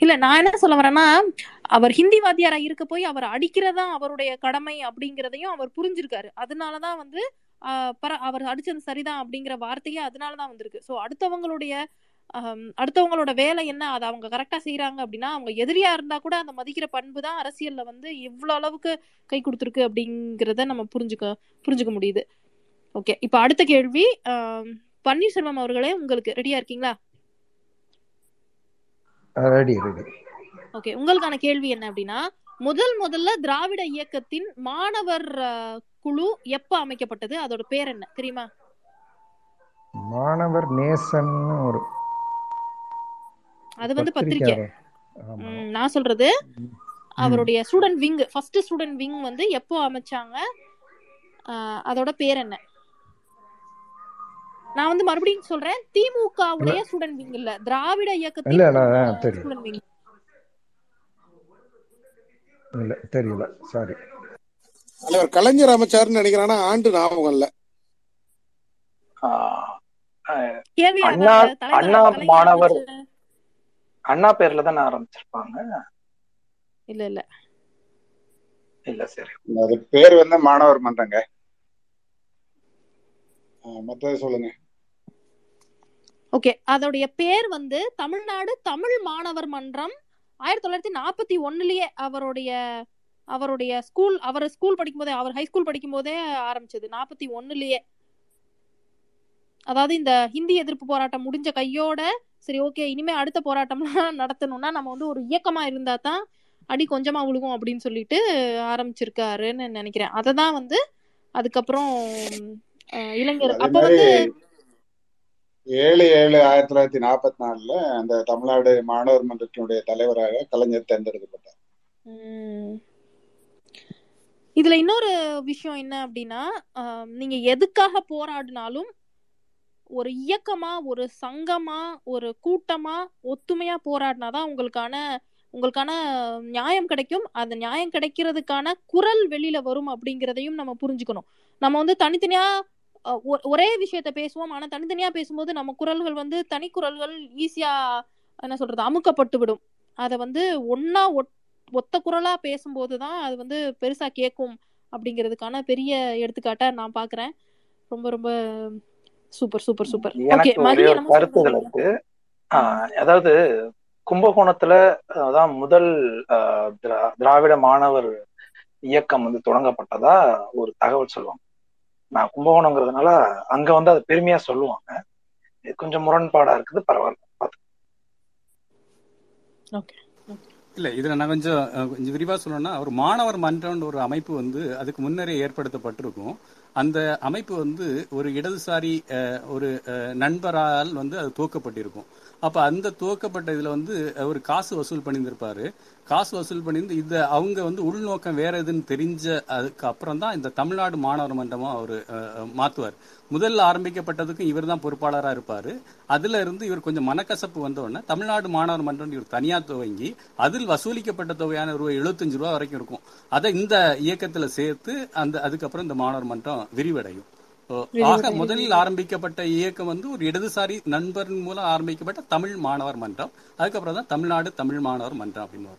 இல்ல நான் என்ன சொல்ல வரேன்னா அவர் ஹிந்தி வாத்தியாரா இருக்க போய் அவர் அடிக்கிறதா அவருடைய கடமை அப்படிங்கிறதையும் அவர் புரிஞ்சிருக்காரு. அதனாலதான் வந்து ஆஹ் பர அவர் அடிச்சது சரிதான் அப்படிங்கிற வார்த்தையே அதனாலதான் வந்திருக்கு. சோ அடுத்தவங்களுடைய அடுத்தவங்களோட வேலை என்ன? அதை அவங்க கரெக்டா செய்யறாங்க அப்படின்னா அவங்க எதிரியா இருந்தா கூட அந்த மதிக்கிற பண்பு தான் அரசியல்ல வந்து இவ்வளவு அளவுக்கு கை கொடுத்துருக்கு அப்படிங்கிறத நம்ம புரிஞ்சுக்க புரிஞ்சுக்க முடியுது. ஓகே இப்ப அடுத்த கேள்வி பன்னீர்செல்வம் அவர்களே உங்களுக்கு ரெடியா இருக்கீங்களா? Ready ready. ஓகே உங்களுக்கான கேள்வி என்ன அப்படின்னா முதல் முதல்ல திராவிட இயக்கத்தின் மாணவர் குழு எப்ப அமைக்கப்பட்டது? அதோட பேர் என்ன? தெரியுமா? மாணவர் நேசன் ஒரு அது வந்து பத்திரிக்கை. நான் சொல்றது. அவருடைய student wing first student wing வந்து எப்போ அமைச்சாங்க? அதோட பேர் என்ன? நான் வந்து மறுபடியும் சொல்றேன் திமுக உடைய ஸ்டூடெண்ட் விங் இல்ல திராவிட இயக்கத்தின் ஸ்டூடெண்ட் விங் இல்ல தெரியல சாரி தலைவர் கலைஞர் அமைச்சாருன்னு நினைக்கிறானா ஆண்டு ஞாபகம் இல்ல. அண்ணா மாணவர் அண்ணா பேர்ல தானே ஆரம்பிச்சிருப்பாங்க? இல்ல இல்ல. இல்ல சரி. அது பேர் வந்து மாணவர் மன்றங்க. மத்தது சொல்லுங்க. ஓகே அதோடைய பேர் வந்து தமிழ்நாடு தமிழ் மாணவர் மன்றம். ஆயிரத்தி தொள்ளாயிரத்தி நாற்பத்தி ஒண்ணுலயே அவருடைய அவருடைய ஸ்கூல் அவர் ஸ்கூல் படிக்கும் போதே அவர் ஹை ஸ்கூல் படிக்கும் போதே ஆரம்பிச்சது. நாற்பத்தி ஒண்ணுலயே அதாவது இந்த ஹிந்தி எதிர்ப்பு போராட்டம் முடிஞ்ச கையோட சரி ஓகே இனிமே அடுத்த போராட்டம்லாம் நடத்தணும்னா நம்ம வந்து ஒரு இயக்கமா இருந்தா தான் அடி கொஞ்சமா விழுகும் அப்படின்னு சொல்லிட்டு ஆரம்பிச்சிருக்காருன்னு நினைக்கிறேன். அதை தான் வந்து அதுக்கப்புறம் இளைஞர். அப்ப வந்து ஏழு ஏழு ஆயிரத்தி தொள்ளாயிரத்தி நாற்பத்தி நாலுல அந்த தமிழ்நாடு மாணவர் மன்றத்தினுடைய தலைவராக கலைஞர் தேர்ந்தெடுக்கப்பட்டார். இதுல இன்னொரு விஷயம் என்ன அப்படின்னா நீங்க எதுக்காக போராடினாலும் ஒரு இயக்கமா ஒரு சங்கமா ஒரு கூட்டமா ஒத்துமையா போராடினாதான் உங்களுக்கான உங்களுக்கான நியாயம் கிடைக்கும். அந்த நியாயம் கிடைக்கிறதுக்கான குரல் வெளியில வரும் அப்படிங்கிறதையும் நம்ம புரிஞ்சுக்கணும். நம்ம வந்து தனித்தனியா ஒரே விஷயத்த பேசுவோம். ஆனா தனித்தனியா பேசும்போது நம்ம குரல்கள் வந்து தனி குரல்கள் ஈஸியா என்ன சொல்றது அமுக்கப்பட்டு விடும். அதை வந்து ஒன்னா ஒத்த குரலா பேசும்போது தான் அது வந்து பெருசா கேட்கும் அப்படிங்கிறதுக்கான பெரிய எடுத்துக்காட்டா நான் பாக்குறேன். ரொம்ப ரொம்ப சூப்பர் சூப்பர் சூப்பர். கருத்துகள் இருக்கு. அதாவது கும்பகோணத்துல அதான் முதல் திராவிட மாணவர் இயக்கம் வந்து தொடங்கப்பட்டதா ஒரு தகவல் சொல்லுவாங்க. நான் கும்பகோணங்கிறதுனால அங்க வந்து அது பெருமையா சொல்லுவாங்க. இது கொஞ்சம் முரண்பாடா இருக்குது பரவாயில்ல இல்ல இதுல நான் கொஞ்சம் கொஞ்சம் விரிவா சொல்லணும்னா ஒரு மாணவர் மன்றம்ன்ற ஒரு அமைப்பு வந்து அதுக்கு முன்னரே ஏற்படுத்தப்பட்டிருக்கும். அந்த அமைப்பு வந்து ஒரு இடதுசாரி ஒரு அஹ், நண்பரால் வந்து அது துவக்கப்பட்டிருக்கும் அப்ப அந்த துவக்கப்பட்ட இதுல வந்து அவர் காசு வசூல் பண்ணியிருந்திருப்பாரு. காசு வசூல் பண்ணியிருந்து இதை அவங்க வந்து உள்நோக்கம் வேற எதுன்னு தெரிஞ்ச அதுக்கு அப்புறம் தான் இந்த தமிழ்நாடு மாணவர் மன்றமாக அவர் மாத்துவார். முதல்ல ஆரம்பிக்கப்பட்டதுக்கும் இவர் தான் பொறுப்பாளராக இருப்பாரு. அதுல இருந்து இவர் கொஞ்சம் மனக்கசப்பு வந்தோடனே தமிழ்நாடு மாணவர் மன்றம் இவர் தனியா துவங்கி அதில் வசூலிக்கப்பட்ட தொகையான ரூபாய் எழுபத்தஞ்சு ரூபா வரைக்கும் இருக்கும். அதை இந்த இயக்கத்துல சேர்த்து அந்த அதுக்கப்புறம் இந்த மாணவர் மன்றம் விரிவடையும். ஆக முதலில் ஆரம்பிக்கப்பட்ட இயக்கம் வந்து ஒரு இடதுசாரி நண்பரின் மூலம் ஆரம்பிக்கப்பட்ட தமிழ் மாணவர் மன்றம். அதுக்கப்புறம் தான் தமிழ்நாடு தமிழ் மாணவர் மன்றம் அப்படின்னு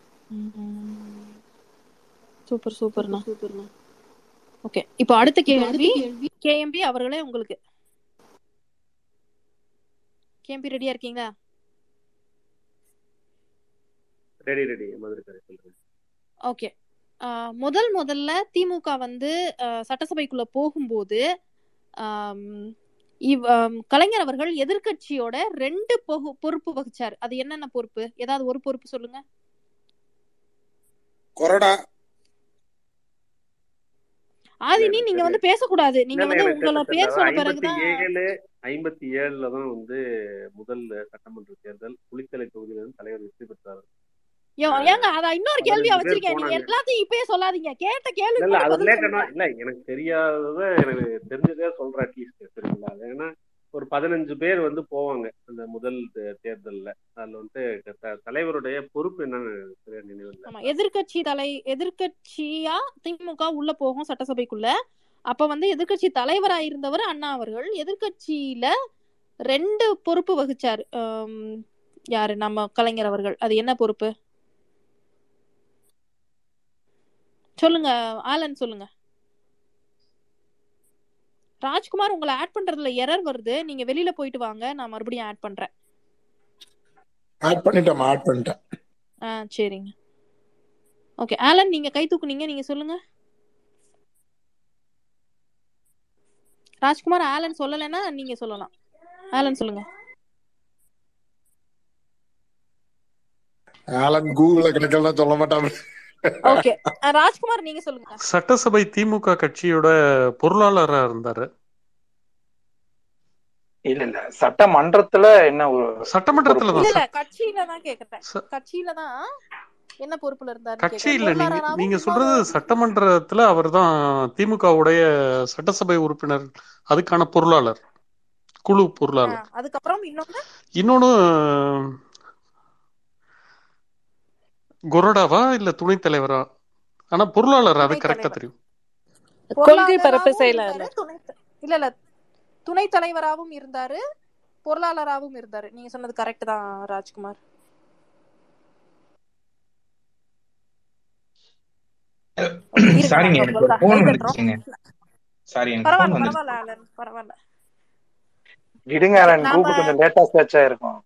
சூப்பர் சூப்பர்ண்ணா. சூப்பர்ண்ணா. ஓகே. இப்போ அடுத்த கேள்வி. கேஎம்பி அவர்களே உங்களுக்கு. கேஎம்பி ரெடியா இருக்கீங்களா? Ready ready. ஓகே. முதல் முதல்ல திமுக வந்து ஆஹ், சட்டசபைக்குள்ள போகும்போது இவ் கலைஞர் அவர்கள் எதிர்க்கட்சியோட ரெண்டு பொகு- பொறுப்பு வகிச்சார். அது என்னென்ன பொறுப்பு? ஏதாவது ஒரு பொறுப்பு சொல்லுங்க. கொறடா. ஆதினி நீங்க வந்து பேசக்கூடாது. நீங்க வந்து எனக்கு உங்கள தெரியல. பேர் சொன்ன பிறகுதான் ஏழு ஐம்பத்தி ஏழுல தான் வந்து முதல் சட்டமன்ற தேர்தல் புலித்தலை தொகுதியில இருந்து தலைவர் வெற்றி பெற்றார். ஏங்க அத இன்னொரு கேள்வியா வச்சிருக்கேன். நீங்க. எல்லாத்தையும் இப்பயே சொல்லாதீங்க. கேட்ட கேள்வி இல்ல அது ரிலேட்டடா இல்ல எனக்கு தெரியாதத எனக்கு தெரிஞ்சதே சொல்றேன் அட்லீஸ்ட் சரிங்களா ஏன்னா ஒரு பதினஞ்சு பேர் வந்து போவாங்க அந்த முதல் தேர்தல்ல. அதுல வந்து தலைவருடைய பொறுப்பு என்னன்னு எதிர்க்கட்சி தலை எதிர்க்கட்சியா திமுக உள்ள போகும் சட்டசபைக்குள்ள. அப்ப வந்து எதிர்க்கட்சி தலைவரா இருந்தவர் அண்ணா அவர்கள். எதிர்க்கட்சியில ரெண்டு பொறுப்பு வகிச்சார். யாரு? நம்ம கலைஞர் அவர்கள். அது என்ன பொறுப்பு? சொல்லுங்க ஆலன் சொல்லுங்க. ராஜ்குமார் உங்களை ஆட் பண்றதுல எரர் வருது. நீங்க வெளியில போயிட்டு வாங்க. நான் மறுபடியும் ஆட் பண்றேன். ஆட் பண்ணிட்டேன் ஆட் பண்ணிட்டேன் ஆ சரிங்க. ஓகே ஆலன் நீங்க கை தூக்குனீங்க. நீங்க சொல்லுங்க. ராஜ்குமார் ஆலன் சொல்லலைன்னா நீங்க சொல்லலாம். ஆலன் சொல்லுங்க. ஆலன் கூகுள்ல கிடைக்கலாம் சொல்ல மாட்டாங்க ஓகே. ராஜ்குமார் நீங்க சொல்லுங்க. சட்டசபை திமுக கட்சியோட பொருளாளரா இருந்தாரு. இல்ல இல்ல. சட்டமன்றத்துல என்ன ஒரு சட்டமன்றத்துல இல்ல தான் கட்சியில தான் கேக்குறேன். கட்சியில தான் என்ன பொறுப்புல இருந்தாருன்னு கட்சி இல்ல. நீங்க நீங்க சொல்றது சட்டமன்றத்துல அவர்தான் திமுகவுடைய சட்டசபை உறுப்பினர் அதுக்கான பொருளாளர் குழு பொருளாளர். அதுக்கப்புறம் இன்னொன்னு? இன்னொன்னு கொரோடாவா இல்ல துணைத் தலைவரா? ஆனா பொருளாளர் அது கரெக்டா தெரியும். கொள்கை பரப்பு செயலாளர். துணை இல்ல இல்ல. துணைத் தலைவராகவும் இருந்தாரு பொருளாளராகவும் இருந்தாரு. நீங்க சொன்னது கரெக்ட் தான் ராஜ்குமார். சாரிங்க எனக்கு ஒரு போன் சாரி எனக்கு விடுங்க ஆலன் கூகுள் கொஞ்சம் லேட்டா சர்ச் ஆயிருக்கும்.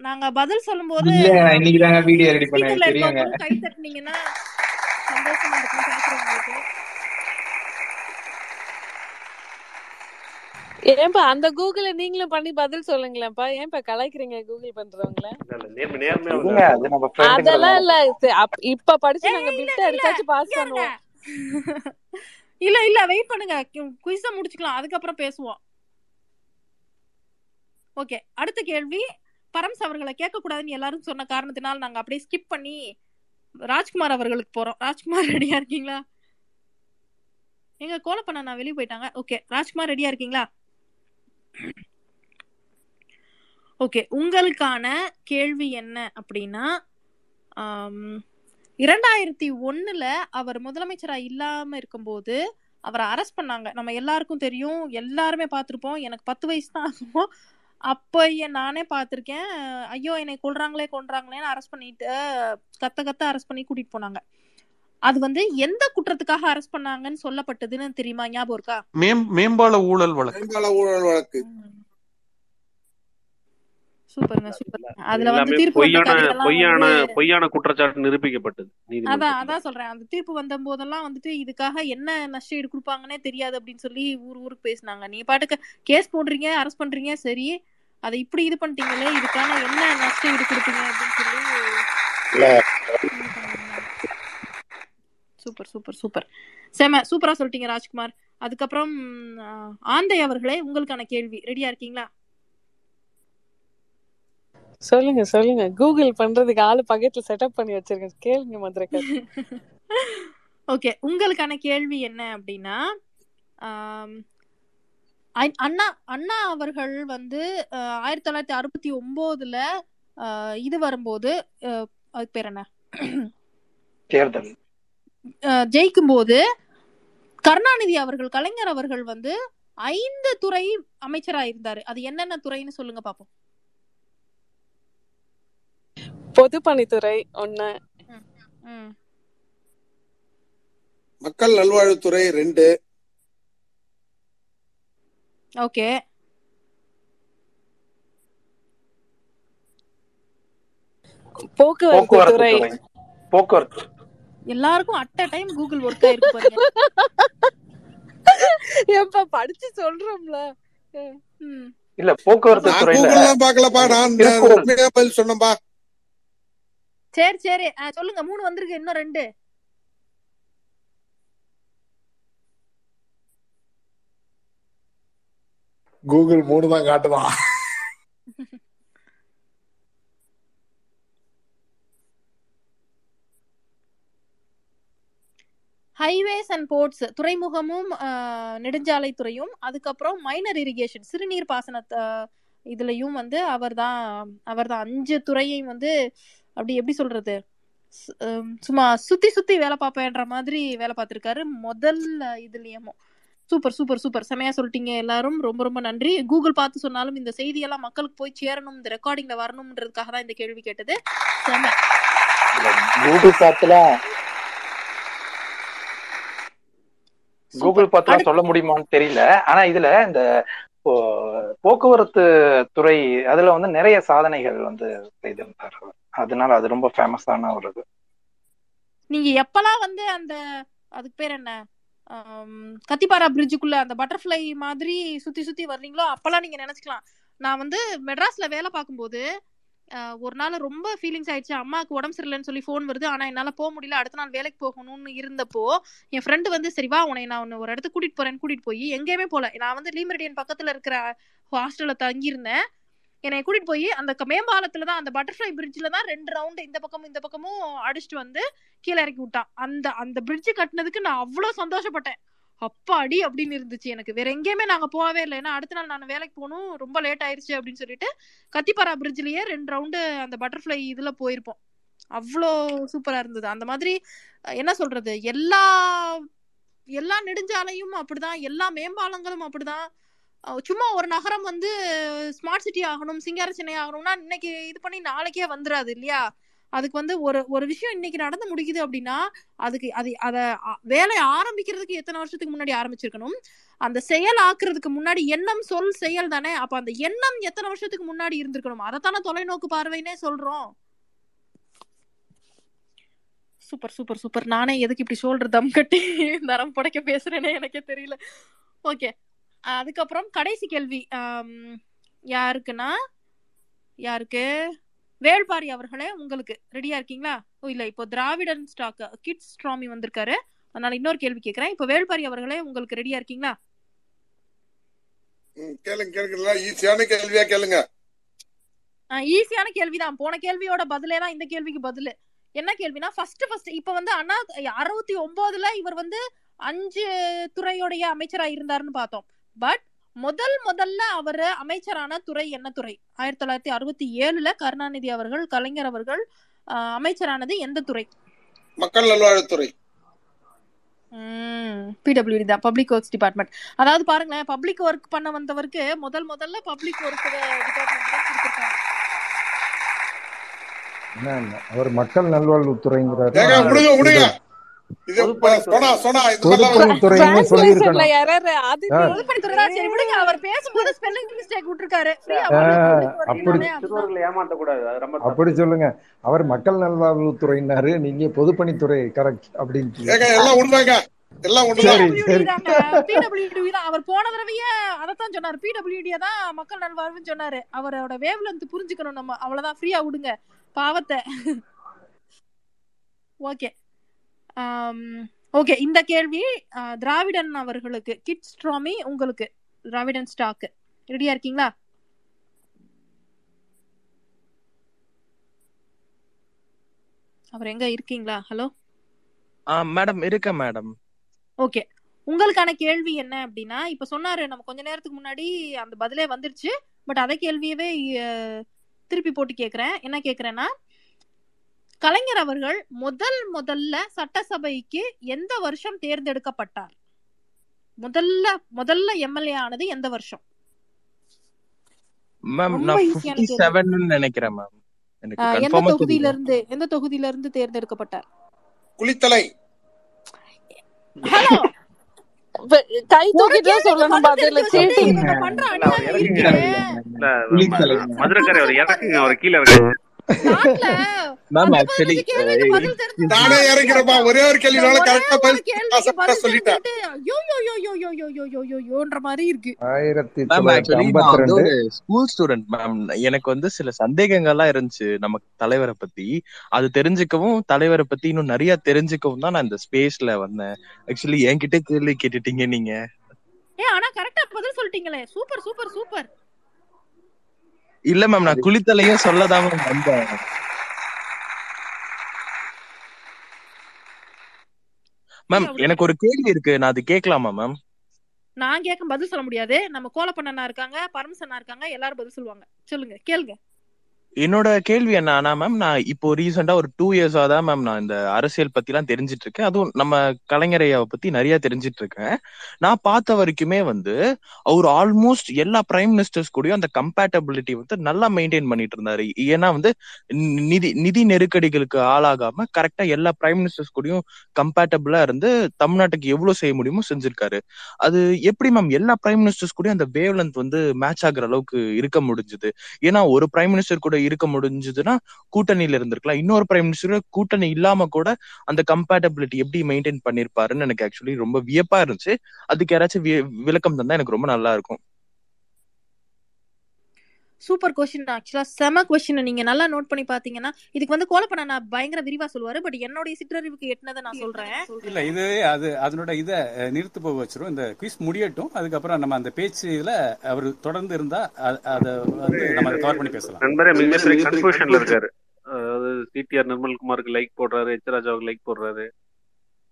நாங்க பதில் சொல்லும்போது இன்னைக்கு தாங்க வீடியோ ரெடி பண்ணேன். தெரியுங்க. கை தட்டுனீங்கன்னா சந்தோஷமா இருக்கும் பாக்குறவங்களுக்கு ஏன்பா அந்த கூகுள நீங்களும் பண்ணி பதில் சொல்லுங்களேன்ப்பா. ஏன்பா கலாய்க்கிறீங்க கூகுள் பண்றவங்கள? அதெல்லாம் இல்ல. இப்ப படிச்சு நாங்க பிட் இல்ல அடிச்சாச்சும் பாஸ் பண்ணுவோம். இல்ல. இல்ல வெயிட் பண்ணுங்க. குயிஸ முடிச்சுக்கலாம். அதுக்கப்புறம் பேசுவோம். ஓகே அடுத்த கேள்வி. பரம்ஸ் அவர்களை கேட்க கூடாதுன்னு எல்லாரும் சொன்ன காரணத்தினால் நாங்க அப்படியே ஸ்கிப் பண்ணி ராஜ்குமார் அவர்களுக்கு போறோம். ராஜ்குமார் ரெடியா இருக்கீங்களா? எங்க கோலப்பண்ண நான் வெளியே போயிட்டாங்க. ஓகே ராஜ்குமார் ரெடியா இருக்கீங்களா? ஓகே உங்களுக்கான கேள்வி என்ன அப்படின்னா இரண்டாயிரத்தி ஒண்ணுல அவர் முதலமைச்சரா இல்லாம இருக்கும்போது அவரை அரெஸ்ட் பண்ணாங்க. நம்ம எல்லாருக்கும் தெரியும். எல்லாருமே பார்த்திருப்போம். எனக்கு பத்து வயசு தான் ஆகும். அப்ப நானே பார்த்திருக்கேன் ஐயோ என்னை கொல்றாங்களே கொல்றாங்களேன்னு அரெஸ்ட் பண்ணிட்டு கத்த கத்த அரெஸ்ட் பண்ணி கூட்டிட்டு போனாங்க. அது வந்து எந்த குற்றத்துக்காக அரெஸ்ட் பண்ணாங்கன்னு சொல்லப்பட்டதுன்னு தெரியுமா? ஞாபகம் இருக்கா? மேம் மேம்பால ஊழல் வழக்கு. மேம்பால ஊழல் வழக்கு. சூப்பருங்க சூப்பர். அதுல வந்து தீர்ப்பு பொய்யான பொய்யான பொய்யான குற்றச்சாட்டு நிரூபிக்கப்பட்டது அதான் அதான் சொல்றேன். அந்த தீர்ப்பு வந்த போதெல்லாம் வந்துட்டு இதுக்காக என்ன நஷ்டஈடு கொடுப்பாங்கன்னே தெரியாது அப்படின்னு சொல்லி ஊர் ஊருக்கு பேசினாங்க. நீ பாட்டுக்கு கேஸ் போடுறீங்க அரெஸ்ட் பண்றீங்க சரி அதை இப்படி இது பண்ணிட்டீங்களே இதுக்கான என்ன நஷ்டஈடு கொடுப்பீங்க அப்படின்னு சொல்லி சூப்பர் சூப்பர் சூப்பர். செம சூப்பரா சொல்லிட்டீங்க ராஜ்குமார். அதுக்கப்புறம் ஆந்தை அவர்களே உங்களுக்கான கேள்வி. ரெடியா இருக்கீங்களா? சொல்லுங்க சொல்லுங்க. கூகுள் பண்றதுக்கு ஆளு பக்கத்துல செட்டப் பண்ணி வச்சிருக்கேன் கேளுங்க மதுரக்கர் ஓகே உங்களுக்கான கேள்வி என்ன அப்படின்னா அண்ணா அண்ணா அவர்கள் வந்து அஹ், ஆயிரத்தி தொள்ளாயிரத்தி அறுபத்தி ஒன்பதுல இது வரும்போது அஹ், அதுக்கு பேர் என்ன? தேர்தல். அஹ், ஜெயிக்கும் போது கருணாநிதி அவர்கள் கலைஞர் அவர்கள் வந்து ஐந்து துறை அமைச்சரா இருந்தாரு. அது என்னென்ன துறைன்னு சொல்லுங்க பாப்போம். பொதுப்பணித்துறை ஒண்ணு. மக்கள் நல்வாழ்வுத்துறை ரெண்டு. ஓகே. போக்குவரத்து துறை துறை போக்குவரத்து. எல்லாருக்கும் at a time Google work ஆயிருக்கு பாருங்க. ஏப்பா படிச்சு சொல்றோம்ல. இல்ல போக்குவரத்து துறையில பாக்கலப்பா நான் சொன்னேன்பா. சரி சரி. சொல்லுங்க. மூணு வந்திருக்கு. இன்னும் ரெண்டு. கூகுள் மூணு தான் காட்டுதான் ஹைவேஸ் அண்ட் போர்ட்ஸ் துறைமுகமும் அஹ், நெடுஞ்சாலைத்துறையும் அதுக்கப்புறம் மைனர் இரிகேஷன் சிறுநீர் பாசன இதுலயும் வந்து அவர்தான் அவர்தான் அஞ்சு துறையையும் வந்து அப்படி எப்படி சொல்றது? சும்மா சுத்தி சுத்தி வேலை பார்ப்பேன்ற மாதிரி வேலை பார்த்திருக்காரு. முதல் இதுலயும். Super super super. செமையா சொல்லிட்டீங்க எல்லாரும். ரொம்ப ரொம்ப நன்றி. கூகுள் பார்த்து சொன்னாலும் இந்த செய்தியெல்லாம் மக்களுக்கு போய் சேரணும் இந்த ரெக்கார்டிங்ல வரணும்ன்றதுக்காக தான் இந்த கேள்வி கேட்டது. கூகுள் பாத்துல கூகுள் பாத்துலாம் சொல்ல முடியுமான்னு தெரியல. ஆனா இதுல இந்த போக்குவரத்து துறை அதுல வந்து நிறைய சாதனைகள் வந்து செய்திருந்தார். அதனால அது ரொம்ப ஃபேமஸான ஒரு இது. நீங்க எப்பலாம் வந்து அந்த அதுக்கு பேர் என்ன? ஆம், கத்திப்பாரா பிரிட்ஜுக்குள்ள அந்த பட்டர்ஃப்ளை மாதிரி சுத்தி சுத்தி வர்றீங்களோ அப்பெல்லாம் நீங்க நினைச்சுக்கலாம். நான் வந்து மெட்ராஸ்ல வேலை பார்க்கும்போது ஒரு நாள் ரொம்ப ஃபீலிங்ஸ் ஆயிடுச்சு. அம்மாவுக்கு உடம்பு சரியில்லைன்னு சொல்லி ஃபோன் வருது. ஆனா என்னால போக முடியல. அடுத்த நாள் வேலைக்கு போகணும்னு இருந்தப்போ என் ஃப்ரெண்டு வந்து சரி வா உன்னை நான் ஒன்று ஒரு இடத்துக்கு கூட்டிட்டு போறேன்னு கூட்டிட்டு போய் எங்கேயுமே போல. நான் வந்து லீமரடியன் பக்கத்துல இருக்கிற ஹாஸ்டல்ல தங்கியிருந்தேன். என்னை கூட்டிட்டு போய் அந்த மேம்பாலத்துல தான் அந்த பட்டர்ஃப்ளை பிரிட்ஜ்ல தான் ரெண்டு ரவுண்டு இந்த பக்கமும் இந்த பக்கமும் அடிச்சுட்டு வந்து கீழே இறக்கி விட்டான். அந்த அந்த பிரிட்ஜ் கட்டினதுக்கு நான் அவ்வளவு சந்தோஷப்பட்டேன். அப்பாடி அப்படின்னு இருந்துச்சு எனக்கு. வேற எங்கேயுமே நாங்க போகவே இல்லை. ஏன்னா அடுத்த நாள் நான் வேலைக்கு போகணும் ரொம்ப லேட் ஆயிருச்சு அப்படின்னு சொல்லிட்டு கத்திப்பாரா பிரிட்ஜ்லயே ரெண்டு ரவுண்டு அந்த பட்டர்ஃப்ளை இதுல போயிருப்போம். அவ்வளோ சூப்பரா இருந்தது. அந்த மாதிரி என்ன சொல்றது? எல்லா எல்லா நெடுஞ்சாலையும் அப்படிதான். எல்லா மேம்பாலங்களும் அப்படிதான். சும்மா ஒரு நகரம் வந்து ஸ்மார்ட் சிட்டி ஆகணும் சிங்கார சென்னை ஆகணும்னா இன்னைக்கு இது பண்ணி நாளைக்கே வந்துடாது இல்லையா? அதுக்கு வந்து ஒரு ஒரு விஷயம் இன்னைக்கு நடந்து முடிக்குது அப்படின்னா அதுக்கு அது அதை வேலை வேலையை ஆரம்பிக்கிறதுக்கு எத்தனை வருஷத்துக்கு முன்னாடி ஆரம்பிச்சிருக்கணும்? அந்த செயல் ஆக்குறதுக்கு முன்னாடி எண்ணம் சொல் செயல் தானே? அப்ப அந்த எண்ணம் எத்தனை வருஷத்துக்கு முன்னாடி இருந்திருக்கணும்? அதைத்தானே தொலைநோக்கு பார்வைனே சொல்றோம். Super super super. நானே எதுக்கு இப்படி சொல்ற தம் கட்டி தரம் புடைக்க பேசுறேனே எனக்கே தெரியல. ஓகே. அதுக்கப்புறம் கடைசி கேள்வி யாருக்குன்னா யாருக்கு? வேள்பாரி அவர்களே உங்களுக்கு. ரெடியா இருக்கீங்களா? ஓ இல்ல இப்போ திராவிடன் ஸ்டாக் கிட்ஸ் ஸ்ட்ராமி வந்திருக்காரு. அதனால இன்னொரு கேள்வி கேக்குறேன் இப்போ வேள்பாரி அவர்களே உங்களுக்கு ரெடியா இருக்கீங்களா? கேளுங்க கேளுங்க. ஈஸியான கேள்வியா கேளுங்க. ஈஸியான கேள்விதான். போன கேள்வியோட பதிலே தான் இந்த கேள்விக்கு பதிலு. என்ன கேள்வினா ஃபர்ஸ்ட் ஃபர்ஸ்ட் இப்ப வந்து அண்ணா அறுபத்தி ஒன்பதுல இவர் வந்து அஞ்சு துறையுடைய அமைச்சரா இருந்தாருன்னு பார்த்தோம். பட் முதல் முதல்ல அவர் அமைச்சரான துறை என்ன துறை? ஆயிரத்தி தொள்ளாயிரத்தி அறுபத்தி ஏழுல கருணாநிதி அவர்கள் கலைஞர் அவர்கள் அமைச்சரானது எந்த துறை? மக்கள் நல்வாழ்வுத்துறை. பிடபிள்யூடி தான் பப்ளிக் ஒர்க்ஸ் டிபார்ட்மெண்ட் அதாவது பாருங்களேன் பப்ளிக் ஒர்க் பண்ண வந்தவருக்கு முதல் முதல்ல பப்ளிக் ஒர்க் டிபார்ட்மெண்ட் அவர் மக்கள் நல்வாழ்வுத்துறைங்கிறாரு. அப்படி சொல்லுங்க. அவர் மக்கள் நல்வாழ்வுத்துறையினாரு. நீங்க பொதுப்பணித்துறை கரெக்ட் அப்படின்னு எல்லாம் அவர் போன தடவையே அதத்தான் சொன்னாரு. பிடபிள்யூடிய தான் மக்கள் நல்வாழ்வுன்னு சொன்னாரு. அவரோட வேவ்லென்த் புரிஞ்சுக்கணும் நம்ம. அவ்வளவுதான். ஃப்ரீயா விடுங்க. பாவத்தை. ஓகே. ஓகே இந்த கேள்வி திராவிடன் அவர்களுக்கு கிட்ஸ் ஸ்ட்ராமி உங்களுக்கு திராவிடன் ஸ்டாக் ரெடியா இருக்கீங்களா? அவர் எங்க இருக்கீங்களா? ஹலோ மேடம் இருக்கேன் மேடம் ஓகே உங்களுக்கான கேள்வி என்ன அப்படின்னா இப்ப சொன்னாரு நம்ம கொஞ்ச நேரத்துக்கு முன்னாடி அந்த பதிலே வந்துருச்சு பட் அதே கேள்வியவே திருப்பி போட்டு கேக்குறேன். என்ன கேக்குறேன்னா கலைஞர் அவர்கள் முதல் முதல்ல சட்டசபைக்கு எந்த வருஷம் தேர்ந்தெடுக்கப்பட்டார்? முதல்ல முதல்ல எம்எல்ஏ ஆனது எந்த வருஷம்? நினைக்கிறேன் எந்த தொகுதியில இருந்து எந்த தொகுதியில இருந்து தேர்ந்தெடுக்கப்பட்டார்? குளித்தலை. கை தூக்கிட்டு Uh, எனக்கு வந்து சில சந்தேகங்கள்லாம் இருந்துச்சு நம்ம தலைவரை பத்தி. அது தெரிஞ்சுக்கவும் தலைவரை பத்தி இன்னும் நிறைய தெரிஞ்சுக்கவும் தான் நான் இந்த ஸ்பேஸ்ல வந்தேன். ஆக்சுவலி என்கிட்ட கேள்வி கேட்டுட்டீங்க நீங்க. ஏ ஆனா கரெக்டா பதில் சொல்லிட்டீங்களே. Super super super. இல்ல மேம் நான் குளித்தலையும் சொல்லதான் மேம் வந்தேன். மேம் எனக்கு ஒரு கேள்வி இருக்கு. நான் அது கேட்கலாமா மேம் நான் கேட்க பதில் சொல்ல முடியாது. நம்ம கோலப்பண்ணனா இருக்காங்க பரமசனா இருக்காங்க எல்லாரும் பதில் சொல்லுவாங்க. சொல்லுங்க கேளுங்க. என்னோட கேள்வி என்னன்னா மேம் நான் இப்போ ரீசெண்டா ஒரு டூ இயர்ஸா தான் மேம் நான் இந்த அரசியல் பத்தி எல்லாம் தெரிஞ்சிட்டு இருக்கேன் அதுவும் நம்ம கலைஞரையாவை பத்தி நிறைய தெரிஞ்சிட்டு இருக்கேன் நான் பார்த்த வரைக்குமே வந்து அவர் ஆல்மோஸ்ட் எல்லா பிரைம் மினிஸ்டர்ஸ் கூடயும் அந்த கம்பேட்டபிலிட்டி வந்து நல்லா மெயின்டைன் பண்ணிட்டு இருந்தாரு ஏன்னா வந்து நிதி நிதி நெருக்கடிகளுக்கு ஆளாகாம கரெக்டா எல்லா பிரைம் மினிஸ்டர்ஸ் கூடயும் கம்பேட்டபிளா இருந்து தமிழ்நாட்டுக்கு எவ்வளவு செய்ய முடியுமோ செஞ்சிருக்காரு. அது எப்படி மேம் எல்லா பிரைம் மினிஸ்டர்ஸ் கூடயும் அந்த வேவ் லென்த் வந்து மேட்ச் ஆகுற அளவுக்கு இருக்க முடிஞ்சது? ஏன்னா ஒரு பிரைம் மினிஸ்டர் கூட இருக்க முடிஞ்சதுன்னா கூட்டணியில இருந்திருக்கலாம். இன்னொரு பிரைம் மினிஸ்டர் கூட்டணி இல்லாம கூட அந்த கம்பேட்டபிலிட்டி எப்படி மெயின்டைன் பண்ணிருப்பாருன்னு எனக்கு ஆக்சுவலி ரொம்ப வியப்பா இருந்துச்சு. அதுக்கு யாராச்சும் விளக்கம் தந்தா எனக்கு ரொம்ப நல்லா இருக்கும். சூப்பர் கொஸ்டின் ஆக்சுவலா செம கொஸ்டின் நீங்க நல்லா நோட் பண்ணி பாத்தீங்கன்னா இதுக்கு வந்து கோலப்பண்ண நான் பயங்கர விரிவா சொல்லுவாரு. பட் என்னுடைய சிற்றறிவுக்கு எட்டினதை நான் சொல்றேன். இல்ல இது அது அதனோட இத நிறுத்து போக வச்சிரும். இந்த குவிஸ் முடியட்டும். அதுக்கப்புறம் நம்ம அந்த பேச்சு இதுல அவர் தொடர்ந்து இருந்தா அத வந்து நம்ம கவர் பண்ணி பேசலாம். நண்பரே மிகப்பெரிய கன்ஃபியூஷன்ல இருக்காரு. அதாவது சிடிஆர் நிர்மல்குமாருக்கு லைக் போடுறாரு எச் ராஜாவுக்கு லைக் போடுறாரு.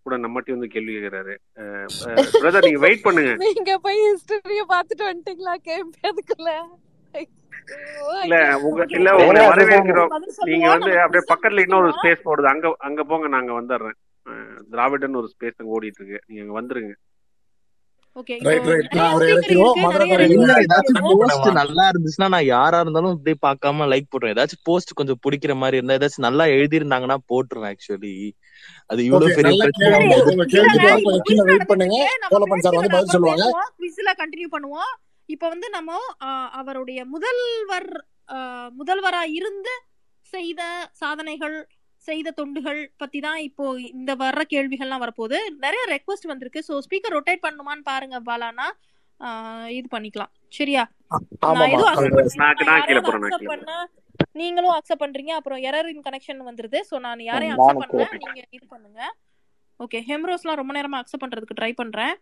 கூட நம்மட்டி வந்து கேள்வி கேட்கிறாரு. பிரதர் நீங்க வெயிட் பண்ணுங்க. நீங்க போய் ஹிஸ்டரிய பாத்துட்டு வந்துட்டீங்களா? அதுக்குள்ள இல்ல உங்க இல்ல உங்களை வரவேற்கிறோம் நீங்க வந்து அப்படியே பக்கத்துல இன்னொரு ஸ்பேஸ் போடுது. அங்க அங்க போங்க நாங்க வந்துடுறேன். திராவிடன் ஒரு ஸ்பேஸ் அங்க ஓடிட்டு இருக்கு. நீங்க அங்க வந்துருங்க. நல்லா இருந்துச்சுன்னா நான் யாரா இருந்தாலும் இப்படியே பார்க்காம லைக் போட்டுருவேன். ஏதாச்சும் போஸ்ட் கொஞ்சம் பிடிக்கிற மாதிரி இருந்தா ஏதாச்சும் நல்லா எழுதியிருந்தாங்கன்னா போட்டுருவேன் ஆக்சுவலி அது இவ்வளவு பெரிய பிரச்சனை கண்டினியூ பண்ணுவோம். இப்போ வந்து நம்ம அவருடைய முதல்வர் முதல்வரா இருந்து செய்த சாதனைகள் செய்த தொண்டுகள் பத்தி தான் இப்போ இந்த வர்ற கேள்விகள்லாம் வரப்போகுது. நிறைய ரெக்வஸ்ட் வந்திருக்கு. ஸோ ஸ்பீக்கர் ரொட்டேட் பண்ணுமான்னு பாருங்க பாலானா. இது பண்ணிக்கலாம். சரியா? நீங்களும் அக்செப்ட் பண்றீங்க. அப்புறம் எரர் இன் கனெக்ஷன் வந்துருது. ஸோ நான் யாரையும் அக்செப்ட் பண்ணல. நீங்க இது பண்ணுங்க. ஓகே ஹெம்ரோஸ்லாம் ரொம்ப நேரமா அக்செப்ட் பண்றதுக்கு ட்ரை பண்றேன்.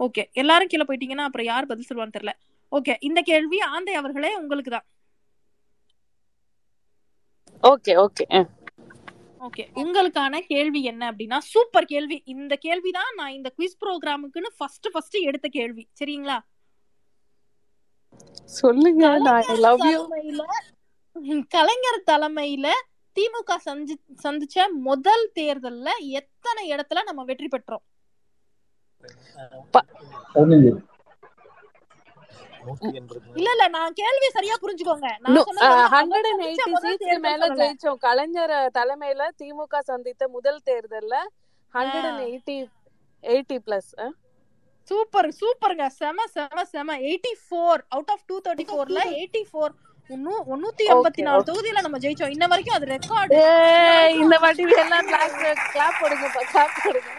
ஓகே எல்லாரும் கீழே போயிட்டீங்கன்னா அப்புறம் யார் பதில் சொல்லுவான்னு தெரியல. ஓகே இந்த கேள்வி ஆந்தை அவர்களே உங்களுக்கு தான். ஓகே ஓகே ஓகே உங்களுக்கான கேள்வி என்ன அப்படின்னா சூப்பர் கேள்வி. இந்த கேள்வி தான் நான் இந்த குவிஸ் ப்ரோக்ராமுக்குன்னு ஃபர்ஸ்ட் ஃபர்ஸ்ட் எடுத்த கேள்வி. சரிங்களா? சொல்லுங்க கலைஞர் லவ் யூ தலைமையில கலைஞர் தலைமையில திமுக சந்தி சந்திச்ச முதல் தேர்தல்ல எத்தனை இடத்துல நம்ம வெற்றி பெற்றோம்? இல்ல இல்ல நான் கேள்வி சரியா புரிஞ்சுக்கோங்க. ஹண்ட்ரட் அண்ட் எயிட்டி சீட்ஸ்க்கு மேல ஜெயிச்சோம். கலைஞர் தலைமையில திமுக சந்தித்த முதல் தேர்தல்ல hundred and eighty eighty plus super சூப்பருங்க. செம செம செம. Eighty four out of two thirty ஃபோர்ல எயிட்டி ஃபோர் முன்னூத்தி எண்பத்தி நாலு தொகுதியில நம்ம ஜெயிச்சோம். இன்ன வரைக்கும் அது ரெக்கார்டு இந்த வாட்டி எல்லாம் கிளாப் கிளாப் போடுங்க கிளாப் போடுங்க.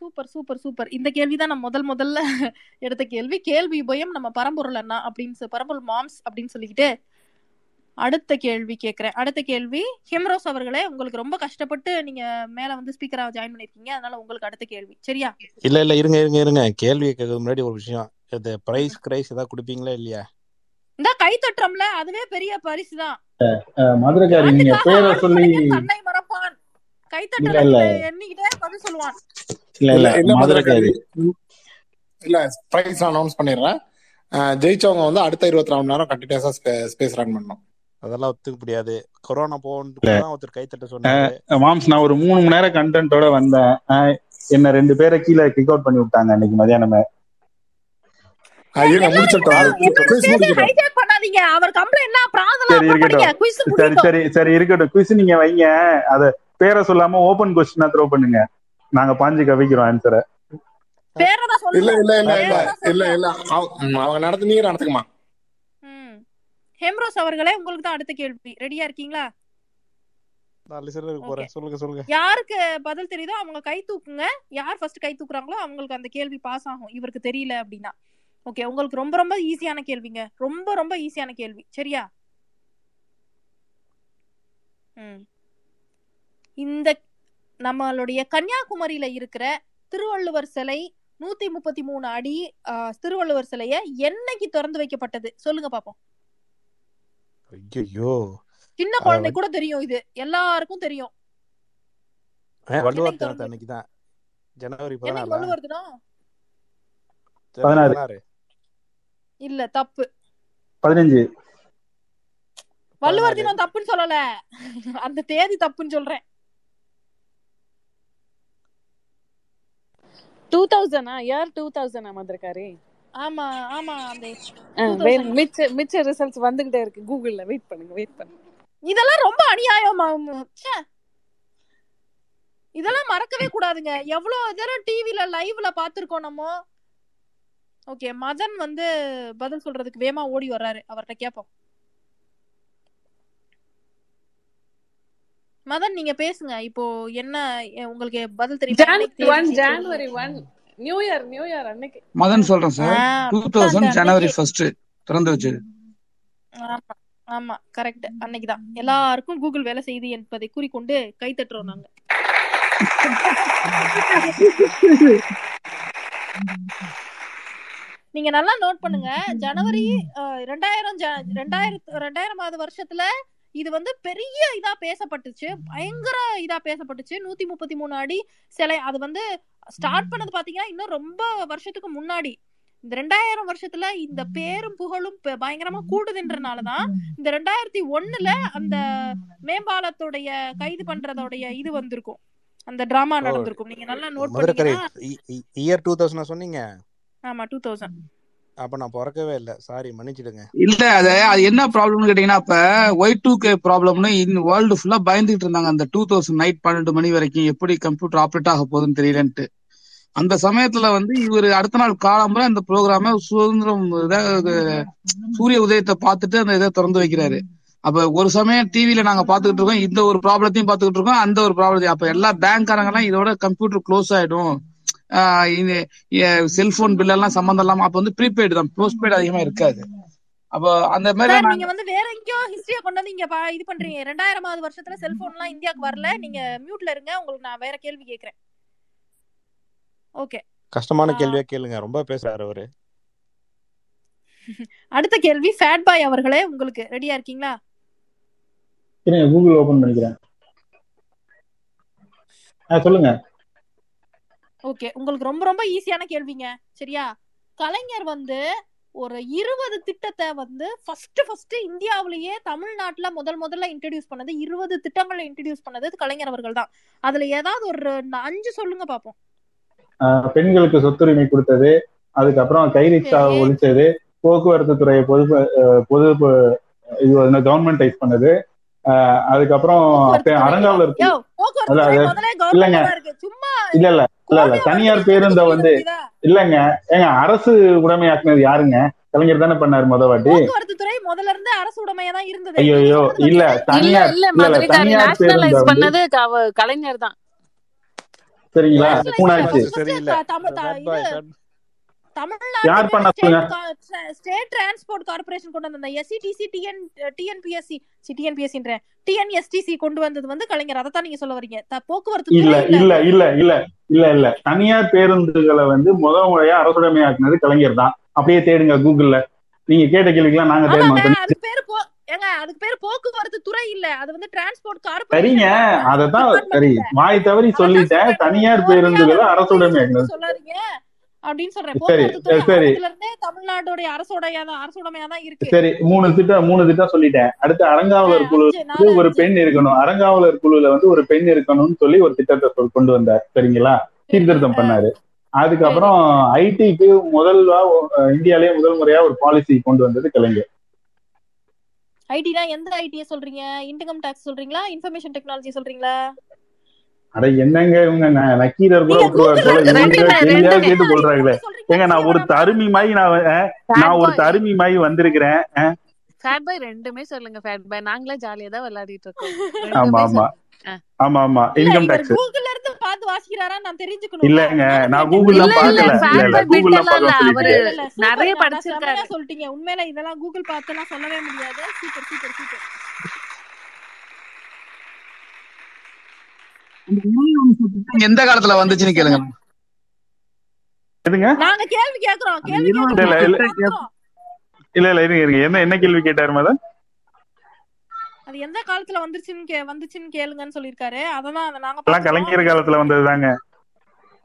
Super super super. இந்த கேள்வி தான் நான் முதல் முதல்ல எடுத்த கேள்வி. கேள்வி உபயம் நம்ம பரம்பொருள் அண்ணா அப்படின்னு சொல்லி பரம்பொருள் மாம்ஸ் அப்படின்னு சொல்லிக்கிட்டு அடுத்த கேள்வி கேட்கிறேன் அடுத்த கேள்வி ஹிம்ரோஸ் அவர்களே உங்களுக்கு ரொம்ப கஷ்டப்பட்டு நீங்க மேல வந்து ஸ்பீக்கரா ஜாயின் பண்ணிருக்கீங்க. அதனால உங்களுக்கு அடுத்த கேள்வி. சரியா? இல்ல இல்ல இருங்க இருங்க இருங்க. கேள்வி கேட்கறதுக்கு முன்னாடி ஒரு விஷயம். இது பிரைஸ் கிரைஸ் ஏதாவது கொடுப்பீங்களா இல்லையா? இந்த கை தட்டுறோம்ல. அதுவே பெரிய பரிசு தான். மதுரைக்காரி நீங்க பேரை சொல்லி கை இல்ல. எண்ணிக்கிட்டே பதில் சொல்லுவான். இல்ல இல்ல மதுரைக்காரி இல்ல பிரைஸ் அனௌன்ஸ் பண்ணிடுறேன். ஜெயிச்சவங்க வந்து அடுத்த இருபத்தி நாலு மணி நேரம் கண்டினியூஸா ஸ்பேஸ் ரன் பண்ணணும். அதெல்லாம் ஒத்துக்க முடியாது. கொரோனா போகணும் ஒருத்தர் கைத்தட்ட சொன்னாரு. அஹ் மாம்ஸ் நான் ஒரு மூணு மணி நேரம் கண்டென்ட்டோட வந்தேன். என்ன ரெண்டு பேரை கீழே கிக் அவுட் பண்ணி விட்டாங்க அன்னைக்கு மதியானமே. குயிஸ் சரி குயிஸ் சரி சரி சரி இருக்கட்டும். குவிஸ் நீங்க வைங்க. அத பேரை சொல்லாம ஓபன் கொஸ்டினா த்ரோ பண்ணுங்க. நாங்க பாஞ்சு கவிக்கிறோம் ஆன்சரை இல்ல இல்ல இல்ல இல்ல இல்ல இல்ல. அவங்க நடத்து நீங்க நடத்துக்குமா ம். ஹெம்ரோஸ் அவர்களே உங்களுக்கு தான் அடுத்த கேள்வி. ரெடியா இருக்கீங்களா? நான் லிசனருக்கு ஓகே போறேன். சொல்லுங்க சொல்லுங்க. யாருக்கு பதில் தெரியுதோ அவங்க கை தூக்குங்க. யார் ஃபர்ஸ்ட் கை தூக்குறாங்களோ அவங்களுக்கு அந்த கேள்வி பாஸ் ஆகும். இவருக்கு தெரியல அப்படின்னா. ஓகே உங்களுக்கு ரொம்ப ரொம்ப ஈஸியான கேள்விங்க. ரொம்ப ரொம்ப ஈஸியான கேள்வி. சரியா? ம். இந்த நம்மளுடைய கன்னியாகுமரியில இருக்கிற திருவள்ளுவர் சிலை நூத்தி முப்பத்தி மூணு அடி திருவள்ளுவர் சிலைய என்னைக்கு திறந்து வைக்கப்பட்டது? சொல்லுங்க பாப்போம். ஐயோ சின்ன குழந்தை கூட தெரியும் இது. எல்லாருக்கும் தெரியும். வள்ளுவர் என்னைக்கு தினத்தை திறந்து அன்னைக்கு தான். ஜனவரி என்னைக்கு பதினாலா வள்ளுவர் தினம்? ஜனவரி பதினாறு. பதினாறு. இல்ல தப்பு. பதினஞ்சு. வள்ளுவர் தினம் தப்புன்னு சொல்லல. அந்த தேதி தப்புன்னு சொல்றேன். டூ தௌசண்டா இயர் டூ தௌசண்டா வந்திருக்காரு? ஆமா ஆமா மிச்ச மிச்ச ரிசல்ட்ஸ் வந்துகிட்டே இருக்கு. கூகுள்ல வெயிட் பண்ணுங்க வெயிட் பண்ணுங்க. இதெல்லாம் ரொம்ப அநியாயம். இதெல்லாம் மறக்கவே கூடாதுங்க. எவ்வளவு தடவை டிவில லைவ்ல பாத்திருக்கோம் நம்ம. ஓகே மதன் வந்து பதில் சொல்றதுக்கு வேமா ஓடி வர்றாரு. அவர்ட்ட கேப்போம் மதன் நீங்க பேசுங்க. இப்போ என்ன உங்களுக்கு பதில் தெரியுமா? January one new year new year அன்னைக்கு. மதன் சொல்றேன் sir. Two thousand January first திறந்து வச்சது. ஆமா ஆமா கரெக்ட் அன்னைக்குதான் எல்லாருக்கும் கூகுள் வேலை செய்யுது என்பதை கூறிக்கொண்டு கை தட்டுறோம் நாங்க. நீங்க நல்லா நோட் பண்ணுங்க. ஜனவரி ரெண்டாயிரம் ஜ- ரெண்டாயிரத்து ரெண்டாயிரமாவது வருஷத்துல இது வந்து பெரிய இதா பேசப்பட்டுச்சு. பயங்கர இதா பேசப்பட்டுச்சு. நூத்தி முப்பத்தி மூணு அடி சிலை. அது வந்து ஸ்டார்ட் பண்ணது பாத்தீங்கன்னா இன்னும் ரொம்ப வருஷத்துக்கு முன்னாடி. இந்த ரெண்டாயிரம் வருஷத்துல இந்த பேரும் புகழும் பயங்கரமா கூடுதுன்றனாலதான் இந்த ரெண்டாயிரத்தி ஒண்ணுல அந்த மேம்பாலத்துடைய கைது பண்றதோடைய இது வந்திருக்கும். அந்த டிராமா நடந்திருக்கும். நீங்க நல்லா நோட் பண்ணீங்கன்னா இயர் டூ தௌசண்ட் சொன்னீங்க? ஆமா டூ தௌசண்ட். அப்ப நான் பிறக்கவே இல்ல. சாரி மன்னிச்சிடுங்க. இல்ல அது அது என்ன ப்ராப்ளம்னு கேட்டீங்கன்னா அப்ப ஒய் டூ கே ப்ராப்ளம்னு இன் வேர்ல்டு ஃபுல்லா பயந்துகிட்டு இருந்தாங்க. அந்த டூ தௌசண்ட் நைட் பன்னெண்டு மணி வரைக்கும் எப்படி கம்ப்யூட்டர் ஆப்ரேட் ஆக போகுதுன்னு தெரியலன்ட்டு. அந்த சமயத்துல வந்து இவர் அடுத்த நாள் காலம்புற அந்த ப்ரோக்ராம சுதந்திரம் சூரிய உதயத்தை பார்த்துட்டு அந்த இதை திறந்து வைக்கிறாரு. அப்ப ஒரு சமயம் டிவில நாங்க பாத்துக்கிட்டு இருக்கோம் இந்த ஒரு ப்ராப்ளத்தையும் பாத்துக்கிட்டு இருக்கோம் அந்த ஒரு ப்ராப்ளத்தையும் அப்ப எல்லா பேங்க்காரங்க எல்லாம் இதோட கம்ப்யூட்டர் க்ளோஸ் ஆயிடும். செல்போன் பில் எல்லாம் சம்பந்தம் இல்லாம அப்ப வந்து ப்ரீபெய்டு தான். போஸ்ட்பெய்டு அதிகமா இருக்காது. அப்போ அந்த மாதிரி நாங்க வந்து வேற எங்கேயோ ஹிஸ்டரிய கொண்டு வந்து இங்க பா- இது பண்றீங்க. ரெண்டாயிரமாவது வருஷத்துல செல்போன் எல்லாம் இந்தியாவுக்கு வரல. நீங்க மியூட்ல இருங்க. உங்களுக்கு நான் வேற கேள்வி கேக்குறேன். ஓகே கஷ்டமான கேள்வியா கேளுங்க. ரொம்ப பேசுறாரு அவரு. அடுத்த கேள்வி ஃபேட் பாய் அவர்களே உங்களுக்கு ரெடியா இருக்கீங்களா? இருங்க கூகுள் ஓபன் பண்ணிக்கிறேன். சொல்லுங்க. ஓகே உங்களுக்கு ரொம்ப ரொம்ப ஈஸியான கேள்விங்க. சரியா? கலைஞர் வந்து ஒரு இருபது திட்டத்தை வந்து ஃபர்ஸ்ட் ஃபர்ஸ்ட் இந்தியாவிலேயே தமிழ்நாட்டுல முதல் முதல்ல இன்ட்ரடியூஸ் பண்ணது இருபது திட்டங்களை இன்ட்ரடியூஸ் பண்ணது கலைஞர் அவர்கள் தான். அதுல ஏதாவது ஒரு அஞ்சு சொல்லுங்க பாப்போம். பெண்களுக்கு சொத்துரிமை கொடுத்தது அதுக்கப்புறம் கைரிக்ஷா சரி. ஒழிச்சது போக்குவரத்து துறையை பொது பொது இது கவர்மெண்டைஸ் பண்ணது அதுக்கப்புறம் போக்குவரத்து இல்லைங்க. இல்ல இல்ல இல்ல இல்ல. தனியார் பேருந்த வந்து இல்லைங்க. ஏங்க அரசு உடைமையாக்குனது யாருங்க? கலைஞர் தானே பண்ணாரு முத வாட்டி. துறை முதல்ல இருந்து அரசு உடைமையா தான் இருந்தது. ஐயோ இல்ல தனியார் இல்ல தனியார் பேருந்த பண்ணது கலைஞர் தான். சரிங்களா? மூணாச்சு. சரியில்லை. ஸ்டேட் டிரான்ஸ்போர்ட் கார்பரேஷன் கொண்டு வந்த எஸ்சிடிசி டிஎன் டிஎன்பிஎஸ்சி டிஎன்பிஎஸ்சின்ற டிஎன்எஸ்டிசி கொண்டு வந்தது வந்து கலைஞர். அதை தான் நீங்க சொல்ல வரீங்க. போக்குவரத்து இல்ல இல்ல இல்ல இல்ல இல்ல இல்ல. தனியார் பேருந்துகளை வந்து முத முறையா அரசுடைமையாக்குனது கலைஞர் தான். அப்படியே தேடுங்க கூகுள்ல. நீங்க கேட்ட கேள்விக்கெல்லாம் நாங்க தேட பேரு போ ஏங்க அதுக்கு பேரு போக்குவரத்து துறை இல்ல. அது வந்து டிரான்ஸ்போர்ட் சரிங்க. கார்பரேஷன் தான் அதத்தான் டிபார்ட்மெண்ட் சரி. வாய் தவறி சொல்லிட்டேன். தனியார் பேருந்துகளை அரசுடைமையாக்குனது. சொல்லாதீங்க. அப்படின்னு சொல்றேன். போக்குவரத்து தமிழ்நாட்டுடைய அரசுடையா அரசுடைமையா தான் இருக்கு. சரி மூணு திட்டம் மூணு திட்டம் சொல்லிட்டேன். அடுத்து அறங்காவலர் குழு ஒரு பெண் இருக்கணும். அறங்காவலர் குழுல வந்து ஒரு பெண் இருக்கணும்னு சொல்லி ஒரு திட்டத்தை கொண்டு வந்தார். சரிங்களா? சரி. சீர்திருத்தம் பண்ணாரு. அதுக்கப்புறம் ஐடிக்கு முதல்வா இந்தியாலயே முதல் முறையா ஒரு பாலிசி கொண்டு வந்தது கலைஞர். ஐடினா எந்த ஐடியை சொல்றீங்க? இன்கம் டாக்ஸ் சொல்றீங்களா? இன்ஃபர்மேஷன் டெக்னாலஜி சொல்றீங்களா? அட என்னங்க இவங்க? நக்கீரர் கூட விட்டுருவார் கூகுள்ல கேட்டு கொள்றாங்களே. ஏங்க நான் ஒரு தருமி மாதிரி நான் நான் ஒரு தருமி மாதிரி வந்திருக்கிறேன். ஃபேட் பாய் ரெண்டுமே சொல்லுங்க ஃபேட் பாய். நாங்களே ஜாலியா தான் விளையாடிட்டு இருக்கோம். ஆமா ஆமா. ஆமா ஆமா. இன்கம் டாக்ஸ் கூகுள்ல இருந்து பார்த்து வாசிக்கிறாரா? நான் தெரிஞ்சுக்கணும்ல இல்லங்க நான் இல்ல இல்ல பார்க்கல. இல்ல ஃபேட் இல்ல பாய் கூகுள்லாம் பிட்டெல்லாம் இல்ல பார்க்க அவரு இல்ல சொல்லிட்டேன் இல்ல நிறைய படிச்சிருக்காரு. சொல்லிட்டீங்க உண்மையில இதெல்லாம் கூகுள் பார்த்தெல்லாம் சொல்லவே முடியாது. சூப்பர் சூப்பர் சூப்பர் இந்த யூனியன் திட்டம் எந்த காலத்துல வந்துச்சுன்னு கேளுங்க. எதுங்க? நாங்க கேள்வி கேக்குறோம் கேள்வி இல்ல இல்ல கேக்குறோம். இருங்க இருங்க என்ன என்ன கேள்வி கேட்டாரு அது எந்த காலத்துல வந்துருச்சுன்னு கே வந்துச்சுன்னு கேளுங்கன்னு சொல்லிருக்காரு அததான் அதை நாங்க கலைஞர் காலத்துல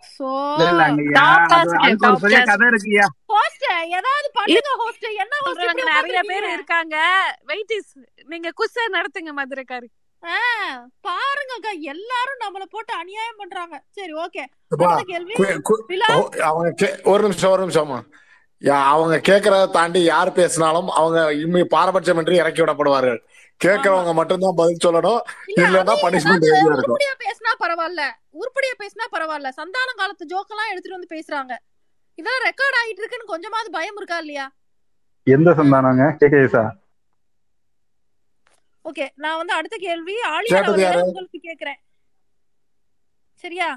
சோ கதை இருக்குய்யா ஹோஸ்ட் ஏதாவது பண்ணுங்க ஹோஸ்ட். என்ன ஹோஸ்ட் நிறைய பேர் இருக்காங்க. வெயிட்டிஸ் நீங்க குஸ்ஸ நடத்துங்க மதுரைக்காரி. ஆ, பாருங்கக்கா எல்லாரும் நம்மள போட்டு அநியாயம் பண்றாங்க. சரி ஓகே. அவங்க ஒரு நிமிஷம் ஒரு நிமிஷமா யா- அவங்க கேக்குறத தாண்டி யார் பேசினாலும் அவங்க இம்மி பாரபட்சமின்றி இறக்கி விடப்படுவார்கள். ஆமா. கேட்கறவங்க மட்டும்தான் பதில் சொல்லணும். இல்ல இல்லன்னா பனிஷ்மெண்ட் உருப்படியா பேசினா பரவாயில்ல. உருப்படியா பேசினா பரவாயில்ல. சந்தான காலத்து ஜோக்கெல்லாம் எடுத்துட்டு வந்து பேசுறாங்க. இதெல்லாம் ரெக்கார்ட் ஆயிட்டு இருக்குன்னு கொஞ்சமாவது பயம் இருக்கா இல்லையா? எந்த சந்தானங்க? கேகேஎஸா ஓகே நான் வந்து அடுத்த கேள்வி யாரு? உங்களுக்கு கேக்குறேன். சரியா?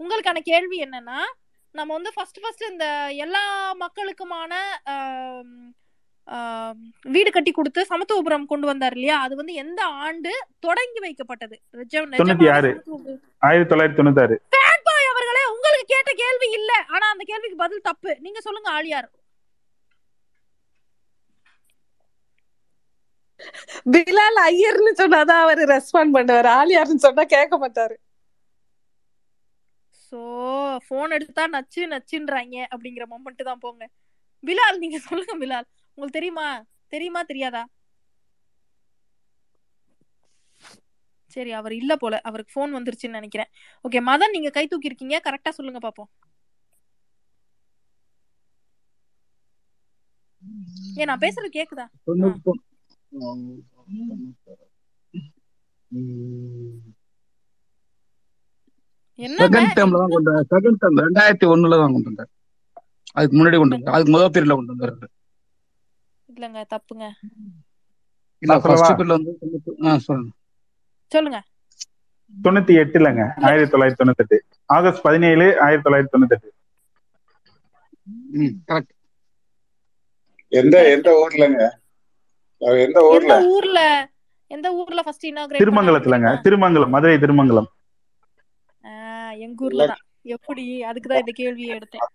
உங்களுக்கான கேள்வி என்னன்னா நம்ம வந்து ஃபர்ஸ்ட் ஃபர்ஸ்ட் இந்த எல்லா மக்களுக்குமான வீடு கட்டி கொடுத்து சமத்துவபுரம் கொண்டு வந்தார் இல்லையா? அது வந்து எந்த ஆண்டு தொடங்கி வைக்கப்பட்டது? ஆயிரத்தி தொள்ளாயிரத்தி தொண்ணூத்தி ஆறு அவர்களே உங்களுக்கு கேட்ட கேள்வி இல்ல. ஆனா அந்த கேள்விக்கு பதில் தப்பு. நீங்க சொல்லுங்க ஆழியார் பிலால் ஐயர்னு சொன்னாதான் அவரு ரெஸ்பாண்ட் பண்ணுவாரு. ஆலியார்னு சொன்னா கேட்க மாட்டாரு. சோ போன் எடுத்தா நச்சு நச்சுன்றாங்க அப்படிங்கிற மொமெண்ட் தான் போங்க. பிலால் நீங்க சொல்லுங்க பிலால். உங்களுக்கு தெரியுமா? தெரியுமா தெரியாதா? சரி அவர் இல்ல போல. அவருக்கு ஃபோன் வந்துருச்சுன்னு நினைக்கிறேன். ஓகே மதன் நீங்க கை தூக்கி இருக்கீங்க கரெக்டா சொல்லுங்க பாப்போம். ஏன் நான் பேசுறது கேக்குதா? ஆ. தொண்ணூத்தி என்னங்க செகண்ட் டேர்ம்ல தான் கொண்டு செகண்ட் டேர்ம் ரெண்டாயிரத்தி ஒண்ணுல தான் கொண்டு வந்தார். அதுக்கு முன்னாடி கொண்டு வந்தார். அதுக்கு முதல் பீரியட்ல கொண்டு வந்தாரு இல்லங்க தப்புங்க. இல்ல நான் சொல்லவா? ஃபர்ஸ்ட் பீரியட்ல வந்து தொண்ணூத்தி- ஆ சொல்லுங்க. சொல்லுங்க. தொண்ணூத்தி எட்டுலங்க. ஆயிரத்தி தொள்ளாயிரத்தி தொண்ணூத்தி எட்டு ஆகஸ்ட் பதினேழு ஆயிரத்தி தொள்ளாயிரத்தி தொண்ணூத்தி எட்டு ம் கரெக்ட் எந்த எந்த ஊர்லங்க எந்த ஊர்ல? ஊர்ல? எந்த ஊர்ல ஃபர்ஸ்ட் இனாகிரேட் திருமங்கலத்துலங்க. திருமங்கலம் மதுரை திருமங்கலம். ஆஹ் எங்க ஊர்ல தான். எப்படி? அதுக்குதான் இந்த கேள்வியை எடுத்தேன்.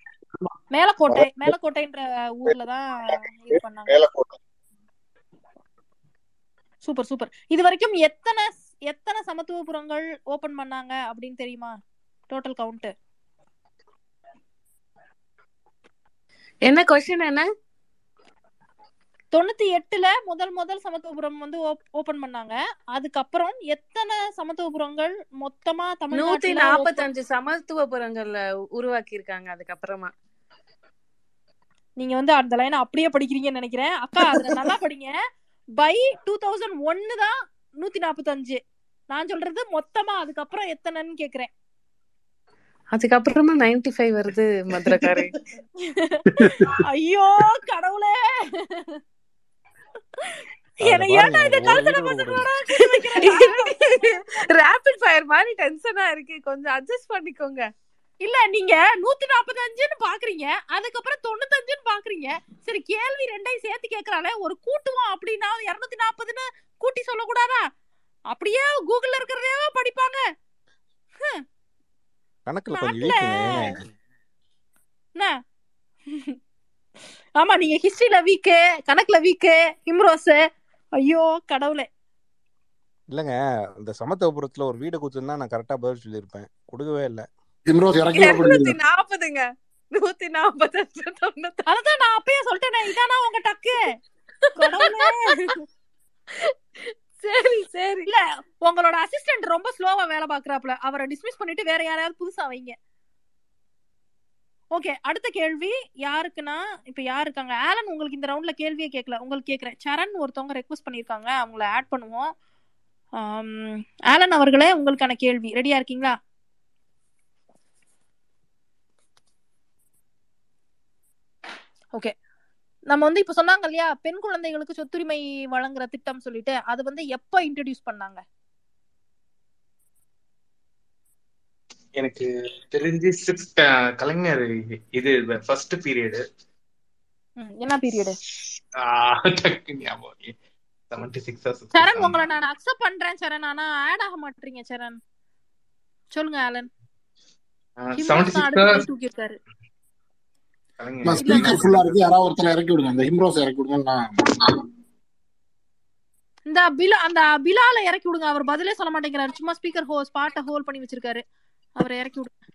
மேலக்கோட்டை மேலக்கோட்டைன்ற ஊர்ல தான் இது பண்ணாங்க. மேலக்கோட்டை. Super super. இது வரைக்கும் எத்தனை எத்தனை சமத்துவபுரங்கள் ஓபன் பண்ணாங்க அப்படின்னு தெரியுமா? டோட்டல் கவுண்ட் என்ன கொஸ்டின் என்ன? தொண்ணூத்தி எட்டுல முதல் முதல் சமத்துவபுரம் வந்து ஓபன் பண்ணாங்க. அதுக்கப்புறம் எத்தனை சமத்துவபுரங்கள் மொத்தமா நூத்தி தமிழ்நாட்டுல open- நாப்பத்தஞ்சு சமத்துவபுரங்கள்ல உருவாக்கி இருக்காங்க அதுக்கப்புறமா. நீங்க வந்து அந்த லைனை அப்படியே படிக்கிறீங்கன்னு நினைக்கிறேன். அக்கா அதுல நல்லா படிங்க. பை டூ தௌசண்ட் ஒன்னு தான் நூத்தி நாப்பத்தஞ்சு. நான் சொல்றது மொத்தமா அதுக்கப்புறம் எத்தனைன்னு கேக்குறேன். அதுக்கப்புறமா 95 ஃபைவ் வருது மதுரைக்காரி. ஐயோ கடவுளே. ரேபிட் ஃபயர் மாதிரி டென்ஷனா இருக்கு. கொஞ்சம் அட்ஜஸ்ட் பண்ணிக்கோங்க. இல்ல நீங்க நூத்தி நாப்பத்தஞ்சுன்னு பாக்குறீங்க. அதுக்கப்புறம் தொண்ணூத்தஞ்சுன்னு பாக்குறீங்க. சரி கேள்வி ரெண்டையும் சேர்த்து கேக்குறாளே ஒரு கூட்டுவோம் அப்படின்னா இருநூத்தி நாற்பதுன்னு கூட்டி சொல்லக்கூடாதா? அப்படியே கூகுள்ல இருக்கிறதே படிப்பாங்க. கணக்குல கொஞ்சம் நாட்டுல வீக்குங்க ஏங்க என்ன ஆமா நீங்க ஹிஸ்டரியில வீக்கு கணக்குல வீக்கு இம்ரோஸ் ஐயோ கடவுளே. இல்லங்க இந்த சமத்துவபுரத்துல ஒரு வீடு கொடுத்துருந்தா நான் கரெக்டா பதில் சொல்லியிருப்பேன். கொடுக்கவே இல்ல. இம்ரோஸ் இறக்கி நாற்பதுங்க நூத்தி தொண்ணூத்தி அததான் நான் அப்பயே சொல்லிட்டேனே இதானா உங்க டக்கு? கடவுளே. சரி சரி. இல்ல உங்களோட அசிஸ்டன்ட் ரொம்ப ஸ்லோவா வேலை பாக்குறாப்ல அவரை டிஸ்மிஸ் பண்ணிட்டு வேற யாரையாவது புதுசா வைங்க. ஓகே அடுத்த கேள்வி யாருக்குன்னா இப்ப யாரு இருக்காங்க? ஆலன் உங்களுக்கு இந்த ரவுண்ட்ல கேள்வியே கேட்கல உங்களுக்கு கேக்குறேன். சரண் ஒருத்தவங்க ரெக்வஸ்ட் பண்ணிருக்காங்க அவங்கள ஆட் பண்ணுவோம். ஆலன் அவர்களே உங்களுக்கான கேள்வி. ரெடியா இருக்கீங்களா? ஓகே நம்ம வந்து இப்ப சொன்னாங்க இல்லையா பெண் குழந்தைகளுக்கு சொத்துரிமை வழங்குற திட்டம் சொல்லிட்டு அது வந்து எப்ப இன்ட்ரடியூஸ் பண்ணாங்க? எனக்கு தெரிஞ்சு சிக்ஸ்த் கலைஞர் இது ஃபர்ஸ்ட் பீரியடு என்ன பீரியடு ஞாபகம் செவன்டி சிக்ஸ் சரண் உங்களை நான் அக்செப்ட் பண்றேன் சரண். ஆனா ஆட் ஆக மாட்டீங்க சரண். சொல்லுங்க ஆலன். இந்த பிலா அந்த பிலால இறக்கி விடுங்க. அவர் பதிலே சொல்ல மாட்டேங்கிறாரு. சும்மா ஸ்பீக்கர் ஹோ ஸ்பாட்ட ஹோல் பண்ணி வச்சிருக்காரு. அவரை இறக்கி விடுங்க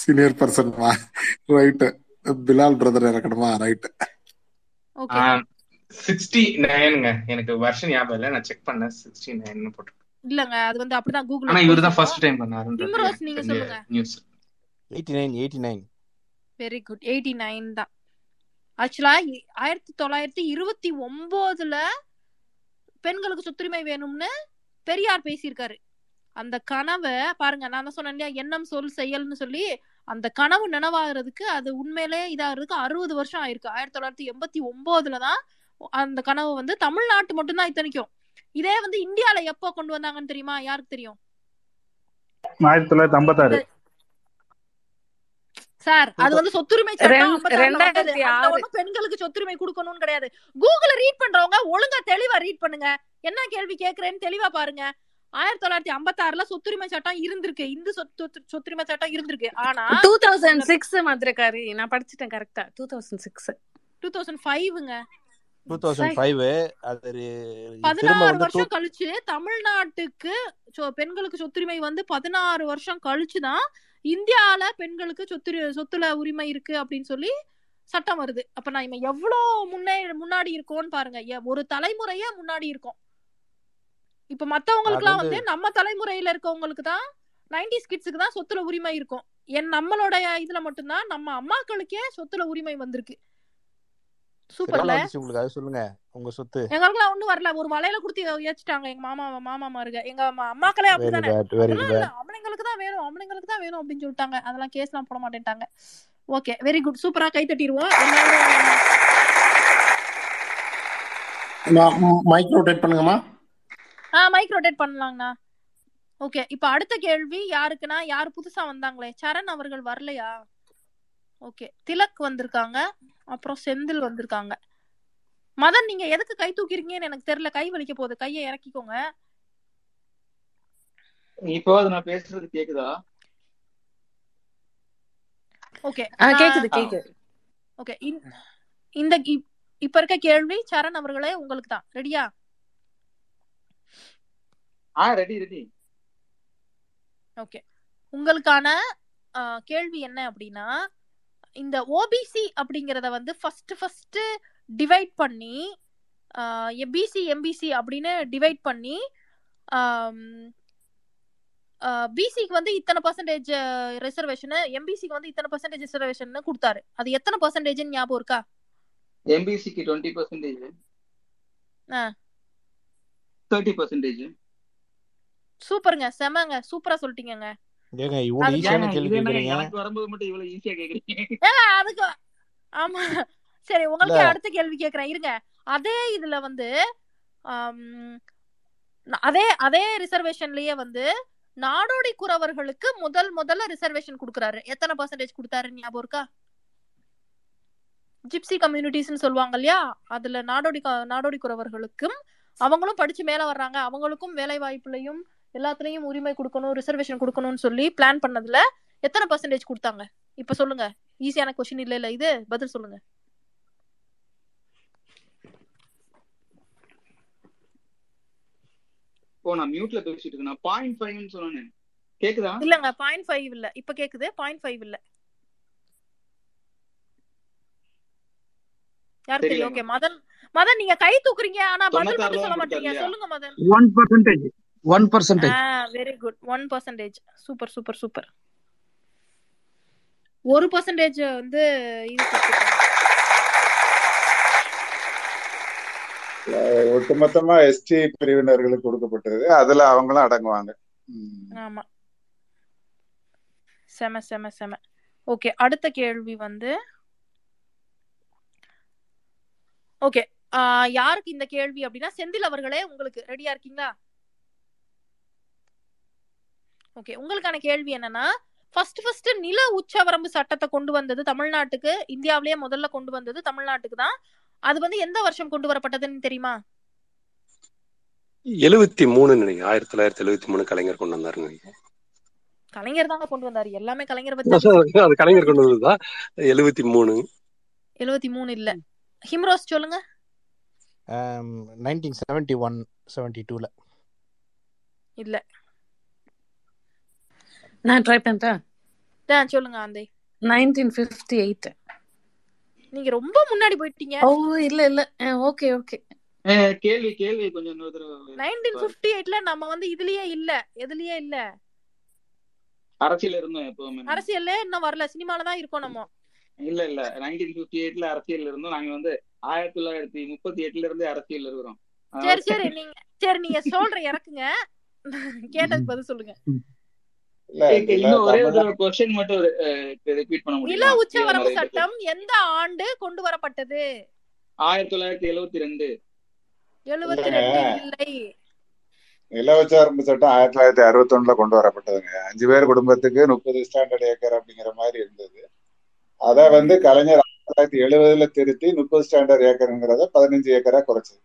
சீனியர் பர்சன்மா ரைட் பிலால் பிரதர் இறக்கணுமா? ரைட் ஓகே சிக்ஸ்டி நைனுங்க எனக்கு வருஷம் ஞாபகம் இல்லை. நான் செக் பண்ணேன். சிக்ஸ்டி நைன் போட்டு இல்லங்க அது வந்து அப்படிதான் கூகுள்ல ஆனா இவர் தான் போட்டிருக்கோம். ஃபர்ஸ்ட் டைம் இம்ரோஸ் எனக்கு நீங்க சொல்லுங்க. News eighty nine eighty nine very good eighty nine தான். ஆக்சுவலா ஆயிரத்தி தொள்ளாயிரத்தி இருபத்தி ஒன்பதுல பெண்களுக்கு சொத்துரிமை வேணும்னு பெரியார் பேசியிருக்காரு. அந்த கனவை பாருங்க நான் தான் சொன்னேன் இல்லையா எண்ணம் சொல் செயல்னு சொல்லி அந்த கனவு நினைவாகிறதுக்கு அது உண்மையிலே இதாகிறதுக்கு அறுபது வருஷம் ஆயிருக்கு. ஆயிரத்தி தொள்ளாயிரத்தி எண்பத்தி ஒன்பதுல தான் அந்த கனவு வந்து தமிழ்நாட்டு மட்டும்தான் இத்தனைக்கும். இதே வந்து இந்தியால எப்போ கொண்டு வந்தாங்கன்னு தெரியுமா? யாருக்கு தெரியும்? ஆயிரத்தி தொள்ளாயிரத்தி ஐம்பத்தாறு. சார் அது வந்து சொத்துரிமை பெண்களுக்கு சொத்துரிமை கொடுக்கணும்னு கிடையாது. கூகுள ரீட் பண்றவங்க ஒழுங்கா தெளிவா ரீட் பண்ணுங்க. என்ன கேள்வி கேக்குறேன்னு தெளிவா பாருங்க. ஆயிரத்தி தொள்ளாயிரத்தி ஐம்பத்தாறுல சொத்துரிமை சட்டம் இருந்திருக்கு. இந்து சொத்து சொத்துரிமை சட்டம் இருந்திருக்கு. ஆனா டூ தௌசண்ட் சிக்ஸ் மதுரக்காரி நான் படிச்சிட்டேன் கரெக்டா two thousand six. Two thousand ஃபைவ்ங்க. Two thousand five. அது திரும்ப பதினாறு வருஷம் கழிச்சு தமிழ்நாட்டுக்கு சொ- பெண்களுக்கு சொத்துரிமை வந்து பதினாறு வருஷம் கழிச்சுதான் இந்தியால பெண்களுக்கு சொத்து சொத்துல உரிமை இருக்கு அப்படின்னு சொல்லி சட்டம் வருது. அப்ப நான் இவன் எவ்வளவு முன்னே முன்னாடி இருக்கோம்னு பாருங்க. ஒரு தலைமுறையே முன்னாடி இருக்கோம். இப்ப மத்தவங்களுக்கு அது எல்லாம் வந்து நம்ம தலைமுறையில இருக்கவங்களுக்கு தான் நைன்டி கிட்ஸுக்கு தான் சொத்துல உரிமை இருக்கும். என் நம்மளுடைய இதுல மட்டும்தான் நம்ம அம்மாக்களுக்கே சொத்துல உரிமை வந்திருக்கு. சூப்பர்ல சொல்லுங்க உங்க சொத்து. எங்களுக்குலாம் ஒண்ணும் வரல. ஒரு வலையில கொடுத்து ஏச்சிட்டாங்க எங்க மாமா மாமா மாருங்க எங்க அம்மா- அம்மாக்களே பேட் ஆம்பளைங்களுக்கு தான் வேணும். ஆம்பளைங்களுக்கு தான் வேணும் அப்படின்னு சொல்லிட்டாங்க. அதெல்லாம் கேஸ்லாம் போட மாட்டேன்ட்டாங்க. ஓகே வெரி குட் சூப்பரா கை தட்டிடுவோம். மைக் ரொட்டேட் பண்ணுங்கம்மா. ஆ மைக் ரொட்டேட் பண்ணலாங்கண்ணா. ஓகே இப்போ அடுத்த கேள்வி யாருக்குன்னா யார் புதுசா வந்தாங்களே? சரண் அவர்கள் வரலையா? ஓகே திலக் வந்திருக்காங்க. அப்புறம் செந்தில் வந்திருக்காங்க. மதன் நீங்க எதுக்கு கை தூக்கிருக்கீங்கன்னு எனக்கு தெரியல. கை வலிக்க போகுது. கையை இறக்கிக்கோங்க. இப்போ அது நான் பேசுறது கேக்குதா? ஓகே கேக்குது கேக்குது. ஓகே இந்த இப்- இப்ப இருக்க கேள்வி சரண் அவர்களே உங்களுக்கு தான் ரெடியா ஆ ரெடி ரெடி ஓகே உங்களுக்கான கேள்வி என்ன அப்படின்னா இந்த ஓபிசி அப்படிங்கறத வந்து ஃபர்ஸ்ட் ஃபர்ஸ்ட் டிவைட் பண்ணி பிசி எம்பிசி அப்படின்னு டிவைட் பண்ணி பிசிக்கு வந்து இத்தனை பர்சன்டேஜ் ரிசர்வேஷன் எம்பிசிக்கு வந்து இத்தனை பர்சன்டேஜ் ரிசர்வேஷன் கொடுத்தாரு. அது எத்தனை பர்சன்டேஜ் ஞாபகம் இருக்கா? எம்பிசிக்கு டுவெண்ட்டி பர்சன்டேஜ் தேர்ட்டி பர்சன்டேஜ் சூப்பருங்க செமங்க சூப்பரா சொல்லிட்டீங்கங்க. ஏங்க இவ்வளவு ஈஸியான கேள்வி கேக்குறீங்க? எனக்கு வரும்போது மட்டும் இவ்வளவு ஈஸியா கேக்குறீங்க. ஏங்க அதுக்கு ஆமா. சரி உங்களுக்கே அடுத்த கேள்வி கேக்குறேன். இருங்க. அதே இதுல வந்து அதே அதே ரிசர்வேஷன்லயே வந்து நாடோடி குறவர்களுக்கு முதல் முதல்ல ரிசர்வேஷன் கொடுக்கறாரு. எத்தனை பர்சன்டேஜ் கொடுத்தாரு ஞாபகம் இருக்கா? ஜிப்சி கம்யூனிட்டிஸ்னு சொல்லுவாங்க இல்லையா? அதுல நாடோடி க- நாடோடி குறவர்களுக்கும் அவங்களும் படிச்சு மேல வர்றாங்க. அவங்களுக்கும் வேலை வாய்ப்புலையும் எல்லாத்துலயும் உரிமை கொடுக்கணும் ரிசர்வேஷன் கொடுக்கணும்னு சொல்லி பிளான் பண்ணதுல எத்தனை பர்சன்டேஜ் கொடுத்தாங்க? இப்ப சொல்லுங்க. ஈஸியான கொஸ்டின் இல்ல இல்ல. இது பதில் சொல்லுங்க. ஓ நான் மியூட்ல பேசிட்டு இருக்கேன். பாயிண்ட் ஃபைவ்னு சொன்னேன் கேக்குதா? இல்லங்க பாயிண்ட் ஃபைவ் இல்ல. இப்ப கேக்குது? பாயிண்ட் ஃபைவ் இல்ல. யார் தெரியும்? ஓகே மதன். மதன் நீங்க கை தூக்குறீங்க ஆனா பதில் மட்டும் சொல்ல மாட்டீங்க. சொல்லுங்க Madan. One percentage one percentage ஆ very good one percentage super super super ஒரு பர்சன்டேஜ் வந்து இது ஒட்டுமொத்தமா எஸ்டி பிரிவினர்களுக்கு கொடுக்கப்பட்டது. அதுல அவங்களும் அடங்குவாங்க. ஆமா. செம செம செம. ஓகே அடுத்த கேள்வி வந்து ஓகே யாருக்கு இந்த கேள்வி அப்படின்னா செந்தில் அவர்களே உங்களுக்கு ரெடியா இருக்கீங்களா? ஓகே உங்களுக்கான கேள்வி என்னன்னா ஃபர்ஸ்ட் ஃபர்ஸ்ட் நில உச்சவரம்பு சட்டத்தை கொண்டு வந்தது தமிழ்நாட்டுக்கு இந்தியாவிலேயே முதல்ல கொண்டு வந்தது தமிழ்நாட்டுக்கு தான். அது வந்து எந்த வருஷம் கொண்டு வரப்பட்டதுன்னு தெரியுமா? எழுவத்தி மூணு ஆயிரத்தி தொள்ளாயிரத்தி எழுவத்தி மூணு கலைஞர் கொண்டு நினைக்கிறேன். கலைஞர் தாங்க கொண்டு வந்தாரு. எல்லாமே கலைஞரை பத்தி தான் அது கலைஞர் கொண்டு வந்ததுதான் எழுவத்தி மூணு. எழுவத்தி மூணு இல்ல. ஹிம்ரோஸ் சொல்லுங்க. நைன்டீன் செவன்டி ஒன் செவன்டி டூல இல்ல. நான் ட்ரை பண்ணிட்டேன் சொல்லுங்க ஆந்தை. நைன்டீன் ஃபிஃப்டி எயிட் நீங்க ரொம்ப முன்னாடி போயிட்டீங்க. ஓ இல்ல இல்ல. ஓகே ஓகே கேள்வி கேள்வி கொஞ்சம் இன்னொரு தடவை நைன்டீன் பாரு. பிப்டி எயிட்ல நம்ம வந்து இதுலயே இல்ல. எதுலயே இல்ல? அரசியல் இருந்தோம் எப்பவுமே. அரசியல்ல இன்னும் வரல. சினிமால தான் இருக்கோம் நம்ம. இல்ல இல்ல. நைன்டீன் பிப்டி எயிட்ல அரசியல் இருந்தோம். நாங்க வந்து ஆயிரத்தி தொள்ளாயிரத்தி முப்பத்தி எட்டுல இருந்தே அரசியல் இருக்கிறோம். சரி சரி. நீங்க சரி நீங்க சொல்ற இறக்குங்க. கேட்டதுக்கு பதில் சொல்லுங்க. இன்னும் ஒரே ஒரு தமிழ் தடவை கொஸ்டின் மட்டும் ரிப்பீட் பண்ண நில முடியுமா உச்சவரம்பு சட்டம் எந்த ஆண்டு கொண்டு வரப்பட்டது? ஆயிரத்தி தொள்ளாயிரத்தி எழுவத்தி ரெண்டு எழுபத்தி இல்லைங்க ரெண்டு இல்லை நிலவச்சார்பு சட்டம் ஆயிரத்தி தொள்ளாயிரத்தி அறுபத்தி ஒண்ணுல கொண்டு வரப்பட்டதுங்க. அஞ்சு பேர் குடும்பத்துக்கு முப்பது ஸ்டாண்டர்ட் ஏக்கர் அப்படிங்கிற மாதிரி இருந்தது. அத வந்து கலைஞர் ஆயிரத்தி தொள்ளாயிரத்தி எழுபதுல திருத்தி முப்பது ஸ்டாண்டர்ட் ஏக்கருங்கிறத பதினஞ்சு ஏக்கரா குறைச்சது.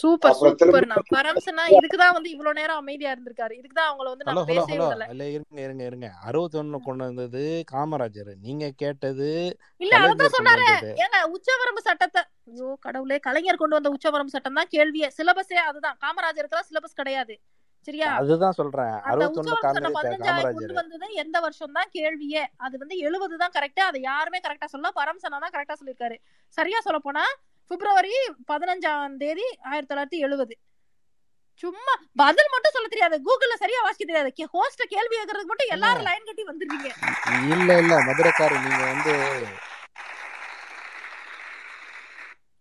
Super super. பரம்சனா இதுக்குதான் வந்து இவ்வளவு நேரம் அமைதியா இருந்திருக்காரு. இதுக்குதான் அவங்கள வந்து நான் பேசவே இல்ல இருங்க இருங்க இருங்க. அறுபத்தொன்னு கொண்டு வந்தது காமராஜர். நீங்க கேட்டது இல்ல கொண்டு சொன்னாரு. ஏங்க உச்சவரம்பு சட்டத்தை ஐயோ கடவுளே. கலைஞர் கொண்டு வந்த உச்சவரம்பு சட்டம் தான் கேள்வியே சிலபஸே அதுதான். காமராஜருக்குலாம் சிலபஸ் கிடையாது. சரியா? அதுதான் சொல்றேன். காமராஜர் வந்தது எந்த வருஷம் தான் கேள்வியே. அது வந்து எழுபது தான் கரெக்டா அதை யாருமே கரெக்டா சொல்ல பரம்சனா தான் கரெக்டா சொல்லியிருக்காரு. சரியா சொல்ல போனா பிப்ரவரி பதினஞ்சாம் தேதி ஆயிரத்தி தொள்ளாயிரத்தி எழுபது. சும்மா பதில் மட்டும் சொல்ல தெரியாது. கூகுள்ல சரியா வாசிக்க தெரியாது. ஹோஸ்ட கேள்வி கேட்கறதுக்கு மட்டும் எல்லாரும் லைன் கட்டி வந்துருவீங்க. இல்ல இல்ல மதுரைக்காரு நீங்க வந்து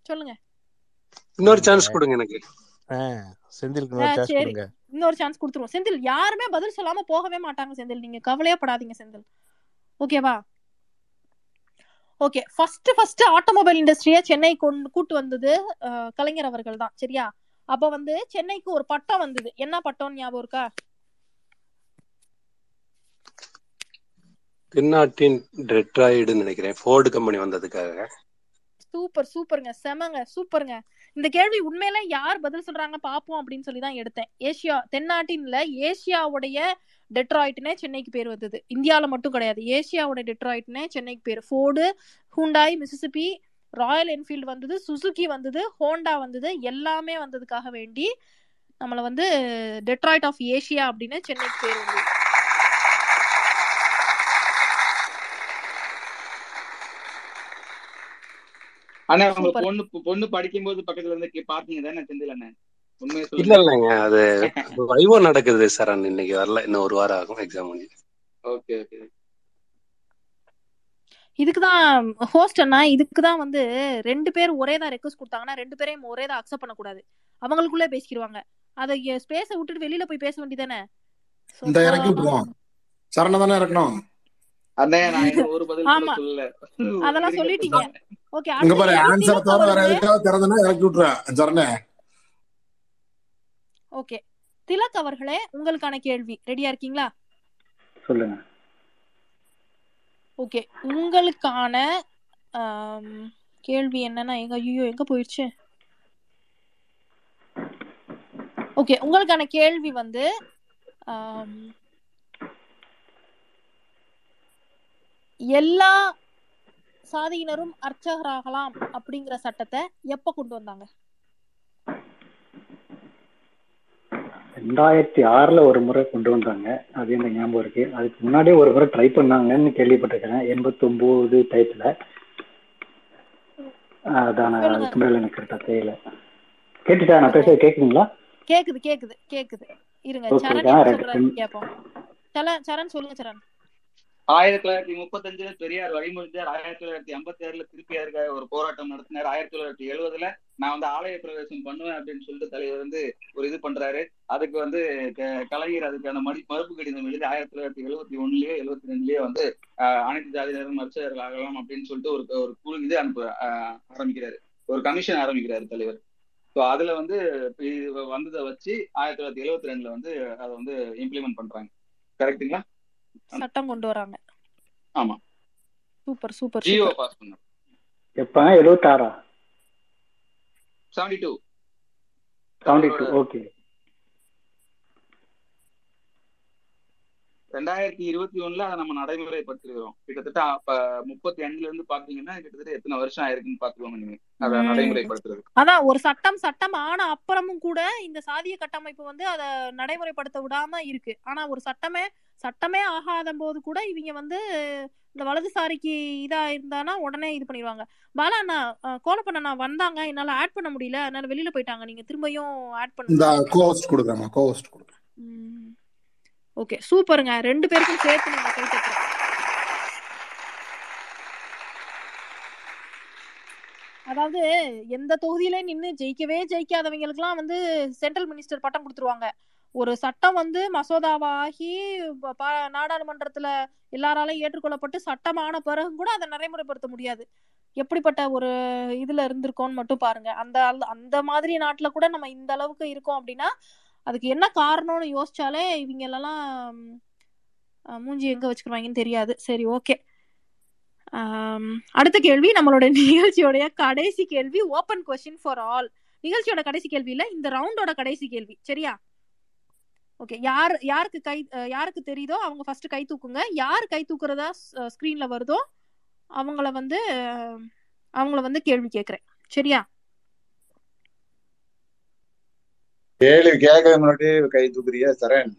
சொல்லுங்க. இன்னொரு சான்ஸ் கொடுங்க எனக்கு. கொடுங்க. இன்னொரு சான்ஸ் கொடுத்துருவோம். செந்தில் யாருமே பதில் சொல்லாம போகவே மாட்டாங்க செந்தில். நீங்க கவலையே படாதீங்க செந்தில். ஓகேவா ஓகே ஃபர்ஸ்ட் ஃபர்ஸ்ட் ஆட்டோமொபைல் இண்டஸ்ட்ரியை சென்னை கொண்டு கூட்டு வந்தது கலைஞர் அவர்கள் தான் சரியா? அப்ப வந்து சென்னைக்கு ஒரு பட்டம் வந்தது. என்ன பட்டம் ஞாபகம் இருக்கா? தென்னாட்டின் டெட்ராய்டுன்னு நினைக்கிறேன். Ford company வந்ததுக்காக. சூப்பர் சூப்பருங்க. செமங்க சூப்பருங்க. இந்த கேள்வி உண்மையில யார் பதில் சொல்றாங்க பாப்போம் அப்படின்னு சொல்லி தான் எடுத்தேன். ஏசியா தென்னாட்டின்ல ஏசியாவுடைய டெட்ராய்ட்னே சென்னைக்கு பேர் வந்தது. இந்தியால மட்டும் கிடையாது. ஏசியாவோட டெட்ராய்ட்னே சென்னைக்கு பேர். Ford Hyundai Mississippi Royal Enfield வந்தது சுசுகி வந்தது ஹோண்டா வந்தது எல்லாமே வந்ததுக்காக வேண்டி நம்மள வந்து டெட்ராய்ட் ஆஃப் ஏசியா அப்படின்னு சென்னைக்கு பேர் வந்தது. ஆனா பொண்ணு பொண்ணு படிக்கும்போது பக்கத்துல இருந்து பாத்தீங்க தானே செந்தில் அண்ணன் இல்ல இல்லைங்க. அது வைவோ நடக்குது சார். இன்னைக்கு வரல. இன்னும் ஒரு வாரம் ஆகும் எக்ஸாம் முடிஞ்சு ஓகே ஓகே. இதுக்குதான் ஹோஸ்ட் அண்ணா இதுக்குதான் வந்து ரெண்டு பேர் ஒரே தான் ரெக்வஸ்ட் கொடுத்தாங்கன்னா ரெண்டு பேரையும் ஒரே தான் அக்செப்ட் பண்ணக்கூடாது. அவங்களுக்குள்ளே பேசிக்கிடுவாங்க. அதை ஸ்பேஸை விட்டுட்டு வெளியில போய் பேச வேண்டியதானே இந்த இறக்கி விட்டுருவோம் சரண தானே இறக்கணும்? அதெல்லாம் சொல்லிட்டீங்க. ஓகே இங்க பாரு ஆன்சரை தவிர வேற எதுக்காவது திறந்தனா இறக்கி விட்டுருவேன் சரணே ஓகே. திலக் அவர்களே உங்களுக்கான கேள்வி. ரெடியா இருக்கீங்களா? சொல்லுங்க. ஓகே. உங்களுக்கான கேள்வி என்னன்னா எங்க ஐயோ எங்க போயிடுச்சு ஓகே உங்களுக்கான கேள்வி வந்து எல்லா சாதியினரும் அர்ச்சகராகலாம் அப்படிங்கிற சட்டத்தை எப்ப கொண்டு வந்தாங்க? ரெண்டாயிரத்தி ஆறுல ஒரு முறை கொண்டு வந்தாங்க. அது எனக்கு ஞாபகம் இருக்கு. அதுக்கு முன்னாடியே ஒரு முறை ட்ரை பண்ணாங்கன்னு கேள்விப்பட்டிருக்கேன். எண்பத்தி ஒன்பது டயத்துல அதான் அதுக்கு மேல எனக்கு கரெக்டா தெரியல. கேட்டுட்டா நான் ஓகே பேசுறது கேக்குதுங்களா? கேக்குது கேக்குது கேக்குது. இருங்க சரண் சொல்லுங்க சரண். ஆயிரத்தி தொள்ளாயிரத்தி முப்பத்தஞ்சுல பெரியார் வழிமொழிஞ்சார் ஆயிரத்தி தொள்ளாயிரத்தி ஐம்பத்தி ஆறுல திருப்பியாருக்காக ஒரு போராட்டம் நடத்தினார். ஆயிரத்தி தொள்ளாயிரத்தி எழுபதுல நான் வந்து ஆலய பிரவேசம் பண்ணுவேன் அப்படின்னு சொல்லிட்டு தலைவர் வந்து ஒரு இது பண்றாரு. அதுக்கு வந்து க- கலைஞர் அதுக்கான மடி மறுப்பு கடிதம் எழுதி ஆயிரத்தி தொள்ளாயிரத்தி எழுபத்தி ஒண்ணுலயே எழுபத்தி ரெண்டுலயே வந்து ஆஹ், அனைத்து ஜாதியினரும் மருத்துவர்கள் ஆகலாம் அப்படின்னு சொல்லிட்டு ஒரு ஒரு குழு இது அனுப்ப ஆரம்பிக்கிறாரு. ஒரு கமிஷன் ஆரம்பிக்கிறாரு தலைவர். ஸோ அதுல வந்து வந்ததை வச்சு ஆயிரத்தி தொள்ளாயிரத்தி எழுபத்தி ரெண்டுல வந்து அதை வந்து இம்ப்ளிமெண்ட் பண்றாங்க. கரெக்டுங்களா சட்டம் கொண்டு வராங்க. ஆமா. சூப்பர் சூப்பர் ஜியோ பாஸ் பண்ணாங்க எப்ப எழுபத்தாறா செவன்டி டூ செவன்டி தலைவரோட டூ ஓகே ரெண்டாயிரத்தி இருபத்தி ஒண்ணுல அதை நம்ம நடைமுறைப்படுத்திருக்கிறோம். கிட்டத்தட்ட அப்ப முப்பத்தி அஞ்சுல இருந்து பாத்தீங்கன்னா கிட்டத்தட்ட எத்தனை வருஷம் ஆயிருக்குன்னு பாத்துக்கோங்க நீங்க. அதை நடைமுறைப்படுத்துறது அதான் ஒரு சட்டம் சட்டம் ஆன அப்புறமும் கூட இந்த சாதிய கட்டமைப்பு வந்து அதை நடைமுறைப்படுத்த விடாம இருக்கு. ஆனா ஒரு சட்டமே சட்டமே ஆகாத போது கூட இவங்க வந்து இந்த வலதுசாரிக்கு இதா இருந்தானா உடனே இது பண்ணிடுவாங்க. பாலா அண்ணா கோலப்பண்ண வந்தாங்க என்னால ஆட் பண்ண முடியல அதனால வெளியில போயிட்டாங்க. நீங்க திரும்பியும் ஆட் இந்த பண்ணுங்க கோஸ்ட் கொடுக்குறேம்மா கோஸ்ட் கொடுக்குறேன் ஓகே சூப்பருங்க. ரெண்டு பேருக்கும் சேர்த்து நீங்க கை தட்டுறோம் அதாவது எந்த தொகுதியில நின்னு ஜெயிக்கவே ஜெயிக்காதவங்களுக்குலாம் வந்து சென்ட்ரல் மினிஸ்டர் பட்டம் கொடுத்துருவாங்க. ஒரு சட்டம் வந்து மசோதாவாகி பா- நாடாளுமன்றத்துல எல்லாராலையும் ஏற்றுக்கொள்ளப்பட்டு சட்டமான பிறகு கூட அதை நடைமுறைப்படுத்த முடியாது. எப்படிப்பட்ட ஒரு இதுல இருந்திருக்கோம்னு மட்டும் பாருங்க. அந்த அந்த மாதிரி நாட்டுல கூட நம்ம இந்த அளவுக்கு இருக்கோம் அப்படின்னா அதுக்கு என்ன காரணம்னு யோசிச்சாலே இவங்க எல்லாம் மூஞ்சி எங்க வச்சுக்கிறாங்கன்னு தெரியாது. சரி ஓகே அடுத்த கேள்வி நம்மளோட நிகழ்ச்சியோடைய கடைசி கேள்வி ஓப்பன் கொஸ்டின் ஃபார் ஆல் நிகழ்ச்சியோட கடைசி கேள்வி இல்ல இந்த ரவுண்டோட கடைசி கேள்வி. சரியா? ஓகே யார் யாருக்கு கை யாருக்கு தெரியுதோ அவங்க ஃபர்ஸ்ட் கை தூக்குங்க. யார் கை தூக்குறதா ஸ்க்ரீன்ல வருதோ அவங்கள வந்து அவங்கள வந்து கேள்வி கேட்குறேன் சரியா? கேள்வி கேட்கறது முன்னாடி கை தூக்குறியா சரண்.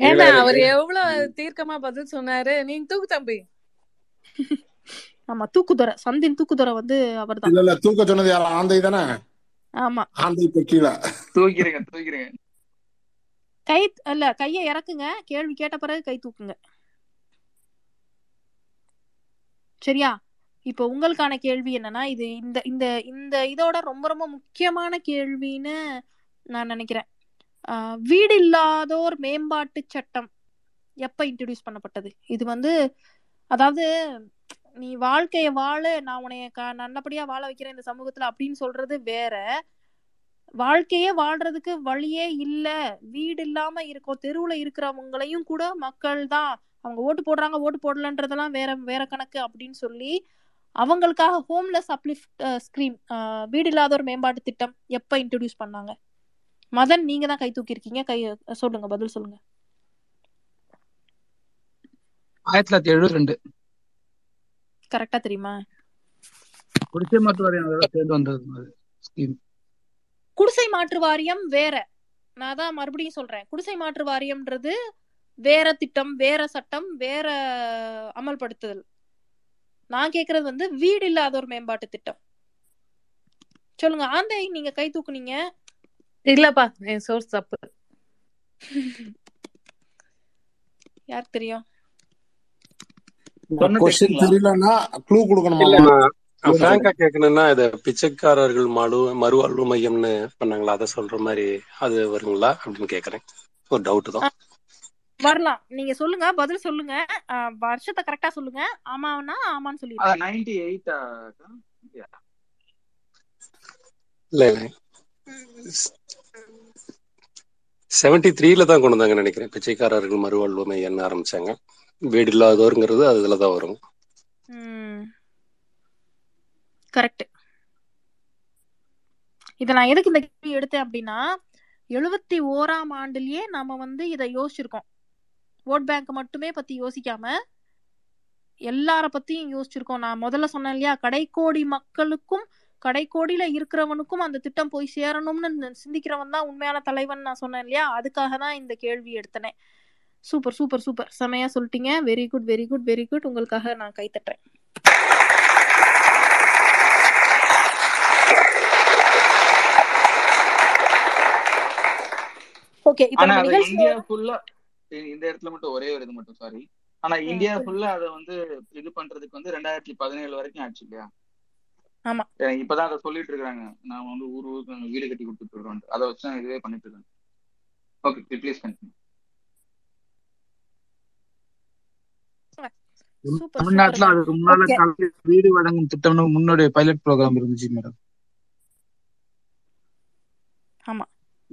ஏன்னா அவர் எவ்வளவு தீர்க்கமா பதில் சொன்னாரு. நீங்க தூக்கு தம்பி. ஆமா தூக்குதுறை. சந்தின் தூக்குதுறை வந்து அவர்தான். இல்ல இல்ல தூக்க சொன்னது யார்? ஆந்தை தானே? ஆமா. ஆந்தை இப்ப கீழே. தூக்கிறீங்க தூக்கிறீங்க கை இல்ல கையை இறக்குங்க. கேள்வி கேட்ட பிறகு கை தூக்குங்க. சரியா? இப்போ உங்களுக்கான கேள்வி என்னன்னா இது இந்த இந்த இந்த இதோட ரொம்ப ரொம்ப முக்கியமான கேள்வின்னு நான் நினைக்கிறேன். ஆஹ் வீடு இல்லாதோர் மேம்பாட்டு சட்டம் எப்ப இன்ட்ரடியூஸ் பண்ணப்பட்டது? இது வந்து அதாவது நீ வாழ்க்கைய வாழ நான் உன்னைய க- நல்லபடியா வாழ வைக்கிறேன் இந்த சமூகத்துல அப்படின்னு சொல்றது வேற. வாழ்க்கையே வாழ்றதுக்கு வழியே இல்ல. வீடு இல்லாம இருக்கோம் தெருவுல இருக்கிறவங்களையும் கூட மக்கள் தான். அவங்க ஓட்டு போடுறாங்க ஓட்டு போடலன்றதெல்லாம் வேற வேற கணக்கு அப்படின்னு சொல்லி அவங்களுக்காக ஹோம்லெஸ் அப்லிஃப்ட் ஸ்கிரீம் வீடு இல்லாதோர் மேம்பாட்டு திட்டம் எப்ப இன்ட்ரடியூஸ் பண்ணாங்க? மதன் நீங்க தான் கை தூக்கியிருக்கீங்க. கை சொல்லுங்க பதில் சொல்லுங்க. ஆயிரத்தி தொள்ளாயிரத்தி எழுபத்தி ரெண்டு கரெக்டா தெரியுமா? குடிசை மாற்று வாரியம் சேர்ந்து வந்தது ஸ்கீம் குடிசை மாற்று வாரியம் வேற. நான் தான் மறுபடியும் சொல்றேன். குடிசை மாற்று வாரியம்ன்றது வேற திட்டம் வேற சட்டம் வேற அமல்படுத்துதல். நான் கேக்குறது வந்து வீடு இல்லாதோர் மேம்பாட்டு திட்டம். சொல்லுங்க ஆந்தை நீங்க கை தூக்குனீங்க. இல்லப்பா என் சோர்ஸ் தப்பு. யாருக்கு தெரியும்? க்ளூ கொடுக்கணுமா? பிராங்கா கேட்கணும்னா இது பிச்சைக்காரர்கள் மறு மறுவாழ்வு மையம்னு பண்ணாங்களா? அதை சொல்ற மாதிரி அது வருங்களா அப்படின்னு கேக்குறேன். ஒரு டவுட் தான். வரலாம். நீங்க சொல்லுங்க பதில் சொல்லுங்க. வருஷத்தை கரெக்டா சொல்லுங்க. ஆமான்னா ஆமான்னு நைன்டி எயிட் இல்ல செவன்டி த்ரீல தான் கொண்டு வந்தாங்க நினைக்கிறேன். பிச்சைக்காரர்கள் மறுவாழ்வு மையம்னு ஆரம்பிச்சாங்க. வீடு இல்லாதோருங்கிறது அதுல தான் வரும். கரெக்ட் இத நான் எதுக்கு இந்த கேள்வி எடுத்தேன் அப்படின்னா எழுபத்தி ஓராம் ஆண்டுலயே நாம வந்து இதை யோசிச்சிருக்கோம். ஓட் பேங்க் மட்டுமே பத்தி யோசிக்காம எல்லார பத்தியும் யோசிச்சிருக்கோம். நான் முதல்ல சொன்னேன் இல்லையா? கடைக்கோடி மக்களுக்கும் கடைக்கோடியில இருக்கிறவனுக்கும் அந்த திட்டம் போய் சேரணும்னு சிந்திக்கிறவன் தான் உண்மையான தலைவன் நான் சொன்னேன் இல்லையா? அதுக்காக தான் இந்த கேள்வி எடுத்தனே. Super super super. செமையா சொல்லிட்டீங்க. Very good very good very good உங்களுக்காக நான் கை தட்டுறேன். ஓகே இப்போ ஆனா இந்த இடத்துல மட்டும் ஒரே ஒரு இது மட்டும் சாரி ஆனா இந்தியா ஃபுல்லா அதை வந்து இது பண்றதுக்கு வந்து ரெண்டாயிரத்தி பதினேழு வரைக்கும் ஆச்சு இல்லையா? ஆமா. இப்பதான் அதை சொல்லிட்டு இருக்காங்க. நான் வந்து ஊர் ஊருக்கு வீடு கட்டி கொடுத்துட்டு இருக்கோம் அதை வச்சு நான் இதுவே பண்ணிட்டு இருக்கேன். ஓகே ப்ளீஸ் கண்டினியூ சூப்பர் தமிழ்நாட்டுல அதுக்கு முன்னால வீடு வழங்கும் திட்டம்னு முன்னோடைய பைலட் ப்ரோக்ராம் இருந்துச்சு மேடம் ஆமா.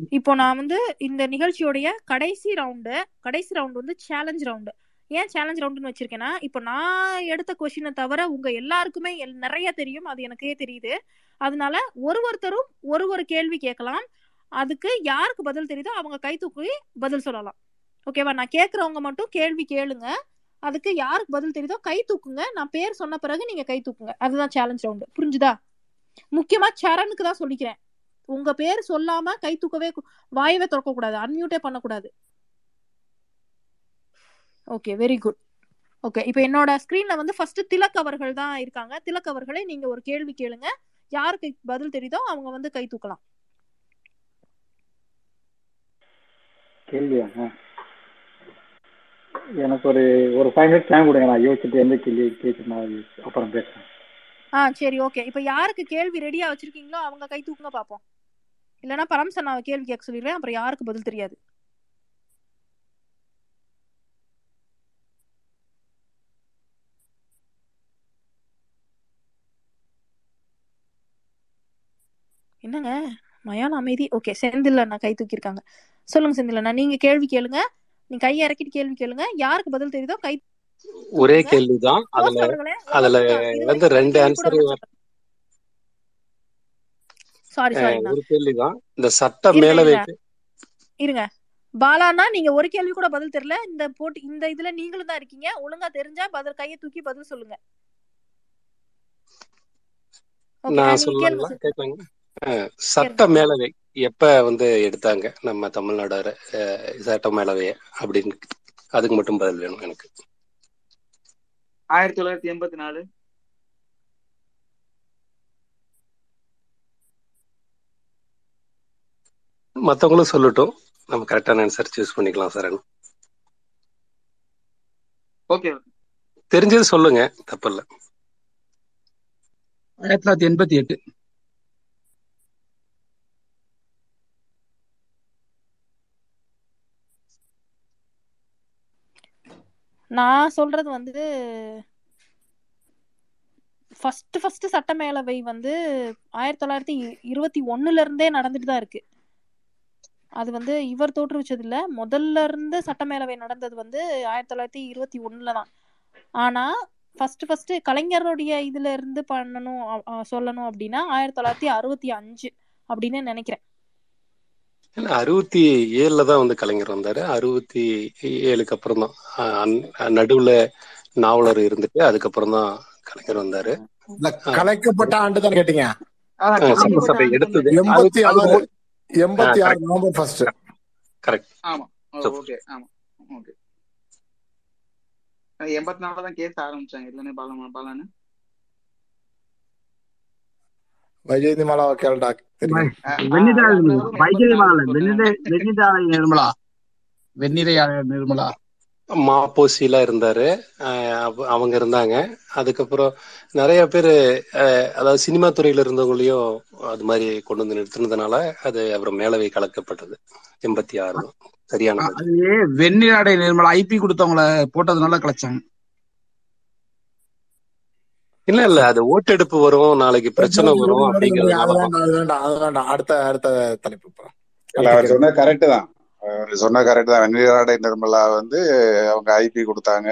இப்போ நான் வந்து இந்த நிகழ்ச்சியோடைய கடைசி ரவுண்டு கடைசி ரவுண்டு வந்து சேலஞ்ச் ரவுண்டு ஏன் சேலஞ்ச் ரவுண்டுன்னு வச்சிருக்கேன்னா இப்போ நான் எடுத்த கொஷினை தவிர உங்க எல்லாருக்குமே எல்- நிறைய தெரியும். அது எனக்கே தெரியுது. அதனால ஒரு ஒருத்தரும் ஒரு ஒரு கேள்வி கேட்கலாம். அதுக்கு யாருக்கு பதில் தெரியுதோ அவங்க கை தூக்கி பதில் சொல்லலாம். ஓகேவா நான் கேட்குறவங்க மட்டும் கேள்வி கேளுங்க. அதுக்கு யாருக்கு பதில் தெரியுதோ கை தூக்குங்க. நான் பேர் சொன்ன பிறகு நீங்க கை தூக்குங்க. அதுதான் சேலஞ்ச் ரவுண்டு புரிஞ்சுதா? முக்கியமா சரணுக்கு தான் சொல்லிக்கிறேன். உங்க பேர் சொல்லாம கை தூக்கவே வாயவே திறக்க கூடாது அன்மியூட்டே பண்ணக்கூடாது. ஓகே வெரி குட் ஓகே இப்போ என்னோட ஸ்க்ரீன்ல வந்து ஃபர்ஸ்ட் திலக் அவர்கள் தான் இருக்காங்க. திலக் அவர்களே நீங்க ஒரு கேள்வி கேளுங்க. யாருக்கு பதில் தெரியுதோ அவங்க வந்து கை தூக்கலாம். கேள்வியாங்க எனக்கு ஒரு ஒரு ஃபைவ் மினிட்ஸ் டைம் கொடுங்க. நான் யோசிச்சுட்டு எந்த கேள்வி நான் அப்புறம் பேசுறேன். ஆ சரி ஓகே இப்போ யாருக்கு கேள்வி ரெடியா வச்சிருக்கீங்களோ அவங்க கை தூக்குங்க பாப்போம். இல்லைன்னா பரம்சன் நான் கேள்வி கேட்க சொல்லிடுவேன். அப்புறம் யாருக்கு பதில் தெரியாது. என்னங்க? மயான அமைதி. ஓகே செந்தில் அண்ணா கை தூக்கியிருக்காங்க. சொல்லுங்க செந்தில் அண்ணா நீங்க கேள்வி கேளுங்க. நீங்க கையை இறக்கிட்டு கேள்வி கேளுங்க. யாருக்கு பதில் தெரியுதோ கை ஒரே கேள்விதான். அதுல அதுல வந்து ரெண்டு ஆன்சர் சாரி சாரிண்ணா ஒரு கேள்விதான். இந்த சட்ட இருங்க இருங்க. மேலவைக்கு இருங்க. பாலாண்ணா நீங்க ஒரு கேள்வி கூட பதில் தெரியல. இந்த போட்டி இந்த இதுல நீங்களும் தான் இருக்கீங்க. ஒழுங்கா தெரிஞ்சா பதில் கையை தூக்கி பதில் சொல்லுங்க. நான் சார் அஹ், சட்ட மேலவை எப்ப வந்து எடுத்தாங்க? நம்ம தமிழ்நாடு சட்ட மேலவைய அப்படின்னு. அதுக்கு மட்டும் பதில் வேணும் எனக்கு. ஆயிரத்தி தொள்ளாயிரத்தி எண்பத்தி நாலு. மத்தவங்களும் சொல்லட்டும். நம்ம கரெக்டான ஆன்சர் சூஸ் பண்ணிக்கலாம் சார் ஓகே தெரிஞ்சது சொல்லுங்க. தப்பில்ல. ஆயிரத்தி தொள்ளாயிரத்தி எண்பத்தி எட்டு. நான் சொல்றது வந்து ஃபர்ஸ்ட் ஃபர்ஸ்ட் சட்ட மேலவை வந்து ஆயிரத்தி தொள்ளாயிரத்தி இருபத்தி ஒண்ணுல இருந்தே நடந்துட்டு தான் இருக்கு. அது வந்து இவர் தோற்றுவிச்சது இல்ல முதல்ல இருந்து சட்ட மேலவை நடந்தது வந்து ஆயிரத்தி தொள்ளாயிரத்தி இருபத்தி ஒண்ணுல தான். ஆனா ஃபர்ஸ்ட் ஃபர்ஸ்ட் கலைஞருடைய இதுல இருந்து பண்ணணும் சொல்லணும் அப்படின்னா ஆயிரத்தி தொள்ளாயிரத்தி அறுபத்தி அஞ்சு அப்படின்னு நினைக்கிறேன். இல்ல அறுபத்தி ஏழுல தான் வந்து கலைஞர் வந்தாரு. அறுபத்தி ஏழுக்கு அப்புறம் தான் நடுவுல நாவலர் இருந்துட்டு அதுக்கப்புறம் தான் கலைஞர் வந்தாரு. கலைக்கப்பட்ட ஆண்டு தான் கேட்டீங்க? எடுத்தது. எண்பத்தி ஆறு நவம்பர் ஃபர்ஸ்ட் கரெக்ட் ஆமா ஓகே ஆமா ஓகே எண்பத்தி நாலுல தான் கேஸ் ஆரம்பிச்சாங்க இல்லைன்னு பாலமா பாலான்னு வைஜெயந்தி மாலாவை கேள்டா தெரியும் வெண்ணிதா அது அந்த வரும் வைஜய் எண்பத்தி நாலு மாலை வெண்ணிதை வெண்ணிதா நிர்மலா வெண்ணிறை நிர்மலா மாப்போசிலாம் இருந்தாரு. அவங்க இருந்தாங்க. அதுக்கப்புறம் நிறைய பேர் அதாவது சினிமா துறையில இருந்தவங்களையும் அது மாதிரி கொண்டு வந்து நிறுத்தினதுனால அது அப்புறம் மேலவை கலக்கப்பட்டது. எண்பத்தி ஆறு சரியான அ- பதில். அது வெண்ணிறாடை நிர்மலா ஐபி கொடுத்தவங்கள போட்டதுனால கலைச்சாங்க. இல்ல இல்ல அது ஓட்டெடுப்பு வரும் நாளைக்கு பிரச்சனை வரும் அது அப்படிங்கறதுனால வேண்டாம் அது வேண்டாம் அது வேண்டாம் அடுத்த அடுத்த தலைப்பு கரெக்ட் தான். சொன்ன கரெக்ட் தான். வெண்ணிராடை நிர்மலா வந்து அவங்க ஐபி கொடுத்தாங்க.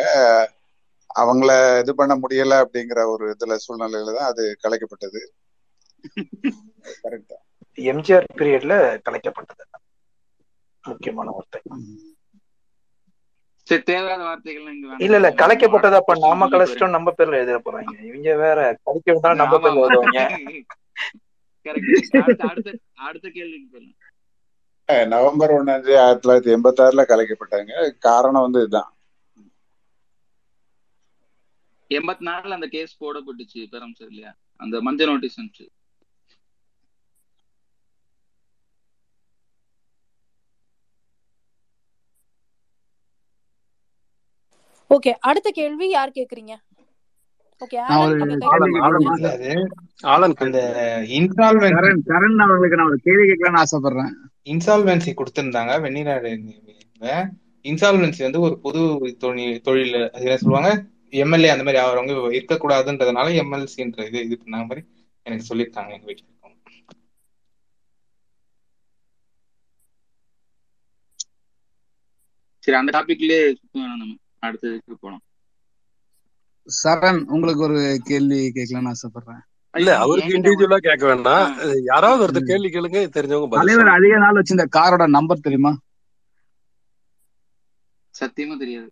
அவங்கள இது பண்ண முடியல அப்படிங்கிற ஒரு இதுல சூழ்நிலையில தான் அது கலைக்கப்பட்டது. கரெக்ட் எம்ஜிஆர் பீரியட்ல கலைக்கப்பட்டது. முக்கியமான வார்த்தை. தேவையான வார்த்தைகள் இல்ல இல்ல கலைக்கப்பட்டது அப்ப நாம கலைச்சிட்டோம் நம்ம பேர்ல எழுத போறாங்க. இவங்க வேற கலைக்க விட்டாலும் நம்ம பேர்ல ஆமா. எழுதுவாங்க. கரெக்ட் அடுத்த அடுத்த அடுத்த கேள்விக்கு போயிடலாம். அஹ் நவம்பர் ஒன்னாம் ஆயிரத்தி தொள்ளாயிரத்தி எண்பத்தி ஆறுல கலைக்கப்பட்டாங்க காரணம் வந்து இதுதான். எண்பத்தி நாலுல அந்த கேஸ் போடப்பட்டுச்சு பெரும் சார் இல்லையா? அந்த மஞ்சள் நோட்டீஸ் வந்துச்சு ஓகே அடுத்த கேள்வி யார் கேக்குறீங்க? ஆலன் ஒரு நீங்க கை கேள்வி ஆலன் தூக்கிருக்கீங்க ஆலன் கேட்கலாமா இல்ல அது ஆலன் அந்த கேள்வி இன்சால்வென்சி கரண் கரண் அவர்களுக்கு நான் ஒரு கேள்வி கேட்கலாம்னு ஆசைப்படுறேன். இன்சால்வென்சி கொடுத்திருந்தாங்க வெண்ணிலாடு இன்சால்வென்சி வந்து ஒரு பொது தொழில் தொழில் அது என்ன சொல்லுவாங்க? எம்எல்ஏ அந்த மாதிரி அவரவங்க இருக்கக்கூடாதுன்றதுனால எம்எல்சின்ற இது இது பண்ணாங்க மாதிரி எனக்கு சொல்லியிருக்காங்க எங்க வீட்டுல சரி அந்த டாபிக்லயே நம்ம. அடுத்ததுக்கு போலாம். சரண் உங்களுக்கு ஒரு கேள்வி கேட்கலாம்னு ஆசைப்படுறேன். இல்ல அவருக்கு இண்டிவிஜுவலா கேட்க வேண்டாம். யாராவது ஒருத்தர். கேள்வி கேளுங்க தெரிஞ்சவங்க தலைவர் அதிக நாள் வச்சிருந்த காரோட நம்பர் தெரியுமா? சத்தியமா தெரியாது.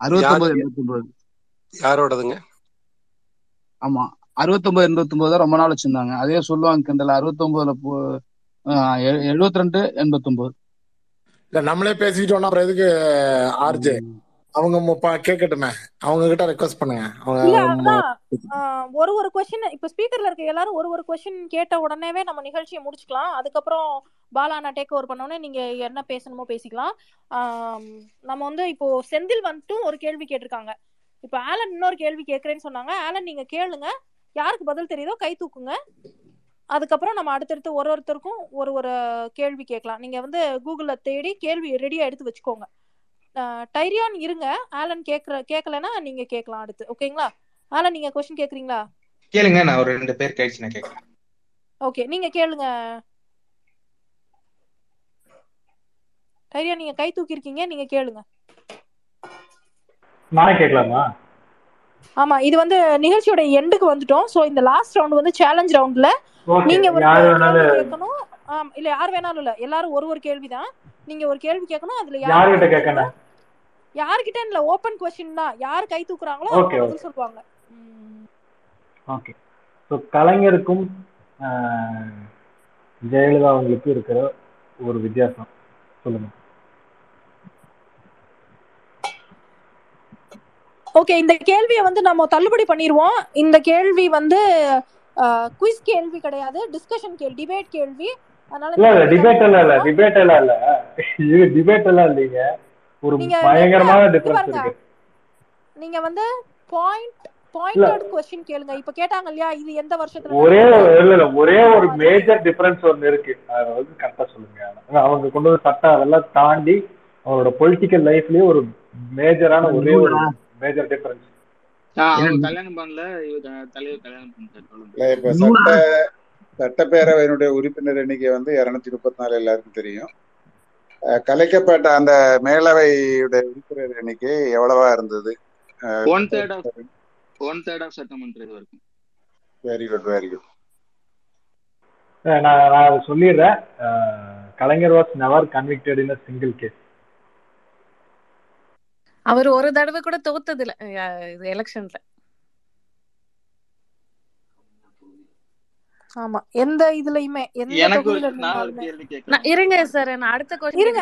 அறுபத்தொன்பது எண்பத்தொன்பது யாரோடதுங்க? ஆமா அறுபத்தொன்பது எண்பத்தொன்பது தான் ரொம்ப நாள் வச்சிருந்தாங்க. அதே சொல்லுவாங்க கிண்டல். அறுபத்தொன்பதுல எழுபத்தி ரெண்டு எண்பத்தொன்பது இல்ல நம்மளே பேசிக்கிட்டோம்னா அப்புறம் எதுக்கு ஆர்ஜே? அவங்க கேட்கட்டுமே. அவங்க கிட்ட ரெக்வஸ்ட் பண்ணுங்க. அவங்க ஒரு ஒரு கொஸ்டின் இப்ப ஸ்பீக்கர்ல இருக்க எல்லாரும் ஒரு ஒரு கொஸ்டின் கேட்ட உடனேவே நம்ம நிகழ்ச்சியை முடிச்சுக்கலாம். அதுக்கப்புறம் பாலா நான் டேக் ஓவர் பண்ண உடனே நீங்க என்ன பேசணுமோ பேசிக்கலாம். நம்ம வந்து இப்போ செந்தில் வந்துட்டு ஒரு கேள்வி கேட்டிருக்காங்க. இப்போ ஆலன் இன்னொரு கேள்வி கேட்கறேன்னு சொன்னாங்க. ஆலன் நீங்க கேளுங்க. யாருக்கு பதில் தெரியுதோ கை தூக்குங்க. அதுக்கப்புறம் நம்ம அடுத்தடுத்து ஒரு ஒருத்தருக்கும் ஒரு ஒரு கேள்வி கேட்கலாம். நீங்க வந்து கூகுள்ல தேடி கேள்வி ரெடியா எடுத்து வச்சுக்கோங்க. டைரியான் இருங்க. ஆலன் கேக்குற கேட்கலன்னா நீங்க கேட்கலாம் அடுத்து. ஓகேங்களா ஆலன் நீங்க கொஸ்டின் கேக்குறீங்களா? கேளுங்க நான் ஒரு ரெண்டு பேர் கழிச்சு நான் கேட்கறேன் ஓகே நீங்க கேளுங்க. டைரியா நீங்க கை தூக்கி இருக்கீங்க நீங்க கேளுங்க. நானே கேட்கலாமா? ஆமா இது வந்து நிகழ்ச்சியோட எண்டுக்கு வந்துட்டோம். சோ இந்த லாஸ்ட் ரவுண்ட் வந்து சேலஞ்ச் ரவுண்ட்ல நீங்க ஒரு கேட்கணும். ஆம், இல்ல யார் வேணாலும் இல்ல. எல்லாரும் ஒரு ஒரு கேள்வி தான் நீங்க ஒரு கேள்வி கேட்கணும் அதுல யார் யாருகிட்ட கேட்கணும்? யார்கிட்ட இல்ல ஓபன் கொஸ்டின் தான். யார் கை தூக்குறாங்களோ அவங்க பதில் சொல்லுவாங்க. ஓகே ஸோ கலைஞருக்கும் ஜெயலலிதா அவங்களுக்கும் இருக்கிற ஒரு வித்தியாசம் சொல்லுங்க. ஓகே இந்த கேள்வியை வந்து நம்ம தள்ளுபடி பண்ணிடுவோம் இந்த கேள்வி வந்து குயிஸ் கேள்வி கிடையாது டிஸ்கஷன் கேள்வி டிபேட் கேள்வி. அதனால இல்ல இல்ல டிபேட் எல்லாம் இல்ல டிபேட் எல்லாம் இல்ல. இது டிபேட் எல்லாம் இல்லைங்க. ஒரு பயங்கரமான டிஃபரன்ஸ் இருக்கு. நீங்க வந்து பாயிண்ட் பாயிண்டட் கொஸ்டின் கேளுங்க. இப்ப கேட்டாங்க இல்லையா இது எந்த வருஷத்துல ஒரே இல்ல இல்ல. ஒரே ஒரு மேஜர் டிஃபரன்ஸ் ஒன்னு இருக்கு. அதை வந்து கரெக்டா சொல்லுங்க. ஆனா, அவங்க கொண்டு வந்து சட்டம் அதெல்லாம் தாண்டி அவரோட பொலிட்டிக்கல் லைஃப்லயே ஒரு மேஜரான ஒரே ஒரு மேஜர் டிஃபரன்ஸ் கல்யாணம் பண்ணல. தலைவர் கல்யாணம் சட்ட சட்டப்பேரவையினுடைய உறுப்பினர் எண்ணிக்கை வந்து இருநூத்தி முப்பத்தி நாலு எல்லாருக்கும் தெரியும். கலைக்கப்பட்ட அந்த மேலவையுடைய உறுப்பினர் எண்ணிக்கை எவ்வளவா இருந்தது? One third of one third of சட்டமன்ற இது வரைக்கும். வெரி குட் வெரி குட் நான் நான் சொல்லிடுறேன். Kalaignar was never convicted in a single case அவர் ஒரு தடவை கூட தோத்தது இல்ல இது எலெக்ஷன்ல. ஆமா எந்த இதுலயுமே எந்த இருங்க சார் நான் அடுத்த கொஸ்டின்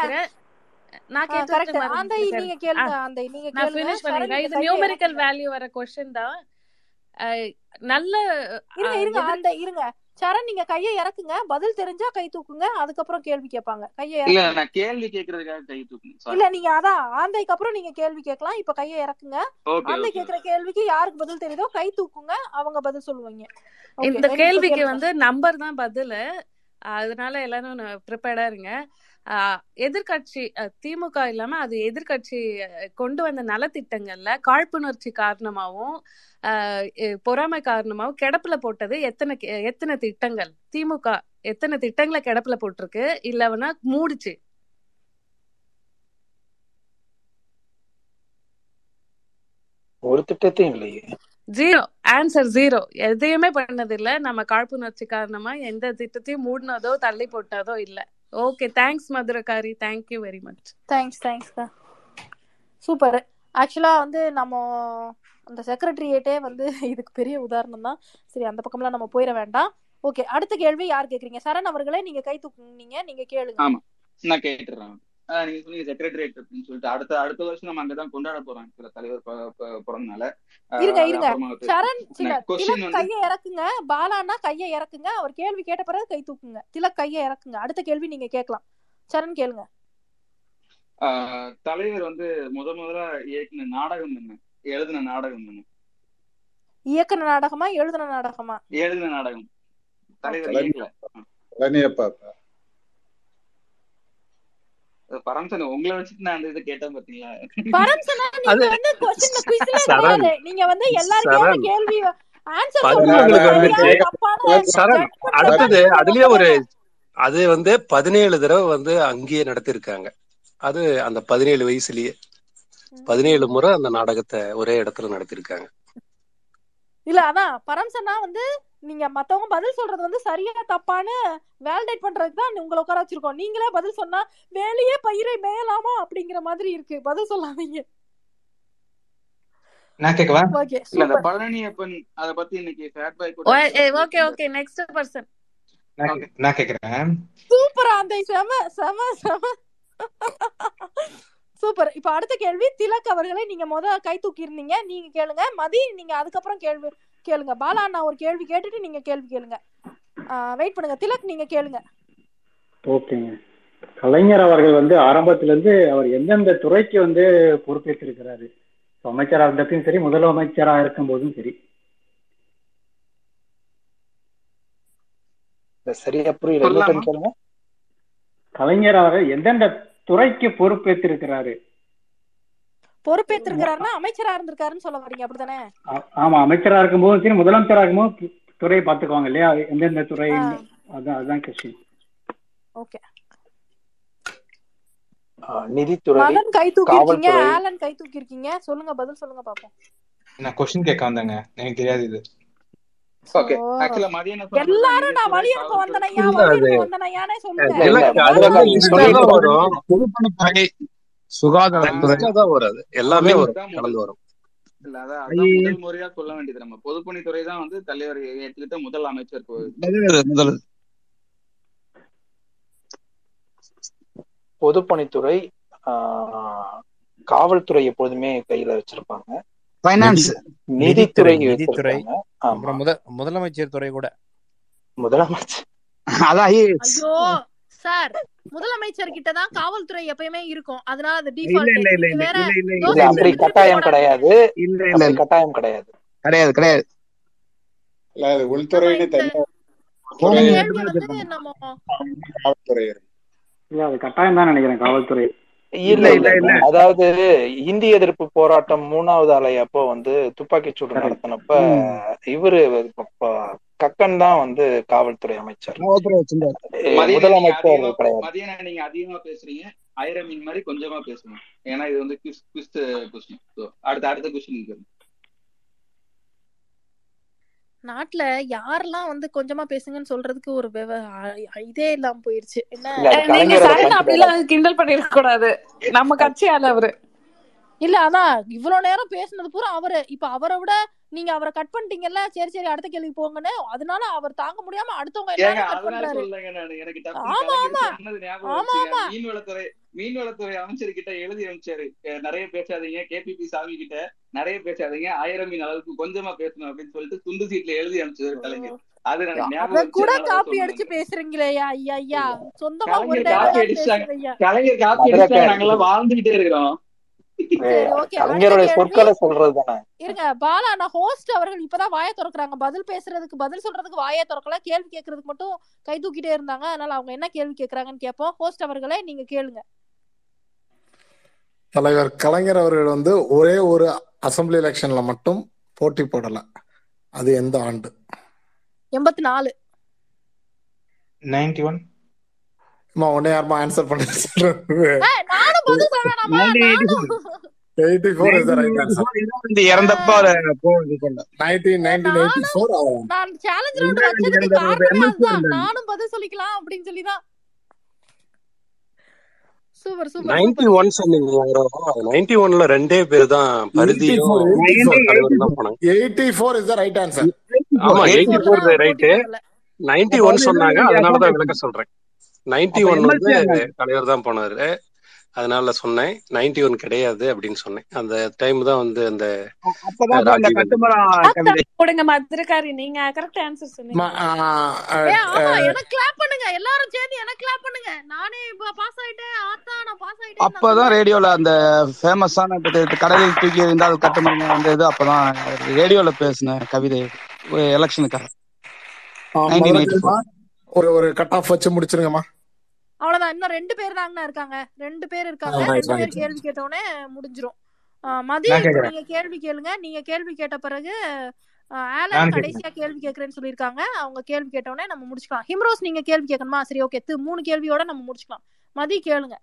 நான் கேட்டதுக்கு அந்த நீங்க கேளுங்க அந்த நீங்க நான் ஃபினிஷ் பண்ணிடுறேன் இது நியூமெரிக்கல் வேல்யூ வர கொஸ்டின் தான். நல்ல இருங்க இருங்க அந்த இருங்க. சரண் நீங்க கையை இறக்குங்க. பதில் தெரிஞ்சா கை தூக்குங்க. அதுக்கப்புறம் கேள்வி கேட்பாங்க. கையை இல்ல நான் கேள்வி கேட்கறதுக்காக கை இல்ல நீங்க அதான் ஆந்தைக்கு அப்புறம் நீங்க கேள்வி கேட்கலாம். இப்ப கையை இறக்குங்க. ஆந்தை கேக்குற கேள்விக்கு யாருக்கு பதில் தெரியுதோ கை தூக்குங்க. அவங்க பதில் சொல்லுவாங்க. இந்த கேள்விக்கு வந்து நம்பர் தான் பதிலு. அதனால எல்லாரும் ப்ரிப்பேர்டா இருங்க. அஹ் திமுக இல்லாம அது எதிர்க்கட்சி அஹ் கொண்டு வந்த நலத்திட்டங்கள்ல காழ்ப்புணர்ச்சி காரணமாவும் பொறாமை காரணமாவும் கிடப்புல போட்டது எத்தனை எத்தனை திட்டங்கள்? திமுக எத்தனை திட்டங்களை கிடப்புல போட்டிருக்கு? இல்லவனா மூடிச்சு. ஒரு திட்டத்தையும் இல்லையே. ஜீரோ. Answer zero. எதையுமே பண்ணது இல்ல நம்ம காழ்ப்புணர்ச்சி காரணமா எந்த திட்டத்தையும் மூடினதோ தள்ளி போட்டதோ இல்ல. Okay thanks மதுரகாரி thank you very much thanks தேங்க்ஸ்க்கா super ஆக்சுவலா வந்து நம்ம அந்த செக்ரட்டரியேட்டே வந்து இதுக்கு பெரிய உதாரணம் தான். சரி அந்த பக்கம்லாம் நம்ம போயிட வேண்டாம். ஓகே அடுத்த கேள்வி யார் கேக்குறீங்க? சரண் அவர்களே நீங்க கை தூக்குனீங்க நீங்க கேளுங்க. ஆமா. நான் கேட்டுறேன். நீங்க சொன்னீங்க செக்ரட்டரியேட் அப்படின்னு சொல்லிட்டு. அடுத்த அடுத்த வருஷம் நம்ம அங்கதான் கொண்டாட போறோம் சில தலைவர் பிறந்தனால. இருங்க இருங்க. சரண் திலக் கையை இறக்குங்க. பாலானா கையை இறக்குங்க. அவர் கேள்வி கேட்ட பிறகு கை தூக்குங்க. திலக் கையை இறக்குங்க. அடுத்த கேள்வி நீங்க கேட்கலாம். சரண் கேளுங்க. ஆஹ் தலைவர் வந்து முத முதல்ல இயக்குன நாடகம் என்ன? எழுதின நாடகம் என்ன? இயக்குன நாடகமா எழுதுன நாடகமா? எழுதின நாடகம். தலைவர் பரம்சன் உங்களை வச்சுட்டு நான் அந்த இதை கேட்டேன் பாத்தீங்களா? பரம்சனா நீங்க வந்து கிடையாது நீங்க எல்லாரும் கேள்வி அடுத்தது அதுலயே ஒரு அது வந்து பதினேழு தடவை வந்து அங்கேயே நடத்திருக்காங்க. அது அந்த பதினேழு வயசுலயே. பதினேழு முறை அந்த நாடகத்தை ஒரே இடத்துல நடத்திருக்காங்க. இல்ல அதான். பரம்சனா வந்து நீங்க மத்தவங்க பதில் சொல்றது வந்து சரியா தப்பான்னு வேலிடேட் பண்றதுக்கு தான் உங்களை உட்கார வச்சிருக்கோம். நீங்களே பதில் சொன்னா வேலையே பயிரை மேயலாமா அப்படிங்கிற மாதிரி இருக்கு. பதில் சொல்லாதீங்க. நான் ஓகே இல்ல இந்த சூப்பர் பழனியப்பன் அத பத்தி இன்னைக்கு ஃபேட் பாய் கூட ஓகே ஓகே நெக்ஸ்ட் பர்சன் நான் கே- நான் கேக்குறேன். சூப்பரா அந்த செம செம செம. சூப்பர் இப்ப அடுத்த கேள்வி திலக் அவர்களை நீங்க முத கை தூக்கி இருந்தீங்க நீங்க கேளுங்க. மதி நீங்க அதுக்கப்புறம் கேள்வி. கேளுங்க. பாலா நான் ஒரு கேள்வி கேட்டுட்டு நீங்க கேள்வி கேளுங்க. வெயிட் பண்ணுங்க. திலக் நீங்க கேளுங்க. ஓகேங்க. கலைஞர் அவர்கள் வந்து ஆரம்பத்துல இருந்து அவர் எந்தெந்த துறைக்கு வந்து பொறுப்பேற்றிருக்கிறாரு? அமைச்சரா இருந்தப்பையும் சரி முதலமைச்சரா இருக்கும் போதும் சரி சரியா புரியல. கலைஞர் அவர்கள் எந்தெந்த துறைக்கு பொறுப்பேற்றிருக்கிறாரு? பொறுப்பேற்றிருக்கிறாருன்னா அமைச்சரா இருந்திருக்காருன்னு சொல்ல வரீங்க அப்படிதானே ஆ- ஆமா அமைச்சரா இருக்கும் போதும் சரி முதலமைச்சரா இருக்கும் போது து- துறையை பாத்துக்குவாங்க இல்லையா? எந்தெந்த துறை. அதான் அதான் கொஸ்டின் ஓகே. ஆஹ் நிதித்துறை கை தூக்கி இருக்கீங்க ஆலன் கை தூக்கி இருக்கீங்க சொல்லுங்க பதில் சொல்லுங்க பாப்போம். நான் கொஸ்டின் கேட்க வந்தேங்க எனக்கு தெரியாது இது. எல்லாரும் நான் வழி காவல்துறை. வந்தனையா வந்தனையானே சொல்லுங்க. சுகாதாரத்துறை. அது எல்லாமே கலந்து வரும் இல்ல அதான் அதான் முதல் முறையா சொல்ல வேண்டியது நம்ம. பொதுப்பணித்துறை தான் வந்து தலைவர் ஏற்றுக்கிட்ட முதல் அமைச்சர் முதல் பொதுப்பணித்துறை ஆஹ் காவல்துறை எப்போதுமே கையில வச்சிருப்பாங்க. ஃபைனான்ஸ் நிதித்துறை நிதித்துறை. முதலமைச்சர் துறை கூட. முதலமைச்சர். அதான் சார் முதலமைச்சர் கிட்ட தான் காவல்துறை எப்பயுமே இருக்கும். அதனால அது டிஃபால்ட் இல்ல இல்ல நீங்க இல்ல வேற இல்ல இல்ல இல்ல இல்ல. யோசிச்சு அப்படி கட்டாயம் கிடையாது. இல்ல இல்ல கட்டாயம் கிடையாது. கிடையாது கிடையாது. இல்ல அது உள்துறைன்னு அது கட்டாயம் தான் நினைக்கிறேன் காவல்துறை. இல்ல இல்ல இல்ல அதாவது இந்திய எதிர்ப்பு போராட்டம் மூணாவது அலை அப்போ வந்து துப்பாக்கி சூடு நடத்தினப்ப இவரு கக்கன் தான் வந்து காவல்துறை அமைச்சர். முதலமைச்சர் மதியனை நீங்க அதிகமா பேசுறீங்க. ஐரமீன் மாதிரி கொஞ்சமா பேசுங்க ஏன்னா இது வந்து குவிஸ் குவிஸ் கொஸ்டின் அடுத்த அடுத்த கொஸ்டின் நாட்டுல யாரெல்லாம் வந்து கொஞ்சமா பேசுங்கன்னு சொல்றதுக்கு ஒரு இதே இல்லாம போயிருச்சு. என்ன? அப்படிலாம் டைலாக் கிண்டல் பண்ணிட கூடாது. நம்ம கட்சி ஆளு அவரு இல்ல அதான் இவ்வளவு நேரம் பேசுனது பூரா அவரு. இப்ப அவரை விட நீங்க அவரை கட் பண்ணிட்டீங்கல்ல சரி சரி அடுத்த கேள்வி போங்கன்னு அதனால அவர் தாங்க முடியாம அடுத்தவங்க ஆமா ஆமா. ஆமா ஆமா. மீன்வளத்துறை மீன்வளத்துறை அமைச்சர் கிட்ட எழுதி அமைச்சாரு நிறைய பேசாதீங்க. கேபிபி சாமி கிட்ட நிறைய பேசாதீங்க. ஆயிரம் மீன் அளவுக்கு கொஞ்சமா பேசணும் அப்படின்னு சொல்லிட்டு துண்டு சீட்ல எழுதி அமைச்சது கலைஞர். கூட காப்பி அடிச்சு பேசுறீங்களே ஐயா ஐயா. சொந்தமா ஒரு கலைஞர் காப்பி அடிச்சாங்க. நாங்கெல்லாம் வாழ்ந்துகிட்டே இருக்கிறோம். இருங்க பாலா நான் ஹோஸ்ட் அவர்கள் இப்பதான் வாயை திறக்கறாங்க. பதில் பேசுறதுக்கு பதில் சொல்றதுக்கு வாயை திறக்கல. கேள்வி கேட்கறதுக்கு மட்டும் கை தூக்கிட்டே இருந்தாங்க. அதனால அவங்க என்ன கேள்வி கேக்குறாங்கன்னு கேட்போம். ஹோஸ்ட் அவர்களே நீங்க கேளுங்க. தலைவர் கலைஞர் அவர்கள் வந்து ஒரே ஒரு அசெம்பிளி எலெக்ஷன்ல மட்டும் போட்டி போடல. அது எந்த ஆண்டு? எண்பத்தி நாலு. Ninety one. உடனே யாருமா ஆன்சர் பண்ண நானும் பதில் ரைட் சொல்லிக்கலாம் அப்படின்னு சொல்லிதான். Super super ninety super one சொன்னீங்க நைன்டி ஒன்ல ரெண்டே பேர் தான் பருதியும் எயிட்டி ஃபோர் எயிட்டி தலைவரும் தான் போனாங்க. Eighty four is the right answer ஆமா எயிட்டி ஃபோர் போடல நைன்டி ஒன் சொன்னாங்க அதனாலதான் விளக்க சொல்றேன். நைன்டி ஒன் வந்து தலைவர் தான் போனாரு. அதனால சொன்னேன் நைன்டி ஒன் கிடையாது அப்படின்னு சொன்னேன். அந்த டைம் தான் வந்து அந்த கொடுங்க மதுரக்காரி நீங்க கரெக்ட் ஆன்சர் சொன்னீங்க. எனக்கு கிளாப் பண்ணுங்க. எல்லாரும் சேர்ந்து எனக்கு கிளாப் பண்ணுங்க. நானே இப்ப பாஸ் ஆயிட்டேன். ஆத்தா நான் பாஸ் ஆயிட்டேன்னு நான் அப்பதான் ரேடியோல அந்த ஃபேமஸான கடலில் தூக்கி எறிந்தால் கட்டுமரம் அந்த இது அப்பதான் ரேடியோல பேசின கவிதை எலெக்ஷனுக்காக ஒரு ஒரு கட் ஆஃப் வச்சு முடிச்சிருங்கம்மா. அவ்வளவுதான். இன்னும் ரெண்டு பேர் தாங்கண்ணா இருக்காங்க. ரெண்டு பேர் இருக்காங்க. ரெண்டு பேர் கேள்வி கேட்டவுடனே முடிஞ்சிரும். ஆஹ் மதி நீங்க கேள்வி கேளுங்க. நீங்க கேள்வி கேட்ட பிறகு ஆலன் கடைசியா கேள்வி கேக்குறேன்னு சொல்லியிருக்காங்க. அவங்க கேள்வி கேட்டவுடனே நம்ம முடிச்சுக்கலாம். ஹிம்ரோஸ் நீங்க கேள்வி கேட்கணுமா? சரி ஓகே. மூணு கேள்வியோட நம்ம முடிச்சுக்கலாம். மதி கேளுங்க.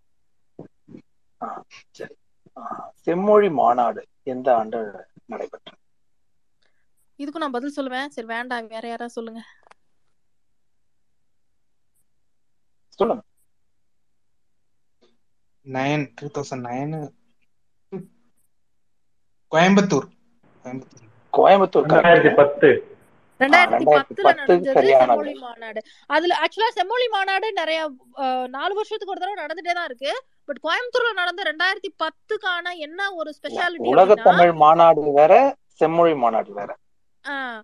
செம்மொழி மாநாடு எந்த ஆண்டு நடைபெற்றது? இதுக்கும் நான் பதில் சொல்லுவேன். சரி வேண்டாம். வேற யாராவது சொல்லுங்க. சொல்லுங்க. Nine two thousand nine Coimbatore Coimbatore Coimbatore ரெண்டாயிரத்தி பத்து. ரெண்டாயிரத்தி பத்துல நடந்தது செம்மொழி மாநாடு. அதுல ஆக்சுவலா செம்மொழி மாநாடு நிறைய அஹ், நாலு வருஷத்துக்கு ஒரு தடவை நடந்துட்டே தான் இருக்கு. பட் கோயம்புத்தூர்ல நடந்த ரெண்டாயிரத்தி பத்துக்கான என்ன ஒரு ஸ்பெஷாலிட்டி உலக தமிழ் மாநாடு வேற செம்மொழி மாநாடு வேற. ஆஹ்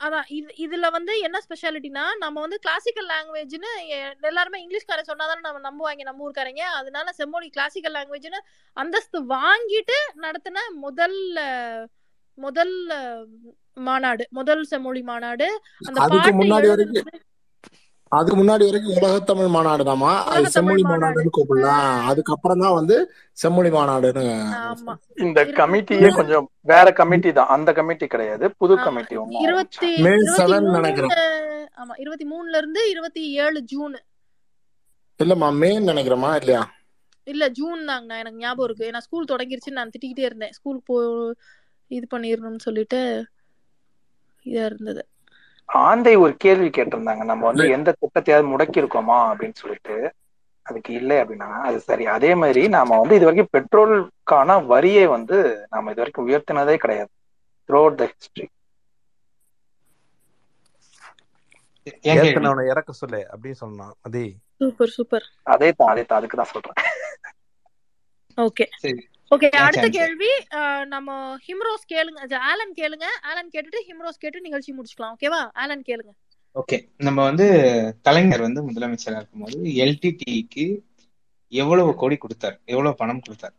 அதான் இது இதுல வந்து என்ன ஸ்பெஷாலிட்டினா நம்ம வந்து கிளாசிக்கல் லாங்குவேஜ்னு எல்லாருமே இங்கிலீஷ்காரன் சொன்னாதானே நம்ம நம்புவாங்க நம்ம ஊர்க்காரங்க. அதனால செம்மொழி கிளாசிக்கல் லாங்குவேஜ்னு அந்தஸ்து வாங்கிட்டு நடத்தின முதல் அஹ், முதல் மாநாடு முதல் செம்மொழி மாநாடு. அந்த பாட்டை அதுக்கு முன்னாடி வரைக்கும் உலகத்தமிழ் மாநாடுதாம்மா அது செம்மொழி மாநாடு. மாநாடுன்னு கூப்பிடலாம் அதுக்கப்புறம் தான் வந்து செம்மொழி மாநாடுன்னு இந்த கமிட்டியே கொஞ்சம் வேற கமிட்டி தான். அந்த கமிட்டி கிடையாது. புது கமிட்டி இருபத்தி மே செவன் நினைக்கிறேன். ஆமா. இருபத்தி மூணுல இருந்து இருபத்தி ஏழு ஜூன். இல்லம்மா மேன்னு நினைக்கிறேம்மா இல்லையா? இல்ல ஜூன் தாங்கண்ணா எனக்கு ஞாபகம் இருக்கு. ஏன்னா ஸ்கூல் தொடங்கிருச்சுன்னு நான் திட்டிக்கிட்டே இருந்தேன். ஸ்கூல் போ இது பண்ணிடணும்னு சொல்லிட்டு இதா இருந்தது. ஆந்தை ஒரு கேள்வி கேட்டிருந்தாங்க. நம்ம வந்து எந்த திட்டத்தையாவது முடக்கி இருக்கோமா அப்படின்னு சொல்லிட்டு. அதுக்கு இல்லை அப்படின்னா அது சரி. அதே மாதிரி நாம வந்து இது வரைக்கும் பெட்ரோலுக்கான வரியை வந்து நாம இது வரைக்கும் உயர்த்தினதே கிடையாது. த்ரூ த ஹிஸ்டரி இறக்க சொல்லு அப்படின்னு சொன்னான். அதே. Super super. அதே தான் அதே தான் அதுக்கு தான் சொல்றேன். ஓகே. சரி. ஓகே அடுத்த கேள்வி நம்ம ஹிம்ரோஸ் கேளுங்க ஆலன் கேளுங்க. ஆலன் கேட்டுட்டு ஹிம்ரோஸ் கேட்டு நிகழ்ச்சி முடிச்சுக்கலாம் ஓகேவா ஆலன் கேளுங்க. ஓகே நம்ம வந்து கலைஞர் வந்து முதலமைச்சரா இருக்கும்போது எல்டிடிக்கு எவ்வளவு கோடி கொடுத்தார்? எவ்வளவு பணம் கொடுத்தார்?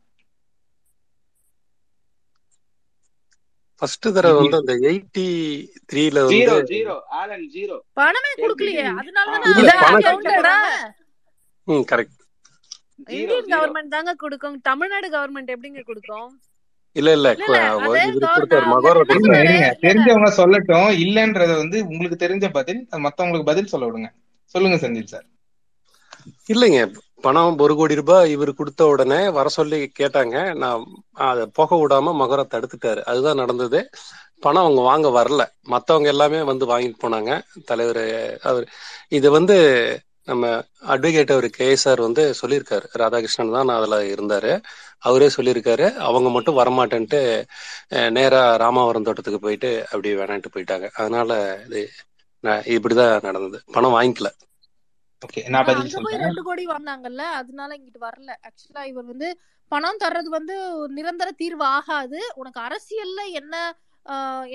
ஃபர்ஸ்ட் தடவை நிதி வந்து அந்த எயிட்டி த்ரீல வந்து ஜீரோ ஜீரோ ஆலன் ஜீரோ பணமே கொடுக்கலையே அதனால தானே கரெக்ட் இந்தியன் கவர்மெண்ட் தாங்க கொடுக்கும். தமிழ்நாடு கவர்மெண்ட் எப்படிங்க கொடுக்கும்? இல்ல இல்ல. தெரிஞ்சவங்க சொல்லட்டும். இல்லன்றத வந்து உங்களுக்கு தெரிஞ்ச பதில் மத்தவங்களுக்கு பதில் சொல்ல விடுங்க. சொல்லுங்க செந்தில் சார். இல்லைங்க. பணம் ஒரு கோடி ரூபாய் இவர் கொடுத்த உடனே வர சொல்லி கேட்டாங்க. நான் அதை போக விடாம மகோரா தடுத்துட்டாரு. அதுதான் நடந்தது. பணம் அவங்க வாங்க வரல. மத்தவங்க எல்லாமே வந்து வாங்கிட்டு போனாங்க. தலைவர் அவர் இது வந்து நம்ம அட்வொகேட் அவர் கே சார் வந்து சொல்லியிருக்காரு. ராதாகிருஷ்ணன் தான் அதுல இருந்தாரு. அவரே சொல்லியிருக்காரு. அவங்க மட்டும் வரமாட்டேன்ட்டு அஹ், நேரா ராமாவரம் தோட்டத்துக்கு போயிட்டு அப்படி வேணான்ட்டு போயிட்டாங்க. அதனால இது நான் இப்படிதான் நடந்தது. பணம் வாங்கிக்கல. ஓகே நான் பதில் சொல்றேன். ரெண்டு கோடி வாங்கினாங்கல்ல அதனால இங்கிட்டு வரல. ஆக்சுவலா இவர் வந்து பணம் தர்றது வந்து நிரந்தர தீர்வு ஆகாது. உனக்கு அரசியல்ல என்ன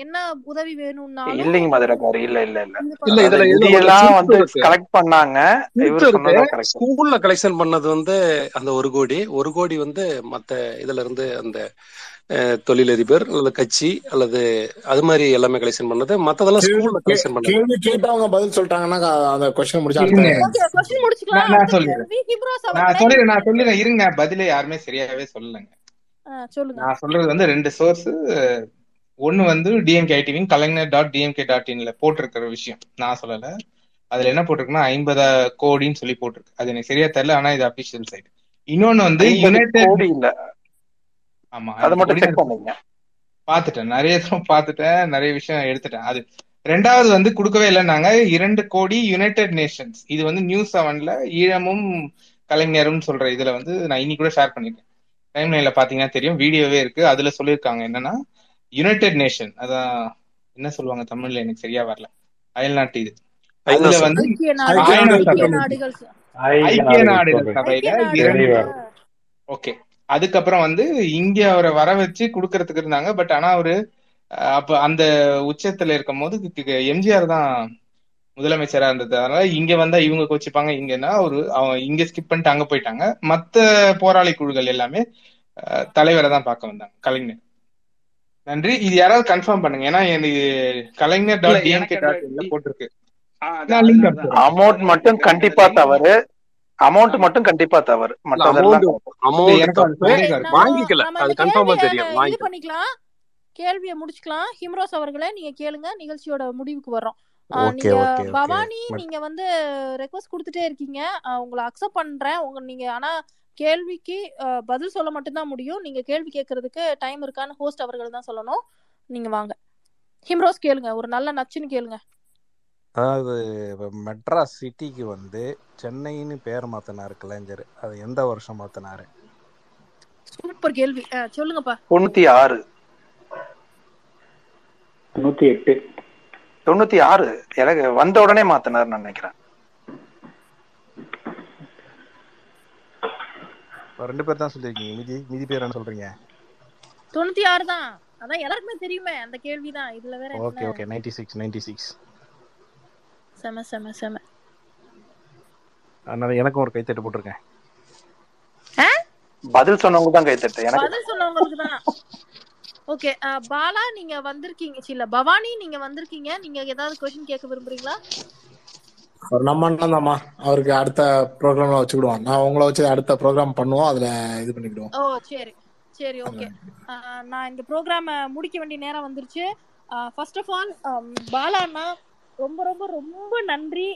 என்ன உதவி வேணும்னாலும் இல்லைங்க மதுரக்காரு இல்ல இல்ல இல்ல. இதுல அதாவது இதுல ஒரு நிதியெல்லாம் ட்விஸ்ட் வந்து கலெக்ட் பண்ணாங்க. ஸ்கூல்ல கலெக்ஷன் பண்ணது வந்து அந்த ஒரு கோடி. ஒரு கோடி வந்து மத்த இதுல இருந்து அந்த தொழிலதிபர் அல்லது கட்சி அல்லது அது மாதிரி எல்லாமே கலெக்ஷன் பண்ணது. மத்ததெல்லாம் ஸ்கூல்ல கலெக்ஷன் பண்ணது. கேள்வி கேட்டவங்க பதில் சொல்லிட்டாங்கன்னா அந்த கொஸ்டின் முடிச்சு அடுத்த இருங்க ஓகே கொஸ்டின் முடிச்சுக்கலாம். நான் சொல்லிடுறேன் நான் சொல்லிடுறேன் நான் சொல்லிடுறேன் இருங்க பதிலே யாருமே சரியாவே சொல்லலைங்க. சொல்லுங்க. நான் சொல்றது வந்து ரெண்டு சோர்ஸ் ஒன்னு வந்து DMK IT wing Kalaignar dot DMK dot இன்ல போட்டிருக்கிற விஷயம். நான் சொல்லல. அதுல என்ன போட்டிருக்குன்னா ஐம்பது கோடின்னு சொல்லி போட்டிருக்கு. அது எனக்கு சரியா தெரியல ஆனா இது அபிஷியல் சைட் இன்னொன்னு வந்து யுனைடெட் இல்ல. ஆமா அதை மட்டும் கோடி செக் பண்ணீங்க. பார்த்துட்டேன். நிறைய தூரம் பார்த்துட்டேன் நிறைய விஷயம் எடுத்துட்டேன். அது ரெண்டாவது வந்து கொடுக்கவே இல்லைன்னாங்க. இரண்டு கோடி யுனைடெட் நேஷன்ஸ் இது வந்து நியூஸ் செவன்ல ஈழமும் கலைஞரும் சொல்ற இதுல வந்து நான் இன்னைக்கு கூட ஷேர் பண்ணிருக்கேன். டைம் லைன்ல பாத்தீங்கன்னா தெரியும். வீடியோவே இருக்கு. அதுல சொல்லியிருக்காங்க என்னன்னா யுனைடெட் நேஷன் அதான் என்ன சொல்லுவாங்க தமிழ்ல? எனக்கு சரியா வரல. அயல்நாட்டு இது. ஐநா அதுல வந்து ஐக்கிய நாடுகள். சபையில ஓகே. அதுக்கப்புறம் வந்து இங்க அவரை வர வச்சு கொடுக்கறதுக்கு இருந்தாங்க. பட் ஆனா அவரு அப்ப அந்த உச்சத்துல இருக்கும் போது எம்ஜிஆர் தான் முதலமைச்சரா இருந்ததுனால இங்க வந்தா இவங்க கோச்சிப்பாங்க. இங்கன்னா அவரு அவங்க இங்க ஸ்கிப் பண்ணிட்டு அங்க போயிட்டாங்க. மத்த போராளி குழுக்கள் எல்லாமே தலைவரை தான் பார்க்க வந்தாங்க. கலைஞர். நன்றி. இது யாராவது கன்ஃபார்ம் பண்ணுங்க. ஏன்னா எனக்கு கலைஞர் டாட் டிஎம்கே டாட் போட்டிருக்கு. அமௌண்ட் மட்டும் கண்டிப்பா தவறு. அமௌண்ட் மட்டும் கண்டிப்பா தவறு. வாங்கிக்கல. அது கன்ஃபார்மா தெரியும் பண்ணிக்கலாம். கேள்வியை முடிச்சுக்கலாம். ஹிம்ரோஸ் அவர்களே நீங்க கேளுங்க. நிகழ்ச்சியோட முடிவுக்கு வர்றோம். நீங்க பவானி நீங்க வந்து ரெக்வஸ்ட் கொடுத்துட்டே இருக்கீங்க. உங்களை அக்செப்ட் பண்றேன். உங்க நீங்க ஆனா கேள்விக்கு பதில் சொல்ல மட்டும்தான் முடியும். நீங்க கேள்வி கேட்கறதுக்கு டைம் இருக்கான்னு ஹோஸ்ட் அவர்கள் தான் சொல்லணும். நீங்க வாங்க. ஹிம்ரோஸ் கேளுங்க. ஒரு நல்ல நச்சுன்னு கேளுங்க. அதாவது இப்ப மெட்ராஸ் சிட்டிக்கு வந்து சென்னைன்னு பேர் மாத்தினாரு கலைஞர். அது எந்த வருஷம் மாத்தினாரு? சூப்பர் கேள்வி. ஆ, சொல்லுங்கப்பா. தொண்ணூத்தி ஆறு. தொண்ணூத்தி எட்டு. தொண்ணூத்தி ஆறு. எனக்கு வந்த உடனே மாத்தினார்னு நினைக்கிறேன். ரெண்டு பேர் தான் சொல்லியிருக்கீங்க மீதி மீதி பேர் என்ன சொல்றீங்க? தொண்ணூத்தி ஆறு தான். அதான் எல்லாருக்குமே தெரியுமே அந்த கேள்விதான். இதுல வேற okay okay. Ninety six ninety six செம செம செம. அதனால எனக்கும் ஒரு கைத்தட்டு போட்டிருக்கேன்? பதில் சொன்னவங்க தான் கைத்தட்டு எனக்கு. பதில் சொன்னவங்களுக்கு தான். ஓகே பாலா நீங்க வந்திருக்கீங்க. இல்ல பவானி நீங்க வந்திருக்கீங்க. நீங்க ஏதாவது கொஸ்டின் கேட்க விரும்புறீங்களா? அவர் நம்ம அண்ணன் தான்மா. அவருக்கு அடுத்த ப்ரோக்ராம்ல வச்சுக்கிடுவோம். நான் உங்களை வச்சு அடுத்த ப்ரோக்ராம் பண்ணுவோம். அதுல இது பண்ணிக்கிடுவோம். ஓ சரி. சரி ஓகே நான் இந்த ப்ரோக்ராம முடிக்க வேண்டிய நேரம் வந்துருச்சு. ஃபர்ஸ்ட் ஆஃப் ஆல் பாலா அண்ணா ரொம்ப ரொம்ப ரொம்ப நன்றி.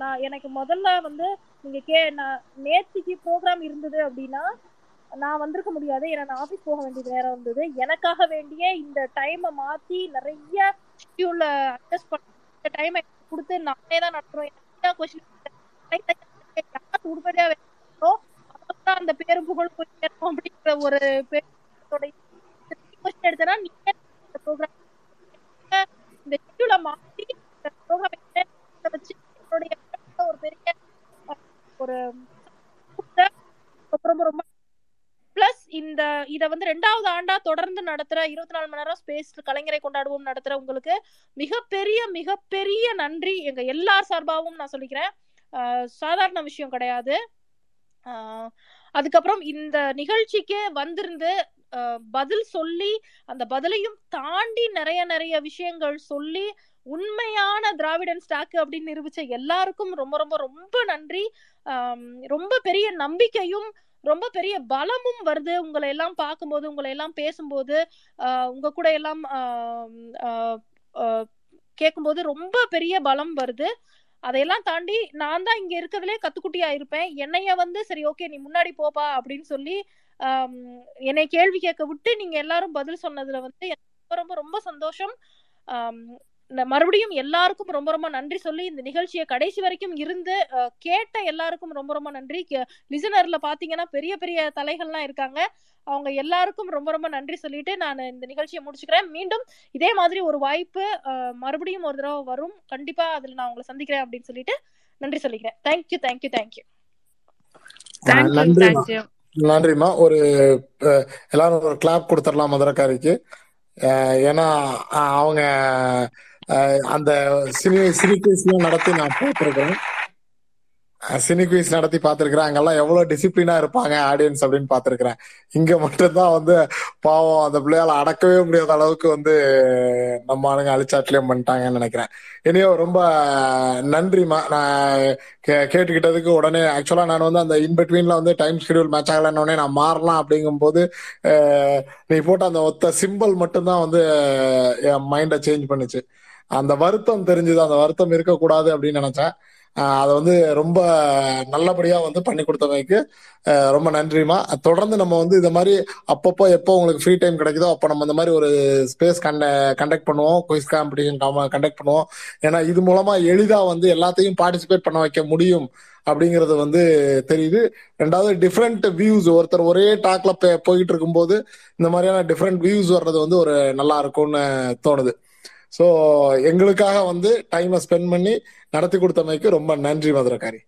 நான் எனக்கு முதல்ல வந்து நீங்க கே நான் நேத்திக்கு ப்ரோக்ராம் இருந்தது அப்படின்னா நான் வந்திருக்க முடியாது. ஏன்னா நான் ஆஃபீஸ் போக வேண்டிய நேரம் இருந்தது. எனக்காக வேண்டிய இந்த டைமை மாத்தி நிறைய ஷெட்யூல்ல அட்ஜஸ்ட் பண்ண டைமை கொடுத்து நானே தான் நடத்துறோம் உருப்படியா வேணுமோ தான் அந்த பேரும் புகழ் போயிருக்கோம் அப்படிங்கிற ஒரு பேரோட கொஸ்டின் எடுத்தனா நீங்க இந்த ப்ரோக்ராம் இந்த ஷெட்யூல மாத்தி இந்த ப்ரோக்ராம் வச்சு என்னுடைய ஒரு பெரிய ஒரு ரொம்ப ரொம்ப பிளஸ் இந்த இதை வந்து ரெண்டாவது ஆண்டா தொடர்ந்து நடத்துற இருபத்தி நாலு மணி நேரம் ஸ்பேஸ் கலைஞரை கொண்டாடுவோம் நடத்துற உங்களுக்கு மிகப்பெரிய மிகப்பெரிய நன்றி. எங்க எல்லார் சார்பாகவும் நான் சொல்லிக்கிறேன். சாதாரண விஷயம் கிடையாது. அதுக்கப்புறம் இந்த நிகழ்ச்சிக்கு வந்திருந்து பதில் சொல்லி அந்த பதிலையும் தாண்டி நிறைய நிறைய விஷயங்கள் சொல்லி உண்மையான திராவிடன் ஸ்டாக் அப்படின்னு நிரூபிச்ச எல்லாருக்கும் ரொம்ப ரொம்ப ரொம்ப நன்றி. ரொம்ப பெரிய நம்பிக்கையும் ரொம்ப பெரிய பலமும் வருது. உங்களை எல்லாம் பார்க்கும்போது உங்களை எல்லாம் பேசும்போது உங்க கூட எல்லாம் கேட்கும்போது ரொம்ப பெரிய பலம் வருது. அதையெல்லாம் தாண்டி நான் தான் இங்க இருக்கிறதுலே கத்துக்குட்டியா இருப்பேன். என்னைய வந்து சரி ஓகே நீ முன்னாடி போப்பா அப்படின்னு சொல்லி என்னை கேள்வி கேட்க விட்டு நீங்க எல்லாரும் பதில் சொன்னதுல வந்து ரொம்ப ரொம்ப ரொம்ப சந்தோஷம். மறுபடியும் எல்லாருக்கும் ரொம்ப ரொம்ப நன்றி சொல்லி இந்த நிகழ்ச்சியை கடைசி வரைக்கும் இருந்து கேட்ட எல்லாருக்கும் ரொம்ப ரொம்ப நன்றி. லிசனர்ல பாத்தீங்கன்னா பெரிய பெரிய தலைகள்லாம் இருக்காங்க. அவங்க எல்லாருக்கும் ரொம்ப ரொம்ப நன்றி சொல்லிட்டு நான் இந்த நிகழ்ச்சியை முடிச்சுக்கிறேன். மீண்டும் இதே மாதிரி ஒரு வாய்ப்பு மறுபடியும் ஒரு தடவை வரும். கண்டிப்பா அதுல நான் உங்களை சந்திக்கிறேன் அப்படின்னு சொல்லிட்டு நன்றி சொல்லிக்கிறேன். தேங்க்யூ தேங்க்யூ தேங்க்யூ தேங்க்யூ நன்றிம்மா. ஒரு எல்லாரும் ஒரு கிளாப் கொடுத்துடலாம் மதுரக்காரிக்கு. ஏன்னா அவங்க அந்த சினி சினி நடத்தி நான் பார்த்துருக்கேன் சினிக்குவிஸ் நடத்தி பார்த்துருக்கிறேன். அங்கெல்லாம் எவ்வளவு டிசிப்ளினா இருப்பாங்க ஆடியன்ஸ் அப்படின்னு பார்த்துருக்கிறேன். இங்க மட்டும்தான் வந்து பாவம் அந்த பிள்ளையால அடக்கவே முடியாத அளவுக்கு வந்து நம்ம ஆளுங்க அழிச்சாட்லியம் பண்ணிட்டாங்கன்னு நினைக்கிறேன். இனியோ ரொம்ப நன்றிம்மா நான் கே- கேட்டுக்கிட்டதுக்கு உடனே ஆக்சுவலா நான் வந்து அந்த இன்பிட்வீன்ல வந்து டைம் ஷெடியூல் மேட்ச் ஆகலன்னு உடனே நான் மாறலாம் அப்படிங்கும்போது நீ போட்ட அந்த ஒத்த சிம்பிள் மட்டும்தான் வந்து என் மைண்டை சேஞ்ச் பண்ணுச்சு. அந்த வருத்தம் தெரிஞ்சது அந்த வருத்தம் இருக்கக்கூடாது அப்படின்னு நினைச்சேன். அதை வந்து ரொம்ப நல்லபடியா வந்து பண்ணி கொடுத்தவங்களுக்கு ரொம்ப நன்றிமா தொடர்ந்து நம்ம வந்து இந்த மாதிரி அப்பப்போ எப்போ உங்களுக்கு ஃப்ரீ டைம் கிடைக்குதோ அப்போ நம்ம இந்த மாதிரி ஒரு ஸ்பேஸ் கண்ட கண்டக்ட் பண்ணுவோம். குயிஸ் காம்படிஷன் கண்டக்ட் பண்ணுவோம். ஏன்னா இது மூலமா எளிதா வந்து எல்லாத்தையும் பார்ட்டிசிபேட் பண்ண வைக்க முடியும் அப்படிங்கிறது வந்து தெரியுது. ரெண்டாவது டிஃப்ரெண்ட் வியூஸ் ஒருத்தர் ஒரே டாக்ல போயிட்டு இருக்கும்போது இந்த மாதிரியான டிஃப்ரெண்ட் வியூஸ் வர்றது வந்து ஒரு நல்லா இருக்கும்னு தோணுது. ஸோ எங்களுக்காக வந்து டைமை ஸ்பெண்ட் பண்ணி நடத்தி கொடுத்தமைக்கு ரொம்ப நன்றி மதுரக்காரி.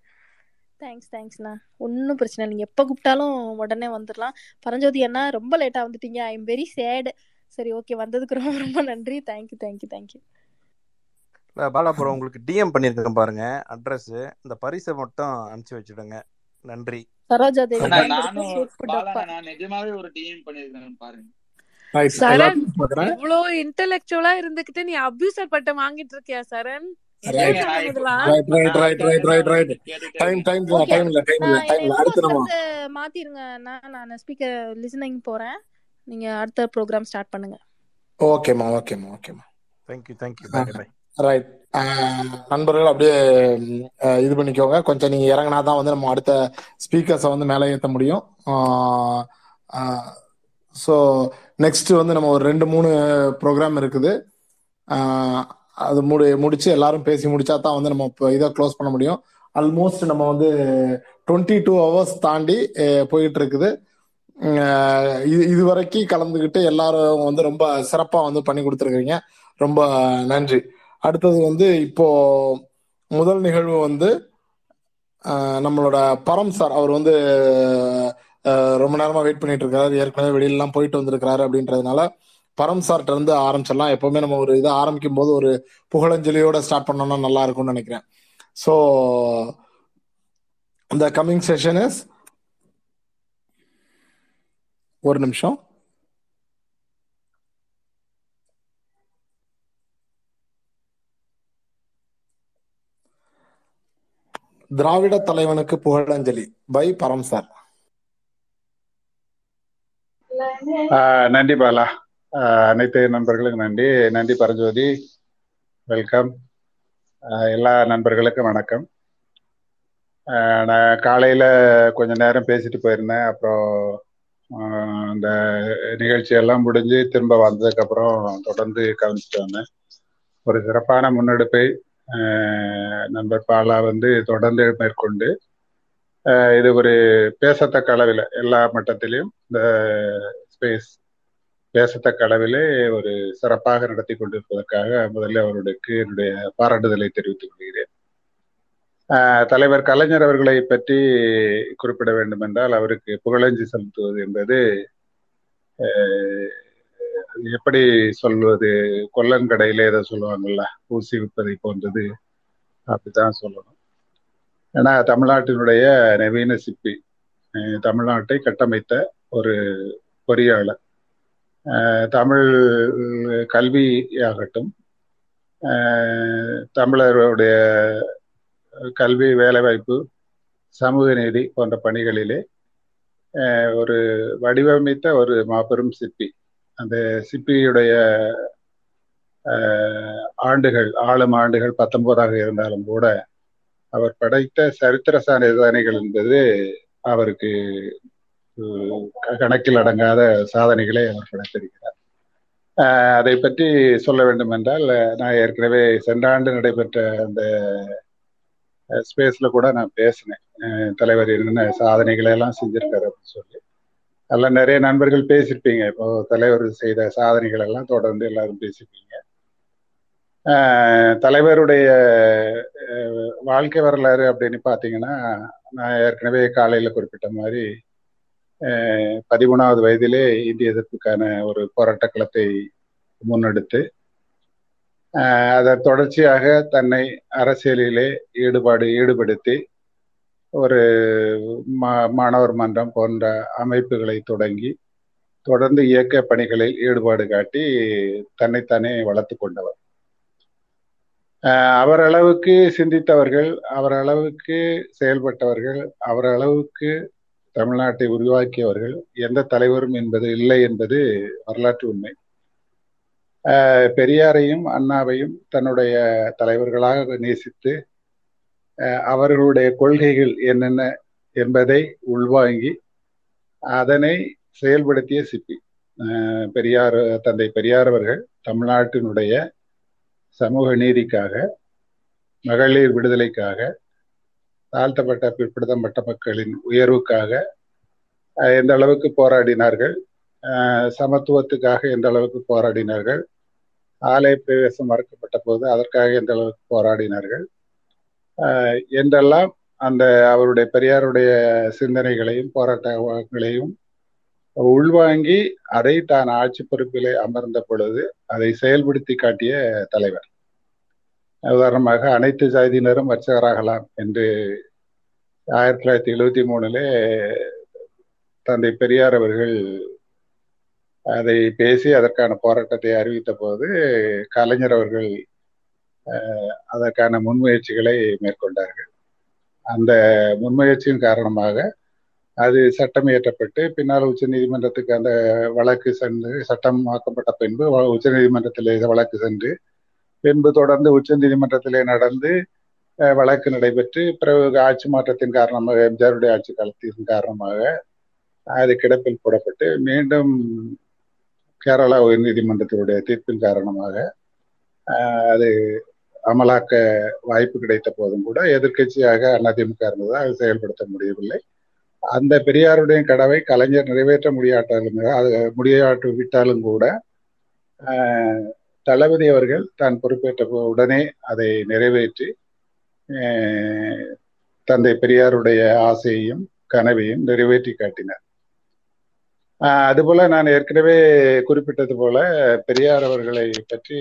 தேங்க்ஸ் தேங்க்ஸ்ண்ணா ஒன்றும் பிரச்சனை இல்லை. நீங்கள் எப்போ கூப்பிட்டாலும் உடனே வந்துடலாம் பரஞ்சோதி அண்ணா ரொம்ப லேட்டாக வந்துட்டீங்க. ஐ எம் வெரி சேடு சரி ஓகே வந்ததுக்கு ரொம்ப ரொம்ப நன்றி. தேங்க்யூ தேங்க்யூ தேங்க்யூ பாலாபுரம் உங்களுக்கு டிஎம் பண்ணியிருக்கேன் பாருங்க. அட்ரஸ் இந்த பரிசை மட்டும் அனுப்பிச்சு வச்சுடுங்க. நன்றி. சரோஜா தேவி நானும் நிஜமாவே ஒரு டிஎம் பண்ணிருக்கேன் பாருங்க. சரண் இவ்வளோ இன்டெலெக்சுவலா இருந்துகிட்டு நீ அபியூசர் பட்டம் வாங்கிட்டு இருக்கியா சரண் மாத்திருங்க. நான் ஸ்பீக்கர் லிசனிங் போறேன். நீங்க அடுத்த ப்ரோக்ராம் ஸ்டார்ட் பண்ணுங்க. ஓகேம்மா ஓகேம்மா ஓகேம்மா thank you thank you bye bye right நண்பர்கள் அப்படியே இது பண்ணிக்கோங்க. கொஞ்சம் நீங்க இறங்கினா தான் வந்து நம்ம அடுத்த ஸ்பீக்கர்ஸை வந்து மேலே ஏற்ற முடியும். ஸோ நெக்ஸ்ட் வந்து நம்ம ஒரு ரெண்டு மூணு ப்ரோக்ராம் இருக்குது. அது முடி முடிச்சு எல்லாரும் பேசி முடிச்சா தான் வந்து நம்ம இப்போ இதை க்ளோஸ் பண்ண முடியும். ஆல்மோஸ்ட் நம்ம வந்து டுவெண்ட்டி டூ ஹவர்ஸ் தாண்டி போயிட்டு இருக்குது இது இது வரைக்கும் கலந்துக்கிட்டு எல்லாரும் வந்து ரொம்ப சிறப்பாக வந்து பண்ணி கொடுத்துருக்கீங்க ரொம்ப நன்றி. அடுத்தது வந்து இப்போ முதல் நிகழ்வு வந்து நம்மளோட பரம் சார் அவர் வந்து ரொம்ப நேரமா வெயிட் பண்ணிட்டு இருக்காரு. ஏற்கனவே வெளியிலலாம் போயிட்டு வந்திருக்கிறாரு அப்படின்றதுனால பரம் சார்ட்ட இருந்து ஆரம்பிச்சிடலாம். எப்பவுமே நம்ம ஒரு இதை ஆரம்பிக்கும் போது ஒரு புகழஞ்சலியோட ஸ்டார்ட் பண்ணோம்னா நல்லா இருக்கும்னு நினைக்கிறேன். ஸோ இந்த கம்மிங் செஷன் இஸ் ஒரு நிமிஷம். திராவிட தலைவனுக்கு புகழஞ்சலி பை பரம் சார். நன்றி பாலா. அனைத்து நண்பர்களுக்கும் நன்றி. நன்றி பரஞ்சோதி. வெல்கம் எல்லா நண்பர்களுக்கும் வணக்கம். ஆஹ் நான் காலையில கொஞ்ச நேரம் பேசிட்டு போயிருந்தேன். அப்புறம் ஆஹ் அந்த நிகழ்ச்சி எல்லாம் முடிஞ்சு திரும்ப வந்ததுக்கு அப்புறம் தொடர்ந்து கவனிச்சுட்டு வந்தேன். ஒரு சிறப்பான முன்னெடுப்பை ஆஹ் நண்பர் பாலா வந்து தொடர்ந்து மேற்கொண்டு இது ஒரு பேசத்தக்க அளவில் எல்லா மட்டத்திலையும் இந்த ஸ்பேஸ் பேசத்தக்க அளவிலே ஒரு சிறப்பாக நடத்தி கொண்டிருப்பதற்காக முதல்ல அவர்களுக்கு என்னுடைய பாராட்டுதலை தெரிவித்துக் கொள்கிறேன். ஆஹ் தலைவர் கலைஞர் அவர்களை பற்றி குறிப்பிட வேண்டும் என்றால் அவருக்கு புகழஞ்சி செலுத்துவது என்பது ஆஹ் எப்படி சொல்வது கொல்லங்கடையில ஏதோ சொல்லுவாங்கல்ல ஊசி விற்பதை போன்றது அப்படித்தான் சொல்லணும். ஏன்னா தமிழ்நாட்டினுடைய நவீன சிப்பி தமிழ்நாட்டை கட்டமைத்த ஒரு பொறியாளர். தமிழ் கல்வியாகட்டும் அஹ் தமிழருடைய கல்வி வேலைவாய்ப்பு சமூக நீதி போன்ற பணிகளிலே ஒரு வடிவமைத்த ஒரு மாபெரும் சிப்பி அந்த சிப்பியுடைய ஆண்டுகள் ஆளும் ஆண்டுகள் பத்தொன்பதாக இருந்தாலும் கூட அவர் படைத்த சரித்திர சாதனைகள் என்பது அவருக்கு கணக்கில் அடங்காத சாதனைகளை அவர் படைத்திருக்கிறார். அதை பற்றி சொல்ல வேண்டும் என்றால் நான் ஏற்கனவே சென்ற ஆண்டு நடைபெற்ற அந்த ஸ்பேஸ்ல கூட நான் பேசினேன். தலைவர் என்னென்ன சாதனைகளை எல்லாம் செஞ்சிருக்காரு அப்படின்னு சொல்லி. அதெல்லாம் நிறைய நண்பர்கள் பேசியிருப்பீங்க. இப்போ தலைவர் செய்த சாதனைகள் எல்லாம் தொடர்ந்து எல்லாரும் பேசியிருப்பீங்க. தலைவருடைய வாழ்க்கை வரலாறு அப்படின்னு பார்த்தீங்கன்னா நான் ஏற்கனவே காலையில் குறிப்பிட்ட மாதிரி பதிமூணாவது வயதிலே இந்திய எதிர்ப்புக்கான ஒரு போராட்ட களத்தை முன்னெடுத்து அதை அதன் தொடர்ச்சியாக தன்னை அரசியலிலே ஈடுபாடு ஈடுபடுத்தி ஒரு மா மாணவர் மன்றம் போன்ற அமைப்புகளை தொடங்கி தொடர்ந்து இயக்க பணிகளில் ஈடுபாடு காட்டி தன்னைத்தானே வளர்த்து கொண்டவர். அவரளவுக்கு அவர் அளவுக்கு சிந்தித்தவர்கள் அவர் அளவுக்கு செயல்பட்டவர்கள் அவர் அளவுக்கு தமிழ்நாட்டை உருவாக்கியவர்கள் எந்த தலைவரும் என்பது இல்லை என்பது வரலாற்று உண்மை. பெரியாரையும் அண்ணாவையும் தன்னுடைய தலைவர்களாக நேசித்து அவர்களுடைய கொள்கைகள் என்னென்ன என்பதை உள்வாங்கி அதனை செயல்படுத்திய சிப்பி பெரியார் தந்தை பெரியார் அவர்கள் தமிழ்நாட்டினுடைய சமூக நீதிக்காக மகளிர் விடுதலைக்காக தாழ்த்தப்பட்ட பிற்படுத்தப்பட்ட மக்களின் உயர்வுக்காக எந்த அளவுக்கு போராடினார்கள் சமத்துவத்துக்காக எந்த அளவுக்கு போராடினார்கள் ஆலய பிரவேசம் மறுக்கப்பட்ட போது அதற்காக எந்த அளவுக்கு போராடினார்கள் என்றெல்லாம் அந்த அவருடைய பெரியாருடைய சிந்தனைகளையும் போராட்டங்களையும் உள்வாங்கி அதை தான் ஆட்சி பொறுப்பிலே அமர்ந்த பொழுது அதை செயல்படுத்தி காட்டிய தலைவர். உதாரணமாக அனைத்து ஜாதியினரும் வர்ச்சகராகலாம் என்று ஆயிரத்தி தொள்ளாயிரத்தி எழுவத்தி மூணுல தந்தை பெரியார் அவர்கள் அதை பேசி அதற்கான போராட்டத்தை அறிவித்த போது கலைஞர் அவர்கள் அதற்கான முன்முயற்சிகளை மேற்கொண்டார்கள். அந்த முன்முயற்சியின் காரணமாக அது சட்டம் இயற்றப்பட்டு பின்னால் உச்ச நீதிமன்றத்துக்கு அந்த வழக்கு சென்று சட்டம் ஆக்கப்பட்ட பின்பு உச்ச நீதிமன்றத்தில் வழக்கு சென்று பின்பு தொடர்ந்து உச்ச நீதிமன்றத்திலே நடந்து வழக்கு நடைபெற்று பிறகு ஆட்சி மாற்றத்தின் காரணமாக எம்ஜிஆருடைய ஆட்சி காலத்தின் காரணமாக அது கிடப்பில் போடப்பட்டு மீண்டும் கேரளா உயர்நீதிமன்றத்தினுடைய தீர்ப்பின் காரணமாக அது அமலாக்க வாய்ப்பு கிடைத்த போதும் கூட எதிர்க்கட்சியாக அதிமுக இருந்ததால் அது செயல்படுத்த முடியவில்லை. அந்த பெரியாருடைய கடவை கலைஞர் நிறைவேற்ற முடியாட்டாலும் அது முடியாட்டு விட்டாலும் கூட தளபதி அவர்கள் தான் பொறுப்பேற்ற போ- உடனே அதை நிறைவேற்றி தந்தை பெரியாருடைய ஆசையையும் கனவையும் நிறைவேற்றி காட்டினார். அதுபோல நான் ஏற்கனவே குறிப்பிட்டது போல பெரியார் அவர்களை பற்றி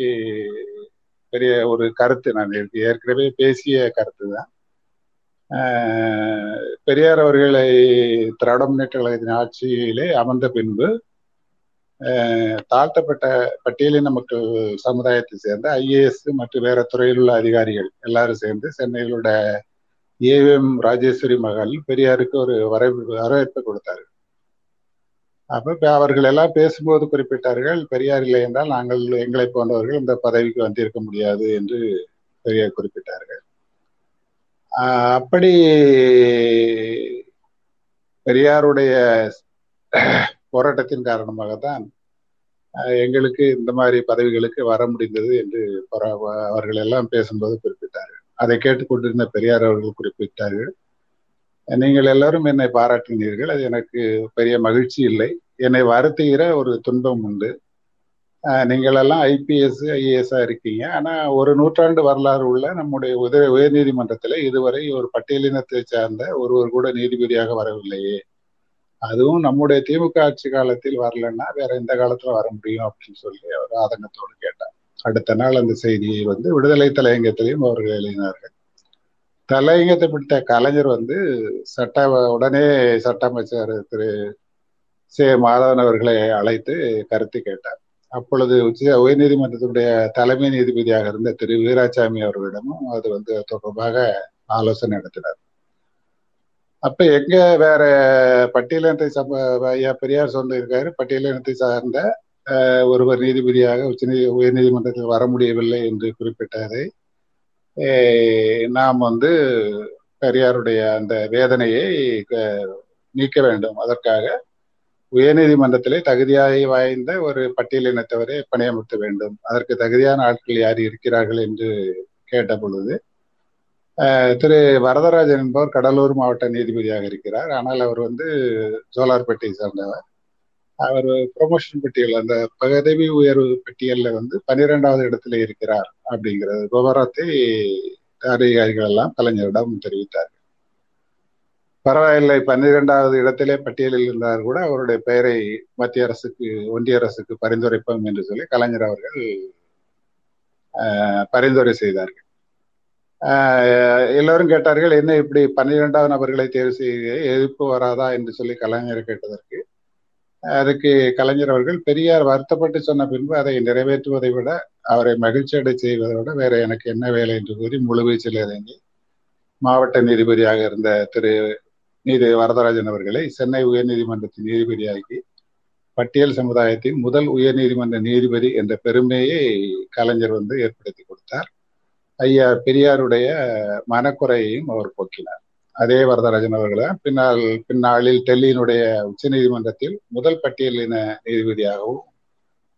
பெரிய ஒரு கருத்து நான் ஏற்கனவே பேசிய கருத்து தான் பெரியார் அவர்களை திராவிட முன்னேற்ற கழகத்தின் ஆட்சியிலே அமர்ந்த பின்பு ஆஹ் தாழ்த்தப்பட்ட பட்டியலின மக்கள் சமுதாயத்தை சேர்ந்த ஐஏஎஸ் மற்றும் வேற துறையில் உள்ள அதிகாரிகள் எல்லாரும் சேர்ந்து சென்னையிலோட ஏவிஎம் ராஜேஸ்வரி மகள் பெரியாருக்கு ஒரு வரவேற்பு வரவேற்பு கொடுத்தார்கள் அப்ப அவர்கள் எல்லாம் பேசும்போது குறிப்பிட்டார்கள் பெரியார் இல்லை என்றால் நாங்கள் எங்களை போன்றவர்கள் இந்த பதவிக்கு வந்திருக்க முடியாது என்று பெரியார் குறிப்பிட்டார்கள். அப்படி பெரியாருடைய போராட்டத்தின் காரணமாகத்தான் தான் எங்களுக்கு இந்த மாதிரி பதவிகளுக்கு வர முடிந்தது என்று அவர்கள் எல்லாம் பேசும்போது குறிப்பிட்டார்கள். அதை கேட்டுக்கொண்டிருந்த பெரியார் அவர்கள் குறிப்பிட்டார்கள். நீங்கள் எல்லாரும் என்னை பாராட்டினீர்கள். அது எனக்கு பெரிய மகிழ்ச்சி இல்லை. என்னை வருத்துகிற ஒரு துன்பம் உண்டு. ஆஹ் நீங்கள் எல்லாம் ஐபிஎஸ் ஐஏஎஸ் இருக்கீங்க. ஆனா ஒரு நூற்றாண்டு வரலாறு உள்ள நம்முடைய உத உயர்நீதிமன்றத்தில் இதுவரை ஒரு பட்டியலினத்தை சார்ந்த ஒருவர் கூட நீதிபதியாக வரவில்லையே. அதுவும் நம்முடைய திமுக ஆட்சி காலத்தில் வரலன்னா வேற எந்த காலத்துல வர முடியும் அப்படின்னு சொல்லி அவர் ஆதங்கத்தோடு கேட்டார். அடுத்த நாள் அந்த செய்தியை வந்து விடுதலை தலையங்கத்திலையும் அவர்கள் எழுதினார்கள். தலையங்கத்தை பிடித்த கலைஞர் வந்து சட்ட உடனே சட்ட அமைச்சர் திரு சே. மாதவன் அவர்களை அழைத்து கருத்து கேட்டார். அப்பொழுது உச்ச உயர்நீதிமன்றத்தினுடைய தலைமை நீதிபதியாக இருந்த திரு வீராசாமி அவர்களிடமும் அது வந்து தொடர்பாக ஆலோசனை நடத்தினார். அப்ப எங்க வேற பட்டியலினத்தை சம ஐயா பெரியார் சொல்லியிருக்காரு பட்டியலினத்தை சார்ந்த ஒருவர் நீதிபதியாக உச்ச உயர்நீதிமன்றத்தில் வர முடியவில்லை என்று குறிப்பிட்டதை நாம் வந்து பெரியாருடைய அந்த வேதனையை நீக்க வேண்டும். அதற்காக உயர்நீதிமன்றத்திலே தகுதியாய் வாய்ந்த ஒரு பட்டியலினத்தவரை பணியமர்த்த வேண்டும். அதற்கு தகுதியான ஆட்கள் யார் இருக்கிறார்கள் என்று கேட்ட பொழுது திரு. வரதராஜன் என்பவர் கடலூர் மாவட்ட நீதிபதியாக இருக்கிறார். ஆனால் அவர் வந்து ஜோலார்பட்டியை சார்ந்தவர். அவர் ப்ரொமோஷன் பட்டியல் அந்த பதவி உயர்வு பட்டியலில் வந்து பன்னிரெண்டாவது இடத்துல இருக்கிறார் அப்படிங்கிற விவரத்தை அதிகாரிகள் எல்லாம் கலைஞரிடம் தெரிவித்தார் பரவாயில்லை. பன்னிரெண்டாவது இடத்திலே பட்டியலில் இருந்தார் கூட அவருடைய பெயரை மத்திய அரசுக்கு ஒன்றிய அரசுக்கு பரிந்துரைப்போம் என்று சொல்லி கலைஞர் அவர்கள் பரிந்துரை செய்தார்கள். எல்லோரும் கேட்டார்கள் என்ன இப்படி பன்னிரெண்டாவது நபர்களை தேர்வு செய்ய எதிர்ப்பு வராதா? என்று சொல்லி கலைஞர் கேட்டதற்கு அதுக்கு கலைஞர் அவர்கள் பெரியார் வருத்தப்பட்டு சொன்ன பின்பு அதை நிறைவேற்றுவதை விட அவரை மகிழ்ச்சி அடை செய்வதை விட வேற எனக்கு என்ன வேலை? என்று கூறி முழுவீச்சில் இறங்கி மாவட்ட நீதிபதியாக இருந்த திரு நீதி வரதராஜன் அவர்களை சென்னை உயர்நீதிமன்றத்தின் நீதிபதியாகி பட்டியல் சமுதாயத்தின் முதல் உயர்நீதிமன்ற நீதிபதி என்ற பெருமையை கலைஞர் வந்து ஏற்படுத்தி கொடுத்தார். ஐயா பெரியாருடைய மனக்குறையையும் அவர் போக்கினார். அதே வரதராஜன் அவர்களை பின்னால் பின்னாளில் டெல்லியினுடைய உச்ச நீதிமன்றத்தில் முதல் பட்டியலின நீதிபதியாகவும்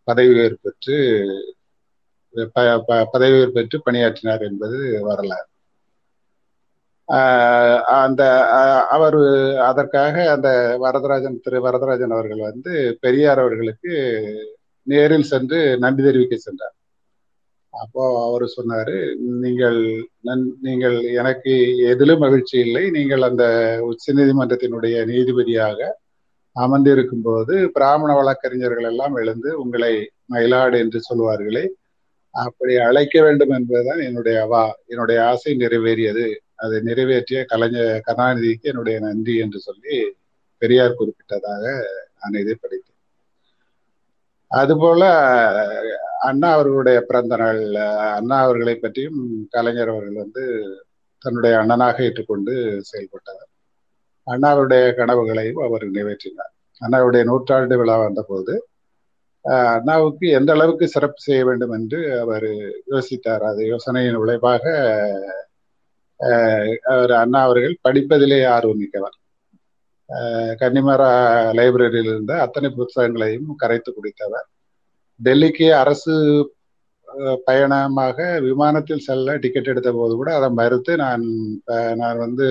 பதவி உயர்வு பெற்று பதவி உயர்வு பெற்று பணியாற்றினார் என்பது வரலாறு. அந்த அவர் அதற்காக அந்த வரதராஜன் திரு வரதராஜன் அவர்கள் வந்து பெரியார் அவர்களுக்கு நேரில் சென்று நன்றி தெரிவிக்க சென்றார். அப்போ அவர் சொன்னாரு நீங்கள் நன்- நீங்கள் எனக்கு எதிலும் மகிழ்ச்சி இல்லை. நீங்கள் அந்த உச்ச நீதிமன்றத்தினுடைய நீதிபதியாக அமர்ந்திருக்கும் போது பிராமண வழக்கறிஞர்கள் எல்லாம் எழுந்து உங்களை மயிலாடு என்று சொல்வார்களே அப்படி அழைக்க வேண்டும் என்பதுதான் என்னுடைய அவா என்னுடைய ஆசை நிறைவேறியது. அதை நிறைவேற்றிய கலைஞர் கருணாநிதிக்கு என்னுடைய நன்றி என்று சொல்லி பெரியார் குறிப்பிட்டதாக நான் இதை படித்தேன். அதுபோல அண்ணா அவர்களுடைய பிறந்த நாள் அண்ணா அவர்களை பற்றியும் கலைஞர் அவர்கள் வந்து தன்னுடைய அண்ணனாக ஏற்றுக்கொண்டு செயல்பட்டவர். அண்ணாவுடைய கனவுகளையும் அவர் நிறைவேற்றினார். அண்ணாவுடைய நூற்றாண்டு விழா வந்தபோது அஹ், அண்ணாவுக்கு எந்த அளவுக்கு சிறப்பு செய்ய வேண்டும் என்று அவர் யோசித்தார். அது யோசனையின் விளைவாக அவர் அண்ணா அவர்கள் படிப்பதிலே ஆர்வம் மிக்கவர். கன்னிமரா லைப்ரரியில் இருந்த அத்தனை புத்தகங்களையும் கரைத்து குடித்தவர். டெல்லிக்கு அரசு பயணமாக விமானத்தில் செல்ல டிக்கெட் எடுத்த போது கூட அதை மறுத்து நான் நான் வந்து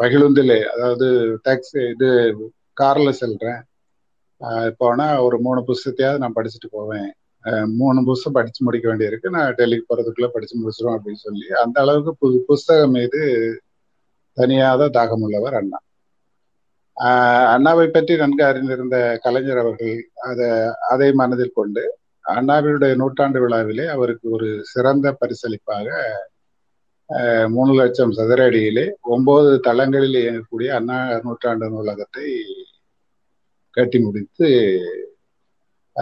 பகிழுந்திலே அதாவது டாக்ஸி இது காரில் செல்றேன். போனால் ஒரு மூணு புஸ்தகத்தையாவது நான் படிச்சுட்டு போவேன். மூணு புஸ்தகம் படிச்சு முடிக்க வேண்டியிருக்கு. நான் டெல்லிக்கு போறதுக்குள்ள படிச்சு முடிச்சிடும் அப்படின்னு சொல்லி அந்த அளவுக்கு புது புஸ்தகம் மீது தனியாத தாகம் உள்ளவர் அண்ணா அண்ணாவை பற்றி நன்கு அறிந்திருந்த கலைஞர் அவர்கள் அதை அதை மனதில் கொண்டு அண்ணாவினுடைய நூற்றாண்டு விழாவிலே அவருக்கு ஒரு சிறந்த பரிசளிப்பாக மூணு லட்சம் சதுர அடியிலே ஒன்பது தளங்களில் இயங்கக்கூடிய அண்ணா நூற்றாண்டு நூலகத்தை கட்டி முடித்து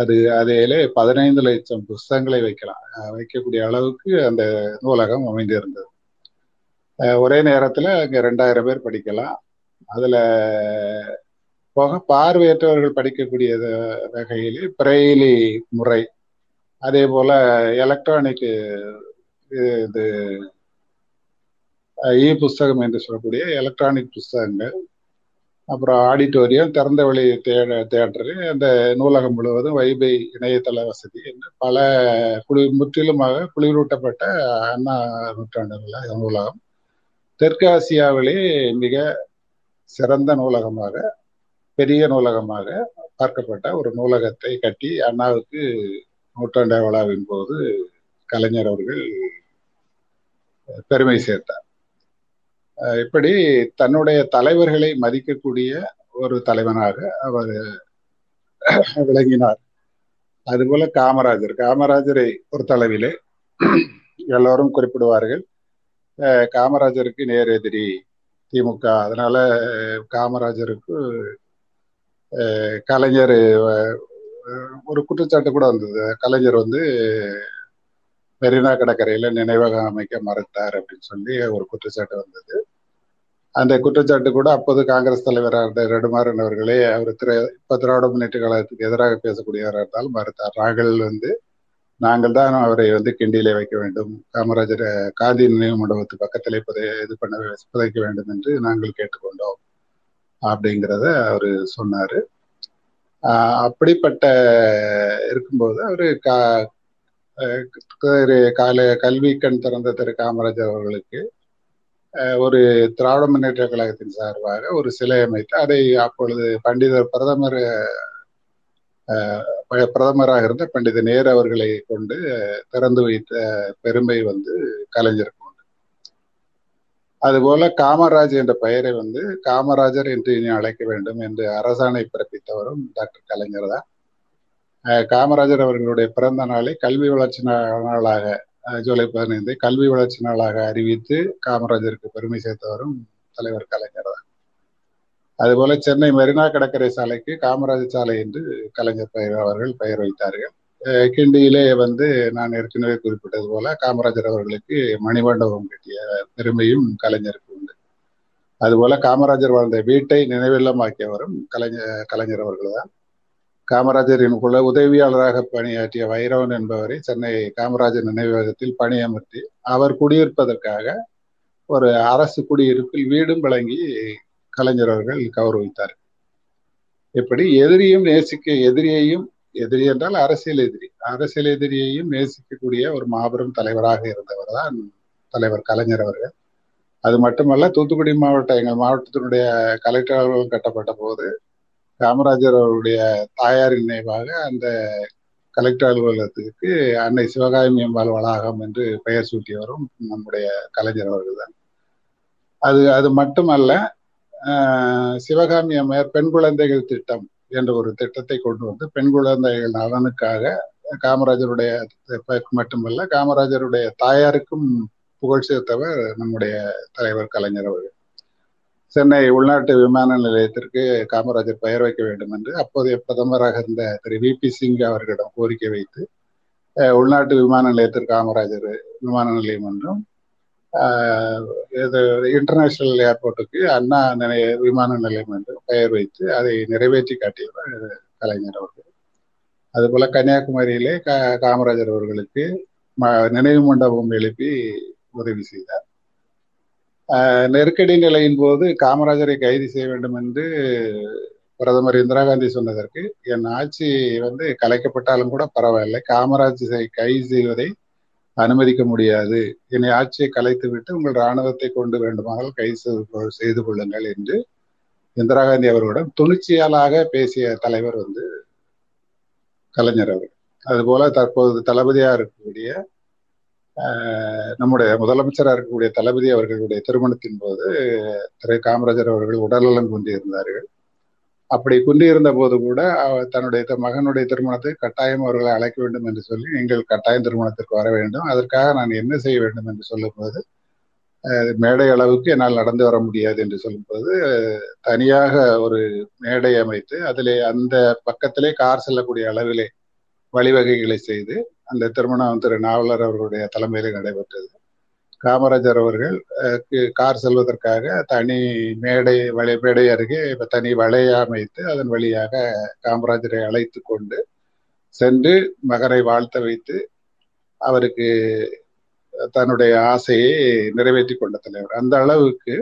அது அதிலே பதினைந்து லட்சம் புஸ்தகங்களை வைக்கலாம். வைக்கக்கூடிய அளவுக்கு அந்த நூலகம் அமைந்திருந்தது. ஒரே நேரத்தில் அங்கே ரெண்டாயிரம் பேர் படிக்கலாம். அதில் போக பார்வையற்றவர்கள் படிக்கக்கூடிய வகையிலே பிரெய்லி முறை. அதே போல் எலக்ட்ரானிக் இது இ புஸ்தகம் என்று சொல்லக்கூடிய எலக்ட்ரானிக் புஸ்தகங்கள். அப்புறம் ஆடிட்டோரியம் திறந்த தேட தேட்டரு அந்த நூலகம் முழுவதும் வைபை இணையதள வசதி என்று பல குளிர் முற்றிலுமாக குளிரூட்டப்பட்ட அண்ணா நூற்றாண்டு நூலகம். தெற்காசியாவிலே மிக சிறந்த நூலகமாக பெரிய நூலகமாக பார்க்கப்பட்ட ஒரு நூலகத்தை கட்டி அண்ணாவுக்கு நூற்றாண்டு விழாவின் போது கலைஞர் அவர்கள் பெருமை சேர்த்தார். இப்படி தன்னுடைய தலைவர்களை மதிக்கக்கூடிய ஒரு தலைவனாக அவர் விளங்கினார். அதுபோல காமராஜர். காமராஜரை பொறுத்தளவிலே எல்லோரும் குறிப்பிடுவார்கள். காமராஜருக்கு நேர் எதிரி திமுக. அதனால காமராஜருக்கு கலைஞர் ஒரு குற்றச்சாட்டு கூட வந்தது. கலைஞர் வந்து மெரினா கடற்கரையில நினைவகம் அமைக்க மறுத்தார் அப்படின்னு சொல்லி ஒரு குற்றச்சாட்டு வந்தது. அந்த குற்றச்சாட்டு கூட அப்போது காங்கிரஸ் தலைவராக இருந்த நெடுமாறன் அவர்களே அவர் திரு இப்ப திராவிட முன்னேற்ற கழகத்துக்கு எதிராக பேசக்கூடியவராக இருந்தாலும் மறுத்தார். நாங்கள் வந்து நாங்கள் தான் அவரை வந்து கிண்டியிலே வைக்க வேண்டும். காமராஜர் காந்தி நினைவு மண்டபத்து பக்கத்தில் புதை இது பண்ண புதைக்க வேண்டும் என்று நாங்கள் கேட்டுக்கொண்டோம். அப்படிங்கிறத அவர் சொன்னார். அப்படிப்பட்ட இருக்கும்போது அவர் கா கால கல்வி கண் திறந்த திரு காமராஜர் அவர்களுக்கு ஒரு திராவிட முன்னேற்ற கழகத்தின் சார்பாக ஒரு சிலை அமைத்து அதை அப்பொழுது பண்டிதர் பிரதமர் பிரதமராக இருந்த பண்டித நேரு அவர்களை கொண்டு திறந்து வைத்த பெருமை வந்து கலைஞருக்கு உண்டு. அதுபோல காமராஜ் என்ற பெயரை வந்து காமராஜர் என்று இனி அழைக்க வேண்டும் என்று அரசாணை பிறப்பித்தவரும் டாக்டர் கலைஞர் தான். காமராஜர் அவர்களுடைய பிறந்த நாளை கல்வி வளர்ச்சி நாளாக ஜூலை பதினைந்து கல்வி வளர்ச்சி நாளாக அறிவித்து காமராஜருக்கு பெருமை சேர்த்தவரும் தலைவர் கலைஞர் தான். அதுபோல சென்னை மெரினா கடற்கரை சாலைக்கு காமராஜர் சாலை என்று கலைஞர் பெயர் அவர்கள் பெயர் வைத்தார்கள். கிண்டியிலே வந்து நான் ஏற்கனவே குறிப்பிட்டது போல காமராஜர் அவர்களுக்கு மணிமண்டபம் கட்டிய பெருமையும் கலைஞருக்கு உண்டு. அதுபோல காமராஜர் வாழ்ந்த வீட்டை நினைவில்லமாக்கியவரும் கலைஞர் கலைஞர் அவர்கள் தான். காமராஜரின் குல உதவியாளராக பணியாற்றிய வைரவன் என்பவரை சென்னை காமராஜர் நினைவகத்தில் பணியமர்த்தி அவர் குடியிருப்பதற்காக ஒரு அரசு குடியிருப்பில் வீடும் வழங்கி கலைஞர் அவர்கள் கௌரவித்தார். இப்படி எதிரியும் நேசிக்க எதிரியையும் எதிரி என்றால் அரசியல் எதிரி. அரசியல் எதிரியையும் நேசிக்கக்கூடிய ஒரு மாபெரும் தலைவராக இருந்தவர் தான் தலைவர் கலைஞர் அவர்கள். அது மட்டுமல்ல தூத்துக்குடி மாவட்டம் எங்கள் மாவட்டத்தினுடைய கலெக்டர் அலுவலகம் கட்டப்பட்ட போது காமராஜர் அவருடைய தாயாரின் நினைவாக அந்த கலெக்டர் அலுவலகத்துக்கு அன்னை சிவகாமி அம்பாள் வளாகம் என்று பெயர் சூட்டியவரும் நம்முடைய கலைஞர் அவர்கள் தான் அது அது மட்டுமல்ல சிவகாமி அம்மையார் பெண் குழந்தைகள் திட்டம் என்ற ஒரு திட்டத்தை கொண்டு வந்து பெண் குழந்தைகள் நலனுக்காக காமராஜருடைய மட்டுமல்ல காமராஜருடைய தாயாருக்கும் புகழ் சேர்த்தவர் நம்முடைய தலைவர் கலைஞர் அவர்கள். சென்னை உள்நாட்டு விமான நிலையத்திற்கு காமராஜர் பெயர் வைக்க வேண்டும் என்று அப்போதைய பிரதமராக இருந்த திரு வி பி சிங் அவர்களிடம் கோரிக்கை வைத்து உள்நாட்டு விமான நிலையத்திற்கு காமராஜர் விமான நிலையம் என்றும் இது இன்டர்நேஷனல் ஏர்போர்ட்டுக்கு அண்ணா நிலைய விமான நிலையம் என்று பெயர் வைத்து அதை நிறைவேற்றி காட்டியவர் கலைஞர் அவர்கள். அதுபோல கன்னியாகுமரியிலே காமராஜர் அவர்களுக்கு நினைவு மண்டபம் எழுப்பி உதவி செய்தார். நெருக்கடி நிலையின் போது காமராஜரை கைது செய்ய வேண்டும் என்று பிரதமர் இந்திரா காந்தி சொன்னதற்கு என் ஆட்சி வந்து கலைக்கப்பட்டாலும் கூட பரவாயில்லை. காமராஜரை கை செய்வதை அனுமதிக்க முடியாது. என்னை ஆட்சியை கலைத்து விட்டு உங்கள் இராணுவத்தை கொண்டு வேண்டுமானால் கைது செய்து கொள்ளுங்கள் என்று இந்திரா காந்தி அவர்களிடம் துணிச்சியாளாக பேசிய தலைவர் வந்து கலைஞர் அவர் அதுபோல தற்போது தளபதியாக இருக்கக்கூடிய நம்முடைய முதலமைச்சராக இருக்கக்கூடிய தளபதி அவர்களுடைய திருமணத்தின் போது திரு. காமராஜர் அவர்கள் உடல்நலம் குன்றியிருந்தார்கள். அப்படி குன்றியிருந்த போது கூட தன்னுடைய மகனுடைய திருமணத்தை கட்டாயம் அவர்களை அழைக்க வேண்டும் என்று சொல்லி நீங்கள் கட்டாயம் திருமணத்திற்கு வர வேண்டும். அதற்காக நான் என்ன செய்ய வேண்டும் என்று சொல்லும்போது மேடை அளவுக்கு என்னால் நடந்து வர முடியாது என்று சொல்லும்போது தனியாக ஒரு மேடை அமைத்து அதிலே அந்த பக்கத்திலே கார் செல்லக்கூடிய அளவிலே வழிவகைகளை செய்து அந்த திருமணம் திரு நாவலர் அவர்களுடைய தலைமையில் நடைபெற்றது. காமராஜர் அவர்கள் கார் செல்வதற்காக தனி மேடை வலை மேடை அருகே தனி வலையை அமைத்து அதன் வழியாக காமராஜரை அழைத்து கொண்டு சென்று மகனை வாழ்த்த வைத்து அவருக்கு தன்னுடைய ஆசையை நிறைவேற்றி கொண்ட தலைவர். அந்த அளவுக்கு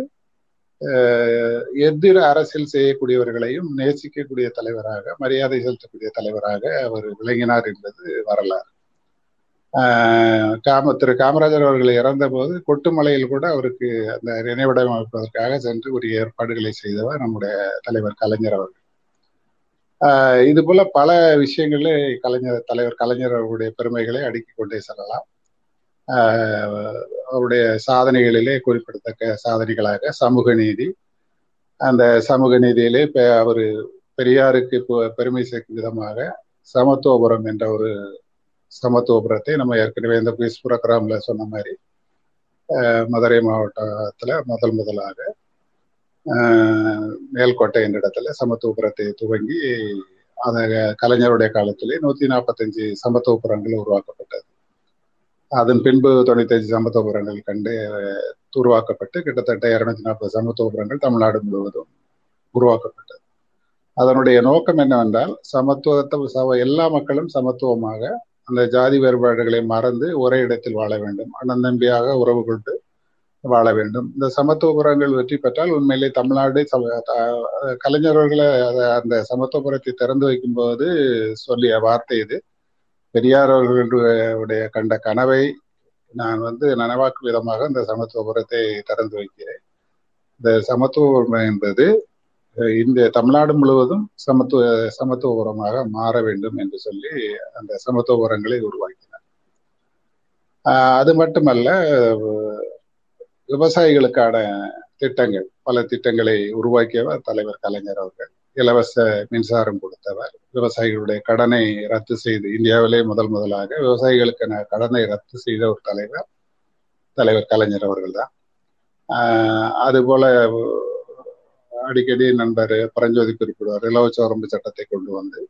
எதிர அரசியல் செய்யக்கூடியவர்களையும் நேசிக்கக்கூடிய தலைவராக மரியாதை செலுத்தக்கூடிய தலைவராக அவர் விளங்கினார் என்பது வரலாறு. காம திரு காமராஜர் அவர்கள் இறந்த போது கொட்டுமலையில் கூட அவருக்கு அந்த நினைவிடம் அமைப்பதற்காக சென்று உரிய ஏற்பாடுகளை செய்தவர் நம்முடைய தலைவர் கலைஞர் அவர்கள். இது போல பல விஷயங்களில் கலைஞர் தலைவர் கலைஞர் அவர்களுடைய பெருமைகளை அடுக்கிக் கொண்டே செல்லலாம். அவருடைய சாதனைகளிலே குறிப்பிடத்தக்க சாதனைகளாக சமூக நீதி. அந்த சமூக நீதியிலே அவர் பெரியாருக்கு பெருமை சேர்க்கும் விதமாக சமத்துவபுரம் என்ற ஒரு சமத்துவபுரத்தை நம்ம ஏற்கனவே இந்த பீஸ் புரோகிராம்ல சொன்ன மாதிரி மதுரை மாவட்டத்தில் முதல் முதலாக மேல்கோட்டை என்ற இடத்துல சமத்துவபுரத்தை துவங்கி அந்த கலைஞருடைய காலத்திலே நூத்தி நாற்பத்தஞ்சு சமத்துவபுரங்கள் உருவாக்கப்பட்டது. அதன் பின்பு தொண்ணூத்தஞ்சு சமத்துவபுரங்கள் கண்டு உருவாக்கப்பட்டு கிட்டத்தட்ட இருநூத்தி நாற்பது சமத்துவபுரங்கள் தமிழ்நாடு முழுவதும் உருவாக்கப்பட்டது. அதனுடைய நோக்கம் என்னவென்றால் சமத்துவத்தை எல்லா மக்களும் சமத்துவமாக அந்த ஜாதி வேறுபாடுகளை மறந்து ஒரே இடத்தில் வாழ வேண்டும். அண்ணன் தம்பியாக உறவு கொண்டு வாழ வேண்டும். இந்த சமத்துவபுரங்கள் வெற்றி பெற்றால் உண்மையிலே தமிழ்நாடு கலைஞர்களை அந்த சமத்துவபுரத்தை திறந்து வைக்கும் போது சொல்லிய வார்த்தை இது. பெரியார் அவர்களுடைய கண்ட கனவை நான் வந்து நனவாக்கும் விதமாக இந்த சமத்துவபுரத்தை திறந்து வைக்கிறேன். இந்த சமத்துவம் என்பது இந்த தமிழ்நாடு முழுவதும் சமத்துவ சமத்துவ உரமாக மாற வேண்டும் என்று சொல்லி அந்த சமத்துவ உரங்களை உருவாக்கினார். அது மட்டுமல்ல விவசாயிகளுக்கான திட்டங்கள் பல திட்டங்களை உருவாக்கியவர் தலைவர் கலைஞர் அவர்கள். இலவச மின்சாரம் கொடுத்தவர். விவசாயிகளுடைய கடனை ரத்து செய்து இந்தியாவிலே முதல் முதலாக விவசாயிகளுக்கான கடனை ரத்து செய்த ஒரு தலைவர் தலைவர் கலைஞர் அவர்கள் தான் அதுபோல அடிக்கடி நண்பர் பரஞ்சோதி குறிப்பிடுவார் நில உச்சவரம்பு சட்டத்தை கொண்டு வந்து.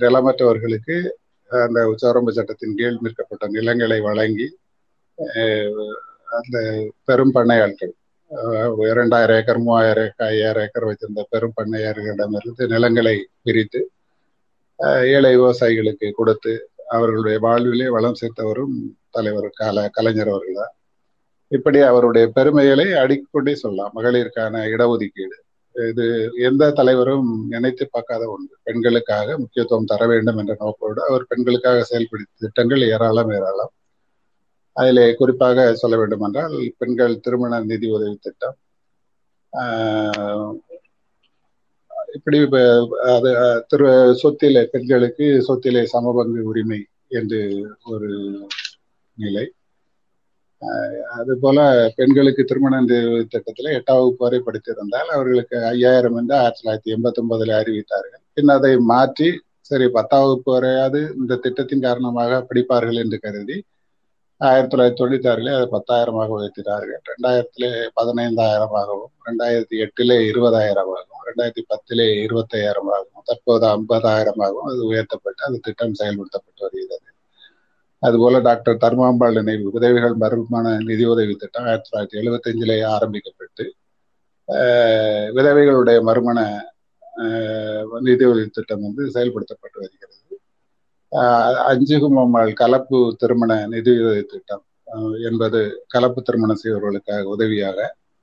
நிலமற்றவர்களுக்கு அந்த உச்சவரம்பு சட்டத்தின் கீழ் நிற்கப்பட்ட நிலங்களை வழங்கி அந்த பெரும் பண்ணையாட்கள் இரண்டாயிரம் ஏக்கர் மூவாயிரம் ஏக்கர் ஐயாயிரம் ஏக்கர் வைத்திருந்த பெரும் பண்ணையாளர்களிடமிருந்து நிலங்களை பிரித்து ஏழை விவசாயிகளுக்கு கொடுத்து அவர்களுடைய வாழ்விலே வளம் சேர்த்தவரும் தலைவர் கல கலைஞர் அவர்கள் தான் இப்படி அவருடைய பெருமைகளை அடிக்கொண்டே சொல்லலாம். மகளிருக்கான இடஒதுக்கீடு. இது எந்த தலைவரும் நினைத்து பார்க்காத ஒன்று. பெண்களுக்காக முக்கியத்துவம் தர வேண்டும் என்ற நோக்கோடு அவர் பெண்களுக்காக செயல்படுத்த திட்டங்கள் ஏராளம் ஏராளம். அதிலே குறிப்பாக சொல்ல வேண்டுமென்றால் பெண்கள் திருமண நிதி உதவி திட்டம். இப்படி அது திரு சொத்திலே பெண்களுக்கு சொத்திலே சமபங்கு உரிமை என்று ஒரு நிலை. அது போல பெண்களுக்கு திருமண திட்டத்தில் எட்டாம் வகுப்பு வரை படித்திருந்தால் அவர்களுக்கு ஐயாயிரம் என்று ஆயிரத்தி தொள்ளாயிரத்தி எண்பத்தி ஒன்பதுல அறிவித்தார்கள். பின் அதை மாற்றி சரி பத்தாம் வகுப்பு வரையாவது இந்த திட்டத்தின் காரணமாக படிப்பார்கள் என்று கருதி ஆயிரத்தி தொள்ளாயிரத்தி தொண்ணூத்தி ஆறுல அதை பத்தாயிரமாக உயர்த்தினார்கள். ரெண்டாயிரத்துல பதினைந்தாயிரமாகவும் ரெண்டாயிரத்தி எட்டுல இருபதாயிரமாகவும் ரெண்டாயிரத்தி பத்திலே இருபத்தாயிரமாகவும் தற்போது ஐம்பதாயிரமாகவும் அது உயர்த்தப்பட்டு அந்த திட்டம் செயல்படுத்தப்பட்டு வருகிறது. அதுபோல டாக்டர் தர்மாம்பாள் நினைவு உதவிகள் மறுமண நிதி உதவி திட்டம் ஆயிரத்தி தொள்ளாயிரத்தி எழுபத்தஞ்சிலேயே ஆரம்பிக்கப்பட்டு விதவைகளுடைய மறுமண நிதி உதவி திட்டம் வந்து செயல்படுத்தப்பட்டு வருகிறது. அஞ்சுகுமம்மாள் கலப்பு திருமண நிதியுதவி திட்டம் என்பது கலப்பு திருமணம் செய்வர்களுக்காக உதவியாக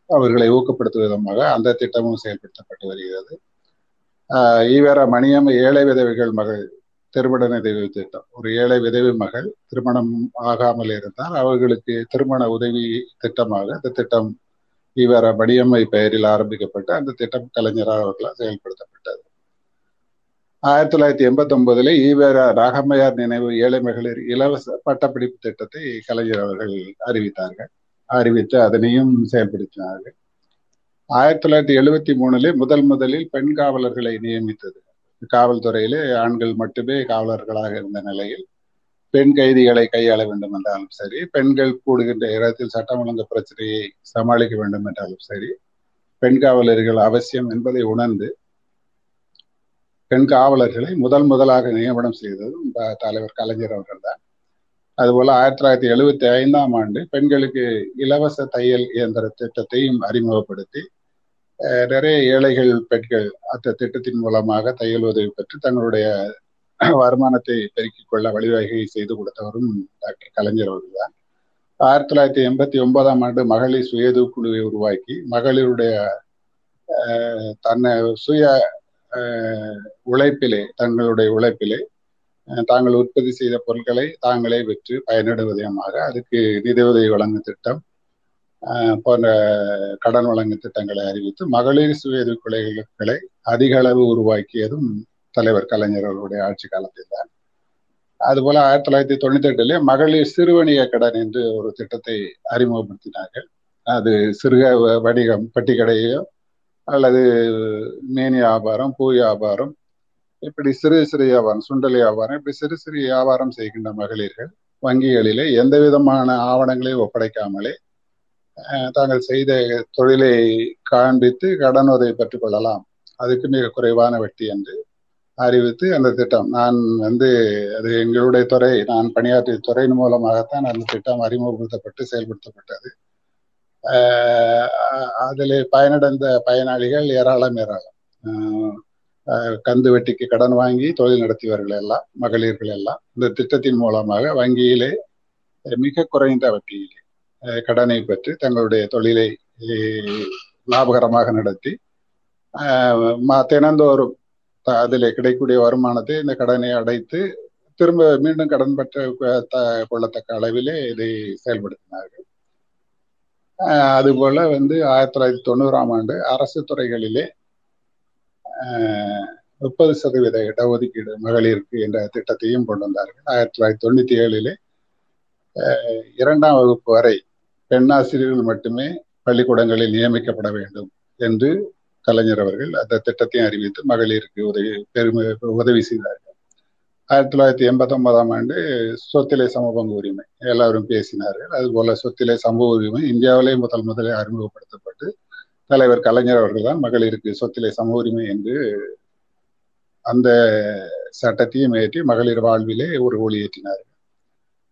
அவர்களை ஊக்கப்படுத்தும் விதமாக அந்த திட்டமும் செயல்படுத்தப்பட்டு வருகிறது. ஈவேரா மணியம் ஏழை விதவைகள் மகள் திருமண உதவி திட்டம். ஒரு ஏழை விதவி மகள் திருமணம் ஆகாமல் இருந்தால் அவர்களுக்கு திருமண உதவி திட்டமாக இந்த திட்டம் ஈவேரா மணியம்மை பெயரில் ஆரம்பிக்கப்பட்டு அந்த திட்டம் கலைஞராக அவர்களால் செயல்படுத்தப்பட்டது. ஆயிரத்தி தொள்ளாயிரத்தி எண்பத்தி ஒன்பதுல ஈவேரா ராகம்மையார் நினைவு ஏழை மகளிர் இலவச பட்டப்படிப்பு திட்டத்தை கலைஞர் அவர்கள் அறிவித்தார்கள். அறிவித்து அதனையும் செயல்படுத்தினார்கள். ஆயிரத்தி தொள்ளாயிரத்தி எழுபத்தி மூணுல முதல் முதலில் பெண் காவலர்களை நியமித்தது. காவல்துறையிலே ஆண்கள் மட்டுமே காவலர்களாக இருந்த நிலையில் பெண் கைதிகளை கையாள வேண்டும் என்றாலும் சரி பெண்கள் கூடுகின்ற இடத்தில் சட்டம் ஒழுங்கு பிரச்சனையை சமாளிக்க வேண்டும் என்றாலும் சரி பெண் காவலர்கள் அவசியம் என்பதை உணர்ந்து பெண் காவலர்களை முதல் முதலாக நியமனம் செய்ததும் தலைவர் கலைஞர் அவர்கள் தான் அதுபோல ஆயிரத்தி தொள்ளாயிரத்தி எழுபத்தி ஐந்தாம் ஆண்டு பெண்களுக்கு இலவச தையல் இயந்திர திட்டத்தையும் அறிமுகப்படுத்தி நிறைய ஏழைகள் பெண்கள் அந்த திட்டத்தின் மூலமாக தையல் உதவி பெற்று தங்களுடைய வருமானத்தை பெருக்கிக் கொள்ள வழிவகை செய்து கொடுத்தவரும் டாக்டர் கலைஞர் அவர்கள் தான். ஆயிரத்தி தொள்ளாயிரத்தி எண்பத்தி ஒன்பதாம் ஆண்டு மகளிர் சுயது குழுவை உருவாக்கி மகளிருடைய தன்னை சுய உழைப்பிலே தங்களுடைய உழைப்பிலே தாங்கள் உற்பத்தி செய்த பொருட்களை தாங்களே விற்று பயனிடுவதமாக அதுக்கு நிதியுதவி வழங்கும் திட்டம் போன்ற கடன் வழங்கும் திட்டங்களை அறிவித்து மகளிர் சுய கொலைகளை அதிக அளவு உருவாக்கியதும் தலைவர் கலைஞர் அவருடைய ஆட்சி காலத்தில் தான் அதுபோல ஆயிரத்தி தொள்ளாயிரத்தி தொண்ணூத்தி எட்டுல மகளிர் சிறுவணிக கடன் என்று ஒரு திட்டத்தை அறிமுகப்படுத்தினார்கள். அது சிறுக வணிகம் பட்டிக்கடையோ அல்லது மேனி வியாபாரம் பூ வியாபாரம் இப்படி சிறு சிறு வியாபாரம் சுண்டல் வியாபாரம் இப்படி சிறு சிறு வியாபாரம் செய்கின்ற மகளிர்கள் வங்கிகளிலே எந்த விதமான ஆவணங்களையும் ஒப்படைக்காமலே தாங்கள் செய்த தொழிலை காண்பித்து கடன் உதவி பெற்றுக் கொள்ளலாம். அதுக்கு மிக குறைவான வட்டி என்று அறிவித்து அந்த திட்டம் நான் வந்து அது எங்களுடைய துறை நான் பணியாற்றிய துறையின் மூலமாகத்தான் அந்த திட்டம் அறிமுகப்படுத்தப்பட்டு செயல்படுத்தப்பட்டது. அதில் பயனடைந்த பயனாளிகள் ஏராளம் ஏராளம். கந்து வெட்டிக்கு கடன் வாங்கி தொழில் நடத்தியவர்கள் எல்லாம் மகளிர்கள் எல்லாம் இந்த திட்டத்தின் மூலமாக வங்கியிலே மிக குறைந்த வட்டியிலே கடனை பெற்று தங்களுடைய தொழிலை லாபகரமாக நடத்தி தினந்தோறும் அதில் கிடைக்கக்கூடிய வருமானத்தை இந்த கடனை அடைத்து திரும்ப மீண்டும் கடன் பெற்ற கொள்ளத்தக்க அளவிலே இதை செயல்படுத்தினார்கள். அதுபோல வந்து ஆயிரத்தி தொள்ளாயிரத்தி தொண்ணூறாம் ஆண்டு அரசு துறைகளிலே முப்பது சதவீத இடஒதுக்கீடு மகளிருக்கு என்ற திட்டத்தையும் கொண்டு வந்தார்கள். ஆயிரத்தி தொள்ளாயிரத்தி தொண்ணூத்தி ஏழிலே இரண்டாம் வகுப்பு வரை பெண்ணாசிரியர்கள் மட்டுமே பள்ளிக்கூடங்களில் நியமிக்கப்பட வேண்டும் என்று கலைஞர் அவர்கள் அந்த திட்டத்தையும் அறிவித்து மகளிருக்கு உதவி பெருமை உதவி செய்தார்கள். ஆயிரத்தி தொள்ளாயிரத்தி எண்பத்தி ஒன்பதாம் ஆண்டு சொத்திலை சமபங்கு உரிமை எல்லாரும் பேசினார்கள். அதுபோல சொத்திலை சமூக உரிமை இந்தியாவிலே முதல் முதலே அறிமுகப்படுத்தப்பட்டு தலைவர் கலைஞர் அவர்கள் தான் மகளிருக்கு சொத்திலை சம உரிமை என்று அந்த சட்டத்தையும் ஏற்றி மகளிர் வாழ்விலே ஒரு ஒளியேற்றினார்கள்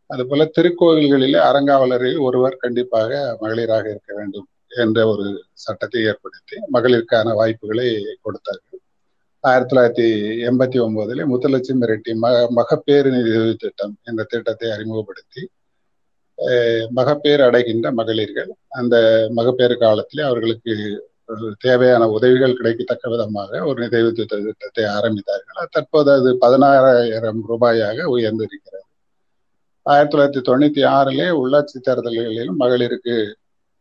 அதுபோல திருக்கோயில்களிலே அறங்காவலரில் ஒருவர் கண்டிப்பாக மகளிராக இருக்க வேண்டும் என்ற ஒரு சட்டத்தை ஏற்படுத்தி மகளிருக்கான வாய்ப்புகளை கொடுத்தார்கள். ஆயிரத்தி தொள்ளாயிரத்தி எண்பத்தி ஒன்பதுல முத்துலட்சுமி ரெட்டி மக மகப்பேறு நிதி திட்டம் என்ற திட்டத்தை அறிமுகப்படுத்தி மகப்பேறு அடைகின்ற மகளிர்கள் அந்த மகப்பேறு காலத்திலே அவர்களுக்கு தேவையான உதவிகள் கிடைக்கத்தக்க விதமாக ஒரு நிதி திட்டத்தை ஆரம்பித்தார்கள். தற்போது அது பதினாறாயிரம் ரூபாயாக உயர்ந்திருக்கிறது. ஆயிரத்தி தொள்ளாயிரத்தி தொண்ணூத்தி ஆறிலே உள்ளாட்சி தேர்தல்களிலும் மகளிருக்கு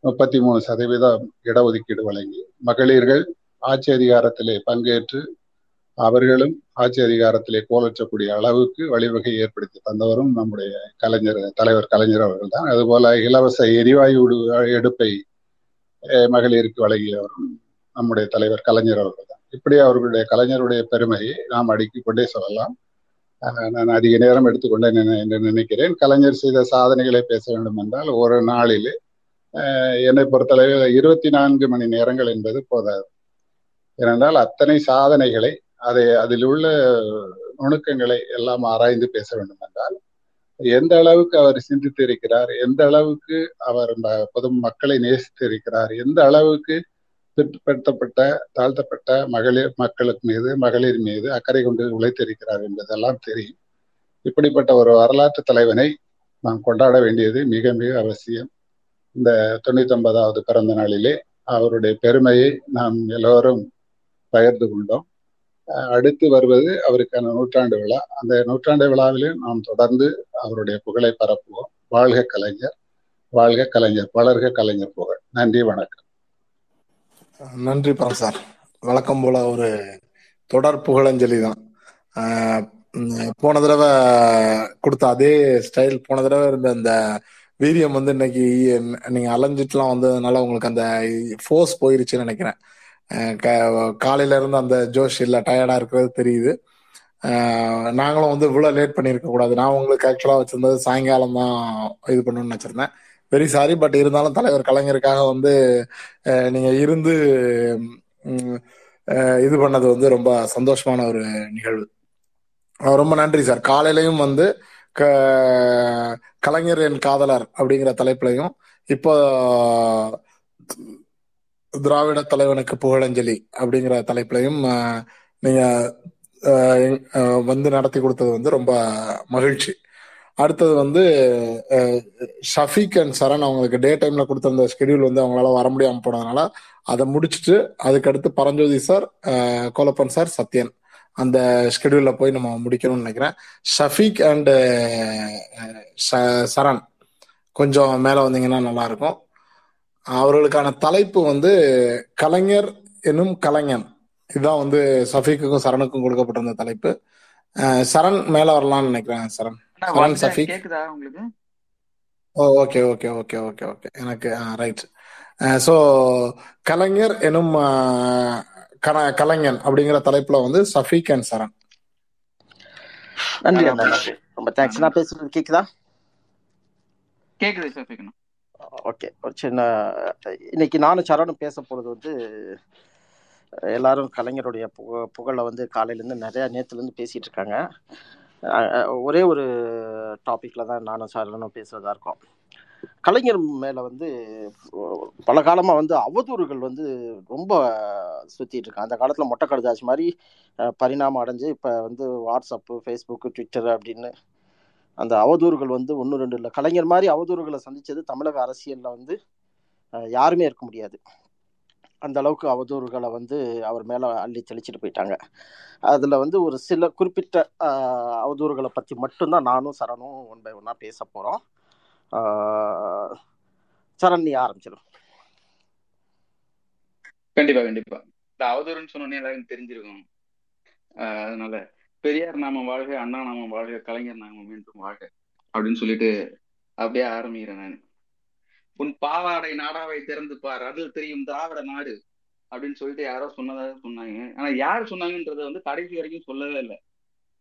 முப்பத்தி மூணு சதவீதம் இடஒதுக்கீடு வழங்கி மகளிர்கள் ஆட்சி அதிகாரத்திலே பங்கேற்று அவர்களும் ஆட்சி அதிகாரத்திலே கோலற்றக்கூடிய அளவுக்கு வழிவகை ஏற்படுத்தி தந்தவரும் நம்முடைய கலைஞர் தலைவர் கலைஞர் அவர்கள் தான். அதுபோல இலவச எரிவாயு எடுப்பை மகளிருக்கு வழங்கியவரும் நம்முடைய தலைவர் கலைஞர் அவர்கள் தான். இப்படி அவர்களுடைய கலைஞருடைய பெருமையை நாம் அடுக்கிக் கொண்டே சொல்லலாம். நான் அதிக நேரம் எடுத்துக்கொண்டேன் என்று நினைக்கிறேன். கலைஞர் செய்த சாதனைகளை பேச வேண்டும் என்றால் ஒரு நாளில் என்னை பொறுத்தளவில் இருபத்தி நான்கு மணி நேரங்கள் என்பது போதாது. ஏனென்றால் அத்தனை சாதனைகளை அதை அதில் உள்ள நுணுக்கங்களை எல்லாம் ஆராய்ந்து பேச வேண்டும் என்றால் எந்த அளவுக்கு அவர் சிந்தித்து இருக்கிறார் எந்த அளவுக்கு அவர் பொது மக்களை நேசித்து இருக்கிறார் எந்த அளவுக்கு பிற்படுத்தப்பட்ட தாழ்த்தப்பட்ட மகளிர் மக்களுக்கு மீது மகளிர் மீது அக்கறை கொண்டு உழைத்திருக்கிறார் என்பதெல்லாம் தெரியும். இப்படிப்பட்ட ஒரு வரலாற்று தலைவனை நாம் கொண்டாட வேண்டியது மிக மிக அவசியம். இந்த தொண்ணூத்தி ஒன்பதாவது பிறந்த நாளிலே அவருடைய பெருமையை நாம் எல்லோரும் பகிர்ந்து கொண்டோம். அடுத்து வருவது அவருக்கான நூற்றாண்டு விழா. அந்த நூற்றாண்டு விழாவிலும் நாம் தொடர்ந்து அவருடைய புகழை பரப்புவோம். வாழ்க கலைஞர் வாழ்க கலைஞர் வளர்க கலைஞர் புகழ். நன்றி வணக்கம். நன்றி பரம் சார். வழக்கம் போல ஒரு தொடர் புகழஞ்சலி தான். போன தடவை கொடுத்த அதே ஸ்டைல் போன தடவை இருந்த அந்த வீரியம் வந்து இன்னைக்கு நீங்க அலைஞ்சிட்டுலாம் வந்ததுனால உங்களுக்கு அந்த ஃபோர்ஸ் போயிருச்சுன்னு நினைக்கிறேன். காலையில இருந்து அந்த ஜோஷ் இல்ல டயர்டா இருக்கிறது தெரியுது. நாங்களும் வந்து இவ்வளவு லேட் பண்ணியிருக்க கூடாது. நான் உங்களுக்கு ஆக்சுவலா வச்சிருந்தது சாயங்காலம் தான் இது பண்ணணும்னு வச்சிருந்தேன் வெரி சாரி பட் இருந்தாலும் தலைவர் கலைஞருக்காக வந்து நீங்க இருந்து இது பண்ணது வந்து ரொம்ப சந்தோஷமான ஒரு நிகழ்வு. ரொம்ப நன்றி சார். காலையிலையும் வந்து க- கலைஞர் என் காதலர் அப்படிங்கிற தலைப்புலையும் இப்போ திராவிட தலைவனுக்கு புகழஞ்சலி அப்படிங்கிற தலைப்புலையும் நீங்க வந்து நடத்தி கொடுத்தது வந்து ரொம்ப மகிழ்ச்சி. அடுத்தது வந்து ஷஃபீக் அண்ட் சரண் அவங்களுக்கு டே டைம்ல கொடுத்த அந்த வந்து அவங்களால வர முடியாமல் போனதுனால அதை முடிச்சுட்டு அதுக்கடுத்து பரஞ்சோதி சார் கோலப்பன் சார் சத்யன் அந்த ஷெடியூல்ல போய் நம்ம முடிக்கணும்னு நினைக்கிறேன். ஷஃபீக் அண்டு சரண் கொஞ்சம் மேலே வந்தீங்கன்னா நல்லா இருக்கும் அவர்களுக்கான தலைப்பு வந்து கலைஞர் எனும் கலைஞன். இதுதான் வந்து சஃபீக்குக்கும் சரணுக்கும் கொடுக்கப்பட்டிருந்த தலைப்பு. சரண் மேலே வரலாம்னு நினைக்கிறேன் சரண். வந்துட்டேன் சஃபீக். கேக்குதா உங்களுக்கு? ஓ okay okay okay okay okay. எனக்கு ரைட் ஸோ கலைஞர் எனும் அஹ், கல- கலைஞன் அப்படிங்கிற தலைப்புல வந்து சஃபீக் அண்ட் சரண். நன்றி போச்சு நன்றி. ரொம்ப தேங்க்ஸ் நான் பேசுறது கேக்குதா? கேக்குது ஷஃபிக்ண்ணா ஓகே ஒரு சின்ன இன்னைக்கு நானும் சரணும் பேச போறது வந்து எல்லாரும் கலைஞருடைய புக புகழை வந்து காலையிலேருந்து நிறைய நேற்றுலேருந்து பேசிட்டு இருக்காங்க. ஒரே ஒரு டாப்பிக்கில் தான் நானும் சரணும் பேசுகிறதா இருக்கோம். கலைஞர் மேலே வந்து பல காலமாக வந்து அவதூறுகள் வந்து ரொம்ப சுற்றிட்டு இருக்கு. அந்த காலத்தில் மொட்டை கடுதாசி மாதிரி பரிணாமம் அடைஞ்சு இப்போ வந்து வாட்ஸ்அப்பு ஃபேஸ்புக்கு ட்விட்டர் அப்படின்னு அந்த அவதூறுகள் வந்து ஒன்று ரெண்டு இல்லை. கலைஞர் மாதிரி அவதூறுகளை சந்தித்தது தமிழக அரசியலில் வந்து யாருமே இருக்க முடியாது. அந்த அளவுக்கு அவதூறுகளை வந்து அவர் மேல அள்ளி தெளிச்சிட்டு போயிட்டாங்க. அதுல வந்து ஒரு சில குறிப்பிட்ட அவதூறுகளை பத்தி மட்டும்தான் நானும் சரணும் ஒன் பை ஒன்னா பேச போறோம். சரண் நீ ஆரம்பிச்சிடும் கண்டிப்பா கண்டிப்பா. இந்த அவதூறுன்னு சொன்னோன்னே எல்லாரும் தெரிஞ்சிருக்கும். ஆஹ் அதனால பெரியார் நாமம் வாழ்க அண்ணா நாமம் வாழ்க கலைஞர் நாமம் மீண்டும் வாழ்க அப்படின்னு சொல்லிட்டு அப்படியே ஆரம்பிக்கிறேன் நான். உன் பாவாடை நாடாவை திறந்து பார் அதில் தெரியும் திராவிட நாடு அப்படின்னு சொல்லிட்டு யாரோ சொன்னதாக சொன்னாங்க. ஆனா யார் சொன்னாங்கன்றத வந்து கடைசி வரைக்கும் சொல்லவே இல்லை.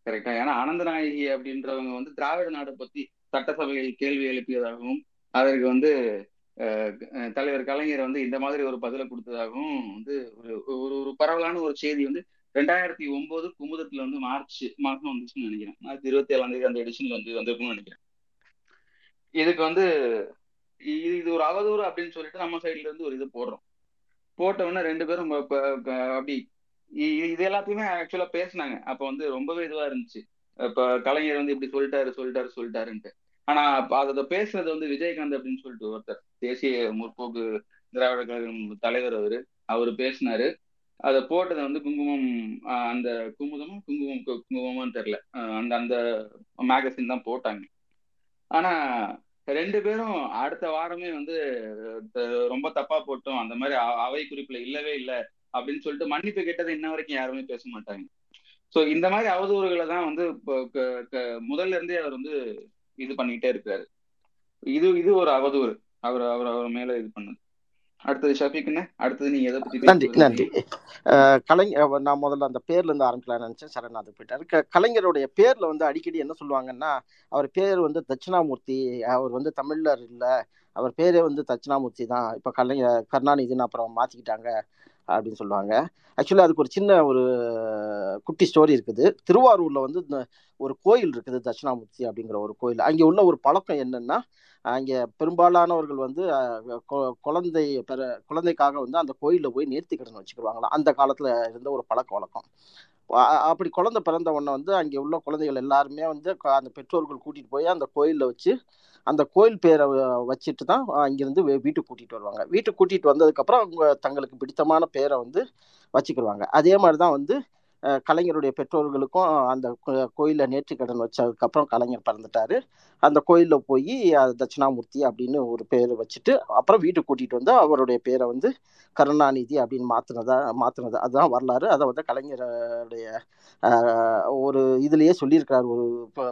கரெக்டா ஏன்னா அனந்தநாயகி அப்படின்றவங்க வந்து திராவிட நாடு பத்தி சட்டசபையில் கேள்வி எழுப்பியதாகவும் அதற்கு வந்து தலைவர் கலைஞர் வந்து இந்த மாதிரி ஒரு பதிலை கொடுத்ததாகவும் வந்து ஒரு ஒரு ஒரு பரவலான ஒரு செய்தி வந்து ரெண்டாயிரத்தி ஒன்பது குமுதத்துல வந்து மார்ச் மாசம் வந்துச்சுன்னு நினைக்கிறேன். மார்ச் இருபத்தி ஏழாம் தேதி அந்த எடிஷன்ல வந்து வந்திருக்கும்னு நினைக்கிறேன். இதுக்கு வந்து இது இது ஒரு அவதூறு அப்படின்னு சொல்லிட்டு நம்ம சைடுல இருந்து ஒரு இது போடுறோம். போட்ட உடனே ரெண்டு பேரும் அப்படி இது எல்லாத்தையுமே ஆக்சுவலா பேசுனாங்க. அப்ப வந்து ரொம்பவே இதுவா இருந்துச்சு. இப்ப கலைஞர் வந்து இப்படி சொல்லிட்டாரு சொல்லிட்டாரு சொல்லிட்டாருன்ட்டு. ஆனா அத அதை பேசுறது வந்து விஜயகாந்த் அப்படின்னு சொல்லிட்டு ஒருத்தர். தேசிய முற்போக்கு திராவிட கழகம் தலைவர் அவரு. அவரு பேசினாரு. அதை போட்டதை வந்து குங்குமம் அந்த குமுதமும் குங்குமம் கு- தெரியல. அந்த அந்த மேகசின் தான் போட்டாங்க. ஆனா ரெண்டு பேரும் அடுத்த வாரமே வந்து ரொம்ப தப்பா போட்டோம். அந்த மாதிரி அவை குறிப்புல இல்லவே இல்லை அப்படின்னு சொல்லிட்டு மன்னிப்பு கேட்டதை இன்ன வரைக்கும் யாருமே பேச மாட்டாங்க. சோ இந்த மாதிரி அவதூறுகளை தான் வந்து முதல்ல இருந்தே அவர் வந்து இது பண்ணிக்கிட்டே இருக்காரு. இது இது ஒரு அவதூறு. அவர் அவர் அவர் மேல இது பண்ணது. அடுத்தது ஷஃபிக்னு அடுத்தது நீங்க எதை பத்தி நன்றி நன்றி. கலைஞர் நான் முதல்ல அந்த பேர்ல இருந்து ஆரம்பிக்கலாம்னு நினைச்சேன். சரண் அது போயிட்டாரு கலைஞருடைய பேர்ல வந்து அடிக்கடி என்ன சொல்லுவாங்கன்னா அவர் பேர் வந்து தட்சிணாமூர்த்தி அவர் வந்து தமிழர் இல்ல அவர் பேரே வந்து தட்சிணாமூர்த்தி தான். இப்ப கலைஞர் கருணாநிதினு அப்புறம் மாத்திக்கிட்டாங்க. அப்படின்னு சொல்லுவாங்க. ஆக்சுவலி அதுக்கு ஒரு சின்ன ஒரு குட்டி ஸ்டோரி இருக்குது. திருவாரூர்ல வந்து இந்த ஒரு கோயில் இருக்குது தட்சிணாமூர்த்தி அப்படிங்கிற ஒரு கோயில். அங்கே உள்ள ஒரு பழக்கம் என்னன்னா அங்கே பெரும்பாலானவர்கள் வந்து கொ- குழந்தை பெற குழந்தைக்காக வந்து அந்த கோயிலில் போய் நேர்த்திக்கடன் வச்சுக்கிடுவாங்களாம் அந்த காலத்தில் இருந்த ஒரு பழக்க வழக்கம். அப்படி குழந்தை பிறந்த உடனே வந்து அங்கே உள்ள குழந்தைகள் எல்லாருமே வந்து அந்த பெற்றோர்கள் கூட்டிகிட்டு போய் அந்த கோயிலில் வச்சு அந்த கோயில் பேரை வச்சுட்டு தான் இங்கேருந்து வீட்டுக்கு கூட்டிகிட்டு வருவாங்க. வீட்டுக்கு கூட்டிகிட்டு வந்ததுக்கப்புறம் அவங்க தங்களுக்கு பிடித்தமான பேரை வந்து வச்சுக்கிடுவாங்க அதே மாதிரி தான் வந்து கலைஞருடைய பெற்றோர்களுக்கும் அந்த கோயிலில் நேற்று கடன் வச்சதுக்கப்புறம் கலைஞர் பிறந்துட்டாரு. அந்த கோயிலில் போய் தட்சிணாமூர்த்தி அப்படின்னு ஒரு பேர் வச்சுட்டு அப்புறம் வீட்டுக்கு கூட்டிகிட்டு வந்து அவருடைய பேரை வந்து கருணாநிதி அப்படின்னு மாற்றினதா மாற்றினது அதுதான் வரலாறு. அதை வந்து கலைஞருடைய ஒரு இதுலேயே சொல்லியிருக்கிறார். ஒரு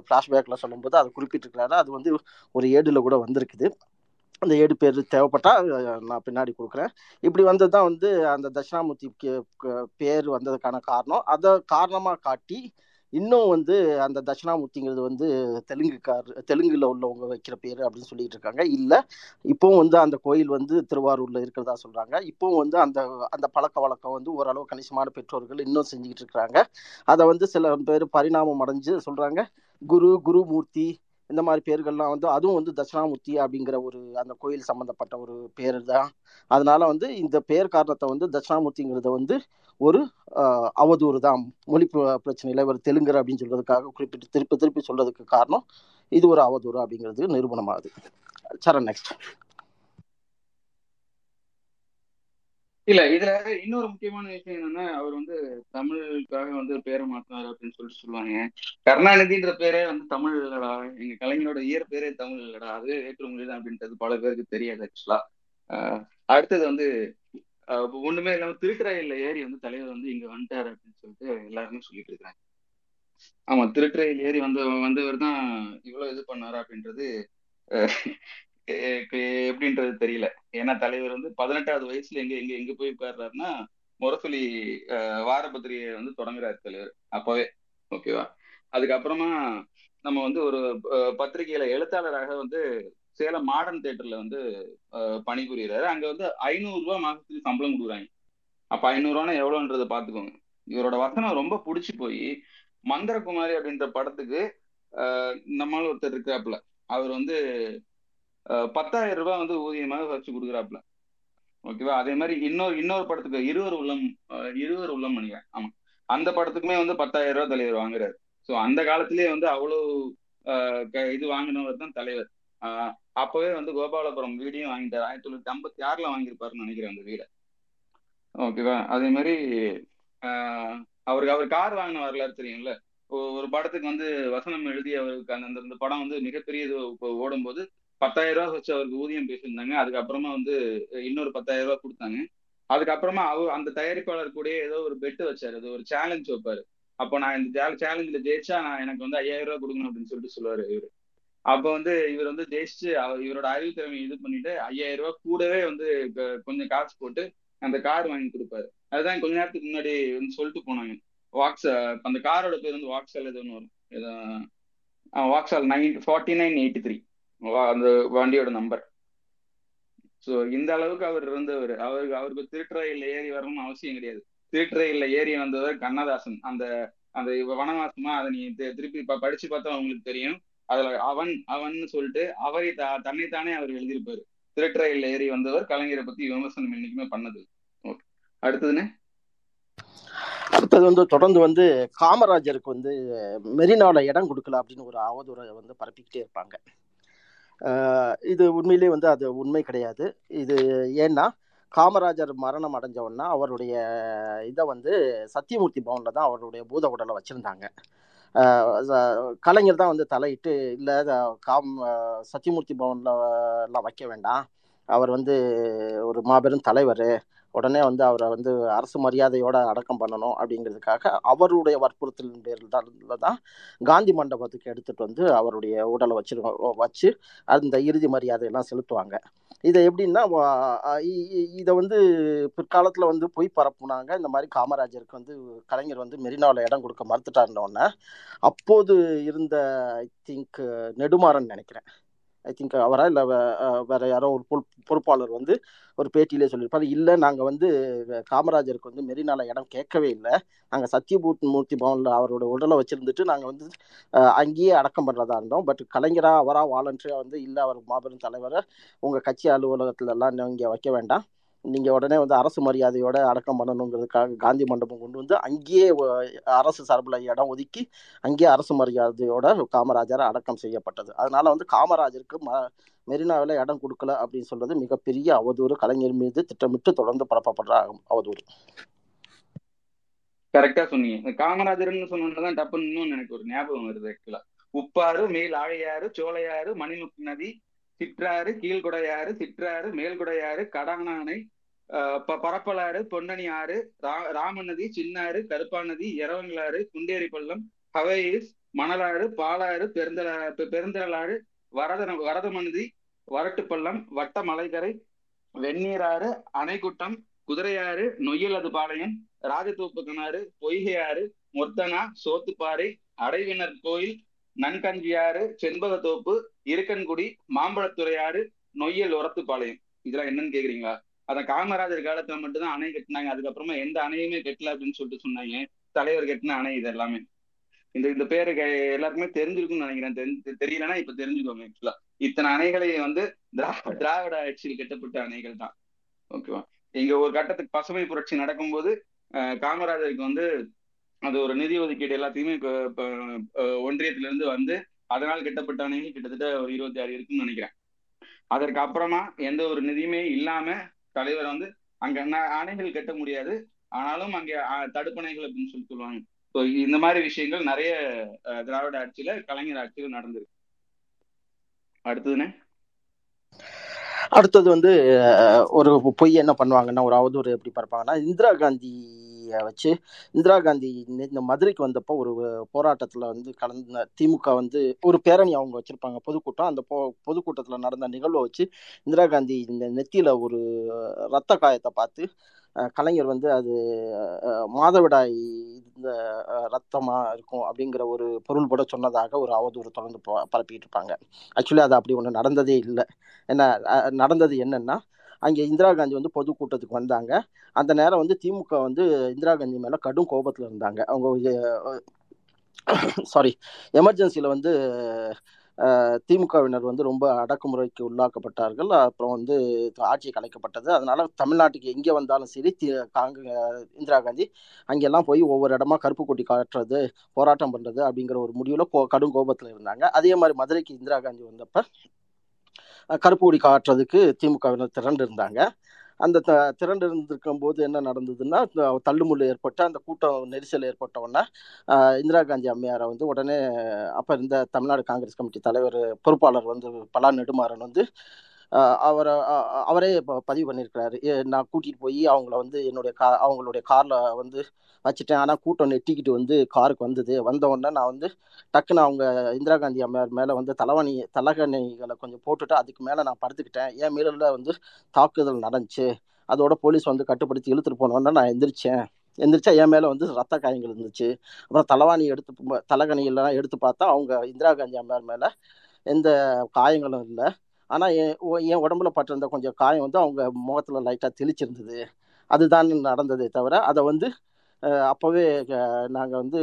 ஃப்ளாஷ்பேக்கில் சொல்லும்போது அதை குறிப்பிட்டிருக்கிறாரு. அது வந்து ஒரு ஏடில் கூட வந்திருக்குது. அந்த ஏழு பேர் தேவைப்பட்டா நான் பின்னாடி கொடுக்குறேன். இப்படி வந்தது தான் வந்து அந்த தட்சிணாமூர்த்தி பேர் வந்ததுக்கான காரணம். அதை காரணமாக காட்டி இன்னும் வந்து அந்த தட்சிணாமூர்த்திங்கிறது வந்து தெலுங்குக்கார் தெலுங்குல உள்ளவங்க வைக்கிற பேர் அப்படின்னு சொல்லிட்டு இருக்காங்க. இல்லை இப்போவும் வந்து அந்த கோயில் வந்து திருவாரூர்ல இருக்கிறதா சொல்றாங்க. இப்போவும் வந்து அந்த அந்த பழக்க வழக்கம் வந்து ஓரளவு கணிசமான பெற்றோர்கள் இன்னும் செஞ்சுக்கிட்டு இருக்கிறாங்க. அதை வந்து சில பேர் பரிணாமம் அடைஞ்சு சொல்றாங்க. குரு குருமூர்த்தி இந்த மாதிரி பேர்கள்லாம் வந்து அதுவும் வந்து தட்சிணாமூர்த்தி அப்படிங்கிற ஒரு அந்த கோயில் சம்பந்தப்பட்ட ஒரு பேர் தான். அதனால வந்து இந்த பேர் காரணத்தை வந்து தட்சிணாமூர்த்திங்கிறத வந்து ஒரு அவதூறு தான். மொழி பிரச்சனையில் இவர் தெலுங்கர் அப்படின்னு சொல்றதுக்காக குறிப்பிட்டு திருப்பி திருப்பி சொல்றதுக்கு காரணம் இது ஒரு அவதூறு அப்படிங்கிறது நிரூபணமாகுது. சரண் நெக்ஸ்ட் இல்ல இதுல இன்னொரு முக்கியமான விஷயம் என்னன்னா அவர் வந்து தமிழுக்காக வந்து பேரை மாத்தினாரு அப்படின்னு சொல்லிட்டு சொல்லுவாங்க. கருணாநிதின்ற பேரே வந்து தமிழ் இல்லடா. எங்க கலைஞரோட இயற் பேரே தமிழ் இல்லடா. அது வேற்று மொழி தான் அப்படின்றது பல பேருக்கு தெரியாது ஆக்சுவலா அடுத்தது வந்து ஒண்ணுமே இல்லாம திருட்டுறையில ஏறி வந்து தலைவர் வந்து இங்க வந்துட்டாரு அப்படின்னு சொல்லிட்டு எல்லாருமே சொல்லிட்டு இருக்காங்க ஆமா திருட்டுறையில் ஏறி வந்த வந்தவர் தான் இவ்வளவு இது பண்ணாரு அப்படின்றது எப்படின்றது தெரியல. ஏன்னா தலைவர் வந்து பதினெட்டாவது வயசுல எங்க எங்க எங்க போய் உட்கார்றாருன்னா முரசொலி அஹ், வார பத்திரிகை வந்து தொடங்குறாரு தலைவர். அப்பவே. ஓகேவா? அதுக்கப்புறமா நம்ம வந்து ஒரு பத்திரிகையில எழுத்தாளராக வந்து சேலம் மாடர்ன் தியேட்டர்ல வந்து அஹ், பணிபுரியறாரு. அங்க வந்து ஐநூறு ரூபாய் மாசத்துக்கு சம்பளம் கொடுக்குறாங்க. அப்ப ஐநூறு ரூபானா எவ்வளவுன்றத பாத்துக்கோங்க இவரோட வசனம் ரொம்ப பிடிச்சி போய் மந்திரகுமாரி அப்படின்ற படத்துக்கு அஹ், ஒருத்தர் இருக்காப்புல அவர் வந்து பத்தாயிரம் ரூபாய் வந்து ஊதியமாக வச்சு கொடுக்குறாப்புல. ஓகேவா? அதே மாதிரி இன்னொரு இன்னொரு படத்துக்கு இருவர் உள்ளம் அஹ், இருவர் உள்ளம் நினைக்கிறேன் ஆமா. அந்த படத்துக்குமே வந்து பத்தாயிரம் ரூபாய் தலைவர் வாங்குறாரு. ஸோ அந்த காலத்திலேயே வந்து அவ்வளவு இது வாங்கினவர் தான் தலைவர். அப்பவே வந்து கோபாலபுரம் வீடையும் வாங்கிட்டார். ஆயிரத்தி தொள்ளாயிரத்தி ஐம்பத்தி ஆறுல வாங்கியிருப்பாருன்னு நினைக்கிறேன் அந்த வீடை. ஓகேவா? அதே மாதிரி ஆஹ் அவருக்கு அவர் கார் வாங்கின வரலாறு தெரியும்ல? ஒரு படத்துக்கு வந்து வசனம் எழுதி அவருக்கு அந்த அந்த படம் வந்து மிகப்பெரிய இது ஓடும்போது பத்தாயிரம் ரூபாய் வச்சு அவருக்கு ஊதியம் பேசியிருந்தாங்க. அதுக்கப்புறமா வந்து இன்னொரு பத்தாயிரம் ரூபா கொடுத்தாங்க. அதுக்கப்புறமா அவர் அந்த தயாரிப்பாளர் கூட ஏதோ ஒரு பெட்டு வச்சாரு. அது ஒரு சேலஞ்ச் வைப்பாரு. அப்போ நான் இந்த சேலஞ்சில் ஜெயிச்சா நான் எனக்கு வந்து ஐயாயிரம் ரூபா கொடுக்கணும் அப்படின்னு சொல்லிட்டு சொல்லுவாரு இவரு. அப்போ வந்து இவர் வந்து ஜெயிச்சு அவர் இவரோட அறிவுத்திறமை இது பண்ணிட்டு ஐயாயிரம் ரூபா கூடவே வந்து கொஞ்சம் காசு போட்டு அந்த கார் வாங்கி கொடுப்பாரு. அதுதான் கொஞ்ச நேரத்துக்கு முன்னாடி வந்து சொல்லிட்டு போனாங்க. வாக்ஸ் அந்த காரோட பேர் வந்து வாக்ஸால் எதுன்னு ஒன்று வரும். ஏதோ வாக்ஸால் nine forty nine eighty three அந்த வண்டியோட நம்பர் ஸோ இந்த அளவுக்கு அவர் இருந்தவர். அவருக்கு அவருக்கு திருட்டுறையில் ஏறி வரணும்னு அவசியம் கிடையாது. திருட்டுறையில் ஏறி வந்தவர் கண்ணதாசன். அந்த அந்த வனவாசமா அதை நீ திருப்பி படிச்சு பார்த்தா உங்களுக்கு தெரியும். அதுல அவன் அவன் சொல்லிட்டு அவரை தன்னைத்தானே அவர் எழுதியிருப்பாரு. திருட்டுறையில் ஏறி வந்தவர் கலைஞரை பத்தி விமர்சனம் என்னைக்குமே பண்ணது அடுத்ததுன்னு? அடுத்தது வந்து தொடர்ந்து வந்து காமராஜருக்கு வந்து மெரினால இடம் கொடுக்கல அப்படின்னு ஒரு அவதூறை வந்து பரப்பிக்கிட்டே இருப்பாங்க. இது உண்மையிலேயே வந்து அது உண்மை கிடையாது. இது ஏன்னா காமராஜர் மரணம் அடைஞ்ச அவருடைய இதை வந்து சத்தியமூர்த்தி பவனில் தான் அவருடைய பூத உடலை வச்சுருந்தாங்க. கலைஞர் தான் வந்து தலையிட்டு இல்லை காம் சத்தியமூர்த்தி பவனில் எல்லாம் வைக்க வேண்டாம். அவர் வந்து ஒரு மாபெரும் தலைவர். உடனே வந்து அவரை வந்து அரசு மரியாதையோட அடக்கம் பண்ணணும் அப்படிங்கிறதுக்காக அவருடைய வற்புறுத்தலின் பேரில் தான் தான் காந்தி மண்டபத்துக்கு எடுத்துட்டு வந்து அவருடைய உடலை வச்சு வச்சு அந்த இறுதி மரியாதையெல்லாம் செலுத்துவாங்க. இதை எப்படின்னா இதை வந்து பிற்காலத்தில் வந்து பொய் பரப்புனாங்க. இந்த மாதிரி காமராஜருக்கு வந்து கலைஞர் வந்து மெரினாவில் இடம் கொடுக்க மறுத்துட்டாருன்னொன்னே அப்போது இருந்த ஐ திங்க் நெடுமாறன் நினைக்கிறேன். ஐ திங்க் அவரா? இல்லை வேற யாரோ ஒரு பொறுப்பாளர் வந்து ஒரு பேட்டியிலே சொல்லியிருப்பாரு. இல்லை நாங்கள் வந்து காமராஜருக்கு வந்து மெரினால இடம் கேட்கவே இல்லை. நாங்கள் சத்யபூட் மூர்த்தி பவனில் அவரோட உடலை வச்சிருந்துட்டு நாங்கள் வந்து அங்கேயே அடக்கம் பண்ணுறதா இருந்தோம். பட் கலைஞராக அவராக வாலண்டியராக வந்து இல்லை அவர் மாபெரும் தலைவரை உங்கள் கட்சி அலுவலகத்துல எல்லாம் இங்கே வைக்க வேண்டாம். நீங்கள் உடனே வந்து அரசு மரியாதையோட அடக்கம் பண்ணணுங்கிறதுக்காக காந்தி மண்டபம் கொண்டு வந்து அங்கேயே அரசு சார்பில் இடம் ஒதுக்கி அங்கேயே அரசு மரியாதையோட காமராஜர் அடக்கம் செய்யப்பட்டது. அதனால வந்து காமராஜருக்கு ம மெரினாவில் இடம் கொடுக்கல அப்படின்னு சொல்றது மிகப்பெரிய அவதூறு. கலைஞர் மீது திட்டமிட்டு தொடர்ந்து பரப்பப்படுற அவதூறு. கரெக்டா சொன்னீங்க. இந்த காமராஜர்னு சொன்னதான் டப்புன்னு இன்னும் எனக்கு ஒரு ஞாபகம் வருது ஆக்சுவலா உப்பாறு மேல் ஆழையாறு சோழையாறு மணிமுக்கு நதி சிற்றாறு கீழ்குடையாறு சிற்றாறு மேல்குடையாறு கடானானை பரப்பலாறு பொன்னணி ஆறு ரா- ராமநதி சின்னாறு கருப்பாநதி இரவங்களாறு குண்டேரி பள்ளம் ஹவேயிஸ் மணலாறு பாலாறு பெருந்தல பெருந்தலாறு வரத வரதமனதி வரட்டுப்பள்ளம் வட்ட மலைக்கரை வெந்நீராறு அணைக்குட்டம் குதிரையாறு நொய்யலது பாளையம் ராஜதோப்பு கிணறு பொய்கையாறு மொத்தனா சோத்துப்பாறை அடைவினர் கோயில் நன்கஞ்சியாறு செண்பகத்தோப்பு இருக்கன்குடி மாம்பழத்துறையாறு நொய்யல் உரத்துப்பாளையம். இதெல்லாம் என்னன்னு கேக்குறீங்களா? அதான் காமராஜர் காலத்துல மட்டும்தான் அணை கட்டினாங்க. அதுக்கப்புறமா எந்த அணையுமே கட்டல அப்படின்னு சொல்லிட்டு சொன்னாங்க. தலைவர் கட்டின அணை இது எல்லாமே. இந்த இந்த பேரு எல்லாருக்குமே தெரிஞ்சிருக்கும்னு நினைக்கிறேன். தெரி- தெரியலன்னா இப்ப தெரிஞ்சுக்கோங்க ஆக்சுவலா இத்தனை அணைகளை வந்து திராவிட ஆட்சியில் கட்டப்பட்ட அணைகள் தான். ஓகேவா? இங்க ஒரு கட்டத்துக்கு பசுமை புரட்சி நடக்கும்போது அஹ், காமராஜருக்கு வந்து அது ஒரு நிதி ஒதுக்கீடு எல்லாத்தையுமே ஒன்றியத்துல இருந்து வந்து அதனால் கட்டப்பட்ட அணைகள் கிட்டத்தட்ட ஒரு இருபத்தி ஆறு இருக்குன்னு நினைக்கிறேன். அதற்கு அப்புறமா எந்த ஒரு நிதியுமே இல்லாம தலைவர் வந்து அங்க அணைகள் கட்ட முடியாது. ஆனாலும் அங்க தடுப்பணைகள் அப்படின்னு சொல்லி சொல்லுவாங்க. ஸோ இந்த மாதிரி விஷயங்கள் நிறைய திராவிட ஆட்சியில கலைஞர் ஆட்சியில நடந்திருக்கு. அடுத்ததுன்னு அடுத்தது வந்து அஹ், ஒரு பொய் என்ன பண்ணுவாங்கன்னா ஒரு அவதூறு எப்படி பார்ப்பாங்கன்னா இந்திரா காந்தி காந்தியை வச்சு இந்திரா காந்தி இந்த மதுரைக்கு வந்தப்போ ஒரு போராட்டத்தில் வந்து கலந்த திமுக வந்து ஒரு பேரணி அவங்க வச்சுருப்பாங்க. பொதுக்கூட்டம். அந்த பொ பொதுக்கூட்டத்தில் நடந்த நிகழ்வை வச்சு இந்திரா காந்தி இந்த நெத்தியில் ஒரு ரத்த காயத்தை பார்த்து கலைஞர் வந்து அது மாதவிடாய் இந்த ரத்தமா இருக்கும் அப்படிங்கிற ஒரு பொருள் கூட சொன்னதாக ஒரு அவதூறு தொடர்ந்து ப- பரப்பிட்டு இருப்பாங்க. ஆக்சுவலி அது அப்படி ஒன்று நடந்ததே இல்லை. என்ன நடந்தது என்னன்னா அங்கே இந்திரா காந்தி வந்து பொதுக்கூட்டத்துக்கு வந்தாங்க. அந்த நேரம் வந்து திமுக வந்து இந்திரா காந்தி மேலே கடும் கோபத்தில் இருந்தாங்க. அவங்க சாரி எமர்ஜென்சியில் வந்து திமுகவினர் வந்து ரொம்ப அடக்குமுறைக்கு உள்ளாக்கப்பட்டார்கள். அப்புறம் வந்து ஆட்சி கலைக்கப்பட்டது அதனால தமிழ்நாட்டுக்கு எங்கே வந்தாலும் சரி தி- காங்க இந்திரா காந்தி அங்கெல்லாம் போய் ஒவ்வொரு இடமா கருப்பு கொட்டி காட்டுறது போராட்டம் பண்ணுறது அப்படிங்கிற ஒரு முடிவில் கோ கடும் கோபத்தில் இருந்தாங்க. அதே மாதிரி மதுரைக்கு இந்திரா காந்தி வந்தப்ப கருப்பு கொடி காட்டுறதுக்கு திமுகவினர் திரண்டு இருந்தாங்க அந்த த திரண்டு இருந்திருக்கும் போது என்ன நடந்ததுன்னா இந்த தள்ளுமுள்ளு ஏற்பட்டு அந்த கூட்டம் நெரிசல் ஏற்பட்ட உடனே இந்திரா காந்தி அம்மையாரை வந்து உடனே அப்போ இருந்த தமிழ்நாடு காங்கிரஸ் கமிட்டி தலைவர் பொறுப்பாளர் வந்து பலா நெடுமாறன் வந்து அவரை அவரே பதிவு பண்ணியிருக்கிறாரு ஏ, நான் கூட்டிகிட்டு போய் அவங்கள வந்து என்னுடைய கா அவங்களுடைய காரில் வந்து வச்சுட்டேன். ஆனால் கூட்டம் நெட்டிக்கிட்டு வந்து காருக்கு வந்தது. வந்தவுடனே நான் வந்து டக்குன்னு அவங்க இந்திரா காந்தி அம்மையார் மேலே வந்து தலைவணி தலகணிகளை கொஞ்சம் போட்டுட்டு அதுக்கு மேலே நான் படுத்துக்கிட்டேன். என் மேல வந்து தாக்குதல் நடந்துச்சு. அதோட போலீஸ் வந்து கட்டுப்படுத்தி இழுத்துட்டு போனோடனே நான் எந்திரிச்சேன். எந்திரிச்சா என் மேலே வந்து ரத்த காயங்கள் இருந்துச்சு. அப்புறம் தலைவாணி எடுத்து ப- எடுத்து பார்த்தா அவங்க இந்திரா காந்தி அம்மையார் மேலே எந்த காயங்களும் இல்லை. ஆனால் என் என் உடம்புல பட்டிருந்த கொஞ்சம் காயம் வந்து அவங்க முகத்தில் லைட்டாக தெளிச்சிருந்தது. அதுதான் நடந்ததே தவிர அதை வந்து அப்போவே நாங்கள் வந்து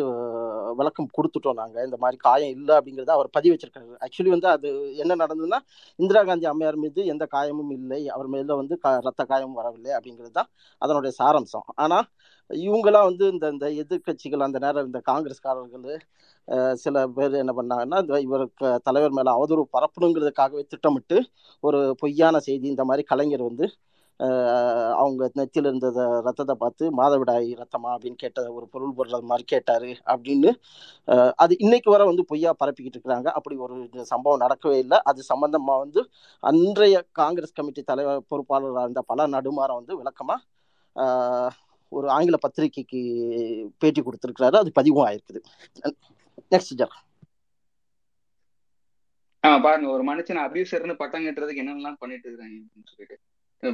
விளக்கம் கொடுத்துட்டோம் நாங்கள் இந்த மாதிரி காயம் இல்லை அப்படிங்கிறத அவர் பதிவு வச்சிருக்காரு. ஆக்சுவலி வந்து அது என்ன நடந்ததுன்னா இந்திரா காந்தி அம்மையார் மீது எந்த காயமும் இல்லை. அவர் மேல வந்து க ரத்த காயமும் வரவில்லை அப்படிங்கிறது தான் அதனுடைய சாரம்சம். ஆனால் இவங்கெல்லாம் வந்து இந்த இந்த எதிர்க்கட்சிகள் அந்த நேரம் இந்த காங்கிரஸ்காரர்கள் சில பேர் என்ன பண்ணாங்கன்னா இந்த இவருக்கு தலைவர் மேல அவதூறு பரப்பணுங்கிறதுக்காகவே திட்டமிட்டு ஒரு பொய்யான செய்தி இந்த மாதிரி கலைஞர் வந்து அவங்க நெத்தியில் இருந்த ரத்தத்தை பார்த்து மாதவிடாய் ரத்தமா? அப்படின்னு கேட்ட ஒரு பொருள் பொருள் மாதிரி கேட்டாரு அப்படின்னு அது இன்னைக்கு வர வந்து பொய்யா பரப்பிக்கிட்டு இருக்கிறாங்க. அப்படி ஒரு சம்பவம் நடக்கவே இல்லை. அது சம்பந்தமா வந்து அன்றைய காங்கிரஸ் கமிட்டி தலைவர் பொறுப்பாளராக இருந்த பல நடுமாறம் வந்து விளக்கமா ஒரு ஆங்கில பத்திரிகைக்கு பேட்டி கொடுத்துருக்கிறாரு. அது பதிவும் ஆயிருக்குது. நெக்ஸ்ட் ஜர் ஆஹ் பாருங்க. ஒரு மனுஷன் அபியூசர்னு பட்டம் கட்டுறதுக்கு என்னென்னலாம் பண்ணிட்டு இருக்காங்க அப்படின்னு சொல்லிட்டு.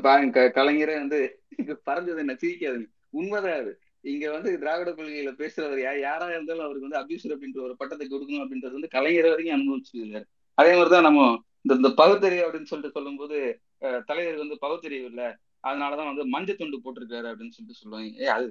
பாருங்க கலைஞரே வந்து இங்க பறந்தது என்ன? சிரிக்காது உண்மைதான் அது. இங்க வந்து திராவிட கொள்கையில பேசுறவர் யார் யாரா இருந்தாலும் அவருக்கு வந்து அபியூசர் அப்படின்ற ஒரு பட்டத்தை கொடுக்கணும் அப்படின்றது வந்து கலைஞர் வரைக்கும் அனுபவிச்சிருக்காரு அதே மாதிரிதான் நம்ம இந்த இந்த பகுத்தறிவு அப்படின்னு சொல்லிட்டு சொல்லும்போது அஹ், தலைவர் வந்து பகுத்தறிவு இல்ல. அதனாலதான் வந்து மஞ்சள் துண்டு போட்டிருக்காரு அப்படின்னு சொல்லிட்டு சொல்லுவாங்க. ஏ அது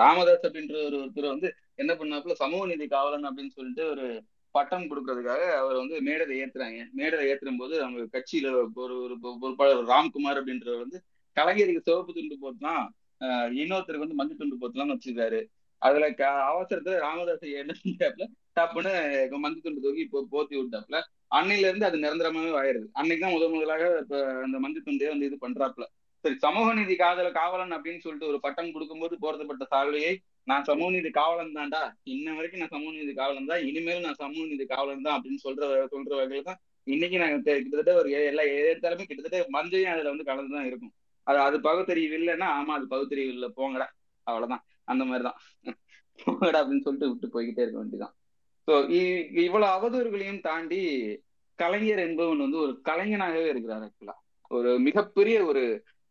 ராமதாஸ் அப்படின்ற ஒரு ஒருத்தர் வந்து என்ன பண்ணாப்புல? சமூக நீதி காவலன் அப்படின்னு சொல்லிட்டு ஒரு பட்டம் கொடுக்கறதுக்காக அவர் வந்து மேடையில ஏத்துறாங்க. மேடையில ஏத்துறும் போது அவங்க கட்சியில ஒரு ஒரு பொறுப்பாளர் ராம்குமார் அப்படின்றவர் வந்து கலைஞருக்கு சிவப்பு துண்டு போட்டுலாம் ஆஹ் இன்னொருத்தருக்கு வந்து மஞ்சள் துண்டு போட்டுலாம் வச்சிருக்காரு. அதுல க அவசரத்துல ராமதாஸ் என்ன செஞ்சாப்புல டப்புன்னு மஞ்சள் துண்டு தூக்கி இப்போ போத்தி விட்டாப்புல. அன்னையில இருந்து அது நிரந்தரமாவே ஆயிருது அன்னைக்கு தான் முதல் முதலாக இப்ப அந்த மஞ்சள் துண்டே வந்து இது பண்றாப்புல. சரி சமூக நீதி காதல காவலன் அப்படின்னு சொல்லிட்டு ஒரு பட்டம் கொடுக்கும்போது போர்த்தப்பட்ட சால்வையை நான் சமூக நீதி காவலன் தான்டா. இன்ன வரைக்கும் நான் சமூக நீதி காவலன் தான். இனிமேல் நான் சமூக நீதி காவலன் தான் அப்படின்னு சொல்ற சொல்ற வகையில தான். இன்னைக்கு நாங்க கிட்டத்தட்ட ஒரு எல்லா எடுத்தாலுமே கிட்டத்தட்ட மஞ்சையும் அதுல வந்து கலந்துதான் இருக்கும். அது அது பகுத்தறிவு இல்லைன்னா ஆமா அது பகுத்தறிவு இல்லை போங்கடா அவ்வளவுதான். அந்த மாதிரிதான். போங்கடா அப்படின்னு சொல்லிட்டு விட்டு போய்கிட்டே இருக்க வேண்டியதான் ஸோ இவ்வளவு அவதூறுகளையும் தாண்டி கலைஞர் என்பவன் வந்து ஒரு கலைஞனாகவே இருக்கிறார் ஆக்சுவலா ஒரு மிகப்பெரிய ஒரு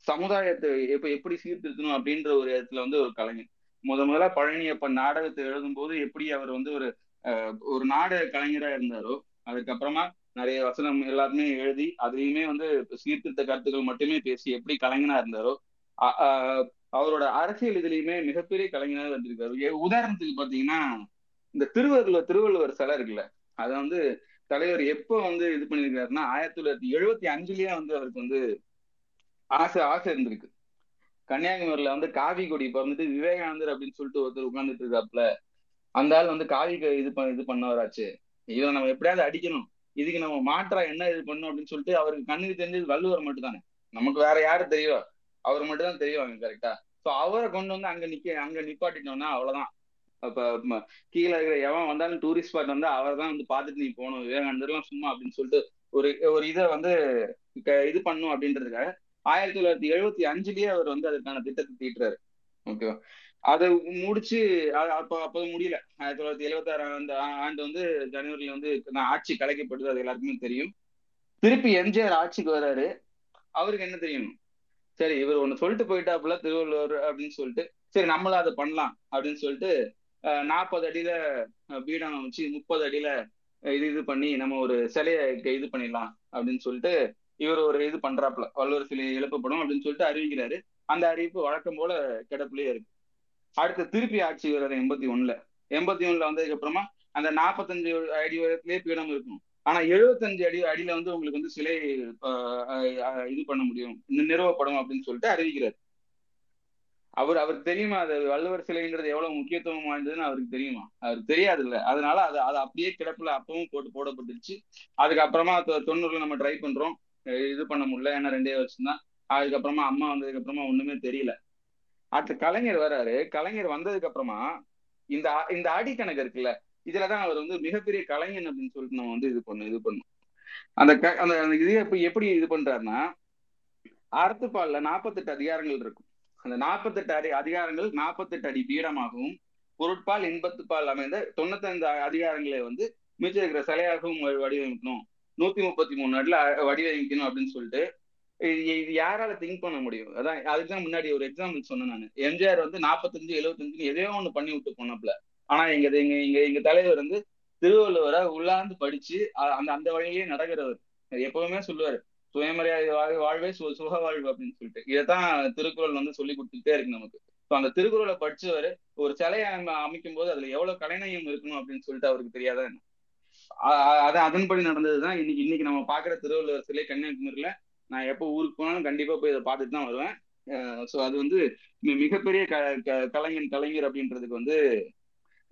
சமுதாயத்தை எப்ப எப்படி சீர்திருத்தணும் அப்படின்ற ஒரு இடத்துல வந்து ஒரு கலைஞன். முத முதல்ல பழனியப்பன் நாடகத்தை எழுதும்போது எப்படி அவர் வந்து ஒரு அஹ், ஒரு நாடக கலைஞரா இருந்தாரோ அதுக்கப்புறமா நிறைய வசனம் எல்லாருமே எழுதி அதுலயுமே வந்து சீர்திருத்த கருத்துக்கள் மட்டுமே பேசி எப்படி கலைஞனா இருந்தாரோ அவரோட அரசியல் இதுலயுமே மிகப்பெரிய கலைஞராக இருந்திருக்காரு ஏ- உதாரணத்துக்கு பாத்தீங்கன்னா இந்த திருவள்ளுவர் திருவள்ளுவர் சிலை இருக்குல்ல அதை வந்து தலைவர் எப்போ வந்து இது பண்ணியிருக்காருன்னா ஆயிரத்தி தொள்ளாயிரத்தி எழுபத்தி அஞ்சுலயே வந்து அவருக்கு வந்து ஆசை ஆசை இருந்திருக்கு. கன்னியாகுமரியில வந்து காவி கொடி பிறந்துட்டு விவேகானந்தர் அப்படின்னு சொல்லிட்டு ஒருத்தர் உட்கார்ந்துட்டு இருக்காப்புல. அந்த ஆள் வந்து காவி க- இது பண்ண இது பண்ணவராச்சு. இவரை நம்ம எப்படியாவது அடிக்கணும். இதுக்கு நம்ம மாற்றா என்ன இது பண்ணும் அப்படின்னு சொல்லிட்டு அவருக்கு கண்ணுக்கு தெரிஞ்சது வள்ளுவர் மட்டும் தானே நமக்கு வேற யாரு தெரியும் அவர் மட்டும் தான் தெரியும் அவங்க கரெக்டா சோ அவரை கொண்டு வந்து அங்க நிக்க அங்க நிப்பாட்டிட்டோம்னா அவ்வளவுதான். அப்ப கீழே இருக்கிற எவன் வந்தாலும் டூரிஸ்ட் ஸ்பாட் வந்து அவர் தான் வந்து பார்த்துட்டு நீ போகணும். விவேகானந்தர்லாம் சும்மா அப்படின்னு சொல்லிட்டு ஒரு ஒரு இதை வந்து இது பண்ணும் அப்படின்றதுக்காக ஆயிரத்தி தொள்ளாயிரத்தி எழுபத்தி அஞ்சுலயே அவர் வந்து அதுக்கான திட்டத்தை தீட்டுறாரு. ஓகேவா அதை முடிச்சு அப்போ அப்போ முடியல. ஆயிரத்தி தொள்ளாயிரத்தி எழுபத்தி ஆறாம் ஆண்டு ஆண்டு வந்து ஜனவரியில வந்து நான் ஆட்சி கலைக்கப்படுது அது எல்லாருக்குமே தெரியும். திருப்பி எம்ஜிஆர் ஆட்சிக்கு வர்றாரு அவருக்கு என்ன தெரியும்? சரி இவர் ஒண்ணு சொல்லிட்டு போயிட்டாப்புல திருவள்ளுவர் அப்படின்னு சொல்லிட்டு. சரி நம்மளும் அதை பண்ணலாம் அப்படின்னு சொல்லிட்டு நாற்பது அடியில பீடம் வச்சு முப்பது அடியில இது இது பண்ணி நம்ம ஒரு சிலையை இது பண்ணிடலாம் அப்படின்னு சொல்லிட்டு இவர் ஒரு இது பண்றாப்புல வள்ளுவர் சிலை எழுப்பப்படும் அப்படின்னு சொல்லிட்டு அறிவிக்கிறாரு. அந்த அறிவிப்பு வழக்கம் போல கிடப்புலயே இருக்கு. அடுத்து திருப்பி ஆட்சி வர்றாரு எண்பத்தி ஒண்ணுல. எண்பத்தி ஒண்ணுல வந்ததுக்கு அப்புறமா அந்த நாற்பத்தஞ்சு அடி உயரத்திலேயே பீடம் இருக்கும். ஆனா எழுபத்தஞ்சு அடி அடியில வந்து உங்களுக்கு வந்து சிலை இது பண்ண முடியும். நிறுவப்படும் அப்படின்னு சொல்லிட்டு அறிவிக்கிறார். அவர் அவர் தெரியுமா அது வள்ளுவர் சிலைன்றது எவ்வளவு முக்கியத்துவம் வாய்ந்ததுன்னு அவருக்கு தெரியுமா? அவருக்கு தெரியாது இல்ல அதனால அது அது அப்படியே கிடப்புல அப்பவும் போட்டு போடப்பட்டுருச்சு. அதுக்கப்புறமா தொண்ணூறுல நம்ம ட்ரை பண்றோம். இது பண்ண முடியல ஏன்னா ரெண்டே வருஷம் தான் அதுக்கப்புறமா அம்மா வந்ததுக்கு அப்புறமா ஒண்ணுமே தெரியல. அடுத்து கலைஞர் வராரு. கலைஞர் வந்ததுக்கு அப்புறமா இந்த அ- இந்த அடி கணக்கு இருக்குல்ல இதுலதான் அவர் வந்து மிகப்பெரிய கலைஞன் அப்படின்னு சொல்லிட்டு நம்ம வந்து இது பண்ணும் இது பண்ணும் அந்த க- அந்த இது எப்படி எப்படி இது பண்றாருன்னா அறத்துப்பால்ல நாற்பத்தெட்டு அதிகாரங்கள் இருக்கும். அந்த நாற்பத்தெட்டு அடி அதிகாரங்கள் நாற்பத்தெட்டு அடி பீடமாகவும் பொருட்பால் இன்பத்துப்பால் அமைந்த தொண்ணூத்தைந்து அதிகாரங்களை வந்து மிச்சம் இருக்கிற சிலையாகவும் வடிவமைக்கணும். நூத்தி முப்பத்தி மூணு நாட்டுல வடிவமைக்கணும் அப்படின்னு சொல்லிட்டு இது இது யாரால திங்க் பண்ண முடியும்? அதான் அதுக்கு தான் முன்னாடி ஒரு எக்ஸாம்பிள் சொன்னேன் நான். எம்ஜிஆர் வந்து நாற்பத்தஞ்சு எழுபத்தஞ்சுன்னு எதையோ ஒண்ணு பண்ணி விட்டு போனப்பல. ஆனா எங்க எங்க எங்க எங்க தலைவர் வந்து திருவள்ளுவரை உள்ளாந்து படிச்சு அந்த அந்த வழியிலேயே நடக்கிறவர். எப்பவுமே சொல்லுவாரு சுயமரியாதை வாழ் வாழ்வே சு சுக வாழ்வு அப்படின்னு சொல்லிட்டு. இதைத்தான் திருக்குறள் வந்து சொல்லி கொடுத்துட்டே இருக்கு நமக்கு. ஸோ அந்த திருக்குறளை படிச்சவர் ஒரு சிலையை அமைக்கும் போது அதுல எவ்வளவு கலைநயம் இருக்கணும் அப்படின்னு சொல்லிட்டு அவருக்கு தெரியாதா என்ன? அ- அது அதன்படி நடந்ததுதான். இன்னைக்கு இன்னைக்கு நம்ம பாக்குற திருவள்ளுவர் சிலை கன்னியாகுமரியில நான் எப்போ ஊருக்கு போனாலும் கண்டிப்பா போய் இதை பார்த்துட்டு தான் வருவேன். ஸோ அது வந்து மிகப்பெரிய க க- கலைஞன் கலைஞர் அப்படின்றதுக்கு வந்து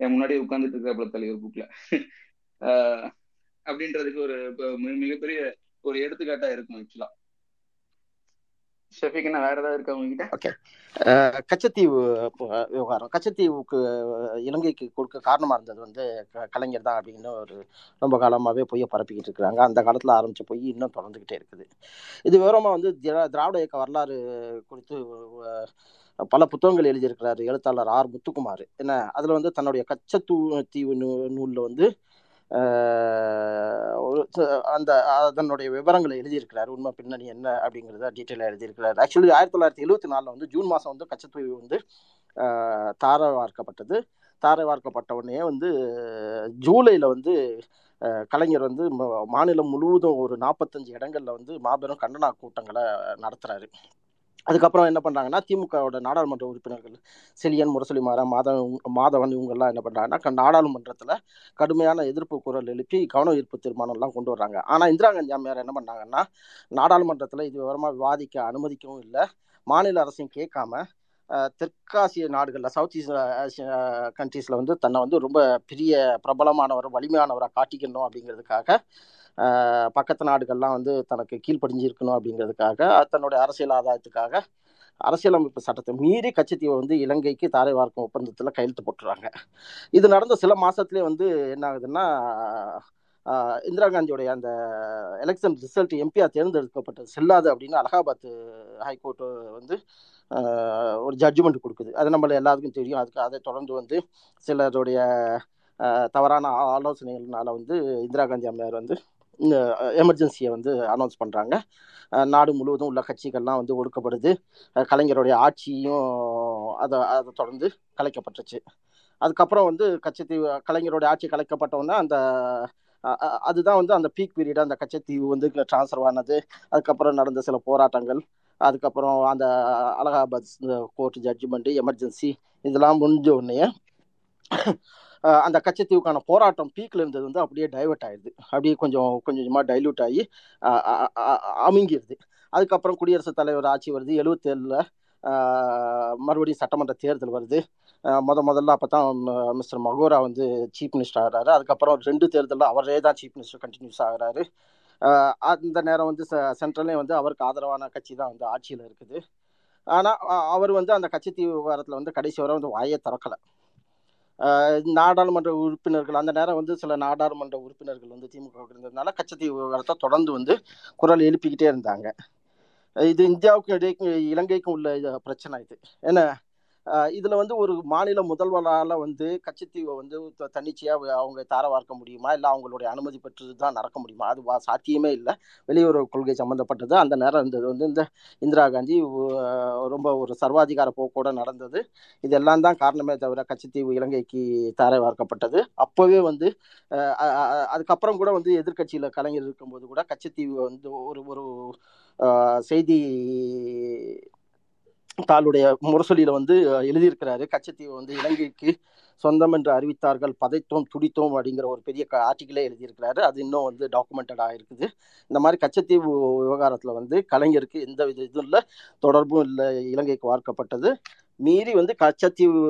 என் முன்னாடி உட்கார்ந்துட்டு இருக்கிற தலைவர் புக்ல அப்படின்றதுக்கு ஒரு மிகப்பெரிய ஒரு எடுத்துக்காட்டா இருக்கும் ஆக்சுவலா ஷெஃபிக் வேற ஏதாவது இருக்கா உங்ககிட்ட? ஓகே. கச்சத்தீவு விவகாரம். கச்சத்தீவுக்கு இலங்கைக்கு கொடுக்க காரணமா இருந்தது வந்து க- கலைஞர் தான் அப்படின்னு ஒரு ரொம்ப காலமாவே பொய்ய பரப்பிக்கிட்டு இருக்கிறாங்க. அந்த காலத்துல ஆரம்பிச்ச பொய் இன்னும் தொடர்ந்துகிட்டே இருக்குது. இது விவரமா வந்து திரா- திராவிட இயக்க வரலாறு குறித்து பல புத்தகங்கள் எழுதியிருக்கிறாரு எழுத்தாளர் ஆர் முத்துக்குமார். என்ன அதுல வந்து தன்னுடைய கச்சத்தூ தீவு நூ நூலில் வந்து அந்த அதனுடைய விவரங்களை எழுதியிருக்கிறார். உண்மை பின்னணி என்ன அப்படிங்கிறத டீட்டெயிலாக எழுதியிருக்கிறார். ஆக்சுவலி ஆயிரத்தி தொள்ளாயிரத்தி எழுபத்தி நாலில் வந்து ஜூன் மாதம் வந்து கச்சத்தீவு வந்து தாரை வார்க்கப்பட்டது தாரை வார்க்கப்பட்ட உடனே வந்து ஜூலையில் வந்து கலைஞர் வந்து மாநிலம் முழுவதும் ஒரு நாற்பத்தஞ்சு இடங்களில் வந்து மாபெரும் கண்டன கூட்டங்களை நடத்துகிறாரு அதுக்கப்புறம் என்ன பண்ணுறாங்கன்னா திமுகவோட நாடாளுமன்ற உறுப்பினர்கள் செலியன் முரசொலி மாறன் மாதவன் மாதவன் இவங்கெல்லாம் என்ன பண்ணுறாங்கன்னா நாடாளுமன்றத்தில் கடுமையான எதிர்ப்பு குரல் எழுப்பி கவன ஈர்ப்பு தீர்மானம்லாம் கொண்டு வர்றாங்க. ஆனால் இந்திரா காந்தி அம்மையார் என்ன பண்ணாங்கன்னா நாடாளுமன்றத்தில் இது விவரமாக விவாதிக்க அனுமதிக்கவும் இல்லை. மாநில அரசையும் கேட்காம தெற்காசிய நாடுகளில் சவுத் ஈஸ்ட் கண்ட்ரீஸில் வந்து தன்னை வந்து ரொம்ப பெரிய பிரபலமானவர் வலிமையானவராக காட்டிக்கணும் அப்படிங்கிறதுக்காக பக்கத்து நாடுகள்லாம் வந்து தனக்கு கீழ்ப்படிஞ்சிருக்கணும் அப்படிங்கிறதுக்காக தன்னுடைய அரசியல் ஆதாயத்துக்காக அரசியலமைப்பு சட்டத்தை மீறி கச்சத்தீவை வந்து இலங்கைக்கு தாரை வார்க்கும் ஒப்பந்தத்தில் கையெழுத்து போட்டுறாங்க. இது நடந்த சில மாதத்துலேயே வந்து என்ன ஆகுதுன்னா இந்திரா காந்தியோடைய அந்த எலெக்ஷன் ரிசல்ட் எம்பியாக தேர்ந்தெடுக்கப்பட்டது செல்லாது அப்படின்னு அலகாபாத் ஹைகோர்ட் வந்து ஒரு ஜட்ஜ்மெண்ட் கொடுக்குது. அது நம்மள எல்லாருக்கும் தெரியும். அதுக்கு அதை தொடர்ந்து வந்து சிலருடைய தவறான ஆலோசனைகள்னால வந்து இந்திரா காந்தி அம்மையார் வந்து எமர்ஜென்சியை வந்து அனௌன்ஸ் பண்ணுறாங்க நாடு முழுவதும் உள்ள கட்சிகள்லாம் வந்து ஒடுக்கப்படுது. கலைஞருடைய ஆட்சியும் அதை அதை தொடர்ந்து கலைக்கப்பட்டுச்சு. அதுக்கப்புறம் வந்து கச்சத்தீவு கலைஞருடைய ஆட்சி கலைக்கப்பட்ட அந்த அதுதான் வந்து அந்த பீக் பீரியட் அந்த கச்சத்தீவு வந்து ட்ரான்ஸ்ஃபர் ஆனது. அதுக்கப்புறம் நடந்த சில போராட்டங்கள். அதுக்கப்புறம் அந்த அலகாபாத் கோர்ட் ஜட்ஜ்மெண்ட்டு எமர்ஜென்சி இதெல்லாம் முடிஞ்ச உடனே அந்த கச்சத்தீவுக்கான போராட்டம் பீக்ல இருந்தது வந்து அப்படியே டைவெர்ட் ஆயிடுது. அப்படியே கொஞ்சம் கொஞ்சம் கொஞ்சமாக டைல்யூட் ஆகி அமுங்கிடுது அதுக்கப்புறம் குடியரசுத் தலைவர் ஆட்சி வருது. எழுபத்தேழில் மறுபடியும் சட்டமன்ற தேர்தல் வருது. முத முதல்ல அப்போ தான் மிஸ்டர் மகோரா வந்து சீஃப் மினிஸ்டர் ஆகிறாரு. அதுக்கப்புறம் ரெண்டு தேர்தலில் அவரே தான் சீஃப் மினிஸ்டர் கண்டினியூஸ் ஆகிறாரு. அந்த நேரம் வந்து சென்ட்ரல்லே வந்து அவருக்கு ஆதரவான கட்சி தான் வந்து ஆட்சியில் இருக்குது. ஆனால் அவர் வந்து அந்த கட்சி விவகாரத்தில் வந்து கடைசி வரை வந்து வாயை திறக்கலை. நாடாளுமன்ற உறுப்பினர்கள் அந்த நேரம் வந்து சில நாடாளுமன்ற உறுப்பினர்கள் வந்து திமுக இருந்ததுனால கச்சத்தீவு விவகாரத்தை தொடர்ந்து வந்து குரல் எழுப்பிக்கிட்டே இருந்தாங்க. இது இந்தியாவுக்கும் இடையே இலங்கைக்கும் உள்ள இது பிரச்சனை இது. ஏன்னா இதுல வந்து ஒரு மாநில முதல்வரால வந்து கச்சத்தீவை வந்து த- தன்னிச்சையா அவங்க தார வார்க்க முடியுமா? இல்லை அவங்களுடைய அனுமதி பெற்று தான் நடக்க முடியுமா? அது வா- சாத்தியமே இல்லை. வெளியுறவு கொள்கை சம்பந்தப்பட்டது. அந்த நேரம் இருந்தது வந்து இந்த இந்திரா காந்தி ரொம்ப ஒரு சர்வாதிகார போக்கோட நடந்தது. இதெல்லாம் தான் காரணமே தவிர கச்சத்தீவு இலங்கைக்கு தாரை வார்க்கப்பட்டது அப்போவே வந்து அதுக்கப்புறம் கூட வந்து எதிர்க்கட்சியில் கலைஞர் இருக்கும்போது கூட கச்சத்தீவு வந்து ஒரு ஒரு செய்தி தாளுடைய முரசொலியில வந்து எழுதியிருக்கிறாரு. கச்சத்தீவை வந்து இலங்கைக்கு சொந்தம் என்று அறிவித்தார்கள் பதைத்தோம் துடித்தோம் அப்படிங்கிற ஒரு பெரிய ஆர்டிக்கிளே எழுதியிருக்கிறாரு. அது இன்னும் வந்து டாக்குமெண்டடாக இருக்குது இந்த மாதிரி கச்சத்தீவு விவகாரத்தில் வந்து கலைஞருக்கு எந்த வித இதுவும் இல்லை தொடர்பும் இல்லை இலங்கைக்கு வார்க்கப்பட்டது. மீறி வந்து கச்சத்தீவு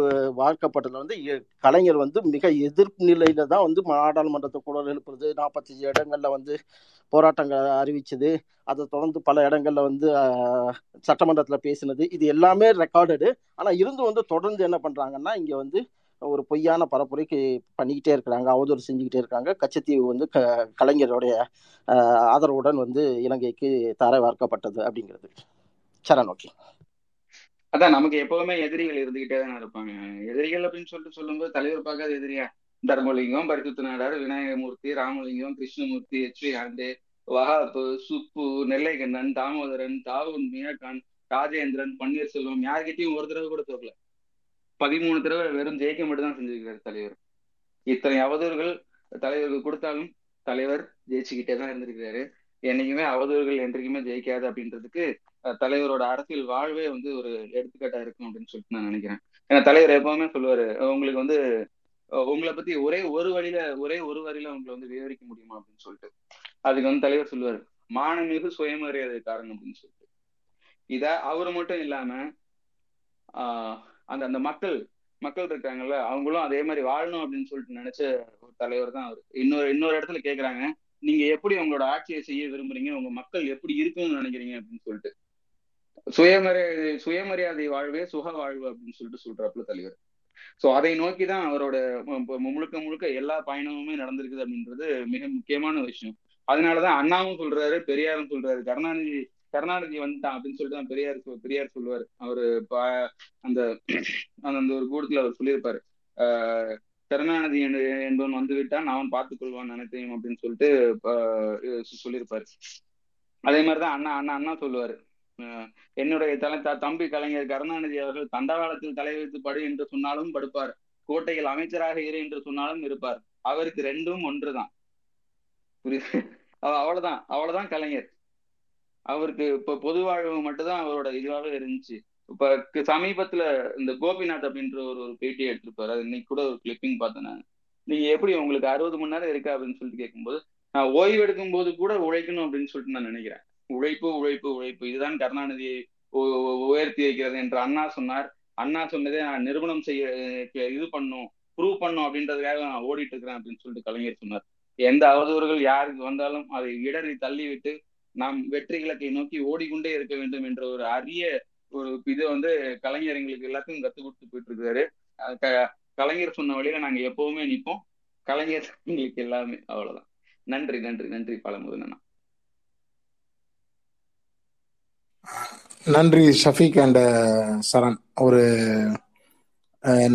வார்க்கப்பட்டதில் வந்து இ- கலைஞர் வந்து மிக எதிர்ப்பு நிலையில தான் வந்து நாடாளுமன்றத்தை குரல் எழுப்புறது நாற்பத்தஞ்சு இடங்களில் வந்து போராட்டங்கள் அறிவிச்சது அதை தொடர்ந்து பல இடங்களில் வந்து சட்டமன்றத்தில் பேசினது இது எல்லாமே ரெக்கார்டடு ஆனால் இருந்து வந்து தொடர்ந்து என்ன பண்ணுறாங்கன்னா இங்கே வந்து ஒரு பொய்யான பரப்புரைக்கு பண்ணிக்கிட்டே இருக்கிறாங்க அவதூறு செஞ்சுக்கிட்டே இருக்காங்க. கச்சத்தீவு வந்து க கலைஞருடைய ஆஹ், ஆதரவுடன் வந்து இலங்கைக்கு தர வார்க்கப்பட்டது அப்படிங்கிறது. சரண் ஓகே. அதான் நமக்கு எப்பவுமே எதிரிகள் இருந்துகிட்டே தானே இருப்பாங்க. எதிரிகள் அப்படின்னு சொல்லிட்டு சொல்லும்போது தலைவர் பார்க்காத எதிரியா? தர்மலிங்கம் பரிசுத்த நாடார் விநாயகமூர்த்தி ராமலிங்கம் கிருஷ்ணமூர்த்தி எச் வி ஆண்டே வஹாப்பு சுப்பு நெல்லைகண்ணன் தாமோதரன் தாவூன் மியாகான் ராஜேந்திரன் பன்னீர்செல்வம் யார்கிட்டயும் ஒரு தடவை கூட தோக்கல. பதிமூணு தடவை வெறும் ஜெயிக்க மட்டும் தான் தலைவர். இத்தனை அவதூறுகள் தலைவருக்கு கொடுத்தாலும் தலைவர் ஜெயிச்சுக்கிட்டே தான் இருந்திருக்கிறாரு. என்னைக்குமே அவதூறுகள் என்றைக்குமே ஜெயிக்காது அப்படின்றதுக்கு தலைவரோட அரசியல் வாழ்வே வந்து ஒரு எடுத்துக்காட்டா இருக்கும் அப்படின்னு சொல்லிட்டு நான் நினைக்கிறேன். ஏன்னா தலைவர் எப்பவுமே சொல்லுவாரு உங்களுக்கு வந்து உங்களை பத்தி ஒரே ஒரு வழியில ஒரே ஒரு வரியில உங்களை வந்து விவரிக்க முடியுமா? அப்படின்னு சொல்லிட்டு. அதுக்கு வந்து தலைவர் சொல்லுவாரு மானமிகு சுயமரியாதை காரணம் அப்படின்னு சொல்லிட்டு. இத அவரு மட்டும் இல்லாம ஆஹ் அந்த அந்த மக்கள் மக்கள் இருக்காங்கல்ல அவங்களும் அதே மாதிரி வாழணும் அப்படின்னு சொல்லிட்டு நினைச்ச ஒரு தலைவர் தான் அவர். இன்னொரு இன்னொரு இடத்துல கேக்குறாங்க நீங்க எப்படி உங்களோட ஆட்சியை செய்ய விரும்புறீங்க? உங்க மக்கள் எப்படி இருக்கும்னு நினைக்கிறீங்க? அப்படின்னு சொல்லிட்டு. சுயமரியாதை சுயமரியாதை வாழ்வே சுக வாழ்வு அப்படின்னு சொல்லிட்டு சொல்றாப்புல தலைவர். சோ அதை நோக்கி தான் அவரோட முழுக்க முழுக்க எல்லா பயணமுமே நடந்திருக்குது அப்படின்றது மிக முக்கியமான விஷயம். அதனாலதான் அண்ணாவும் சொல்றாரு பெரியாரும் சொல்றாரு கருணாநிதி கருணாநிதி வந்துட்டான் அப்படின்னு சொல்லிட்டு தான் பெரியார் பெரியார் சொல்லுவார். அவரு அந்த அந்த ஒரு கூடத்துல அவர் சொல்லியிருப்பாரு. ஆஹ் கருணாநிதி என்று- என்பவன் வந்து விட்டான் அவன் பார்த்துக் கொள்வான் நினைத்தையும் அப்படின்னு சொல்லிட்டு சொல்லியிருப்பாரு. அதே மாதிரிதான் அண்ணா அண்ணா அண்ணா சொல்லுவாரு. அஹ் என்னுடைய தலை தம்பி கலைஞர் கருணாநிதி அவர்கள் தண்டவாளத்தில் தலை வைத்து படு என்று சொன்னாலும் படுப்பார். கோட்டையில் அமைச்சராக இரு என்று சொன்னாலும் இருப்பார். அவருக்கு ரெண்டும் ஒன்றுதான். புரியுது? அவ்வளவுதான் அவ்வளவுதான் கலைஞர். அவருக்கு இப்ப பொது வாழ்வு மட்டும்தான் அவரோட இதுவாகவே இருந்துச்சு. இப்ப சமீபத்துல இந்த கோபிநாத் அப்படின்ற ஒரு ஒரு பேட்டி எடுத்திருப்பாரு. அது இன்னைக்கு கூட ஒரு கிளிப்பிங் பார்த்தேன் நான். நீங்க எப்படி உங்களுக்கு அறுபது மணி நேரம் இருக்கா அப்படின்னு சொல்லிட்டு கேட்கும்போது நான் ஓய்வு எடுக்கும் போது கூட உழைக்கணும் அப்படின்னு சொல்லிட்டு நான் நினைக்கிறேன். உழைப்பு உழைப்பு உழைப்பு. இதுதான் கருணாநிதியை உ- உயர்த்தி வைக்கிறது என்று அண்ணா சொன்னார். அண்ணா சொன்னதே நான் நிறுவனம் செய்ய இது பண்ணும் ப்ரூவ் பண்ணும் அப்படின்றதுக்காக நான் ஓடிட்டு இருக்கிறேன் அப்படின்னு சொல்லிட்டு கலைஞர் சொன்னார். எந்த அவதூறுகள் யாருக்கு வந்தாலும் அதை இடறி தள்ளிவிட்டு நாம் வெற்றி இலக்கை நோக்கி ஓடிக்கொண்டே இருக்க வேண்டும் என்ற ஒரு அரிய ஒரு இது வந்து கலைஞர் எங்களுக்கு எல்லாத்தையும் கத்து கொடுத்து போயிட்டு இருக்காரு கலைஞர் சொன்ன வழியில நாங்க எப்பவுமே நிற்போம் கலைஞர் எங்களுக்கு எல்லாமே அவ்வளவுதான். நன்றி நன்றி நன்றி பழமுதனா நன்றி ஷஃபீக் அண்ட் சரண். ஒரு அஹ்,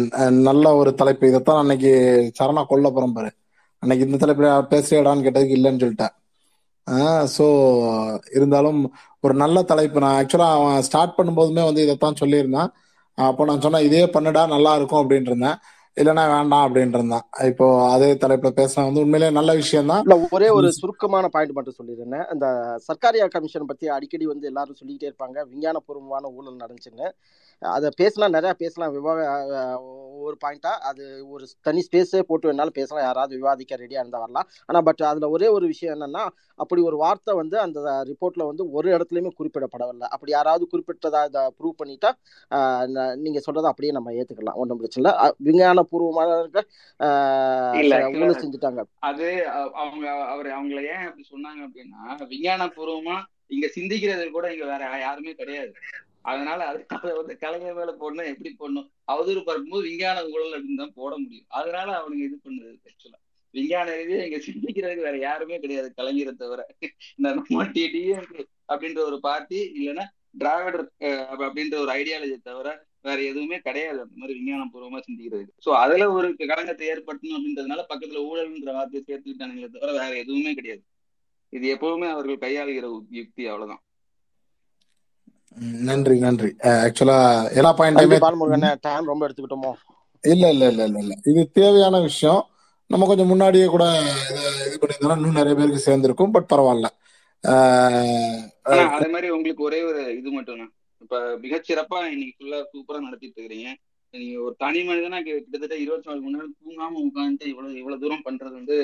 நல்ல ஒரு தலைப்பு. இதைத்தான் அன்னைக்கு சரணா கொல்ல போறோம் பாரு. அன்னைக்கு இந்த தலைப்பு பேசுறியாடான்னு கேட்டதுக்கு இல்லைன்னு சொல்லிட்டேன். ஸோ இருந்தாலும் ஒரு நல்ல தலைப்பு. நான் ஆக்சுவலா அவன் ஸ்டார்ட் பண்ணும்போதுமே வந்து இதைத்தான் சொல்லியிருந்தான். அப்போ நான் சொன்னேன் இதே பண்ணுடா நல்லா இருக்கும் அப்படின்ட்டு இருந்தேன் இல்லைன்னா வேண்டாம் அப்படின்ட்டு இருந்தான் இப்போ அதே தலைப்புல பேசினா வந்து உண்மையிலேயே நல்ல விஷயம் தான் இல்ல ஒரே ஒரு சுருக்கமான பாயிண்ட் மட்டும் சொல்லிடுறேன். அந்த சர்க்காரியா கமிஷன் பத்தி அடிக்கடி வந்து எல்லாரும் சொல்லிக்கிட்டே இருப்பாங்க. விஞ்ஞானபூர்வமான ஊழல் நடந்துச்சுன்னு. அதை பேசலாம் நிறைய பேசலாம். விவாக ஒரு பாயிண்டா அது ஒரு தனி ஸ்பேஸே போட்டு வேணாலும் பேசலாம். யாராவது விவாதிக்க ரெடியா இருந்தா வரலாம். ஆனா பட் அதுல ஒரே ஒரு விஷயம் என்னன்னா அப்படி ஒரு வார்த்தை வந்து அந்த ரிப்போர்ட்ல வந்து ஒரு இடத்துலயுமே குறிப்பிடப்படவில்லை. அப்படி யாராவது குறிப்பிட்டதா இதை ப்ரூவ் பண்ணிட்டா ஆஹ், ந- நீங்க சொல்றதை அப்படியே நம்ம ஏத்துக்கலாம். ஒன்றும் பிரச்சனை இல்லை. ச- ஆக்சுவலா ஊழல் செஞ்சுட்டாங்க. அது அவங்க அவர் அவங்கள ஏன் அப்படி சொன்னாங்க அப்படின்னா விஞ்ஞானபூர்வமா இங்க சிந்திக்கிறது கூட இங்க வேற யாருமே கிடையாது. அதனால அது அதை வந்து கலைஞர் மேல போடணும் எப்படி போடணும்? அவதூறு பார்க்கும்போது விஞ்ஞான ஊழல் அப்படின்னு தான் போட முடியும். அதனால அவனுங்க இது பண்ணுது ஆக்சுவலா விஞ்ஞான ரீதியா இங்க சிந்திக்கிறதுக்கு வேற யாருமே கிடையாது கலைஞரை தவிர. இந்த நம்ம டிஎம்கே அப்படின்ற ஒரு பார்ட்டி இல்லைன்னா டிராவிடர் அப்படின்ற ஒரு ஐடியாலஜி தவிர வேற எதுவுமே கிடையாது. அந்த மாதிரி விஞ்ஞான பூர்வமா சிந்திக்கிறதுக்கு. சோ அதுல ஒரு கலங்கத்தை ஏற்படுத்தணும் அப்படின்றதுனால பக்கத்துல ஊழல்ன்ற வார்த்தையை சேர்த்துக்கிட்டானுங்களே தவிர வேற எதுவுமே கிடையாது. இது எப்பவுமே அவர்கள் கையாளுகிற யுக்தி அவ்வளவுதான். நன்றி நன்றி. ஆக்சுவலா எல்லா பாலமுருகன் டைம் ரொம்ப எடுத்துக்கிட்டோமோ? இல்ல இல்ல இல்ல இல்ல இல்ல. இது தேவையான விஷயம். நம்ம கொஞ்சம் முன்னாடியே கூட இதை பண்ணியிருந்தோம்னா இன்னும் நிறைய பேருக்கு சேர்ந்திருக்கும் பட் பரவாயில்ல. அதே மாதிரி உங்களுக்கு ஒரே ஒரு இது மட்டும் தான் இப்ப மிகச்சிறப்பா இன்னைக்கு ஃபுல்லா சூப்பரா நடத்திட்டு இருக்கிறீங்க. நீங்க ஒரு தனி மனிதனா கிட்டத்தட்ட இருபத்தி நாலு மணி நேரம் தூங்காம உட்காந்துட்டு இவ்வளவு இவ்வளவு தூரம் பண்றது வந்து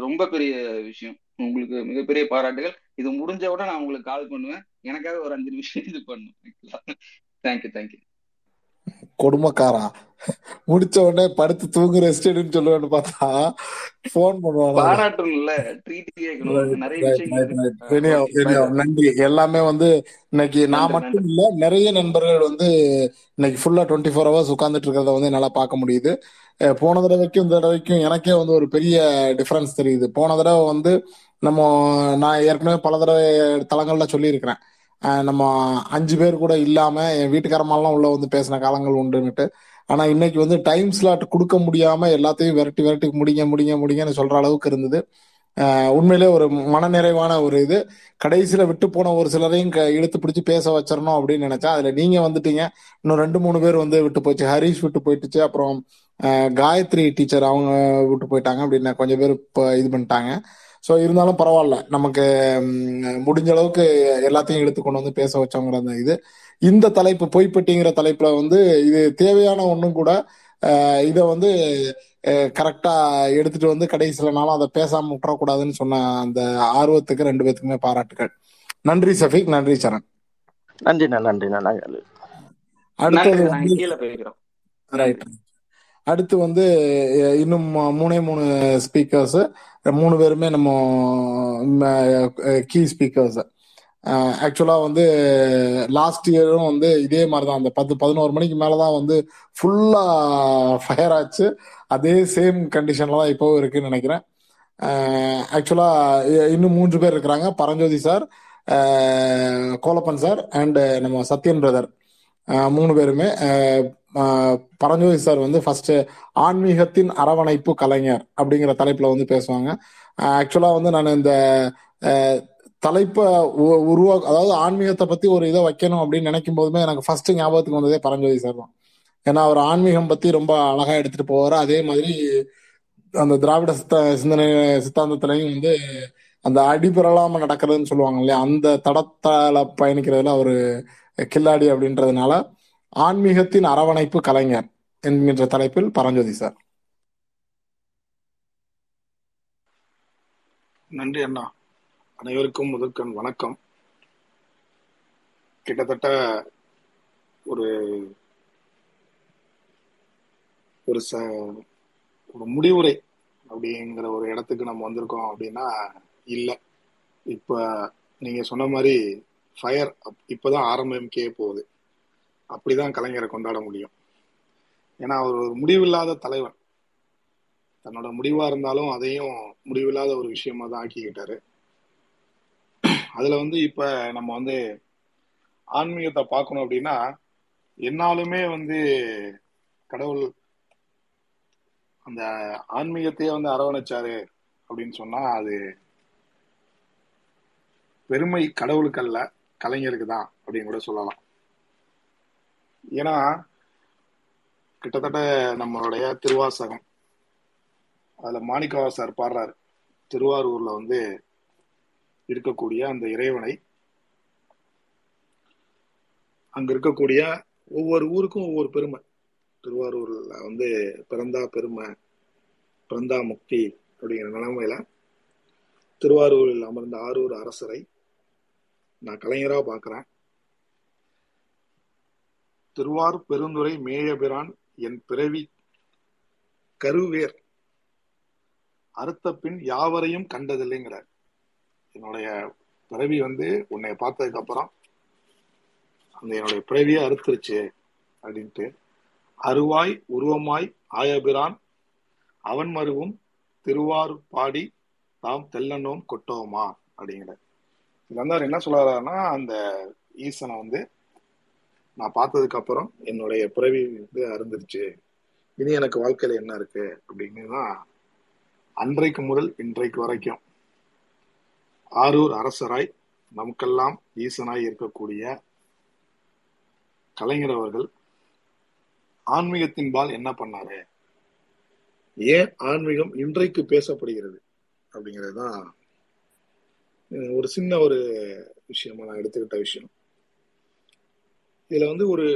ரொம்ப பெரிய விஷயம். உங்களுக்கு மிகப்பெரிய பாராட்டுகள். இது முடிஞ்ச உடனே நான் உங்களுக்கு கால் பண்ணுவேன். எனக்காக ஒரு அஞ்சு நிமிஷம் இது பண்ணும். தேங்க்யூ தேங்க்யூ கொடுமைக்காரா? முடிச்ச உடனே படுத்து தூங்கு ரெஸ்ட் எடுன்னு சொல்லுவேன்னு பார்த்தா ஃபோன் பண்ணுவாங்க பாராட்டணும்ல நிறைய நன்றி. எல்லாமே வந்து இன்னைக்கு நான் மட்டும் இல்ல நிறைய நண்பர்கள் வந்து இன்னைக்கு ஃபுல்லா டுவெண்ட்டி ஃபோர் ஹவர்ஸ் உட்கார்ந்துட்டு இருக்கிறத வந்து என்னால பார்க்க முடியுது. போன தடவைக்கும் இந்த தடவைக்கும் எனக்கே வந்து ஒரு பெரிய டிஃபரன்ஸ் தெரியுது. போன தடவை வந்து நம்ம நான் ஏற்கனவே பல தடவை தளங்கள்ல சொல்லியிருக்கிறேன். நம்ம அஞ்சு பேர் கூட இல்லாம என் வீட்டுக்காரமெல்லாம் உள்ள வந்து பேசின காலங்கள் உண்டுன்னுட்டு. ஆனா இன்னைக்கு வந்து டைம் ஸ்லாட் கொடுக்க முடியாம எல்லாத்தையும் விரட்டி விரட்டி முடிங்க முடிங்க முடிங்கன்னு சொல்ற அளவுக்கு இருந்தது. உண்மையிலே ஒரு மனநிறைவான ஒரு இது. கடைசியில விட்டு போன ஒரு சிலரையும் க- இழுத்து பிடிச்சி பேச வச்சிடணும் அப்படின்னு நினைச்சேன் அதுல நீங்க வந்துட்டீங்க. இன்னும் ரெண்டு மூணு பேர் வந்து விட்டு போச்சு. ஹரிஷ் விட்டு போயிட்டுச்சு. அப்புறம் காயத்ரி டீச்சர் அவங்க விட்டு போயிட்டாங்க அப்படின்னு கொஞ்சம் பேர் இப்போ இது பண்ணிட்டாங்க. ஸோ இருந்தாலும் பரவாயில்ல. நமக்கு முடிஞ்ச அளவுக்கு எல்லாத்தையும் இழுத்து கொண்டு வந்து பேச வச்சவங்கிற அந்த இது. இந்த தலைப்பு பொய்ப்பட்டிங்கிற தலைப்புல வந்து இது தேவையான ஒன்றும் கூட இதை வந்து கரெக்டா எடுத்துட்டு வந்து கடைசியில நாளும் அதை பேசாம விட்டுறக்கூடாதுன்னு சொன்ன அந்த ஆர்வத்துக்கு ரெண்டு பேத்துக்குமே பாராட்டுகள் நன்றி சஃபிக் நன்றி சரண். அடுத்தது நன்றி நன்றி ரைட் அடுத்து வந்து இன்னும் மூணே மூணு ஸ்பீக்கர்ஸ் மூணு பேருமே நம்ம கீ ஸ்பீக்கர்ஸ் ஆக்சுவலாக வந்து லாஸ்ட் இயரும் வந்து இதே மாதிரி தான் அந்த பத்து பதினோரு மணிக்கு மேலே தான் வந்து ஃபுல்லாக ஃபயர் ஆச்சு. அதே சேம் கண்டிஷனில் தான் இப்போவும் இருக்குன்னு நினைக்கிறேன். ஆக்சுவலாக இன்னும் மூன்று பேர் இருக்கிறாங்க. Paranjothi sir Kolappan sir and நம்ம சத்யன் பிரதர் மூணு பேருமே பரஞ்சோதி சார் வந்து ஃபர்ஸ்ட் ஆன்மீகத்தின் அரவணைப்பு கலைஞர் அப்படிங்கிற தலைப்புல வந்து பேசுவாங்க. ஆக்சுவலா வந்து நான் இந்த தலைப்பை உ- உருவா அதாவது ஆன்மீகத்தை பத்தி ஒரு இதை வைக்கணும் அப்படின்னு நினைக்கும் போதுமே எனக்கு ஃபர்ஸ்ட் ஞாபகத்துக்கு வந்ததே பரஞ்சோதி சார் தான். ஏன்னா அவர் ஆன்மீகம் பத்தி ரொம்ப அழகா எடுத்துட்டு போவார். அதே மாதிரி அந்த திராவிட சித்த சிந்தனை சித்தாந்தத்திலையும் வந்து அந்த அடிபெறலாம நடக்கிறதுன்னு சொல்லுவாங்க இல்லையா? அந்த தடத்தால பயணிக்கிறதுல அவரு கில்லாடி அப்படின்றதுனால ஆன்மீகத்தின் அரவணைப்பு கலைஞர் என்கின்ற தலைப்பில் பரஞ்சோதி சார். நன்றி அண்ணா. அனைவருக்கும் முதற்கண் வணக்கம். கிட்டத்தட்ட ஒரு ஒரு ச ஒரு முடிவுரை அப்படிங்கிற ஒரு இடத்துக்கு நம்ம வந்திருக்கோம் அப்படின்னா இல்லை. இப்போ நீங்க சொன்ன மாதிரி ஃபயர் இப்போதான் ஆரம்பிக்கே போகுது. அப்படிதான் கலைஞரை கொண்டாட முடியும். ஏன்னா அவர் ஒரு முடிவில்லாத தலைவன். தன்னோட முடிவா இருந்தாலும் அதையும் முடிவில்லாத ஒரு விஷயமா தான் ஆக்கிக்கிட்டாரு. அதுல வந்து இப்ப நம்ம வந்து ஆன்மீகத்தை பார்க்கணும் அப்படின்னா என்னாலுமே வந்து கடவுள் அந்த ஆன்மீகத்தையே வந்து அரவணைச்சாரு அப்படின்னு சொன்னா அது பெருமை கடவுளுக்கு அல்ல கலைஞருக்கு தான் அப்படின்னு கூட சொல்லலாம். ஏன்னா கிட்டத்தட்ட நம்மளுடைய திருவாசகம். அதுல மாணிக்கவாசர் பாடுறாரு. திருவாரூர்ல வந்து இருக்கக்கூடிய அந்த இறைவனை. அங்க இருக்கக்கூடிய ஒவ்வொரு ஊருக்கும் ஒவ்வொரு பெருமை. திருவாரூர்ல வந்து பிறந்தா பெருமை பிறந்தா முக்தி அப்படிங்கிற நிலைமையில திருவாரூரில் அமர்ந்த ஆரூர் அரசரை நான் கலைஞரா பார்க்குறேன். திருவார் பெருந்துரை மேயபிரான் என் பிறவி கருவேர். அறுத்த பின் யாவரையும் கண்டதில்லைங்கிறார். என்னுடைய பிறவி வந்து உன்னை பார்த்ததுக்கு அப்புறம் அந்த என்னுடைய பிறவியை அறுத்துருச்சு அப்படின்ட்டு. அருவாய் உருவமாய் ஆயபிரான் அவன் மருவும் திருவார் பாடி தாம் தெல்லனோம் கொட்டோமா அப்படிங்கிற இது வந்து அவர் என்ன சொல்றாருன்னா அந்த ஈசனை வந்து நான் பார்த்ததுக்கு அப்புறம் என்னுடைய பிறவி வந்து அருந்துருச்சு. இனி எனக்கு வாழ்க்கையில என்ன இருக்கு அப்படின்னு தான் அன்றைக்கு முதல் இன்றைக்கு வரைக்கும். ஆரூர் அரசராய் நமக்கெல்லாம் ஈசனாய் இருக்கக்கூடிய கலைஞர் அவர்கள் ஆன்மீகத்தின் பால் என்ன பண்ணாரு? ஏன் ஆன்மீகம் இன்றைக்கு பேசப்படுகிறது அப்படிங்கிறது தான் ஒரு சின்ன ஒரு விஷயமா நான் எடுத்துக்கிட்ட விஷயம். இதுல வந்து ஒரு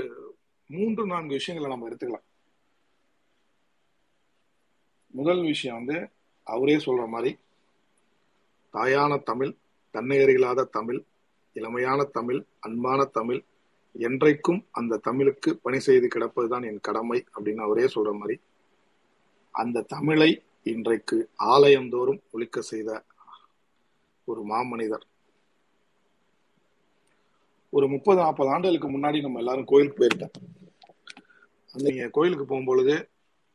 மூன்று நான்கு விஷயங்களை நம்ம எடுத்துக்கலாம். முதல் விஷயம் வந்து அவரே சொல்ற மாதிரி தாயான தமிழ் தன்னையறிகளாத தமிழ் இளமையான தமிழ் அன்பான தமிழ் என்றைக்கும் அந்த தமிழுக்கு பணி செய்து கிடப்பதுதான் என் கடமை அப்படின்னு அவரே சொல்ற மாதிரி அந்த தமிழை இன்றைக்கு ஆலயந்தோறும் ஒழிக்க செய்த ஒரு மாமனிதர். ஒரு முப்பது நாற்பது ஆண்டுகளுக்கு முன்னாடி நம்ம எல்லாரும் கோயிலுக்கு போயிருக்கோம் அந்த கோயிலுக்கு போகும்பொழுது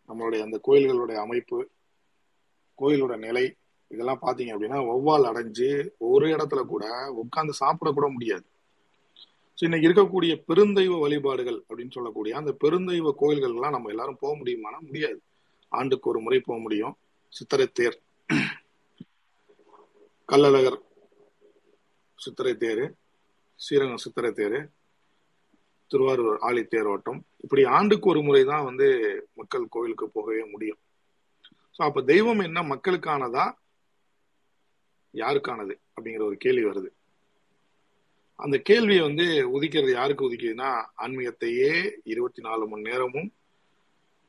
நம்மளுடைய அந்த கோயில்களுடைய அமைப்பு கோயிலோட நிலை இதெல்லாம் பாத்தீங்க அப்படின்னா ஒவ்வால் அடைஞ்சு ஒரு இடத்துல கூட உட்கார்ந்து சாப்பிட கூட முடியாது. இன்னைக்கு இருக்கக்கூடிய பெருந்தெய்வ வழிபாடுகள் அப்படின்னு சொல்லக்கூடிய அந்த பெருந்தெய்வ கோயில்கள்லாம் நம்ம எல்லாரும் போக முடியுமானா முடியாது. ஆண்டுக்கு ஒரு முறை போக முடியும். சித்திரை தேர் கள்ளழகர் சித்திரை தேர் ஸ்ரீரங்கம் சித்திரை தேர் திருவாரூர் ஆழி தேரோட்டம் இப்படி ஆண்டுக்கு ஒரு முறை தான் வந்து மக்கள் கோயிலுக்கு போகவே முடியும். ஸோ அப்போ தெய்வம் என்ன மக்களுக்கானதா? யாருக்கானது? அப்படிங்கிற ஒரு கேள்வி வருது. அந்த கேள்வியை வந்து உதிக்கிறது யாருக்கு உதிக்குதுன்னா ஆன்மீகத்தையே இருபத்தி நாலு மணி நேரமும்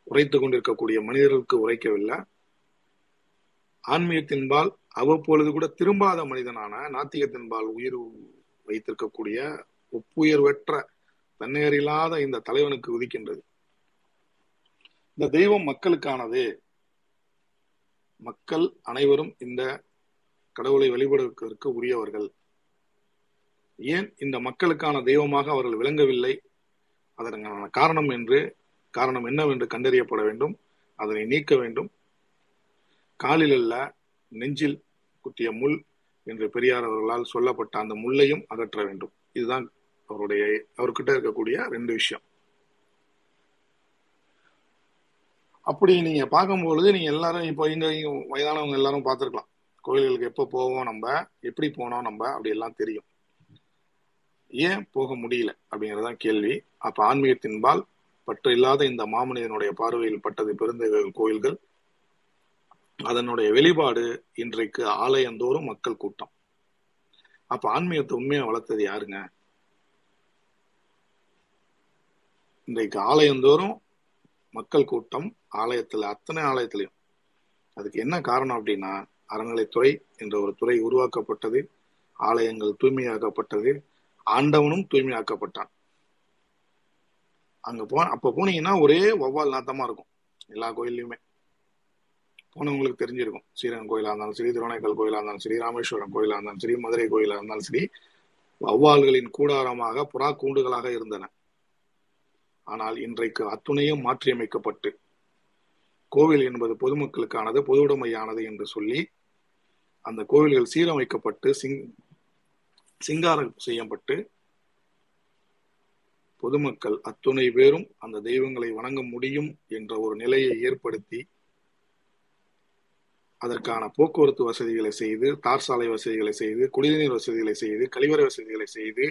உரைத்து கொண்டிருக்கக்கூடிய மனிதர்களுக்கு உரைக்கவில்லை. ஆன்மீகத்தின்பால் அவ்வப்பொழுது கூட திரும்பாத மனிதனான நாத்திகத்தின்பால் உயிர் வைத்திருக்கக்கூடிய ஒப்புயர்வற்ற தன்னையறில்லாத இந்த தலைவனுக்கு உதிக்கின்றது. இந்த தெய்வம் மக்களுக்கானது. மக்கள் அனைவரும் இந்த கடவுளை வழிபடுவதற்கு உரியவர்கள். ஏன் இந்த மக்களுக்கான தெய்வமாக அவர்கள் விளங்கவில்லை? அதற்கான காரணம் என்று காரணம் என்னவென்று கண்டறியப்பட வேண்டும். அதனை நீக்க வேண்டும். காலில் அல்ல நெஞ்சில் குத்திய முள் என்று பெரியார் அவர்களால் சொல்லப்பட்ட அந்த முள்ளையும் அகற்ற வேண்டும். இதுதான் அவருடைய அவர்கிட்ட இருக்கக்கூடிய ரெண்டு விஷயம். அப்படி நீங்க பார்க்கும்பொழுது நீங்க எல்லாரும் இப்போ இங்க வயதானவங்க எல்லாரும் பார்த்துருக்கலாம். கோயில்களுக்கு எப்போ போவோம் நம்ம எப்படி போனோம் நம்ம அப்படி எல்லாம் தெரியும். ஏன் போக முடியல அப்படிங்கறதான் கேள்வி. அப்ப ஆன்மீகத்தின்பால் பற்று இல்லாத இந்த மாமனிதனுடைய பார்வையில் பட்டது பெருந்தெய்வ கோயில்கள். அதனுடைய வெளிப்பாடு இன்றைக்கு ஆலயந்தோறும் மக்கள் கூட்டம். அப்ப ஆன்மீகத்தை உண்மையா வளர்த்தது யாருங்க? இன்றைக்கு ஆலயந்தோறும் மக்கள் கூட்டம் ஆலயத்துல அத்தனை ஆலயத்திலையும். அதுக்கு என்ன காரணம் அப்படின்னா அறநிலைத்துறை என்ற ஒரு துறை உருவாக்கப்பட்டது ஆலயங்கள் தூய்மையாக்கப்பட்டது ஆண்டவனும் தூய்மையாக்கப்பட்டான். அங்க போ அப்ப போனீங்கன்னா ஒரே வௌவால் நாத்தமா இருக்கும். எல்லா கோயில்லையுமே. போனவங்களுக்கு தெரிஞ்சிருக்கும். ஸ்ரீரங்கம் கோயிலா இருந்தாலும் சரி திருவனைக்கல் கோயிலா இருந்தாலும் சரி ராமேஸ்வரம் கோயிலா இருந்தாலும் சரி மதுரை கோயிலா இருந்தாலும் சரி வௌவால்களின் கூடாரமாக புறா கூண்டுகளாக இருந்தன. ஆனால் இன்றைக்கு அத்துணையும் மாற்றியமைக்கப்பட்டு கோவில் என்பது பொதுமக்களுக்கானது பொதுவுடைமையானது என்று சொல்லி அந்த கோவில்கள் சீரமைக்கப்பட்டு சிங் சிங்காரம் செய்யப்பட்டு பொதுமக்கள் அத்துணை பேரும் அந்த தெய்வங்களை வணங்க முடியும் என்ற ஒரு நிலையை ஏற்படுத்தி அதற்கான போக்குவரத்து வசதிகளை செய்து தார் சாலை வசதிகளை செய்து குடிநீர் வசதிகளை செய்து கழிவறை வசதிகளை செய்து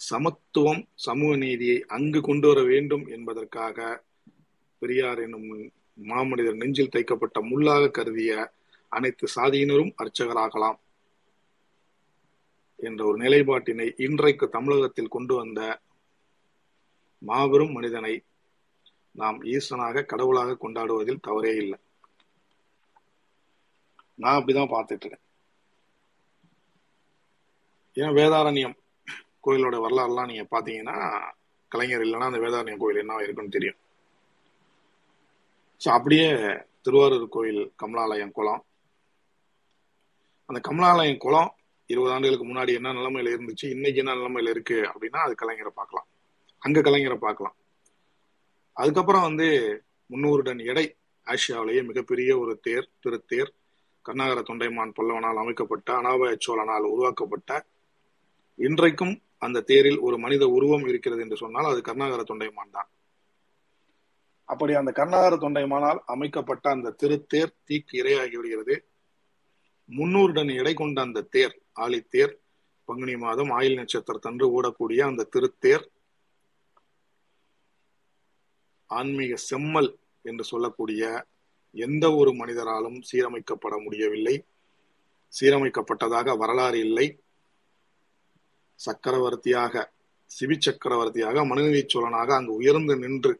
சமத்துவம் சமூக நீதியை அங்கு கொண்டு வர வேண்டும் என்பதற்காக பெரியார் என்னும் மாமனிதர் நெஞ்சில் தைக்கப்பட்ட முள்ளாக கருதிய அனைத்து சாதியினரும் அர்ச்சகராகலாம் என்ற ஒரு நிலைப்பாட்டினை இன்றைக்கு தமிழகத்தில் கொண்டு வந்த மாபெரும் மனிதனை நாம் ஈசனாக கடவுளாக கொண்டாடுவதில் தவறே இல்லை. நான் அப்படிதான் பார்த்துட்டு இருக்கேன். ஏன் வேதாரண்யம் கோயிலோட வரலாறுலாம் நீங்க பாத்தீங்கன்னா கலைஞர் இல்லைன்னா அந்த வேதாரண்யம் கோயில் என்ன இருக்குன்னு தெரியும். ஸோ அப்படியே திருவாரூர் கோயில் கமலாலயம் குளம். அந்த கமலாலயம் குளம் இருபது ஆண்டுகளுக்கு முன்னாடி என்ன நிலைமையில இருந்துச்சு இன்னைக்கு என்ன நிலைமையில இருக்கு அப்படின்னா அது கலைஞரை பார்க்கலாம். அங்க கலைஞரை பார்க்கலாம். அதுக்கப்புறம் வந்து முன்னூறு டன் எடை ஆசியாவிலேயே மிகப்பெரிய ஒரு தேர் திருத்தேர் கர்நாகர தொண்டைமான் பல்லவனால் அமைக்கப்பட்ட அனாபய சோழனால் உருவாக்கப்பட்ட இன்றைக்கும் அந்த தேரில் ஒரு மனித உருவம் இருக்கிறது என்று சொன்னால் அது கர்நாகர தொண்டைமான் தான். அப்படி அந்த கர்நாகர தொண்டைமானால் அமைக்கப்பட்ட அந்த திருத்தேர் தீக்கு இரையாகி விடுகிறது. முன்னூறு டன் எடை கொண்ட அந்த தேர் ஆழித்தேர் பங்குனி மாதம் ஆயில் நட்சத்திரத்தன்று ஓடக்கூடிய அந்த திருத்தேர் ஆன்மீக செம்மல் என்று சொல்லக்கூடிய எந்த ஒரு மனிதராலும் சீரமைக்கப்பட முடியவில்லை. சீரமைக்கப்பட்டதாக வரலாறு இல்லை. சக்கரவர்த்தியாக சிவி சக்கரவர்த்தியாக மனுநீதி சோழனாக அங்கு உயர்ந்து நின்று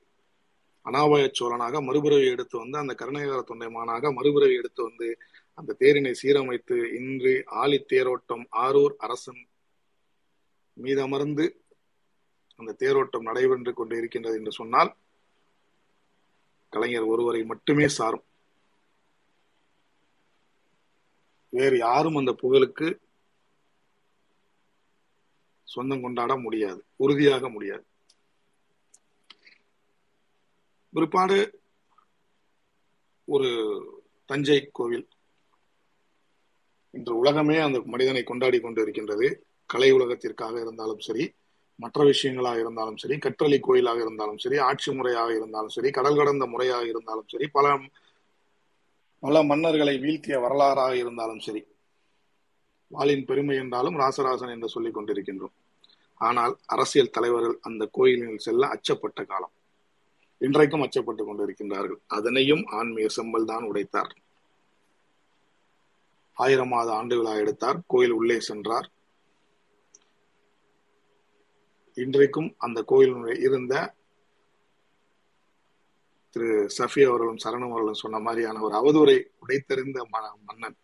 அனாபாய சோழனாக மறுபிறவி எடுத்து வந்து அந்த கருணாகர தொண்டைமானாக மறுபிறவி எடுத்து வந்து அந்த தேரினை சீரமைத்து இன்று ஆழி தேரோட்டம் ஆரூர் அரசன் மீதமர்ந்து அந்த தேரோட்டம் நடைபெற்று கொண்டு இருக்கின்றது என்று சொன்னால் கலைஞர் ஒருவரை மட்டுமே சாரும். வேறு யாரும் அந்த புகழுக்கு சொந்தம் கொண்டாட முடியாது உறுதியாக முடியாது. பிற்பாடு ஒரு தஞ்சை கோவில். இன்று உலகமே அந்த மனிதனை கொண்டாடி கொண்டு இருக்கின்றது கலை உலகத்திற்காக இருந்தாலும் சரி மற்ற விஷயங்களாக இருந்தாலும் சரி கற்றளி கோயிலாக இருந்தாலும் சரி ஆட்சி முறையாக இருந்தாலும் சரி கடல் கடந்த முறையாக இருந்தாலும் சரி பல பல மன்னர்களை வீழ்த்திய வரலாறாக இருந்தாலும் சரி வாளின் பெருமை என்றாலும் ராசராசன் என்று சொல்லிக் கொண்டிருக்கின்றோம். ஆனால் அரசியல் தலைவர்கள் அந்த கோயிலில் செல்ல அச்சப்பட்ட காலம். இன்றைக்கும் அச்சப்பட்டுக் கொண்டிருக்கின்றார்கள். அதனையும் ஆன்மீக செம்பல் தான் உடைத்தார். ஆயிரமாவது ஆண்டுகளாக எடுத்தார். கோயில் உள்ளே சென்றார். இன்றைக்கும் அந்த கோயில் இருந்த திரு சஃபி அவர்களும் சரணம் அவர்களும் சொன்ன மாதிரியான ஒரு அவதூறை உடைத்தெறிந்த மன்னன்.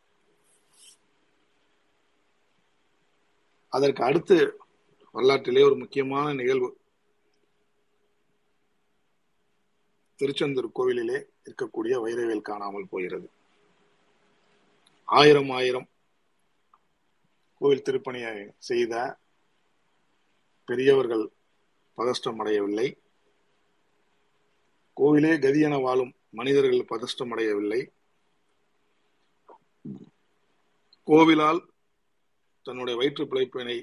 அதற்கு அடுத்து வரலாற்றிலே ஒரு முக்கியமான நிகழ்வு. திருச்செந்தூர் கோவிலிலே இருக்கக்கூடிய வைரவேல் காணாமல் போகிறது. ஆயிரம் ஆயிரம் கோவில் திருப்பணியை செய்த பெரியவர்கள் பதஷ்டம் அடையவில்லை கோவிலே கதியென வாழும் மனிதர்கள் பதஷ்டம் அடையவில்லை கோவிலால் தன்னுடைய வயிற்று பிழைப்பினை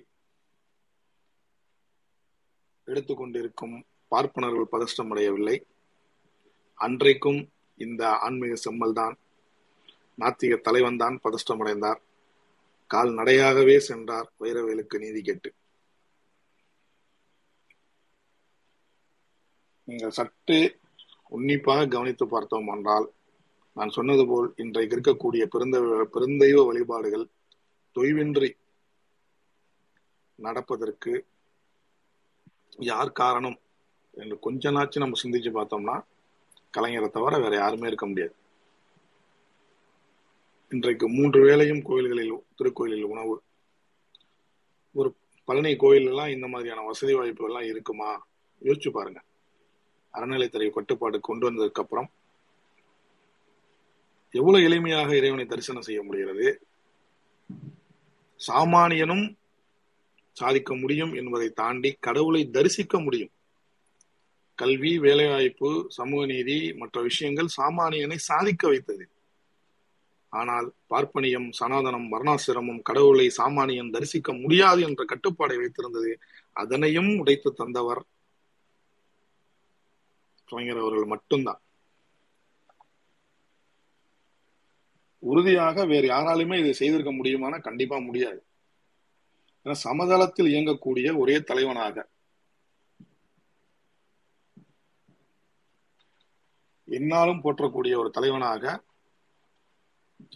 எடுத்துக்கொண்டிருக்கும் பார்ப்பனர்கள் பதஷ்டம் அடையவில்லை அன்றைக்கும் இந்த ஆன்மீக செம்மல் தான் நாத்திக தலைவன் தான் பதஷ்டம் அடைந்தார் கால் நடையாகவே சென்றார் வைரவேலுக்கு நீதி கேட்டு. நீங்கள் சற்று உன்னிப்பாக கவனித்து பார்த்தோம் என்றால் நான் சொன்னது போல் இன்றைக்கு இருக்கக்கூடிய பெருந்த பெருந்தெய்வ வழிபாடுகள் தொய்வின்றி நடப்பதற்கு யார் காரணம் என்று கொஞ்ச நாச்சு நம்ம சிந்திச்சு பார்த்தோம்னா கலைஞரை தவிர வேற யாருமே இருக்க முடியாது. இன்றைக்கு மூன்று வேளையும் கோயில்களில் திருக்கோயிலில் உணவு. ஒரு பழனி கோயில் எல்லாம் இந்த மாதிரியான வசதி வாய்ப்புகள்லாம் இருக்குமா? யோசிச்சு பாருங்க. அறநிலைத்துறை கட்டுப்பாடு கொண்டு வந்ததுக்கு அப்புறம் எவ்வளவு எளிமையாக இறைவனை தரிசனம் செய்ய முடிகிறது? சாமானியனும் சாதிக்க முடியும் என்பதை தாண்டி கடவுளை தரிசிக்க முடியும். கல்வி வேலைவாய்ப்பு சமூக நீதி மற்ற விஷயங்கள் சாமானியனை சாதிக்க வைத்தது. ஆனால் பார்ப்பனியம் சனாதனம் வர்ணாசிரமம் கடவுளை சாமானியன் தரிசிக்க முடியாது என்ற கட்டுப்பாடை வைத்திருந்தது. அதனையும் உடைத்து தந்தவர் கலைஞர் அவர்கள் மட்டும்தான். உறுதியாக வேறு யாராலுமே இதை செய்திருக்க முடியுமானா கண்டிப்பா முடியாது. ஏன்னா சமதளத்தில் இயங்கக்கூடிய ஒரே தலைவனாக. என்னாலும் போற்றக்கூடிய ஒரு தலைவனாக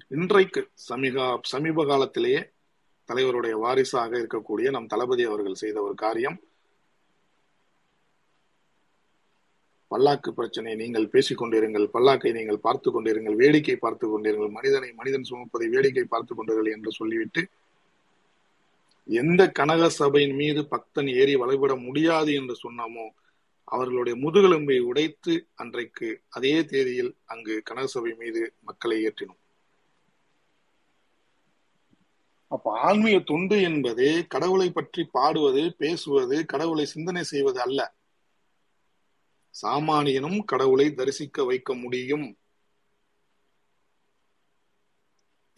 இன்றைக்கு சமீக சமீப காலத்திலேயே தலைவருடைய வாரிசாக இருக்கக்கூடிய நம் தளபதி அவர்கள் செய்த ஒரு காரியம் பல்லாக்கு பிரச்சனை நீங்கள் பேசிக் கொண்டிருங்கள் பல்லாக்கை நீங்கள் பார்த்து கொண்டிருங்கள் வேடிக்கை பார்த்து கொண்டிருங்கள் மனிதனை மனிதன் சுமப்பதை வேடிக்கை பார்த்து கொண்டிருங்கள் என்று சொல்லிவிட்டு எந்த கனக சபையின் மீது பக்தன் ஏறி வழிபட முடியாது என்று சொன்னாமோ அவர்களுடைய முதுகெலும்பை உடைத்து அன்றைக்கு அதே தேதியில் அங்கு கனக சபை மீது மக்களை ஏற்றினோம். அப்ப ஆன்மீக தொண்டு என்பது கடவுளை பற்றி பாடுவது பேசுவது கடவுளை சிந்தனை செய்வது அல்ல. சாமானியனும் கடவுளை தரிசிக்க வைக்க முடியும்.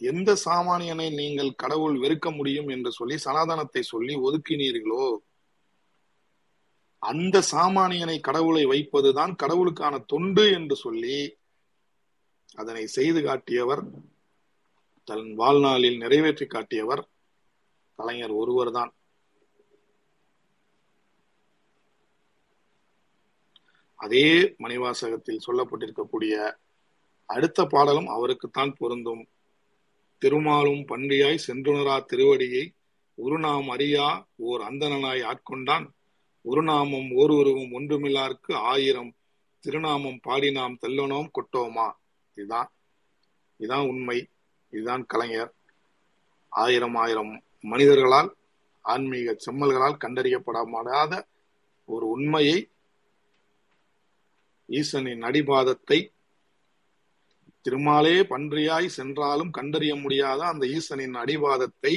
எந்த சாமானியனை நீங்கள் கடவுள் வெறுக்க முடியும் என்று சொல்லி சனாதனத்தை சொல்லி ஒதுக்கினீர்களோ அந்த சாமானியனை கடவுளை வைப்பதுதான் கடவுளுக்கான தொண்டு என்று சொல்லி அதனை செய்து காட்டியவர் தன் வாழ்நாளில் நிறைவேற்றி காட்டியவர் கலைஞர் ஒருவர்தான். அதே மணிவாசகத்தில் சொல்லப்பட்டிருக்கக்கூடிய அடுத்த பாடலும் அவருக்குத்தான் பொருந்தும். திருமாலும் பன்றியாய் சென்றுணரா திருவடியை ஒரு நாம் அறியா ஓர் அந்தணனாய் ஆட்கொண்டான். ஒரு நாமம் ஓர் உருவம் ஒன்றுமில்லாருக்கு ஆயிரம் திருநாமம் பாடி நாம் தெல்லனோம் கொட்டோமா? இதுதான் இதுதான் உண்மை இதுதான் கலைஞர். ஆயிரம் ஆயிரம் மனிதர்களால் ஆன்மீக செம்மல்களால் கண்டறியப்படாத ஒரு உண்மையை ஈசனின் அடிபாதத்தை திருமாலே பன்றியாய் சென்றாலும் கண்டறிய முடியாத அந்த ஈசனின் அடிபாதத்தை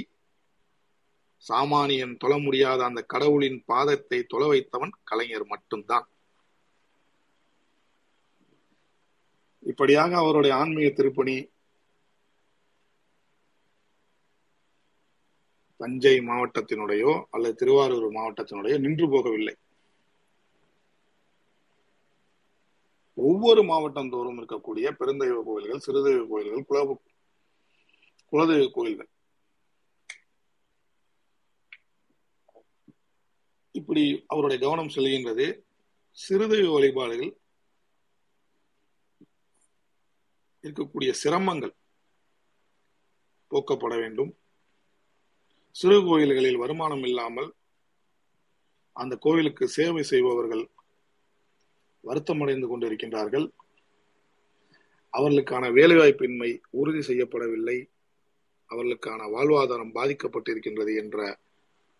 சாமானியன் தொழ முடியாத அந்த கடவுளின் பாதத்தை தொல வைத்தவன் கலைஞர் மட்டும்தான். இப்படியாக அவருடைய ஆன்மீக திருப்பணி தஞ்சை மாவட்டத்தினுடையோ அல்லது திருவாரூர் மாவட்டத்தினுடையோ நின்று போகவில்லை. ஒவ்வொரு மாவட்டம் தோறும் இருக்கக்கூடிய பெருந்தெய்வ கோயில்கள் சிறுதெய்வ கோயில்கள் குல குலதெய்வ கோயில்கள். இப்படி அவருடைய கவனம் செல்கின்றது சிறுதெய்வ வழிபாடுகள் இருக்கக்கூடிய சிரமங்கள் போக்கப்பட வேண்டும். சிறு கோயில்களில் வருமானம் இல்லாமல் அந்த கோவிலுக்கு சேவை செய்பவர்கள் வருத்தமடைந்து கொண்டிருக்கின்றார்கள். அவர்களுக்கான வேலைவாய்ப்பின்மை உறுதி செய்யப்படவில்லை. அவர்களுக்கான வாழ்வாதாரம் பாதிக்கப்பட்டிருக்கின்றது என்ற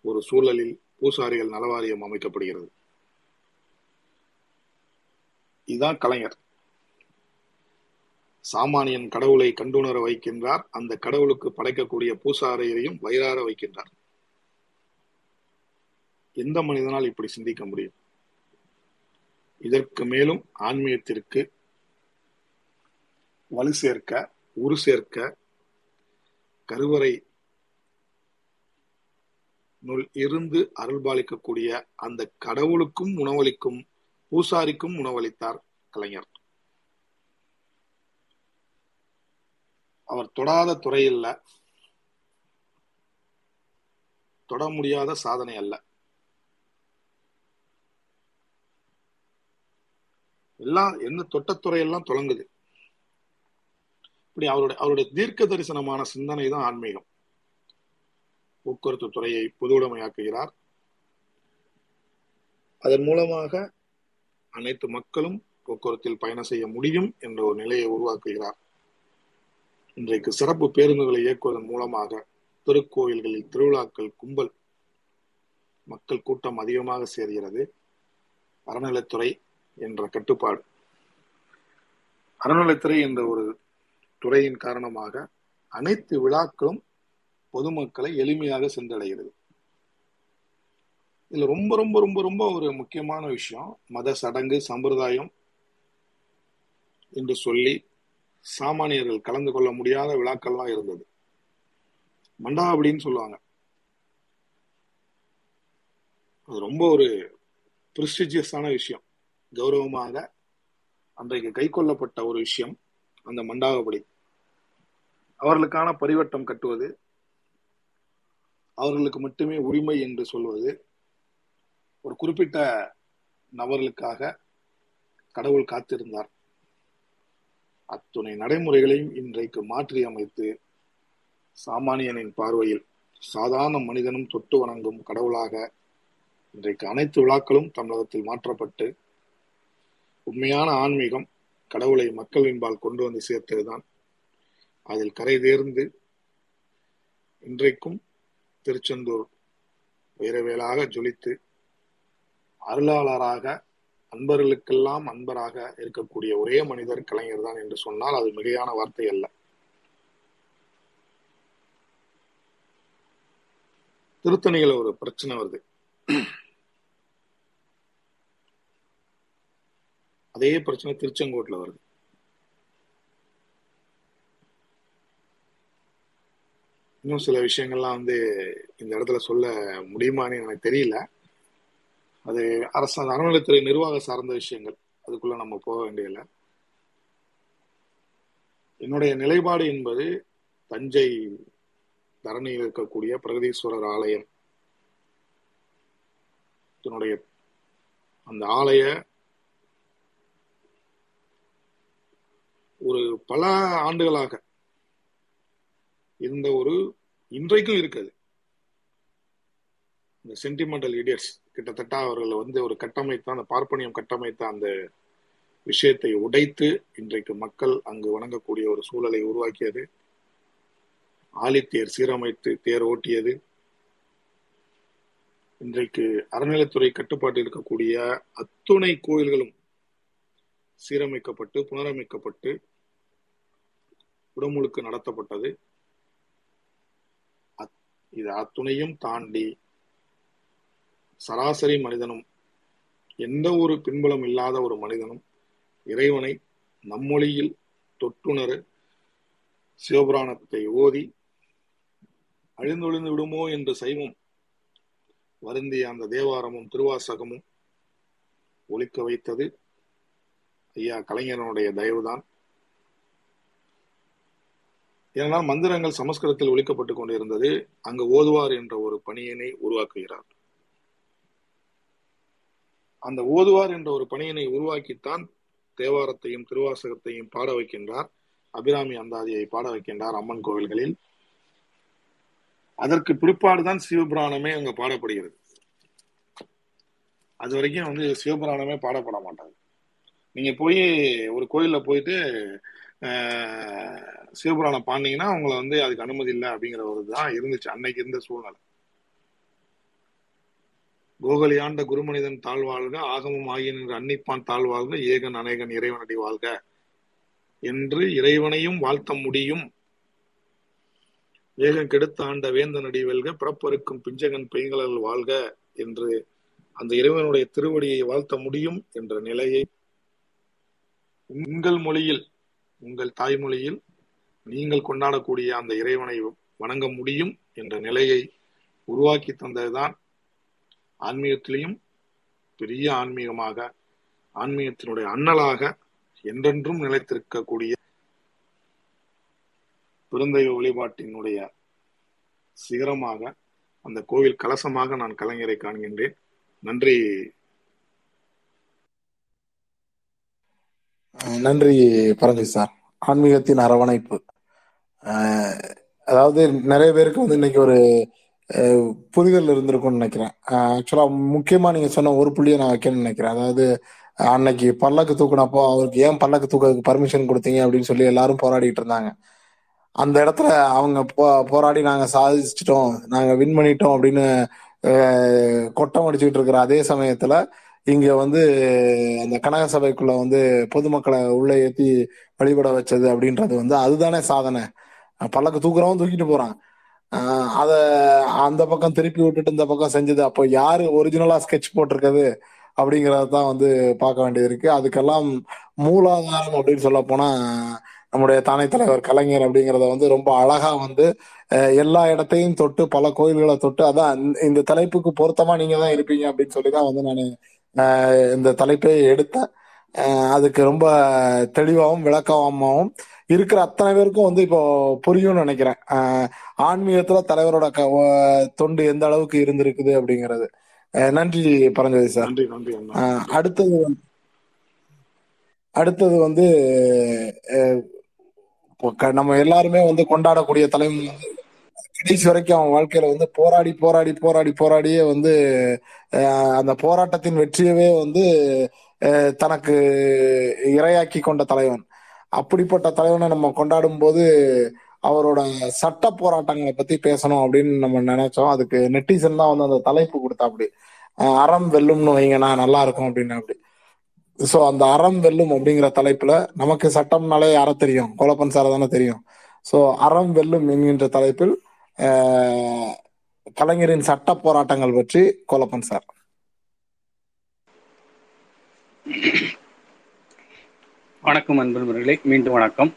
ஒரு சூழலில் பூசாரிகள் நலவாரியம் அமைக்கப்படுகிறது. இதுதான் கலைஞர். சாமானியன் கடவுளை கண்டுணர வைக்கின்றார். அந்த கடவுளுக்கு படைக்கக்கூடிய பூசாரியரையும் வயிறார வைக்கின்றார். எந்த மனிதனால் இப்படி சிந்திக்க முடியும்? இதற்கு மேலும் ஆன்மீகத்திற்கு வலு சேர்க்க உரு சேர்க்க கருவறை நுள் இருந்து அருள்பாலிக்கக்கூடிய அந்த கடவுளுக்கும் உணவளிக்கும் பூசாரிக்கும் உணவளித்தார் கலைஞர். அவர் தொடாத துறை இல்ல தொட முடியாத சாதனை அல்ல. எல்லாம் என்ன தொட்டத்துறையெல்லாம் தொடங்குது. இப்படி அவருடைய அவருடைய தீர்க்க தரிசனமான சிந்தனை தான் ஆன்மீகம். போக்குவரத்து துறையை பொதுவுடைமையாக்குகிறார் அதன் மூலமாக அனைத்து மக்களும் போக்குவரத்தில் பயணம் செய்ய முடியும் என்ற ஒரு நிலையை உருவாக்குகிறார். இன்றைக்கு சிறப்பு பேருந்துகளை இயக்குவதன் மூலமாக திருக்கோயில்களில் திருவிழாக்கள் கும்பல் மக்கள் கூட்டம் அதிகமாக சேர்கிறது. அறநிலைத்துறை என்ற கட்டுப்பாடு. அறநிலைத்துறை என்ற ஒரு துறையின் காரணமாக அனைத்து விழாக்களும் பொதுமக்களை எளிமையாக சென்றடைகிறது. இதுல ரொம்ப ரொம்ப ரொம்ப ரொம்ப ஒரு முக்கியமான விஷயம் மத சடங்கு சம்பிரதாயம் என்று சொல்லி சாமானியர்கள் கலந்து கொள்ள முடியாத விழாக்கள்லாம் இருந்தது. மண்டாபடின்னு சொல்லுவாங்க. அது ரொம்ப ஒரு பிரிஸ்டிஜியஸான விஷயம். கௌரவமாக அன்றைக்கு கை கொள்ளப்பட்ட ஒரு விஷயம் அந்த மண்டாகப்படி. அவர்களுக்கான பரிவட்டம் கட்டுவது அவர்களுக்கு மட்டுமே உரிமை என்று சொல்வது ஒரு குறிப்பிட்ட நபர்களுக்காக கடவுள் காத்திருந்தார். அத்துணை நடைமுறைகளையும் இன்றைக்கு மாற்றி அமைத்து சாமானியனின் பார்வையில் சாதாரண மனிதனும் தொட்டு வணங்கும் கடவுளாக இன்றைக்கு அனைத்து விழாக்களும் தமிழகத்தில் மாற்றப்பட்டு உண்மையான ஆன்மீகம் கடவுளை மக்களின்பால் கொண்டு வந்து சேர்த்ததுதான். அதில் கரை தேர்ந்து இன்றைக்கும் திருச்செந்தூர் வைரவேலாக ஜொலித்து அருளாளராக அன்பர்களுக்கெல்லாம் அன்பராக இருக்கக்கூடிய ஒரே மனிதர் கலைஞர் தான் என்று சொன்னால் அது மிகையான வார்த்தை அல்ல. திருத்தணிகள் ஒரு பிரச்சனை வருது. அதே பிரச்சனை திருச்செங்கோட்டில் வருது. இன்னும் சில விஷயங்கள்லாம் வந்து இந்த இடத்துல சொல்ல முடியுமான்னு எனக்கு தெரியல. அது அரசு அறநிலைத்துறை நிர்வாக சார்ந்த விஷயங்கள். அதுக்குள்ள நம்ம போக வேண்டியதில்லை. என்னுடைய நிலைப்பாடு என்பது தஞ்சை தரணியில் இருக்கக்கூடிய பிரகதீஸ்வரர் ஆலயம். இதனுடைய அந்த ஆலய ஒரு பல ஆண்டுகளாக இருந்த ஒரு இன்றைக்கும் இருக்குது. இந்த சென்டிமெண்டல் இடியட்ஸ் கிட்டத்தட்ட அவர்கள் வந்து ஒரு கட்டமைத்த அந்த பார்ப்பனியம் கட்டமைத்த அந்த விஷயத்தை உடைத்து இன்றைக்கு மக்கள் அங்கு வணங்கக்கூடிய ஒரு சூழலை உருவாக்கியது. ஆலித்தேர் சீரமைத்து தேர் ஓட்டியது. இன்றைக்கு அறநிலைத்துறை கட்டுப்பாட்டில் இருக்கக்கூடிய அத்துணை கோயில்களும் சீரமைக்கப்பட்டு புனரமைக்கப்பட்டு உடமுழுக்கு நடத்தப்பட்டது. இது அத்துணையும் தாண்டி சராசரி மனிதனும் எந்த ஒரு பின்புலம் இல்லாத ஒரு மனிதனும் இறைவனை நம்மொழியில் தொட்டுணர சிவபுராணத்தை ஓதி அழிந்தொழிந்து விடுமோ என்று சைவம் வருந்திய அந்த தேவாரமும் திருவாசகமும் ஒழிக்க வைத்தது. ஐயா கலைஞரனுடைய தயவுதான். ஏன்னா மந்திரங்கள் சமஸ்கிருதத்தில் ஒழிக்கப்பட்டுக் கொண்டிருந்தது. அங்கு ஓதுவார் என்ற ஒரு பணியினை உருவாக்குகிறார். அந்த ஓதுவார் என்ற ஒரு பணியினை உருவாக்கித்தான் தேவாரத்தையும் திருவாசகத்தையும் பாட வைக்கின்றார். அபிராமி அந்தாதியை பாட வைக்கின்றார் அம்மன் கோவில்களில். அதற்கு பிற்பாடுதான் சிவபுராணமே அங்க பாடப்படுகிறது. அது வரைக்கும் வந்து சிவபுராணமே பாடப்பட மாட்டாங்க நீங்க போய் ஒரு கோயில்ல போயிட்டு சிவபுராணம் பாண்டிங்கன்னா அவங்கள வந்து அதுக்கு அனுமதி இல்லை அப்படிங்கிற ஒரு தான் இருந்துச்சு அன்னைக்கு இருந்த சூழ்நிலை. கோகலி ஆண்ட குருமனிதன் தாழ்வாழ்க ஆகமம் ஆகிய அன்னிப்பான் தாழ்வாழ்க ஏகன் அநேகன் இறைவனடி வாழ்க என்று இறைவனையும் வாழ்த்த முடியும். ஏகன் கெடுத்த ஆண்ட வேந்தனடி வெல்க பிறப்பருக்கும் பிஞ்சகன் பெய்களல் வாழ்க என்று அந்த இறைவனுடைய திருவடியை வாழ்த்த முடியும் என்ற நிலையை உங்கள் மொழியில் உங்கள் தாய்மொழியில் நீங்கள் கொண்டாடக்கூடிய அந்த இறைவனை வணங்க முடியும் என்ற நிலையை உருவாக்கி தந்ததுதான் ஆன்மீகத்திலையும் பெரிய ஆன்மீகமாக ஆன்மீகத்தினுடைய அண்ணலாக என்றென்றும் நிலைத்திருக்கக்கூடிய பெருந்தெய்வ வழிபாட்டினுடைய சிகரமாக அந்த கோவில் கலசமாக நான் கலைஞரை காண்கின்றேன். நன்றி. நன்றி பரஞ்சி சார். ஆன்மீகத்தின் அரவணைப்பு. அதாவது நிறைய பேருக்கு வந்து இன்னைக்கு ஒரு புரிதல் இருந்திருக்கும்னு நினைக்கிறேன். ஆக்சுவலா முக்கியமா நீங்க சொன்ன ஒரு புள்ளியை நான் வைக்கணும்னு நினைக்கிறேன். அதாவது அன்னைக்கு பல்லக்கு தூக்குனப்போ அவருக்கு ஏன் பல்லக்கு தூக்கிறதுக்கு பர்மிஷன் கொடுத்தீங்க அப்படின்னு சொல்லி எல்லாரும் போராடிட்டு இருந்தாங்க. அந்த இடத்துல அவங்க போ போராடி நாங்க சாதிச்சிட்டோம் நாங்க வின் பண்ணிட்டோம் அப்படின்னு கொட்டம் அடிச்சுட்டு இருக்கிற அதே சமயத்துல இங்க வந்து அந்த கனக சபைக்குள்ள வந்து பொதுமக்களை உள்ள ஏத்தி வழிபட வச்சது அப்படின்றது வந்து அதுதானே சாதனை. பல்லக்கு தூக்குறவன் தூக்கிட்டு போறான். அத அந்த பக்கம் திருப்பி விட்டுட்டு இந்த பக்கம் செஞ்சது. அப்போ யாரு ஒரிஜினலா ஸ்கெட்ச் போட்டிருக்கிறது அப்படிங்கறதான் வந்து பார்க்க வேண்டியது இருக்கு. அதுக்கெல்லாம் மூலாதாரம் அப்படின்னு சொல்ல போனா நம்முடைய தானே தலைவர் கலைஞர் அப்படிங்கிறத வந்து ரொம்ப அழகா வந்து எல்லா இடத்தையும் தொட்டு பல கோயில்களை தொட்டு அதான் இந்த- இந்த தலைப்புக்கு பொருத்தமா நீங்க தான் இருப்பீங்க அப்படின்னு சொல்லி தான் வந்து நான் இந்த தலைப்பை எடுத்தேன் அதுக்கு ரொம்ப தெளிவாகவும் விளக்கமாகவும் இருக்கிற அத்தனை பேருக்கும் வந்து இப்போ புரியும்னு நினைக்கிறேன். ஆன்மீகத்துல தலைவரோட க- தொண்டு எந்த அளவுக்கு இருந்திருக்குது அப்படிங்கிறது. நன்றி பரஞ்சோதி சார். நன்றி நன்றி அடுத்தது அடுத்தது வந்து நம்ம எல்லாருமே வந்து கொண்டாடக்கூடிய வந்து கடைசி வரைக்கும் அவன் வாழ்க்கையில வந்து போராடி போராடி போராடி போராடியே வந்து அந்த போராட்டத்தின் வெற்றியவே வந்து தனக்கு இரையாக்கி கொண்ட தலைவன். அப்படிப்பட்ட தலைவனை நம்ம கொண்டாடும் போது அவரோட சட்ட போராட்டங்களை பத்தி பேசணும் அப்படின்னு நம்ம நினைச்சோம். அதுக்கு நெட்டிசன் தான் வந்து அந்த தலைப்பு கொடுத்தா அப்படி அறம் வெல்லும்னு வைங்கன்னா நல்லா இருக்கும் அப்படின்னு அப்படி. சோ அந்த அறம் வெல்லும் அப்படிங்கிற தலைப்புல நமக்கு சட்டம்னாலே யார தெரியும்? கோலப்பன் சார தானே தெரியும். சோ அறம் வெல்லும் என்கின்ற தலைப்பில் கலைஞரின் சட்ட போராட்டங்கள் பற்றி கோலப்பன் சார். வணக்கம் அன்பர்களே மீண்டும் வணக்கம்.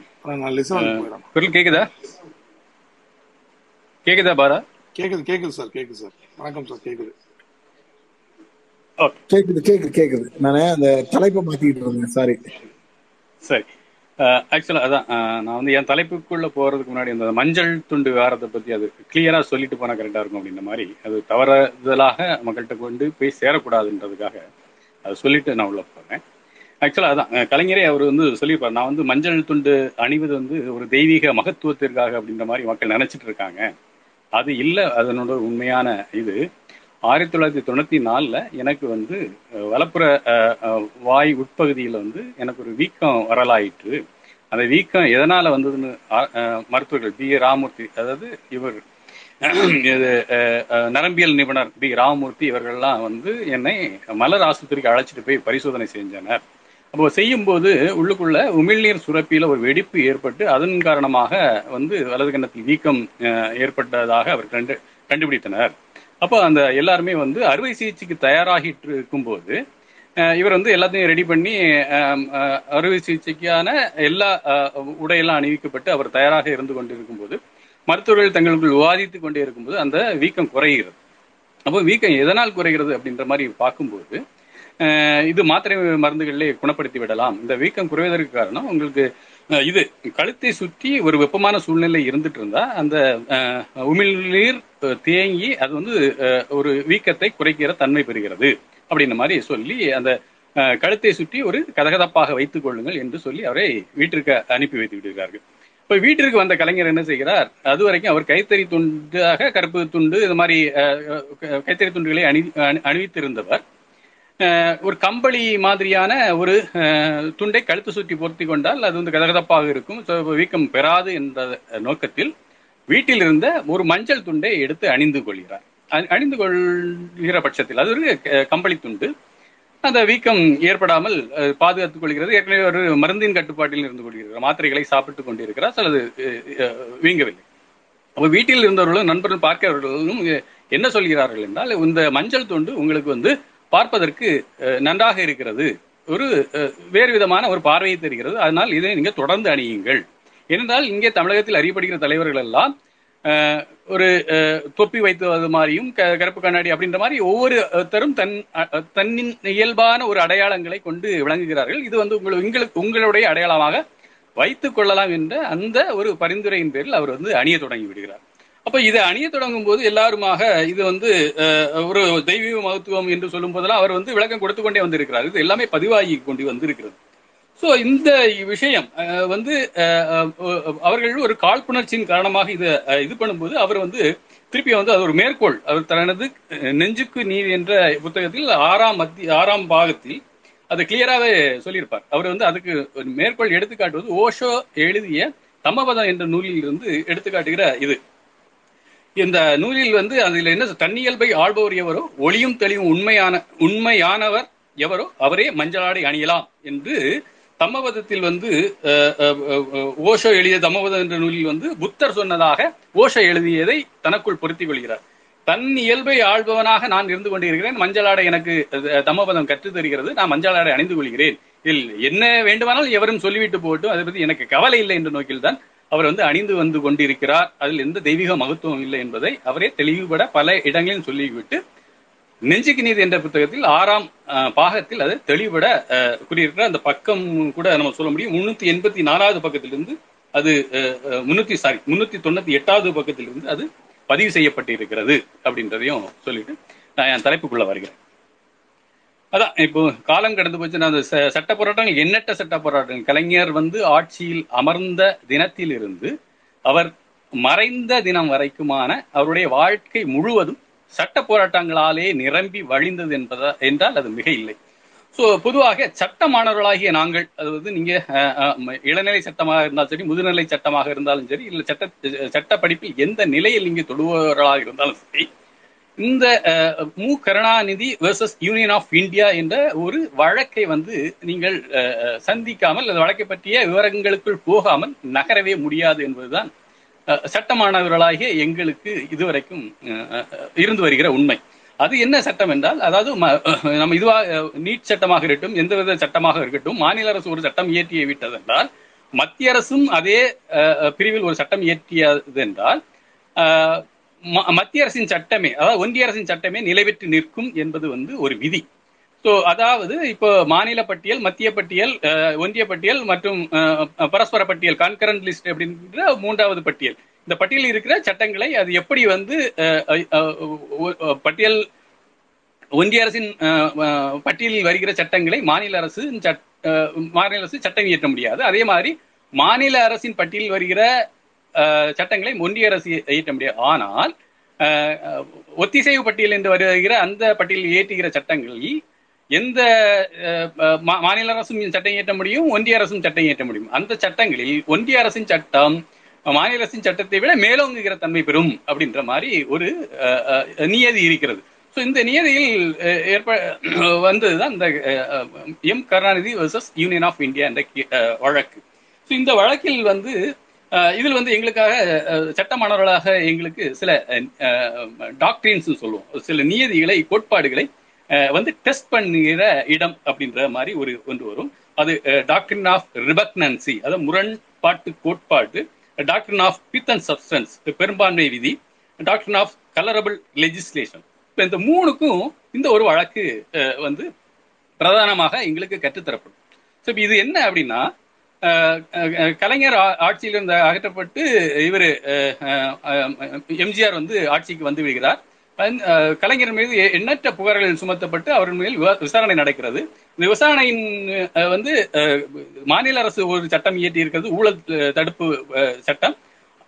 குரல் கேக்குதா? கேக்குதா பாரா? கேக்குது கேக்குது சார் கேக்குது சார். வணக்கம் சார் கேக்குது. ஓகே. கேக்குது கேக்குது கேக்குது. நானே அந்த தலைப்பை மாத்திக்கிட்டு இருந்தேன் சாரி சரி. ஆக்சுவலா அதான் நான் வந்து என் தலைப்புக்குள்ள போறதுக்கு முன்னாடி அந்த மஞ்சள் துண்டு விவகாரத்தை பத்தி அது கிளியரா சொல்லிட்டு போனா கரெக்டா இருக்கும் அப்படின்ற மாதிரி அது தவறுதலாக மக்கள்கிட்ட கொண்டு போய் சேரக்கூடாதுன்றதுக்காக அதை சொல்லிட்டு நான் உள்ள போறேன். ஆக்சுவலா அதான் கலைஞரே அவர் வந்து சொல்லியிருப்பார் நான் வந்து மஞ்சள் துண்டு அணிவது வந்து ஒரு தெய்வீக மகத்துவத்திற்காக அப்படின்ற மாதிரி மக்கள் நினைச்சிட்டு இருக்காங்க. அது இல்லை அதனோட உண்மையான இது. ஆயிரத்தி தொள்ளாயிரத்தி தொண்ணூத்தி நாலுல எனக்கு வந்து வலப்புற வாய் உட்பகுதியில் வந்து எனக்கு ஒரு வீக்கம் வரலாயிற்று. அந்த வீக்கம் எதனால வந்ததுன்னு மருத்துவர்கள் பி ராமூர்த்தி அதாவது இவர் இது அஹ், நரம்பியல் நிபுணர் பி ராமமூர்த்தி இவர்கள்லாம் வந்து என்னை மலர் ஆஸ்பத்திரிக்கு அழைச்சிட்டு போய் பரிசோதனை செஞ்சனர். அப்போ செய்யும்போது உள்ளுக்குள்ள உமிழ்நீர் சுரப்பியில ஒரு வெடிப்பு ஏற்பட்டு அதன் காரணமாக வந்து வலது கண்ணத்தில் வீக்கம் அஹ், ஏற்பட்டதாக அவர் கண்டு கண்டுபிடித்தனர். அப்போ அந்த எல்லாருமே வந்து அறுவை சிகிச்சைக்கு தயாராகிட்டு இருக்கும்போது இவர் வந்து எல்லாத்தையும் ரெடி பண்ணி அறுவை சிகிச்சைக்கான எல்லா உடையெல்லாம் அணிவிக்கப்பட்டு அவர் தயாராக இருந்து கொண்டிருக்கும்போது மருத்துவர்கள் தங்களுக்குள் விவாதித்து கொண்டே இருக்கும்போது அந்த வீக்கம் குறைகிறது. அப்போ வீக்கம் எதனால் குறைகிறது அப்படின்ற மாதிரி பார்க்கும்போது இது மாத்திரை மருந்துகளிலே குணப்படுத்தி விடலாம். இந்த வீக்கம் குறைவதற்கு காரணம் உங்களுக்கு இது கழுத்தை சுற்றி ஒரு வெப்பமான சூழ்நிலை இருந்துட்டு இருந்தா அந்த அஹ், உமிழ்நீர் தேங்கி அது வந்து அஹ், ஒரு வீக்கத்தை குறைக்கிற தன்மை பெறுகிறது. அப்படின்ற மாதிரி சொல்லி அந்த கழுத்தை சுற்றி ஒரு கதகதப்பாக வைத்துக் கொள்ளுங்கள் என்று சொல்லி அவரை வீட்டிற்கு அனுப்பி வைத்து விடுகிறார்கள். இப்ப வீட்டிற்கு வந்த கலைஞர் என்ன செய்கிறார்? அது வரைக்கும் அவர் கைத்தறி துண்டாக கருப்பு துண்டு இது மாதிரி கைத்தறி துண்டுகளை அணி அணிவித்திருந்தவர். ஒரு கம்பளி மாதிரியான ஒரு துண்டை கழுத்து சுற்றி பொருத்தி கொண்டால் அது வந்து கதகதப்பாக இருக்கும். வீக்கம் பெறாது என்ற நோக்கத்தில் வீட்டில் இருந்த ஒரு மஞ்சள் துண்டை எடுத்து அணிந்து கொள்கிறார். அணிந்து கொள்கிற பட்சத்தில் அது ஒரு கம்பளி துண்டு. அந்த வீக்கம் ஏற்படாமல் பாதுகாத்துக் கொள்கிறது. ஏற்கனவே ஒரு மருந்தின் கட்டுப்பாட்டில் இருந்து கொள்கிறார் மாத்திரைகளை சாப்பிட்டுக் கொண்டிருக்கிறார். அல்லது வீங்கவில்லை. அப்ப வீட்டில் இருந்தவர்களும் நண்பர்கள் பார்க்கிறவர்களும் என்ன சொல்கிறார்கள் என்றால் இந்த மஞ்சள் துண்டு உங்களுக்கு வந்து பார்ப்பதற்கு அஹ், நன்றாக இருக்கிறது. ஒரு அஹ், வேறு விதமான ஒரு பார்வையை தெரிகிறது. அதனால் இதை நீங்க தொடர்ந்து அணியுங்கள். ஏனென்றால் இங்கே தமிழகத்தில் அறியப்படுகிற தலைவர்கள் எல்லாம் அஹ், ஒரு அஹ், தொப்பி வைத்தது மாதிரியும் க- கருப்பு கண்ணாடி அப்படின்ற மாதிரி ஒவ்வொரு தரும் தன் அஹ், தன்னின் இயல்பான ஒரு அடையாளங்களை கொண்டு விளங்குகிறார்கள். இது வந்து உங்களுக்கு உங்களுக்கு உங்களுடைய அடையாளமாக வைத்துக் கொள்ளலாம் என்ற அந்த ஒரு பரிந்துரையின் பேரில் அவர் வந்து அணிய தொடங்கி விடுகிறார். அப்ப இதை அணிய தொடங்கும் போது எல்லாருமாக இது வந்து ஒரு தெய்வீக மகத்துவம் என்று சொல்லும் போதெல்லாம் அவர் வந்து விளக்கம் கொடுத்து கொண்டே வந்திருக்கிறார். இது எல்லாமே பதிவாகி கொண்டு வந்திருக்கிறது. சோ இந்த விஷயம் வந்து அவர்கள் ஒரு காழ்ப்புணர்ச்சியின் காரணமாக இது இது பண்ணும்போது அவர் வந்து திருப்பி வந்து அது ஒரு மேற்கோள். அவர் தனது நெஞ்சுக்கு நீர் என்ற புத்தகத்தில் ஆறாம் மத்திய ஆறாம் பாகத்தில் அதை கிளியராகவே சொல்லியிருப்பார். அவர் வந்து அதுக்கு ஒரு மேற்கோள் எடுத்துக்காட்டுவது ஓஷோ எழுதிய தமபதம் என்ற நூலில் இருந்து எடுத்துக்காட்டுகிற இது. இந்த நூலில் வந்து அதில் என்ன தன்னியல்பை ஆள்பவர் எவரோ ஒளியும் தெளிவும் உண்மையான உண்மையானவர் எவரோ அவரே மஞ்சளாடை அணியலாம் என்று தம்மபதத்தில் வந்து ஓஷோ எழுதிய தம்மபதம் என்ற நூலில் வந்து புத்தர் சொன்னதாக ஓஷோ எழுதியதை தனக்குள் பொருத்திக் கொள்கிறார். தன் இயல்பை ஆள்பவனாக நான் இருந்து கொண்டிருக்கிறேன் மஞ்சள் ஆடை எனக்கு தம்மபதம் கற்றுத் தருகிறது நான் மஞ்சள் ஆடை அணிந்து கொள்கிறேன். இதில் என்ன வேண்டுமானாலும் எவரும் சொல்லிவிட்டு போட்டும் அதை பற்றி எனக்கு கவலை இல்லை என்ற நோக்கில் தான் அவர் வந்து அணிந்து வந்து கொண்டிருக்கிறார். அதில் எந்த தெய்வீக மகத்துவம் இல்லை என்பதை அவரே தெளிவுபட பல இடங்களில் சொல்லிவிட்டு நெஞ்சுக்கு நீதி என்ற புத்தகத்தில் ஆறாம் பாகத்தில் அது தெளிவுபட அஹ், கூறியிருக்கிறார். அந்த பக்கம் கூட நம்ம சொல்ல முடியும் முன்னூத்தி எண்பத்தி நாலாவது பக்கத்திலிருந்து அது அஹ், முன்னூத்தி சாரி முன்னூத்தி தொண்ணூத்தி எட்டாவது பக்கத்திலிருந்து அது பதிவு செய்யப்பட்டிருக்கிறது அப்படின்றதையும் சொல்லிட்டு நான் என் தலைப்புக்குள்ள வருகிறேன். அதான் இப்போ காலம் கடந்து போச்சு நான் அந்த ச- சட்ட போராட்டங்கள் எண்ணற்ற சட்ட போராட்டங்கள் கலைஞர் வந்து ஆட்சியில் அமர்ந்த தினத்திலிருந்து அவர் மறைந்த தினம் வரைக்குமான அவருடைய வாழ்க்கை முழுவதும் சட்ட போராட்டங்களாலே நிரம்பி வழிந்தது என்பதா என்றால் அது மிக இல்லை. ஸோ பொதுவாக சட்ட மாணவர்களாகிய நாங்கள் அதாவது நீங்க இளநிலை சட்டமாக இருந்தாலும் சரி முதுநிலை சட்டமாக இருந்தாலும் சரி இல்லை சட்ட சட்ட படிப்பில் எந்த நிலையில் நீங்க தொடுபவர்களாக இருந்தாலும் சரி இந்த மு. Karunanidhi versus union of India என்ற ஒரு வழக்கை வந்து நீங்கள் சந்திக்காமல் அந்த வழக்கை பற்றிய விவரங்களுக்குள் போகாமல் நகரவே முடியாது என்பதுதான் சட்டமானவர்களாகிய சட்ட மாணவர்களாகிய எங்களுக்கு இதுவரைக்கும் இருந்து வருகிற உண்மை. அது என்ன சட்டம் என்றால் அதாவது ம- நம்ம இதுவாக நீட் சட்டமாக இருக்கட்டும் எந்தவித சட்டமாக இருக்கட்டும் மாநில அரசு ஒரு சட்டம் இயற்றிய விட்டதென்றால் மத்திய அரசும் அதே பிரிவில் ஒரு சட்டம் இயற்றியது என்றால் மத்திய அரசின் சட்டமே அதாவது ஒன்றிய அரசின் சட்டமே நிலைபெற்று நிற்கும் என்பது வந்து ஒரு விதி. ஸோ அதாவது இப்போ மாநில பட்டியல் மத்திய பட்டியல் ஒன்றிய பட்டியல் மற்றும் பரஸ்பர பட்டியல் கான்கரண்ட் லிஸ்ட் அப்படின்ற மூன்றாவது பட்டியல். இந்த பட்டியலில் இருக்கிற சட்டங்களை அது எப்படி வந்து அஹ், பட்டியல் ஒன்றிய அரசின் அஹ், பட்டியலில் வருகிற சட்டங்களை மாநில அரசு சட்- மாநில அரசு சட்டம் இயற்ற முடியாது. அதே மாதிரி மாநில அரசின் பட்டியலில் வருகிற சட்டங்களை ஒன்றிய அரசு இயற்ற முடியாது. ஆனால் ஒத்திசைவு பட்டியல் என்று வருகிற அந்த பட்டியலில் இயற்றுகிற சட்டங்களில் எந்த அஹ், மாநில அரசும் சட்டம் இயற்ற முடியும் ஒன்றிய அரசும் சட்டம் இயற்ற முடியும். அந்த சட்டங்களில் ஒன்றிய அரசின் சட்டம் மாநில அரசின் சட்டத்தை விட மேலோங்குகிற தன்மை பெறும் அப்படின்ற மாதிரி ஒரு அஹ், அஹ், நியதி இருக்கிறது. ஸோ இந்த நியதியில் ஏற்ப வந்ததுதான் இந்த அஹ், M Karunanidhi versus union of India என்ற அஹ், வழக்கு. ஸோ இந்த வழக்கில் வந்து இதில் வந்து எங்களுக்காக சட்டமானவர்களாக எங்களுக்கு சில டாக்டரின்ஸ் சொல்லுவோம். சில நியதிகளை கோட்பாடுகளை அஹ், வந்து டெஸ்ட் பண்ணுகிற இடம் அப்படின்ற மாதிரி ஒரு ஒன்று வரும். அது டாக்டரின் ஆஃப் ரிபக்னன்சி அதாவது முரண்பாட்டு கோட்பாடு டாக்டரின் ஆஃப் பித் அண்ட் சப்ஸ்டன்ஸ் பெரும்பான்மை விதி. டாக்டரின் ஆஃப் கலரபிள் லெஜிஸ்லேஷன் இப்போ இந்த மூணுக்கும் இந்த ஒரு வழக்கு வந்து பிரதானமாக எங்களுக்கு கற்றுத்தரப்படும். ஸோ இது என்ன அப்படின்னா கலைஞர் ஆட்சியிலிருந்து அகற்றப்பட்டு இவர் எம்ஜிஆர் வந்து ஆட்சிக்கு வந்து விடுகிறார். கலைஞர் மீது எண்ணற்ற புகார்கள் சுமத்தப்பட்டு அவர் மேல் விசாரணை நடக்கிறது. இந்த விசாரணையின் வந்து அஹ், மாநில அரசு ஒரு சட்டம் இயற்றி இருக்கிறது. ஊழல் தடுப்பு அஹ், சட்டம்.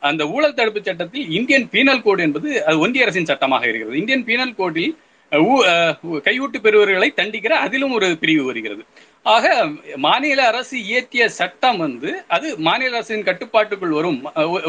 அந்த ஊழல் தடுப்பு சட்டத்தில் இந்தியன் பீனல் கோடு என்பது அது ஒன்றிய அரசின் சட்டமாக இருக்கிறது. இந்தியன் பீனல் கோடில் கையூட்டு பெறுவர்களை தண்டிக்கிற அதிலும் ஒரு பிரிவு வருகிறது. ஆக மாநில அரசு இயற்றிய சட்டம் வந்து அது மாநில அரசின் கட்டுப்பாட்டுக்குள் வரும்.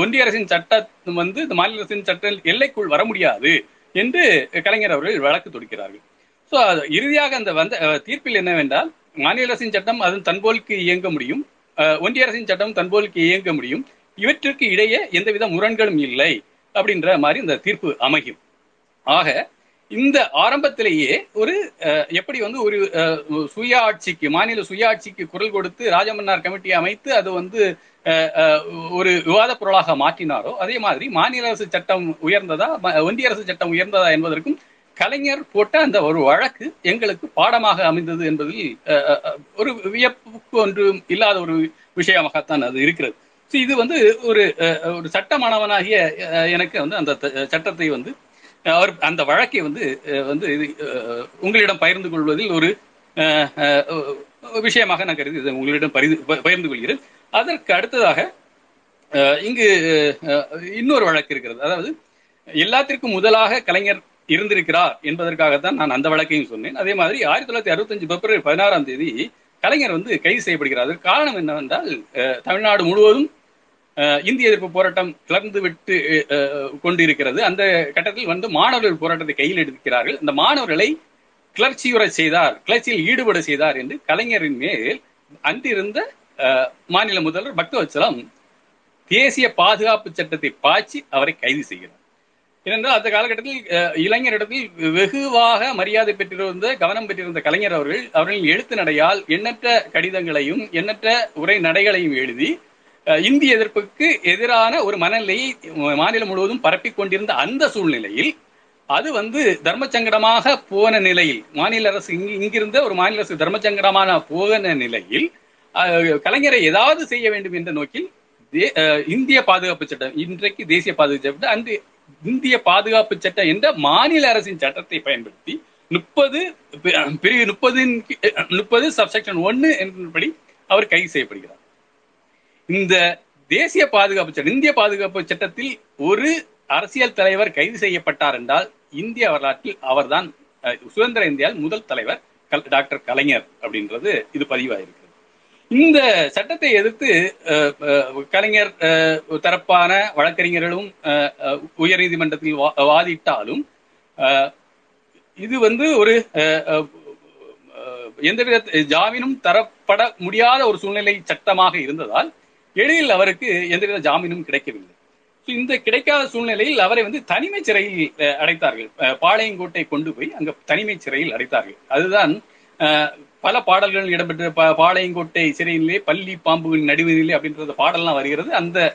ஒன்றிய அரசின் சட்டம் வந்து இந்த மாநில அரசின் சட்ட எல்லைக்குள் வர முடியாது என்று கலைஞர் அவர்கள் வழக்கு தொடுக்கிறார்கள். ஸோ இறுதியாக அந்த வந்த தீர்ப்பில் என்னவென்றால் மாநில அரசின் சட்டம் அது தன்போலுக்கு இயங்க முடியும். அஹ், ஒன்றிய அரசின் சட்டம் தன்போலுக்கு இயங்க முடியும். இவற்றிற்கு இடையே எந்தவித முரண்களும் இல்லை அப்படின்ற மாதிரி இந்த தீர்ப்பு அமையும். ஆக இந்த ஆரம்பத்திலேயே ஒரு அஹ், எப்படி வந்து ஒரு சுயாட்சிக்கு சுய ஆட்சிக்கு மாநில சுயாட்சிக்கு குரல் கொடுத்து ராஜமன்னார் கமிட்டியை அமைத்து அது வந்து அஹ், ஒரு விவாத பொருளாக மாற்றினாரோ அதே மாதிரி மாநில அரசு சட்டம் உயர்ந்ததா ஒன்றிய அரசு சட்டம் உயர்ந்ததா என்பதற்கும் கலைஞர் போட்ட அந்த ஒரு வழக்கு எங்களுக்கு பாடமாக அமைந்தது என்பதில் அஹ், ஒரு வியப்புக்கு ஒன்று இல்லாத ஒரு விஷயமாகத்தான் அது இருக்கிறது. இது வந்து ஒரு அஹ், ஒரு சட்ட மாணவனாகிய அஹ், எனக்கு வந்து அந்த சட்டத்தை வந்து அவர் அந்த வழக்கை வந்து வந்து உங்களிடம் பகிர்ந்து கொள்வதில் ஒரு அஹ், விஷயமாக நான் கருதி உங்களிடம் பரிந்து- பகிர்ந்து கொள்கிறேன். அதற்கு அடுத்ததாக அஹ், இங்கு இன்னொரு வழக்கு இருக்கிறது. அதாவது எல்லாத்திற்கும் முதலாக கலைஞர் இருந்திருக்கிறார் என்பதற்காகத்தான் நான் அந்த வழக்கையும் சொன்னேன். அதே மாதிரி ஆயிரத்தி தொள்ளாயிரத்தி அறுபத்தஞ்சு பிப்ரவரி பதினாறாம் தேதி கலைஞர் வந்து கைது செய்யப்படுகிறார். அதற்கு காரணம் என்னவென்றால் அஹ், தமிழ்நாடு முழுவதும் இந்திய எதிர்ப்பு போராட்டம் கிளர்ந்து விட்டு கொண்டிருக்கிறது. அந்த கட்டத்தில் வந்து மாணவர்கள் போராட்டத்தை கையில் எடுக்கிறார்கள். அந்த மாணவர்களை கிளர்ச்சியுற செய்தார் கிளர்ச்சியில் ஈடுபட செய்தார் என்று கலைஞரின் மேல் அன்றிருந்த மாநில முதல்வர் பக்தவச்சலம் தேசிய பாதுகாப்பு சட்டத்தை பாய்ச்சி அவரை கைது செய்கிறார். ஏனென்றால் அந்த காலகட்டத்தில் அஹ், இளைஞரிடத்தில் வெகுவாக மரியாதை பெற்றிருந்த கவனம் பெற்றிருந்த கலைஞர் அவர்கள் அவர்களின் எழுத்து நடையால் எண்ணற்ற கடிதங்களையும் எண்ணற்ற உரை நடைகளையும் எழுதி இந்திய எதிர்ப்புக்கு எதிரான ஒரு மனநிலையை மாநிலம் முழுவதும் பரப்பிக் கொண்டிருந்த அந்த சூழ்நிலையில் அது வந்து தர்மசங்கடமாக போன நிலையில் மாநில அரசு இங்கிருந்த ஒரு மாநில அரசு தர்மசங்கடமான போன நிலையில் கலைஞரை ஏதாவது செய்ய வேண்டும் என்ற நோக்கில் தே- அஹ், இந்திய பாதுகாப்பு சட்டம் இன்றைக்கு தேசிய பாதுகாப்பு சட்டம் அன்று இந்திய பாதுகாப்பு சட்டம் என்ற மாநில அரசின் சட்டத்தை பயன்படுத்தி முப்பது பிரிவு முப்பதின் முப்பது சப்செக்ஷன் ஒன்னு என்பபடி அவர் கைது செய்யப்படுகிறார். இந்த தேசிய பாதுகாப்பு சட்டம் இந்திய பாதுகாப்பு சட்டத்தில் ஒரு அரசியல் தலைவர் கைது செய்யப்பட்டார் என்றால் இந்திய வரலாற்றில் அவர்தான் அஹ், சுதந்திர இந்தியாவில் முதல் தலைவர் கல்- டாக்டர் கலைஞர் அப்படின்றது இது பதிவாயிருக்கு இந்த சட்டத்தை எதிர்த்து அஹ், அஹ், கலைஞர் அஹ், தரப்பான வழக்கறிஞர்களும் அஹ், அஹ், உயர்நீதிமன்றத்தில் வா- வாதிட்டாலும் அஹ், இது வந்து ஒரு அஹ், எந்தவித ஜாமீனும் தரப்பட முடியாத ஒரு சூழ்நிலை சட்டமாக இருந்ததால் எளிதில் அவருக்கு எந்தவித ஜாமீனும் கிடைக்கவில்லை. இந்த கிடைக்காத சூழ்நிலையில் அவரை வந்து தனிமை சிறையில் அடைத்தார்கள். பாளையங்கோட்டை கொண்டு போய் அங்க தனிமை சிறையில் அடைத்தார்கள். அதுதான் பல பாடல்கள் இடம்பெற்ற பா- பாளையங்கோட்டை சிறையிலே பள்ளி பாம்புகளின் நடுவினிலே அப்படின்றது பாடல்லாம் வருகிறது. அந்த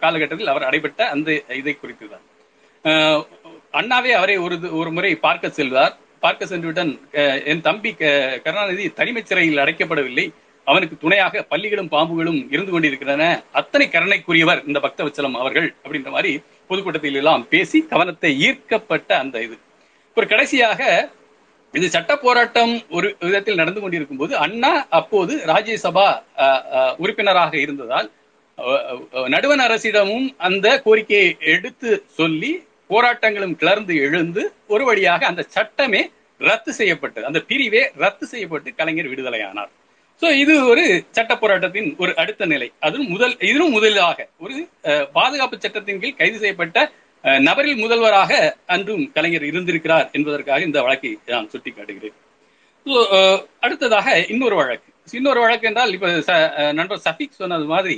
காலகட்டத்தில் அவர் அடைபட்ட அந்த இதை குறித்து தான் அண்ணாவே அவரை ஒரு ஒரு முறை பார்க்க செல்வார். பார்க்க சென்றுவிடன் என் தம்பி க- கருணாநிதி தனிமை சிறையில் அடைக்கப்படவில்லை. அவனுக்கு துணையாக பள்ளிகளும் பாம்புகளும் இருந்து கொண்டிருக்கின்றன. அத்தனை கருணைக்குரியவர் இந்த பக்தவச்சலம் அவர்கள் அப்படின்ற மாதிரி பொதுக்கூட்டத்தில் எல்லாம் பேசி கவனத்தை ஈர்க்கப்பட்ட அந்த இது. ஒரு கடைசியாக இது சட்ட போராட்டம் ஒரு விதத்தில் நடந்து கொண்டிருக்கும் போது அண்ணா அப்போது ராஜ்யசபா உறுப்பினராக இருந்ததால் நடுவன் நடுவண் அரசிடமும் அந்த கோரிக்கையை எடுத்து சொல்லி போராட்டங்களும் கிளர்ந்து எழுந்து ஒரு வழியாக அந்த சட்டமே ரத்து செய்யப்பட்டது. அந்த பிரிவே ரத்து செய்யப்பட்டு கலைஞர் விடுதலையானார். சோ இது ஒரு சட்ட போராட்டத்தின் ஒரு அடுத்த நிலை. அதுவும் முதல் இதுவும் முதலாக ஒரு அஹ், பாதுகாப்பு சட்டத்தின் கீழ் கைது செய்யப்பட்ட அஹ், நபரில் முதல்வராக அன்றும் கலைஞர் இருந்திருக்கிறார் என்பதற்காக இந்த வழக்கை நான் சுட்டிக்காட்டுகிறேன். So, அடுத்ததாக இன்னொரு வழக்கு. இன்னொரு வழக்கு என்றால் இப்ப நண்பர் சஃபிக் சொன்னது மாதிரி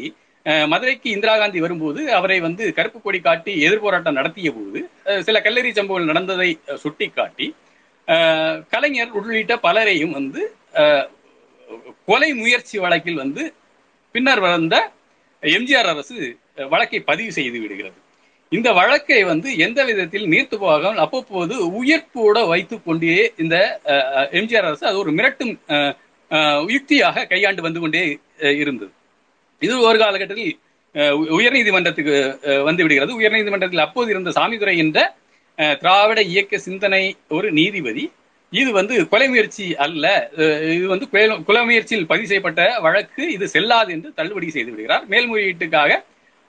மதுரைக்கு இந்திரா காந்தி வரும்போது அவரை வந்து கருப்பு கொடி காட்டி எதிர்போராட்டம் நடத்திய போது சில கல்லறி சம்பவங்கள் நடந்ததை சுட்டி காட்டி அஹ், கலைஞர் உள்ளிட்ட பலரையும் வந்து கொலை முயற்சி வழக்கில் வந்து பின்னர் வந்த எம்ஜிஆர் அரசு வழக்கை பதிவு செய்து விடுகிறது. இந்த வழக்கை வந்து எந்த விதத்தில் நீர்த்து போகாமல் அப்பப்போது உயிர்ப்போட வைத்துக் கொண்டே இந்த அஹ், எம்ஜிஆர் அரசு அது ஒரு மிரட்டும் அஹ், அஹ், யுக்தியாக கையாண்டு வந்து கொண்டே இருந்தது. இது ஒரு காலகட்டத்தில் அஹ், உயர்நீதிமன்றத்துக்கு அஹ், வந்து விடுகிறது. உயர்நீதிமன்றத்தில் அப்போது இருந்த சாமிதுரை என்ற அஹ், திராவிட இயக்க சிந்தனை ஒரு நீதிபதி இது வந்து கொலை முயற்சி அல்ல. இது வந்து கொலை- முயற்சியில் பதிவு செய்யப்பட்ட வழக்கு. இது செல்லாது என்று தள்ளுபடி செய்து விடுகிறார். மேல்முறையீட்டுக்காக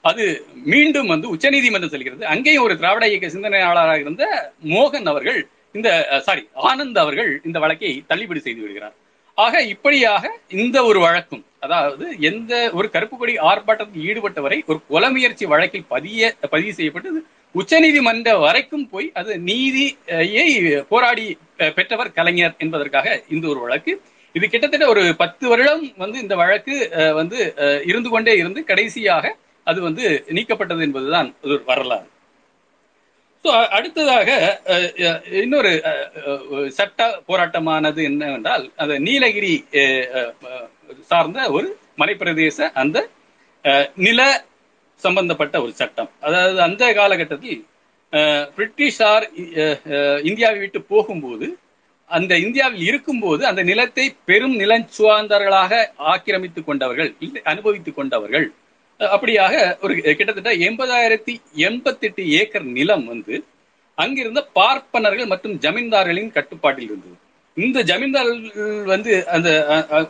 அது மீண்டும் வந்து உச்சநீதிமன்றம் செல்கிறது. அங்கேயும் ஒரு திராவிட இயக்க சிந்தனையாளராக இருந்த மோகன் அவர்கள் இந்த சாரி ஆனந்த் அவர்கள் இந்த வழக்கை தள்ளுபடி செய்து விடுகிறார். ஆக இப்படியாக இந்த ஒரு வழக்கும் அதாவது எந்த ஒரு கருப்பு கொடி ஆர்ப்பாட்டத்தில் ஈடுபட்டவரை ஒரு கொலை முயற்சி வழக்கில் பதிய பதிவு செய்யப்பட்டு உச்சநீதிமன்ற வரைக்கும் போய் அது நீதியை போராடி பெற்றவர் கலைஞர் என்பதற்காக இந்த ஒரு வழக்கு. இது கிட்டத்தட்ட ஒரு பத்து வருடம் வந்து இந்த வழக்கு அஹ், வந்து அஹ், இருந்து கொண்டே இருந்து கடைசியாக அது வந்து நீக்கப்பட்டது என்பதுதான் ஒரு வரலாறு. So, அடுத்ததாக அஹ், அஹ், இன்னொரு அஹ், சட்ட போராட்டமானது என்னவென்றால் அந்த நீலகிரி அஹ், சார்ந்த ஒரு மலைப்பிரதேச அந்த அஹ், நில சம்பந்தப்பட்ட ஒரு சட்டம். அதாவது அந்த காலகட்டத்தில் பிரிட்டிஷார் அஹ், அஹ், இந்தியாவை விட்டு போகும்போது அந்த இந்தியாவில் இருக்கும்போது அந்த நிலத்தை பெரும் நிலச்சுவாந்தர்களாக ஆக்கிரமித்துக் கொண்டவர்கள் அனுபவித்துக் கொண்டவர்கள். அப்படியாக ஒரு கிட்டத்தட்ட எண்பதாயிரத்தி எண்பத்தெட்டு ஏக்கர் நிலம் வந்து அங்கிருந்த பார்ப்பனர்கள் மற்றும் ஜமீன்தார்களின் கட்டுப்பாட்டில் இருந்தது. இந்த ஜமீன்தார்கள் வந்து அந்த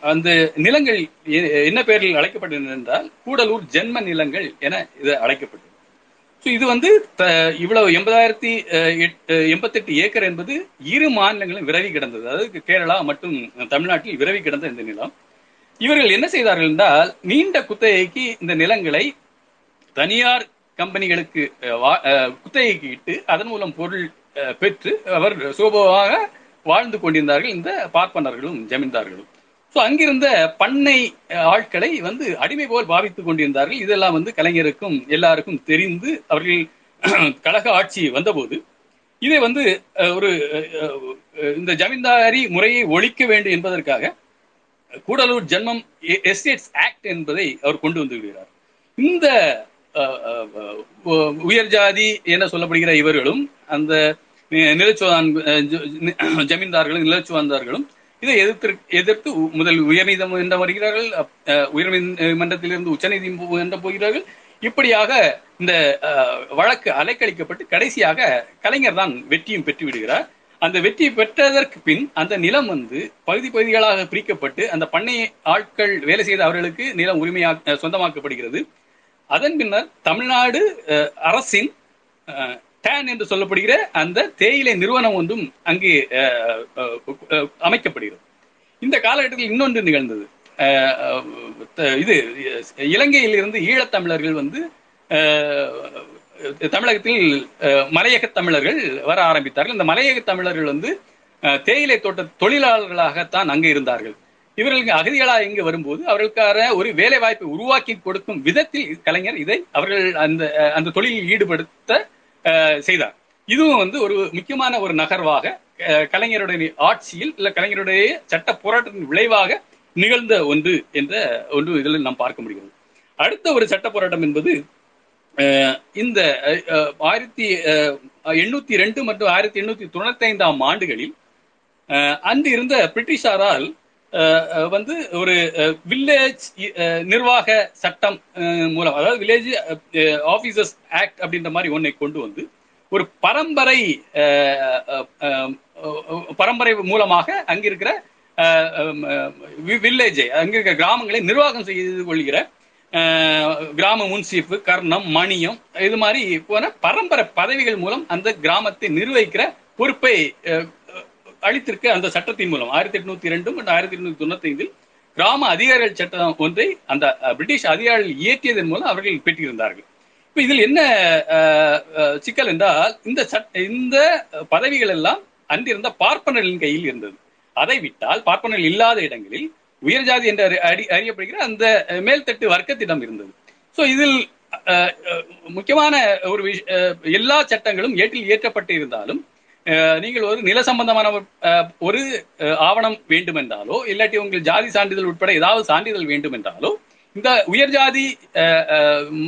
அந்த நிலங்கள் என்ன பெயரில் அழைக்கப்பட்டது என்றால் கூடலூர் ஜென்ம நிலங்கள் என இது அழைக்கப்பட்டது. இது வந்து த- இவ்வளவு எண்பதாயிரத்தி எண்பத்தெட்டு ஏக்கர் என்பது இரு மாநிலங்களும் விரவி கிடந்தது. அதாவது கேரளா மற்றும் தமிழ்நாட்டில் விரவி கிடந்த இந்த நிலம். இவர்கள் என்ன செய்தார்கள் என்றால் நீண்ட குத்தகைக்கு இந்த நிலங்களை தனியார் கம்பெனிகளுக்கு வா- குத்தகைக்கு இட்டு அதன் மூலம் பொருள் பெற்று அவர் சோபமாக வாழ்ந்து கொண்டிருந்தார்கள். இந்த பார்ப்பனர்களும் ஜமீன்தார்களும். அங்கிருந்த பண்ணை ஆட்களை வந்து அடிமை போல் பாவித்துக் கொண்டிருந்தார்கள். இதெல்லாம் வந்து கலைஞருக்கும் எல்லாருக்கும் தெரிந்து அவர்கள் கழக ஆட்சி வந்தபோது இதை வந்து ஒரு இந்த ஜமீன்தாரி முறையை ஒழிக்க வேண்டும் என்பதற்காக கூடலூர் ஜென்மம் எஸ்டேட்ஸ் ஆக்ட் என்பதை அவர் கொண்டு வந்து விடுகிறார். இந்த உயர் ஜாதி என சொல்லப்படுகிற இவர்களும் அந்த நிலச்சுவான் ஜமீன்தார்களும் நிலச்சுவான்தார்களும் இதை எதிர்த்து எதிர்த்து முதல் உயர்நீதிமன்றம் வருகிறார்கள் அஹ், உயர்நீதிமன்றத்திலிருந்து உச்சநீதிமன்றம் போகிறார்கள். இப்படியாக இந்த வழக்கு அலைக்கழிக்கப்பட்டு கடைசியாக கலைஞர் தான் வெற்றியும் பெற்று விடுகிறார். அந்த வெற்றி பெற்றதற்கு பின் அந்த நிலம் வந்து பகுதி பகுதிகளாக பிரிக்கப்பட்டு அந்த பண்ணை ஆட்கள் வேலை செய்த அவர்களுக்கு நிலம் உரிமையா சொந்தமாக்கப்படுகிறது. அதன் பின்னர் தமிழ்நாடு அஹ், அரசின் அஹ், டேன் என்று சொல்லப்படுகிற அந்த தேயிலை நிறுவனம் ஒன்றும் அங்கே அமைக்கப்படுகிறது. இந்த காலகட்டத்தில் இன்னொன்று நிகழ்ந்தது. இது இலங்கையில் இருந்து ஈழத்தமிழர்கள் வந்து தமிழகத்தில் மலையக தமிழர்கள் வர ஆரம்பித்தார்கள். இந்த மலையக தமிழர்கள் வந்து தேயிலை தோட்ட தொழிலாளர்களாகத்தான் அங்கே இருந்தார்கள். இவர்களுக்கு அகதிகளாக இங்கு வரும்போது அவர்களுக்கான ஒரு வேலை வாய்ப்பை உருவாக்கி கொடுக்கும் விதத்தில் கலைஞர் இதை அவர்கள் அந்த அந்த தொழிலில் ஈடுபடுத்த செய்தார். இதுவும் வந்து ஒரு முக்கியமான ஒரு நகர்வாக கலைஞருடைய ஆட்சியில் இல்ல கலைஞருடைய சட்ட போராட்டத்தின் விளைவாக நிகழ்ந்த ஒன்று என்ற ஒன்று இதில் நாம் பார்க்க முடிகிறது. அடுத்த ஒரு சட்ட போராட்டம் என்பது இந்த ஆயிரத்தி அஹ், எண்ணூத்தி ரெண்டு மற்றும் ஆயிரத்தி எண்ணூத்தி தொண்ணூத்தி ஐந்தாம் ஆண்டுகளில் அஹ், அன்று இருந்த பிரிட்டிஷாரால் வந்து ஒரு வில்லேஜ் நிர்வாக சட்டம் மூலம் அதாவது வில்லேஜ் ஆபீசர்ஸ் ஆக்ட் அப்படின்ற மாதிரி ஒன்றை கொண்டு வந்து ஒரு பரம்பரை பரம்பரை மூலமாக அங்கிருக்கிற வில்லேஜை அங்கிருக்கிற கிராமங்களை நிர்வாகம் செய்து கொள்கிற கிராம முன்சீப்பு கர்ணம் மணியம் இது மாதிரி போன பரம்பரை பதவிகள் மூலம் அந்த கிராமத்தை நிர்வகிக்கிற பொறுப்பை அளித்திருக்க அந்த சட்டத்தின் மூலம் ஆயிரத்தி எட்நூத்தி ரெண்டு மற்றும் ஆயிரத்தி எட்நூத்தி தொண்ணூத்தி ஐந்தில் கிராம அதிகாரிகள் சட்டம் ஒன்றை அந்த பிரிட்டிஷ் அதிகாரிகள் இயற்றியதன் மூலம் அவர்கள் பெற்றிருந்தார்கள். இப்ப இதில் என்ன சிக்கல் என்றால் இந்த சட்ட இந்த பதவிகள் எல்லாம் அன்றிருந்த பார்ப்பனர்களின் கையில் இருந்தது. அதை விட்டால் பார்ப்பனர்கள் இல்லாத இடங்களில் உயர் ஜாதி என்று அறி- அறியப்படுகிற அந்த மேல்தட்டு வர்க்கத்திடம் இருந்தது. ஸோ இதில் முக்கியமான ஒரு விஷ- எல்லா சட்டங்களும் ஏற்றில் இயற்றப்பட்டு இருந்தாலும் நீங்கள் ஒரு நில சம்பந்தமான ஒரு, ஆவணம் வேண்டும் என்றாலோ ஆவணம் வேண்டுமென்றாலோ இல்லாட்டி உங்கள் ஜாதி சான்றிதழ் உட்பட ஏதாவது சான்றிதழ் வேண்டுமென்றாலோ இந்த உயர் ஜாதி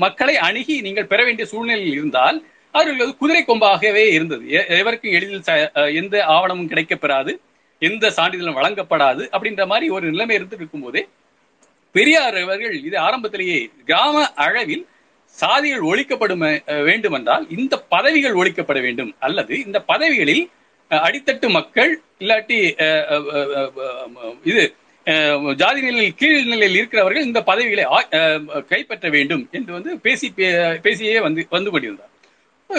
மக்களை அணுகி நீங்கள் பெற வேண்டிய சூழ்நிலையில் இருந்தால் அவர்கள் குதிரை கொம்பாகவே இருந்தது. எவருக்கும் எளிதில் எந்த ஆவணமும் கிடைக்கப்பெறாது எந்த சான்றிதழும் வழங்கப்படாது அப்படின்ற மாதிரி ஒரு நிலைமை இருந்து இருக்கும்போதே பெரியார் அவர்கள் இது ஆரம்பத்திலேயே கிராம அளவில் சாதிகள் ஒழிக்கப்படும் வேண்டும் வேண்டுமென்றால் இந்த பதவிகள் ஒழிக்கப்பட வேண்டும். அல்லது இந்த பதவிகளில் அடித்தட்டு மக்கள் இல்லாட்டி இது ஜாதி நிலையில் கீழ் நிலையில் இருக்கிறவர்கள் இந்த பதவிகளை கைப்பற்ற வேண்டும் என்று வந்து பேசி பே- பேசியே வந்து வந்து கொண்டிருந்தார்.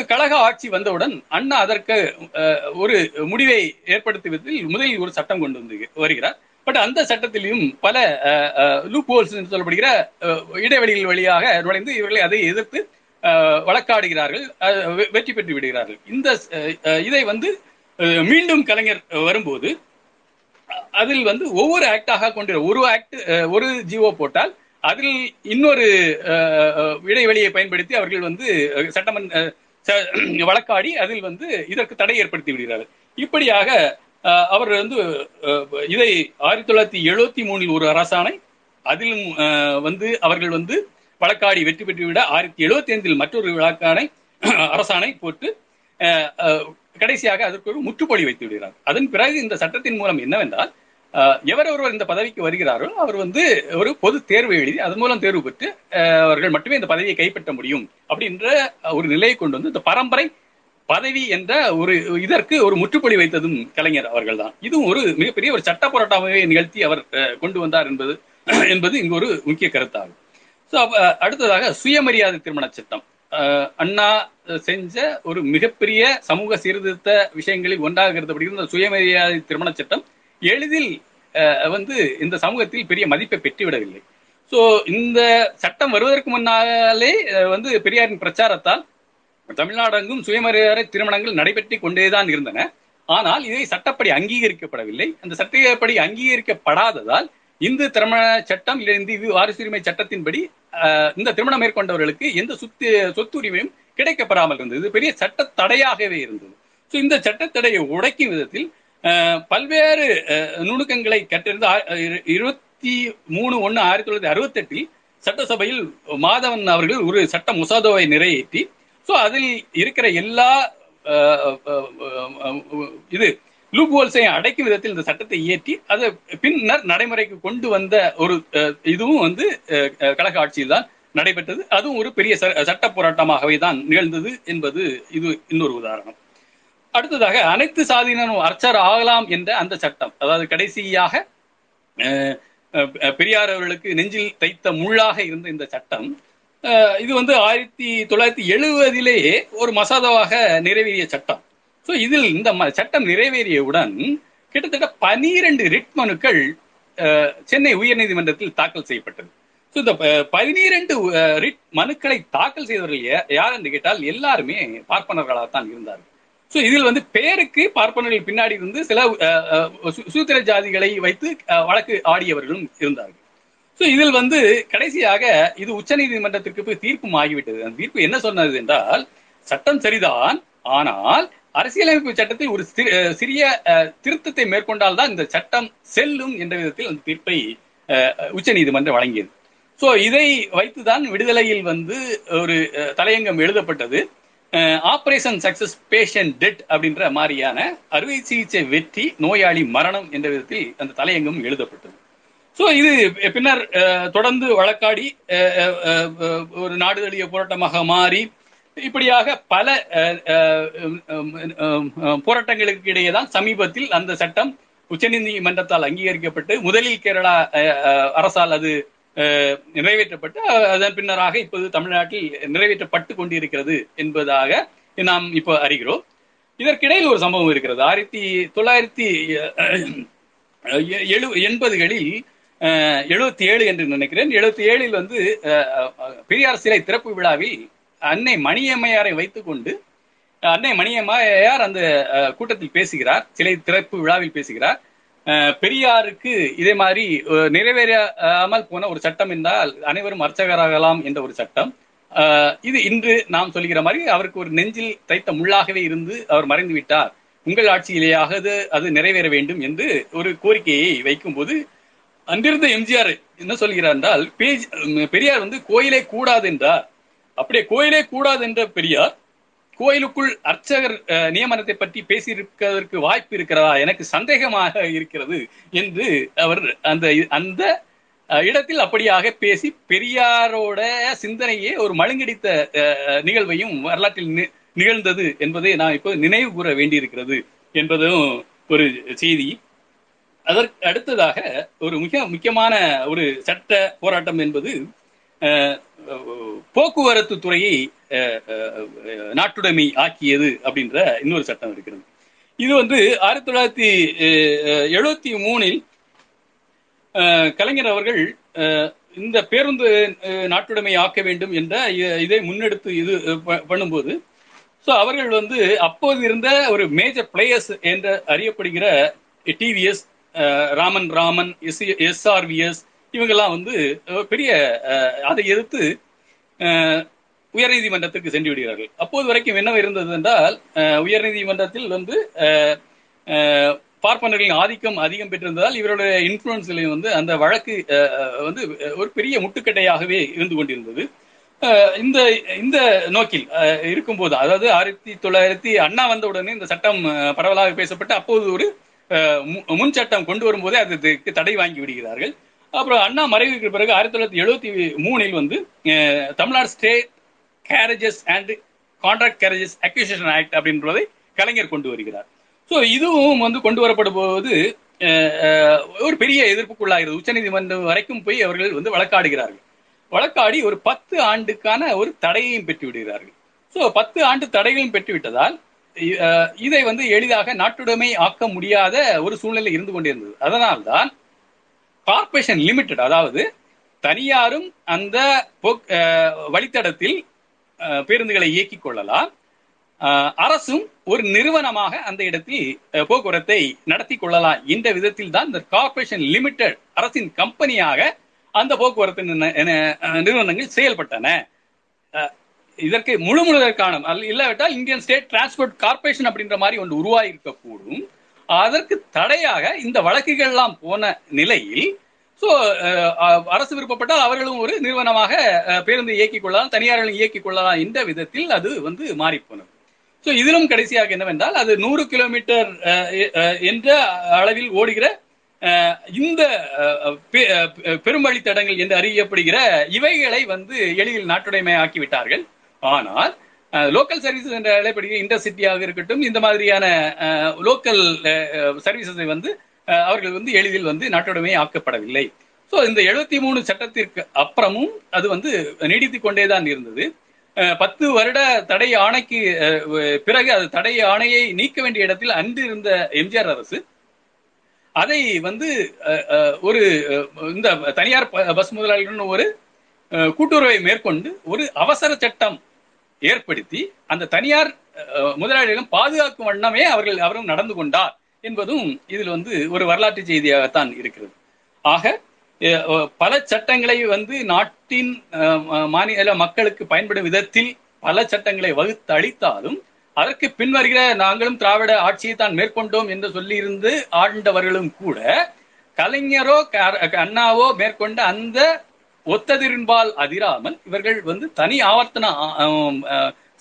கழக ஆட்சி வந்தவுடன் அண்ணா அதற்கு அஹ், ஒரு முடிவை ஏற்படுத்துவதில் முதலில் ஒரு சட்டம் கொண்டு வந்து வருகிறார். பட் அந்த சட்டத்திலும் பல லூப் ஹோல்ஸ் என்று சொல்லப்படுகிற இடைவெளிகள் வழியாக நுழைந்து இவர்களை அதை எதிர்த்து வழக்காடுகிறார்கள் வெற்றி பெற்று விடுகிறார்கள். இந்த இதை வந்து மீண்டும் கலைஞர் வரும்போது அதில் வந்து ஒவ்வொரு ஆக்டாக கொண்டு ஒரு ஆக்ட் ஒரு ஜிஓ போட்டால் அதில் இன்னொரு அஹ், இடைவெளியை பயன்படுத்தி அவர்கள் வந்து சட்டமன்ற வழக்காடி அதில் வந்து இதற்கு தடை ஏற்படுத்தி விடுகிறார்கள். இப்படியாக அவர் வந்து இதை ஆயிரத்தி தொள்ளாயிரத்தி எழுபத்தி மூணில் ஒரு அரசாணை அதிலும் வந்து அவர்கள் வந்து வழக்காடி வெற்றி பெற்று விட ஆயிரத்தி எழுபத்தி ஐந்தில் மற்றொரு வழக்காணை அரசாணை போட்டு கடைசியாக அதற்கு ஒரு முற்றுப்புள்ளி வைத்து விடுகிறார். அதன் பிறகு இந்த சட்டத்தின் மூலம் என்னவென்றால் அஹ், எவர் ஒருவர் இந்த பதவிக்கு வருகிறாரோ அவர் வந்து ஒரு பொது தேர்வு எழுதி அதன் மூலம் தேர்வு பெற்று அவர்கள் மட்டுமே இந்த பதவியை கைப்பற்ற முடியும் அப்படின்ற ஒரு நிலையை கொண்டு வந்து இந்த பரம்பரை பதவி என்ற ஒரு இதற்கு ஒரு முற்றுப்புள்ளி வைத்ததும் கலைஞர் அவர்கள் தான் இதுவும் ஒரு மிகப்பெரிய ஒரு சட்ட போராட்டமாகவே நிகழ்த்தி அவர் கொண்டு வந்தார் என்பது என்பது இங்கு ஒரு முக்கிய கருத்தாகும். ஸோ அடுத்ததாக சுயமரியாதை திருமண சட்டம். அஹ், அண்ணா செஞ்ச ஒரு மிகப்பெரிய சமூக சீர்திருத்த விஷயங்களில் ஒன்றாக கருதப்படுகிற சுயமரியாதை திருமண சட்டம் எளிதில் அஹ், வந்து இந்த சமூகத்தில் பெரிய மதிப்பை பெற்றுவிடவில்லை. ஸோ இந்த சட்டம் வருவதற்கு முன்னாலே வந்து பெரியாரின் பிரச்சாரத்தால் தமிழ்நாடெங்கும் சுயமரியாதை திருமணங்கள் நடைபெற்றுக் கொண்டேதான் இருந்தன. ஆனால் இதை சட்டப்படி அங்கீகரிக்கப்படவில்லை. அந்த சட்டப்படி அங்கீகரிக்கப்படாததால் இந்து திருமண சட்டம் இல்லை இந்து வாரிசுரிமை சட்டத்தின்படி அஹ், இந்த திருமணம் மேற்கொண்டவர்களுக்கு எந்த சொத்து சொத்துரிமையும் கிடைக்கப்படாமல் இருந்தது. இது பெரிய சட்ட தடையாகவே இருந்தது. ஸோ இந்த சட்டத்தடையை உடைக்கும் விதத்தில் அஹ், பல்வேறு அஹ், நுணுக்கங்களை கற்றறிந்து இருபத்தி மூணு ஒன்று ஆயிரத்தி தொள்ளாயிரத்தி அறுபத்தெட்டில் சட்டசபையில் மாதவன் அவர்கள் ஒரு சட்ட முசாதாவை நிறைவேற்றி ஸோ அதில் இருக்கிற எல்லா இது லூப் ஹோல்ஸையும் அடைக்கும் விதத்தில் இந்த சட்டத்தை இயற்றி அதை பின்னர் நடைமுறைக்கு கொண்டு வந்த ஒரு இதுவும் வந்து கழக ஆட்சியில் தான் நடைபெற்றது. அதுவும் ஒரு பெரிய சட்ட போராட்டமாகவே தான் நிகழ்ந்தது என்பது இது இன்னொரு உதாரணம். அடுத்ததாக அனைத்து சாதியினரும் அர்ச்சர் ஆகலாம் என்ற அந்த சட்டம் அதாவது கடைசியாக பெரியார் அவர்களுக்கு நெஞ்சில் தைத்த முள்ளாக இருந்த இந்த சட்டம் இது வந்து ஆயிரத்தி தொள்ளாயிரத்தி எழுபதிலேயே ஒரு மசோதாவாக நிறைவேறிய சட்டம். ஸோ இதில் இந்த ம- சட்டம் நிறைவேறியவுடன் கிட்டத்தட்ட பனிரெண்டு ரிட் மனுக்கள் சென்னை உயர்நீதிமன்றத்தில் தாக்கல் செய்யப்பட்டது. ஸோ இந்த பதினிரண்டு ரிட் மனுக்களை தாக்கல் செய்தவர்கள் யார் என்று கேட்டால் எல்லாருமே பார்ப்பனர்களாகத்தான் இருந்தார்கள். ஸோ இதில் வந்து பேருக்கு பார்ப்பனர்கள் பின்னாடி இருந்து சில அஹ், சூத்திர ஜாதிகளை வைத்து வழக்கு ஆடியவர்களும் இருந்தார்கள். ஸோ இதில் வந்து கடைசியாக இது உச்சநீதிமன்றத்திற்கு போய் தீர்ப்பும் ஆகிவிட்டது அந்த தீர்ப்பு என்ன சொன்னது என்றால் சட்டம் சரிதான் ஆனால் அரசியலமைப்பு சட்டத்தில் ஒரு சிறிய அஹ், திருத்தத்தை மேற்கொண்டால் தான் இந்த சட்டம் செல்லும் என்ற விதத்தில் அந்த தீர்ப்பை அஹ், உச்சநீதிமன்றம் வழங்கியது. ஸோ இதை வைத்துதான் விடுதலையில் வந்து ஒரு தலையங்கம் எழுதப்பட்டது. ஆபரேஷன் சக்சஸ் பேஷண்ட் டெட் அப்படின்ற மாதிரியான அறுவை சிகிச்சை வெற்றி நோயாளி மரணம் என்ற விதத்தில் அந்த தலையங்கம் எழுதப்பட்டது. ஸோ இது பின்னர் தொடர்ந்து வழக்காடி ஒரு நாடு தழுவிய போராட்டமாக மாறி இப்படியாக பல போராட்டங்களுக்கு இடையே தான் சமீபத்தில் அந்த சட்டம் உச்சநீதிமன்றத்தால் அங்கீகரிக்கப்பட்டு முதலில் கேரளா அரசால் அது நிறைவேற்றப்பட்டு அதன் பின்னராக இப்போது தமிழ்நாட்டில் நிறைவேற்றப்பட்டு கொண்டிருக்கிறது என்பதாக நாம் இப்போ அறிகிறோம். இதற்கிடையில் ஒரு சம்பவம் இருக்கிறது. ஆயிரத்தி தொள்ளாயிரத்தி எழு எண்பதுகளில் எழுபத்தி ஏழு என்று நினைக்கிறேன். எழுபத்தி ஏழில் வந்து அஹ், பெரியார் சிலை திறப்பு விழாவில் அன்னை மணியம்மையாரை வைத்துக்கொண்டு அன்னை மணியம்மையார் அந்த கூட்டத்தில் பேசுகிறார். சிலை திறப்பு விழாவில் பேசுகிறார். பெரியாருக்கு இதே மாதிரி நிறைவேறாமல் போன ஒரு சட்டம் என்றால் அனைவரும் அர்ச்சகராகலாம் என்ற ஒரு சட்டம். இது இன்று நாம் சொல்கிற மாதிரி அவருக்கு ஒரு நெஞ்சில் தைத்த முள்ளாகவே இருந்து அவர் மறைந்து விட்டார் உங்கள் ஆட்சியிலேயாக அது அது நிறைவேற வேண்டும் என்று ஒரு கோரிக்கையை வைக்கும்போது அன்றிருந்த எம்ஜிஆர் என்ன சொல்கிறார் என்றால் பேஜ் பெரியார் வந்து கோயிலே கூடாது என்றார். அப்படியே கோயிலே கூடாது என்ற பெரியார் கோயிலுக்குள் அர்ச்சகர் அஹ், நியமனத்தை பற்றி பேசியிருப்பதற்கு வாய்ப்பு இருக்கிறதா? எனக்கு சந்தேகமாக இருக்கிறது என்று அவர் அந்த அந்த இடத்தில் அப்படியாக பேசி பெரியாரோட சிந்தனையே ஒரு மழுங்கடித்த அஹ், நிகழ்வையும் வரலாற்றில் நி- நிகழ்ந்தது என்பதை நான் இப்போ நினைவு கூற வேண்டியிருக்கிறது என்பதும் ஒரு செய்தி. அதற்கு அடுத்ததாக ஒரு மிக முக்கியமான ஒரு சட்ட போராட்டம் என்பது போக்குவரத்து துறையை நாட்டுடைமை ஆக்கியது அப்படின்ற இன்னொரு சட்டம் இருக்கிறது. இது வந்து ஆயிரத்தி தொள்ளாயிரத்தி எழுபத்தி மூணில் கலைஞர் அவர்கள் இந்த பேருந்து நாட்டுடைமை ஆக்க வேண்டும் என்ற இதை முன்னெடுத்து இது பண்ணும்போது ஸோ அவர்கள் வந்து அப்போது இருந்த ஒரு மேஜர் பிளேயர்ஸ் என்று அறியப்படுகிற TVS Raman Raman S SRVS இவங்கெல்லாம் வந்து பெரிய அஹ், அதை எதிர்த்து அஹ், உயர்நீதிமன்றத்திற்கு சென்று விடுகிறார்கள். அப்போது வரைக்கும் என்ன இருந்தது என்றால் அஹ், உயர்நீதிமன்றத்தில் வந்து பார்ப்பனர்களின் ஆதிக்கம் அதிகம் பெற்றிருந்ததால் இவருடைய இன்ஃபுளுன்ஸ்லையும் வந்து அந்த வழக்கு அஹ், வந்து ஒரு பெரிய முட்டுக்கட்டையாகவே இருந்து கொண்டிருந்தது. இந்த இந்த நோக்கில் அஹ், இருக்கும்போது அதாவது ஆயிரத்தி தொள்ளாயிரத்தி அண்ணா வந்த உடனே இந்த சட்டம் பரவலாக பேசப்பட்டு அப்போது ஒரு முன் சட்டம் கொண்டு வரும்போதே அதுக்கு தடை வாங்கி விடுகிறார்கள். அப்புறம் அண்ணா மறைவுக்கு பிறகு ஆயிரத்தி தொள்ளாயிரத்தி எழுபத்தி மூணில் வந்து Tamil Nadu state carriages and contract carriages acquisition act அப்படின்றதை கலைஞர் கொண்டு வருகிறார். ஸோ இதுவும் வந்து கொண்டு வரப்படும் போது ஒரு பெரிய எதிர்ப்புக்குள்ளாகிறது. உச்சநீதிமன்றம் வரைக்கும் போய் அவர்கள் வந்து வழக்காடுகிறார்கள். வழக்காடி ஒரு பத்து ஆண்டுக்கான ஒரு தடையையும் பெற்று விடுகிறார்கள். ஸோ பத்து ஆண்டு தடைகளையும் பெற்று விட்டதால் இதை வந்து எளிதாக நாட்டுடைமை ஆக்க முடியாத ஒரு சூழ்நிலை இருந்து கொண்டிருந்தது. அதனால்தான் கார்ப்பரேஷன் லிமிடெட் அதாவது தனியாரும் அந்த போக்- வழித்தடத்தில் அஹ், பேருந்துகளை இயக்கிக் கொள்ளலாம். அரசும் ஒரு நிறுவனமாக அந்த இடத்தில் போக்குவரத்தை நடத்தி கொள்ளலாம். இந்த விதத்தில் தான் இந்த கார்ப்பரேஷன் லிமிடெட் அரசின் கம்பெனியாக அந்த போக்குவரத்து அஹ், நிறுவனங்கள் செயல்பட்டன. அஹ், இதற்கு முழு முழுதற்கான இல்லாவிட்டால் இந்தியன் ஸ்டேட் டிரான்ஸ்போர்ட் கார்பரேஷன் அப்படின்ற மாதிரி ஒன்று உருவாகி கூடும் அதற்கு தடையாக இந்த வழக்குகள் எல்லாம் போன நிலையில் சோ அரசு விருப்பப்பட்டால் அவர்களும் ஒரு நிறுவனமாக பேருந்து இயக்கிக் கொள்ளலாம் தனியார்களும் இயக்கிக் கொள்ளலாம் என்ற விதத்தில் அது வந்து மாறி போனது சோ இதிலும் கடைசியாக என்னவென்றால் அது நூறு கிலோமீட்டர் அஹ், என்ற அளவில் ஓடுகிற இந்த பெரும் வழித்தடங்கள் பெரும்பழி தடங்கள் என்று அறியப்படுகிற இவைகளை வந்து எளிதில் நாட்டுடைமை ஆக்கிவிட்டார்கள் ஆனால் லோக்கல் சர்வீசஸ் என்ற அழைப்படுகிற இன்டர்சிட்டியாக இருக்கட்டும் இந்த மாதிரியான லோக்கல் சர்வீசஸை வந்து அவர்கள் வந்து எளிதில் வந்து நாட்டுடைமை ஆக்கப்படவில்லை. ஸோ இந்த எழுபத்தி மூணு சட்டத்திற்கு அப்புறமும் அது வந்து நீடித்துக் கொண்டேதான் இருந்தது. பத்து வருட தடை ஆணைக்கு பிறகு அது தடை ஆணையை நீக்க வேண்டிய இடத்தில் அன்று இருந்த எம்ஜிஆர் அரசு அதை வந்து ஒரு இந்த தனியார் பஸ் முதலாளிகளுடன் ஒரு கூட்டுறவை மேற்கொண்டு ஒரு அவசர சட்டம் ஏற்படுத்தி அந்த தனியார் முதலாளிகளும் பாதுகாக்கும் வண்ணமே அவர்கள் அவரும் நடந்து கொண்டார் என்பதும் இதில் வந்து ஒரு வரலாற்று செய்தியாகத்தான் இருக்கிறது. ஆக பல சட்டங்களை வந்து நாட்டின் மாநில மக்களுக்கு பயன்படும் விதத்தில் பல சட்டங்களை வகுத்து அளித்தாலும் அதற்கு பின்வருகிற நாங்களும் திராவிட ஆட்சியை தான் மேற்கொண்டோம் என்று சொல்லியிருந்து ஆண்டவர்களும் கூட கலைஞரோ அண்ணாவோ மேற்கொண்ட அந்த ஒத்ததிரின்பால் அதிராமல் இவர்கள் வந்து தனி ஆவர்த்தன செய்ததின்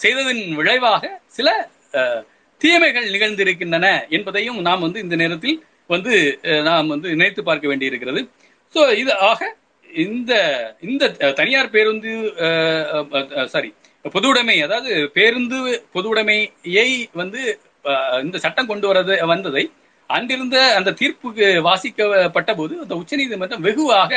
செய்ததன் விளைவாக சில அஹ், தீமைகள் நிகழ்ந்திருக்கின்றன என்பதையும் நாம் வந்து இந்த நேரத்தில் வந்து நாம் வந்து நினைத்து பார்க்க வேண்டியிருக்கிறது. ஸோ இது ஆக இந்த இந்த தனியார் பேருந்து சாரி பொதுவுடைமை அதாவது பேருந்து பொதுவுடைமையை வந்து அஹ், இந்த சட்டம் கொண்டு வரது வந்ததை அன்றிருந்த அந்த தீர்ப்புக்கு வாசிக்கப்பட்ட போது அந்த உச்சநீதிமன்றம் வெகுவாக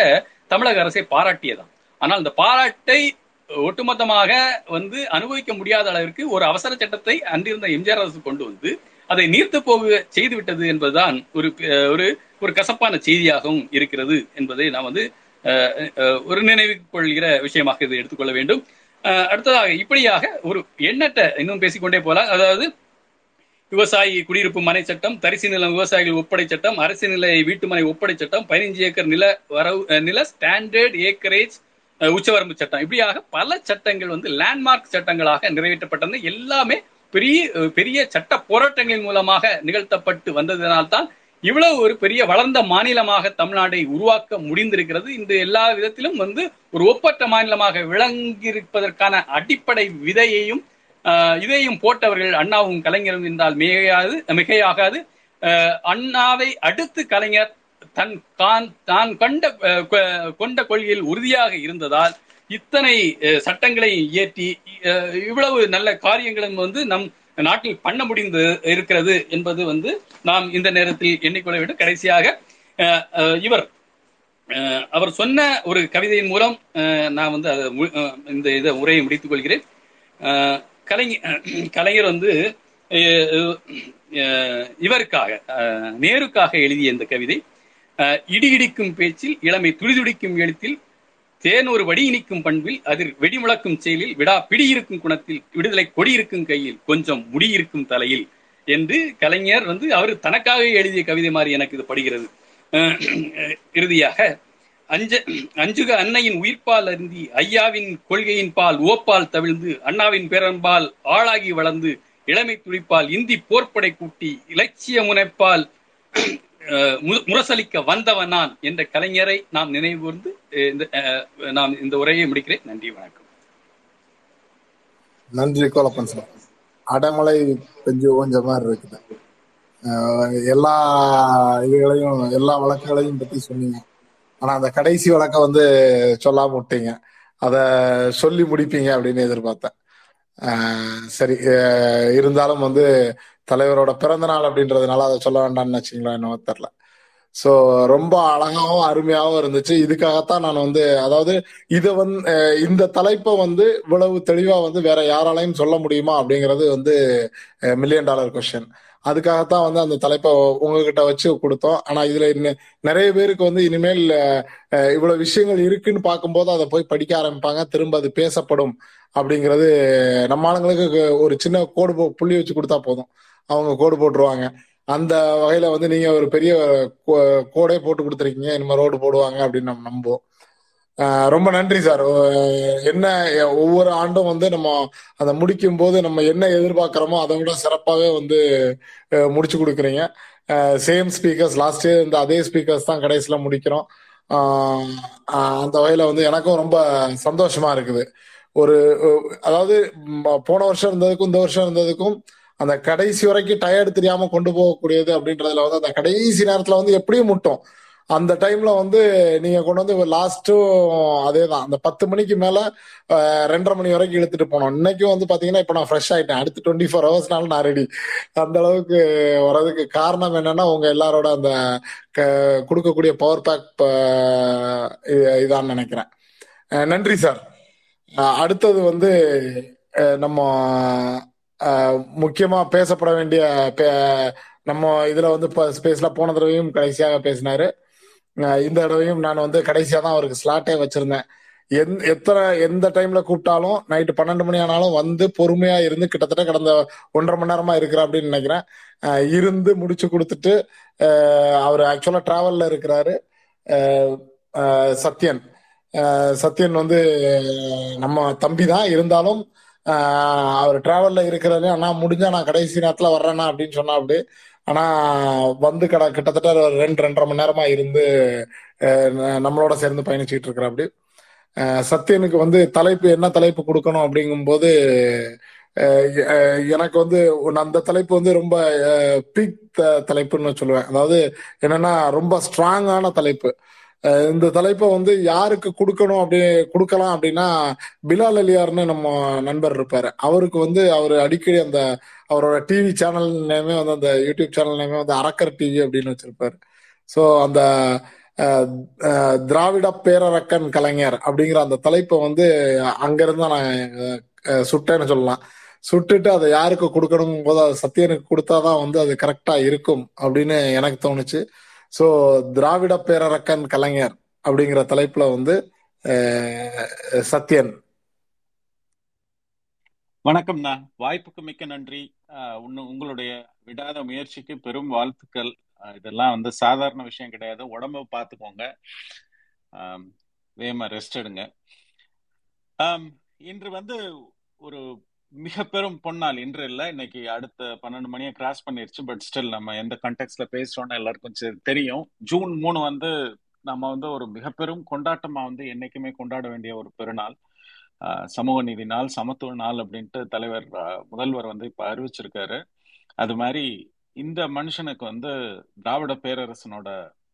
தமிழக அரசை பாராட்டியதான் ஆனால் அந்த பாராட்டை ஒட்டுமொத்தமாக வந்து அனுபவிக்க முடியாத அளவிற்கு ஒரு அவசர சட்டத்தை அன்றிருந்த எம்ஜிஆர் அரசு கொண்டு வந்து அதை நீர்த்து போக செய்து விட்டது என்பதுதான் ஒரு ஒரு ஒரு கசப்பான செய்தியாகவும் இருக்கிறது என்பதை நாம் வந்து ஒரு நினைவு கொள்கிற விஷயமாக இதை எடுத்துக்கொள்ள வேண்டும். அஹ், அடுத்ததாக இப்படியாக ஒரு எண்ணற்ற இன்னும் பேசிக்கொண்டே போலாம் அதாவது விவசாயி குடியிருப்பு மனை சட்டம் தரிசு நிலம் விவசாயிகள் ஒப்படை சட்டம் அரசு நிலை வீட்டுமனை ஒப்படை சட்டம் பதினஞ்சு ஏக்கர் நில வரவு நில ஸ்டாண்டர்ட் ஏக்கரேஜ் உச்சவரம்பு சட்டம். இப்படியாக பல சட்டங்கள் வந்து லேண்ட்மார்க் சட்டங்களாக நிறைவேற்றப்பட்டது எல்லாமே பெரிய பெரிய சட்ட போராட்டங்களின் மூலமாக நிகழ்த்தப்பட்டு வந்ததினால்தான் இவ்வளவு ஒரு பெரிய வளர்ந்த மாநிலமாக தமிழ்நாடை உருவாக்க முடிந்திருக்கிறது. இந்த எல்லா விதத்திலும் வந்து ஒரு ஒப்பற்ற மாநிலமாக விளங்கியிருப்பதற்கான அடிப்படை விதையையும் இதையும் போட்டவர்கள் அண்ணாவும் கலைஞரும் என்றால் மிகையாது மிகையாகாது. அண்ணாவை அடுத்து கலைஞர் தன் கான் தான் கண்ட கொண்ட கொள்கையில் உறுதியாக இருந்ததால் இத்தனை சட்டங்களை இயற்றி இவ்வளவு நல்ல காரியங்களும் வந்து நம் நாட்டில் பண்ண முடிந்து இருக்கிறது என்பது வந்து நாம் இந்த நேரத்தில் எண்ணிக்கொள்ள வேண்டும். கடைசியாக அஹ், இவர் அவர் சொன்ன ஒரு கவிதையின் மூலம் அஹ், நான் வந்து அதை இந்த இதை உரையை முடித்துக் கொள்கிறேன். கலைஞர் கலைஞர் வந்து இவருக்காக நேருக்காக எழுதிய இந்த கவிதை இடி இடிக்கும் பேச்சில் இளமை துடிதுடிக்கும் எழுத்தில் தேனொரு வடி இனிக்கும் பண்பில் அதில் வெடிமுழக்கும் செயலில் விடா பிடி இருக்கும் குணத்தில் விடுதலை கொடி இருக்கும் கையில் கொஞ்சம் முடி இருக்கும் தலையில் என்று கலைஞர் வந்து அவர் தனக்காக எழுதிய கவிதை மாதிரி எனக்கு இது படுகிறது. இறுதியாக அஞ்ச அஞ்சுக அன்னையின் உயிர்ப்பால் அருந்தி ஐயாவின் கொள்கையின் பால் ஓப்பால் தவிழ்ந்து அண்ணாவின் பேரன்பால் ஆளாகி வளர்ந்து இளமை துடிப்பால் இந்தி போர்ப்படை கூட்டி இலட்சிய முனைப்பால் மு- முரசலிக்க வந்தவன் நான் என்ற கலைஞரை நாம் நினைவுகூர்ந்து இந்த அஹ், நாம் இந்த உரையை முடிக்கிறேன். நன்றி வணக்கம். நன்றி கோலப்பன் சார். அடைமலை கொஞ்சம் ஓஞ்ச மாதிரி இருக்குது. எல்லா இதுகளையும் எல்லா வழக்குகளையும் பத்தி சொன்னீங்க. ஆனா அந்த கடைசி வழக்க வந்து சொல்லாம விட்டீங்க. அத சொல்லி முடிப்பீங்க அப்படின்னு எதிர்பார்த்தேன். சரி. இருந்தாலும் வந்து தலைவரோட பிறந்த நாள் அப்படின்றதுனால அதை சொல்ல வேண்டாம்னு வச்சுங்களா என்னவோ தெரில ஸோ ரொம்ப அழகாவும் அருமையாகவும் இருந்துச்சு. இதுக்காகத்தான் நான் வந்து அதாவது இதை வந்து இந்த தலைப்பை வந்து இவ்வளவு தெளிவா வந்து வேற யாராலையும் சொல்ல முடியுமா அப்படிங்கிறது வந்து மில்லியன் டாலர் கொஸ்டின் அதுக்காகத்தான் வந்து அந்த தலைப்பை உங்ககிட்ட வச்சு கொடுத்தோம். ஆனா இதுல இன்னும் நிறைய பேருக்கு வந்து இனிமேல் இவ்வளவு விஷயங்கள் இருக்குன்னு பார்க்கும்போது அதை போய் படிக்க ஆரம்பிப்பாங்க. திரும்ப அது பேசப்படும் அப்படிங்கிறது நம்ம ஆளுங்களுக்கு ஒரு சின்ன கோடு போ- புள்ளி வச்சு கொடுத்தா போதும். அவங்க கோடு போட்டுருவாங்க. அந்த வகையில வந்து நீங்க ஒரு பெரிய கோ- கோடே போட்டு கொடுத்துருக்கீங்க. இனிமே ரோடு போடுவாங்க அப்படின்னு நம்ம நம்புவோம். ரொம்ப நன்றி சார். என்ன ஒவ்வொரு ஆண்டும் வந்து நம்ம அதை முடிக்கும் போது நம்ம என்ன எதிர்பார்க்கிறோமோ அதை விட சிறப்பாகவே வந்து முடிச்சு கொடுக்குறீங்க. சேம் ஸ்பீக்கர்ஸ் லாஸ்ட் இயர் இந்த அதே ஸ்பீக்கர்ஸ் தான் கடைசியில முடிக்கிறோம். அந்த வகையில வந்து எனக்கும் ரொம்ப சந்தோஷமா இருக்குது. ஒரு அதாவது போன வருஷம் இருந்ததுக்கும் இந்த வருஷம் இருந்ததுக்கும் அந்த கடைசி வரைக்கும் டயர்டு தெரியாம கொண்டு போகக்கூடியது அப்படின்றதுல வந்து அந்த கடைசி நேரத்துல வந்து எப்படியும் முட்டும். அந்த டைம்ல வந்து நீங்க கொண்டு வந்து லாஸ்ட்டும் அதே தான் அந்த பத்து மணிக்கு மேல ரெண்டரை மணி வரைக்கும் இழுத்துட்டு போனோம். இன்னைக்கும் வந்து பாத்தீங்கன்னா இப்ப நான் ஃப்ரெஷ் ஆயிட்டேன். அடுத்து டுவெண்ட்டி ஃபோர் ஹவர்ஸ்னால நான் ரெடி அந்த அளவுக்கு வர்றதுக்கு காரணம் என்னன்னா உங்க எல்லாரோட அந்த க- கொடுக்கக்கூடிய பவர் பேக் இதான்னு நினைக்கிறேன். நன்றி சார் அடுத்தது வந்து நம்ம முக்கியமா பேசப்பட வேண்டிய பே- நம்ம இதுல வந்து ஸ்பேஸ்ல போன தடவையும் கடைசியாக பேசினாரு. இந்த தடவையும் நான் வந்து கடைசியா தான் அவருக்கு ஸ்லாட்டே வச்சிருந்தேன். எந் எத்தனை எந்த டைம்ல கூப்பிட்டாலும் நைட்டு பன்னெண்டு மணி ஆனாலும் வந்து பொறுமையா இருந்து கிட்டத்தட்ட கடந்த ஒன்றரை மணி நேரமா இருக்கிற அப்படின்னு நினைக்கிறேன். இருந்து முடிச்சு கொடுத்துட்டு அவர் ஆக்சுவலா டிராவல்ல இருக்கிறாரு. சத்யன். சத்யன் வந்து நம்ம தம்பி தான் இருந்தாலும் அவர் டிராவல்ல இருக்கிறாரு ஆனா முடிஞ்சா நான் கடைசி நேரத்துல வர்றேனா அப்படின்னு சொன்னா அப்படி ஆனா வந்து கட கிட்டத்தட்ட ஒரு ரெண்டு ரெண்டரை மணி நேரமா இருந்து அஹ் நம்மளோட சேர்ந்து பயணிச்சுட்டு இருக்கிற அப்படி அஹ் சத்யனுக்கு வந்து தலைப்பு என்ன தலைப்பு கொடுக்கணும் அப்படிங்கும்போது எனக்கு வந்து அந்த தலைப்பு வந்து ரொம்ப பீக் தலைப்புன்னு சொல்லுவேன். அதாவது என்னன்னா ரொம்ப ஸ்ட்ராங்கான தலைப்பு. இந்த தலைப்பை வந்து யாருக்கு கொடுக்கணும் அப்படி கொடுக்கலாம் அப்படின்னா பிலால் அலியார்னு நம்ம நண்பர் இருப்பாரு. அவருக்கு வந்து அவர் அடிக்கடி அந்த அவரோட டிவி சேனல் நேமே வந்து அந்த யூடியூப் சேனல் நேமே வந்து அரக்கர் டிவி அப்படின்னு வச்சிருப்பாரு. ஸோ அந்த திராவிட பேரரக்கன் கலைஞர் அப்படிங்கிற அந்த தலைப்பை வந்து அங்கிருந்து தான் நான் சுட்டேன்னு சொல்லலாம். சுட்டுட்டு அதை யாருக்கு கொடுக்கணும் போது அது சத்தியனுக்கு கொடுத்தாதான் வந்து அது கரெக்டா இருக்கும் அப்படின்னு எனக்கு தோணுச்சு. ஸோ திராவிட பேரரக்கன் கலைஞர் அப்படிங்கிற தலைப்புல வந்து சத்யன். வணக்கம்ண்ணா வாய்ப்புக்கு மிக்க நன்றி. உங்களுடைய விடாத முயற்சிக்கு பெரும் வாழ்த்துக்கள். இதெல்லாம் வந்து சாதாரண விஷயம் கிடையாது. உடம்ப பார்த்துக்கோங்க ஆம், வேகமா ரெஸ்ட் எடுங்க. இன்று வந்து ஒரு மிக பெரும் பொன்னாள் இன்று இல்லை. இன்னைக்கு அடுத்த பன்னெண்டு மணியை கிராஸ் பண்ணிருச்சு. பட் ஸ்டில் நம்ம எந்த கண்டெக்ட்ல பேசுறோம்னு எல்லாருக்கும் தெரியும். ஜூன் மூணு வந்து நம்ம வந்து ஒரு மிக பெரும் கொண்டாட்டமா வந்து என்னைக்குமே கொண்டாட வேண்டிய ஒரு பெருநாள். சமூக நீதி நாள் சமத்துவ நாள் அப்படின்ட்டு தலைவர் முதல்வர் வந்து இப்ப அறிவிச்சிருக்காரு. அது மாதிரி இந்த மனுஷனுக்கு வந்து திராவிட பேரரசனோட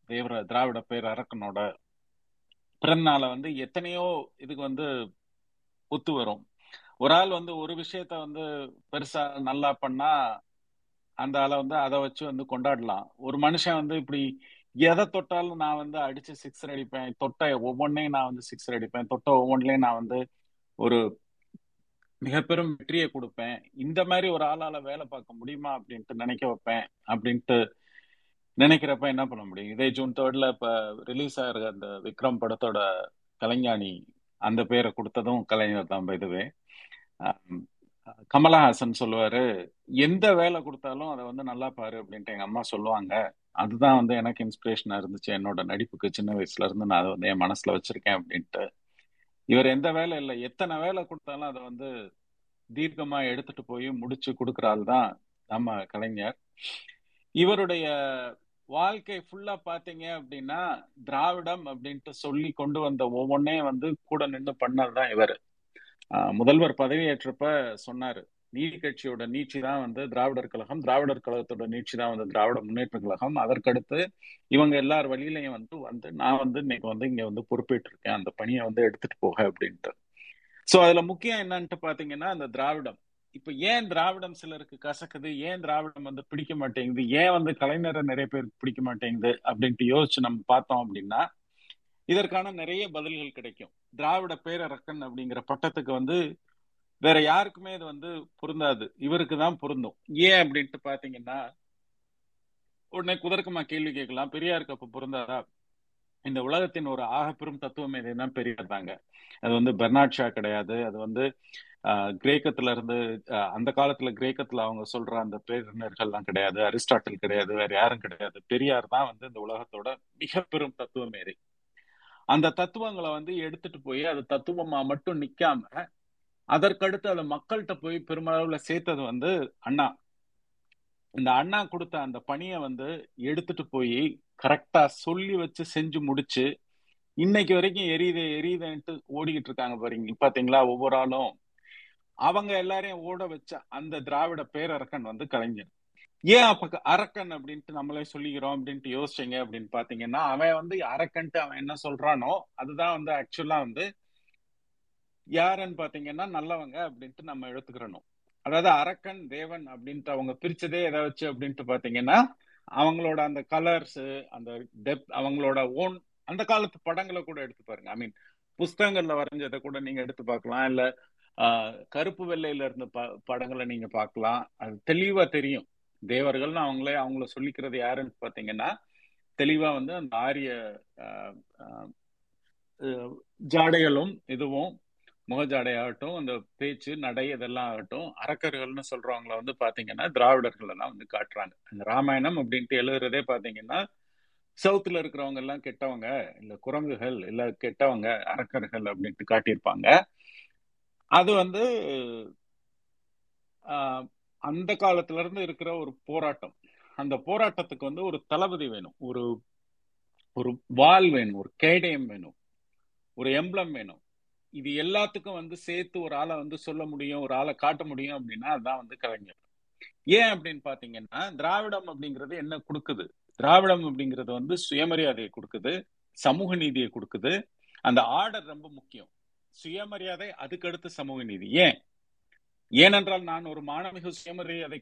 தேவர திராவிட பேரரக்கனோட பிறந்தநாளை வந்து எத்தனையோ இதுக்கு வந்து ஒத்து வரும். ஒரு ஆள் வந்து ஒரு விஷயத்த வந்து பெருசா நல்லா பண்ணா அந்த ஆளை வந்து அதை வச்சு வந்து கொண்டாடலாம். ஒரு மனுஷன் வந்து இப்படி எதை தொட்டாலும் நான் வந்து அடிச்சு சிக்ஸர் அடிப்பேன் தொட்ட ஒவ்வொன்றையும் நான் வந்து சிக்ஸர் அடிப்பேன் தொட்ட ஒவ்வொன்றிலையும் நான் வந்து ஒரு மிக பெரும் வெற்றியை கொடுப்பேன். இந்த மாதிரி ஒரு ஆளால வேலை பார்க்க முடியுமா அப்படின்ட்டு நினைக்க வைப்பேன். அப்படின்ட்டு நினைக்கிறப்ப என்ன பண்ண முடியும்? இதே ஜூன் தேர்ட்ல இப்ப ரிலீஸ் ஆகிற அந்த விக்ரம் படத்தோட கலைஞானி அந்த பேரை கொடுத்ததும் கலைஞர் தான் இதுவே கமலஹாசன் சொல்லுவாரு எந்த வேலை கொடுத்தாலும் அதை வந்து நல்லா பாரு அப்படின்ட்டு எங்க அம்மா சொல்லுவாங்க. அதுதான் வந்து எனக்கு இன்ஸ்பிரேஷனா இருந்துச்சு. என்னோட நடிப்புக்கு சின்ன வயசுல இருந்து நான் அதை வந்து என் மனசுல வச்சிருக்கேன் அப்படின்ட்டு இவர் எந்த வேலை இல்லை. எத்தனை வேலை கொடுத்தாலும் அதை வந்து தீர்க்கமா எடுத்துட்டு போய் முடிச்சு கொடுக்குற ஆள் தான் நம்ம கலைஞர். இவருடைய வாழ்க்கை ஃபுல்லா பாத்தீங்க அப்படின்னா திராவிடம் அப்படின்ட்டு சொல்லி கொண்டு வந்த ஒவ்வொன்னே வந்து கூட நின்று பண்ணதுதான் இவர். முதல்வர் பதவியேற்றப்ப சொன்னாரு. நீதி கட்சியோட நீட்சி தான் வந்து திராவிடர் கழகம் திராவிடர் கழகத்தோட நீட்சி தான் வந்து திராவிட முன்னேற்ற கழகம். அதற்கடுத்து இவங்க எல்லார் வழியிலையும் வந்து வந்து நான் வந்து இன்னைக்கு வந்து இங்க வந்து பொறுப்பேற்று இருக்கேன் அந்த பணியை வந்து எடுத்துட்டு போக அப்படின்ட்டு. சோ அதுல முக்கியம் என்னன்ட்டு பாத்தீங்கன்னா அந்த திராவிடம். இப்ப ஏன் திராவிடம் சிலருக்கு கசக்குது? ஏன் திராவிடம் வந்து பிடிக்க மாட்டேங்குது? ஏன் வந்து கலைஞரை நிறைய பேருக்கு பிடிக்க மாட்டேங்குது? அப்படின்ட்டு யோசிச்சு நம்ம பார்த்தோம் அப்படின்னா இதற்கான நிறைய பதில்கள் கிடைக்கும். திராவிட பேரரக்கன் அப்படிங்கிற பட்டத்துக்கு வந்து வேற யாருக்குமே இது வந்து பொருந்தாது. இவருக்கு தான் பொருந்தும். ஏன் அப்படின்ட்டு பாத்தீங்கன்னா உடனே குதர்க்கமா கேள்வி கேட்கலாம். பெரியாருக்கு அப்ப பொருந்தாதா? இந்த உலகத்தின் ஒரு ஆகப்பெரும் தத்துவம் எதுனா பெரியார் தாங்க அது வந்து பெர்னாட் ஷா கிடையாது. அது வந்து ஆஹ், கிரேக்கத்துல இருந்து அந்த காலத்துல கிரேக்கத்துல அவங்க சொல்ற அந்த பேரினர்கள்லாம் கிடையாது. அரிஸ்டாட்டில் கிடையாது. வேற யாரும் கிடையாது. பெரியார் தான் வந்து இந்த உலகத்தோட மிக பெரும் தத்துவமேறை அந்த தத்துவங்களை வந்து எடுத்துட்டு போய் அது தத்துவமா மட்டும் நிக்காம அதற்கடுத்து அதை மக்கள்கிட்ட போய் பெருமளவுல சேர்த்தது வந்து அண்ணா. இந்த அண்ணா கொடுத்த அந்த பணியை வந்து எடுத்துட்டு போய் கரெக்டா சொல்லி வச்சு செஞ்சு முடிச்சு இன்னைக்கு வரைக்கும் எரியுது எரியுதுன்ட்டு ஓடிக்கிட்டு இருக்காங்க பாருங்க. பாத்தீங்களா ஒவ்வொரு ஆளும். அவங்க எல்லாரையும் ஓட வச்ச அந்த திராவிட பேரரக்கன் வந்து கலைஞர். ஏன் அப்ப அரக்கன் அப்படின்ட்டு நம்மளே சொல்லிக்கிறோம் அப்படின்ட்டு யோசிச்சீங்க அப்படின்னு பாத்தீங்கன்னா அவன் வந்து அரக்கன்ட்டு அவன் என்ன சொல்றானோ அதுதான் வந்து ஆக்சுவலா வந்து யாருன்னு பாத்தீங்கன்னா நல்லவங்க அப்படின்ட்டு நம்ம எடுத்துக்கிறணும். அதாவது அரக்கன் தேவன் அப்படின்ட்டு அவங்க பிரிச்சதே எதை வச்சு அப்படின்ட்டு பாத்தீங்கன்னா அவங்களோட அந்த கலர்ஸ் அந்த டெப்த் அவங்களோட ஓன் அந்த காலத்து படங்களை கூட எடுத்து பாருங்க. ஐ மீன் புஸ்தகங்கள்ல வரைஞ்சதை கூட நீங்க எடுத்து பார்க்கலாம். இல்ல ஆஹ், கருப்பு வெள்ளையில இருந்த ப படங்களை நீங்க பார்க்கலாம். அது தெளிவா தெரியும். தேவர்கள்னு அவங்களே அவங்கள சொல்லிக்கிறது யாருன்னு பாத்தீங்கன்னா தெளிவா வந்து அந்த ஆரிய ஆஹ், ஜாடைகளும் இதுவும் முகஜாடையாகட்டும் அந்த பேச்சு நடை இதெல்லாம் ஆகட்டும் அரக்கர்கள்னு சொல்றவங்கள வந்து பாத்தீங்கன்னா திராவிடர்கள் எல்லாம் வந்து காட்டுறாங்க. அந்த ராமாயணம் அப்படின்ட்டு எழுதுறதே பாத்தீங்கன்னா சவுத்துல இருக்கிறவங்க எல்லாம் கெட்டவங்க இல்ல குரங்குகள் இல்ல கெட்டவங்க அரக்கர்கள் அப்படின்ட்டு காட்டியிருப்பாங்க. அது வந்து ஆஹ், அந்த காலத்துல இருந்து இருக்கிற ஒரு போராட்டம். அந்த போராட்டத்துக்கு வந்து ஒரு தளபதி வேணும். ஒரு ஒரு வால் வேணும். ஒரு கேடயம் வேணும். ஒரு எம்ப்ளம் வேணும். இது எல்லாத்துக்கும் வந்து சேர்த்து ஒரு ஆளை வந்து சொல்ல முடியும் ஒரு ஆளை காட்ட முடியும் அப்படின்னா அதுதான் வந்து கலைஞர். ஏன் அப்படின்னு பாத்தீங்கன்னா திராவிடம் அப்படிங்கிறது என்ன கொடுக்குது? திராவிடம் அப்படிங்கிறது வந்து சுயமரியாதையை கொடுக்குது சமூக நீதியை கொடுக்குது. அந்த ஆர்டர் ரொம்ப முக்கியம். சுயமரியாதை அதுக்கடுத்து சமூக நீதி. ஏன்? ஏனென்றால் நான் ஒரு மாணவிக சுயமரியாதை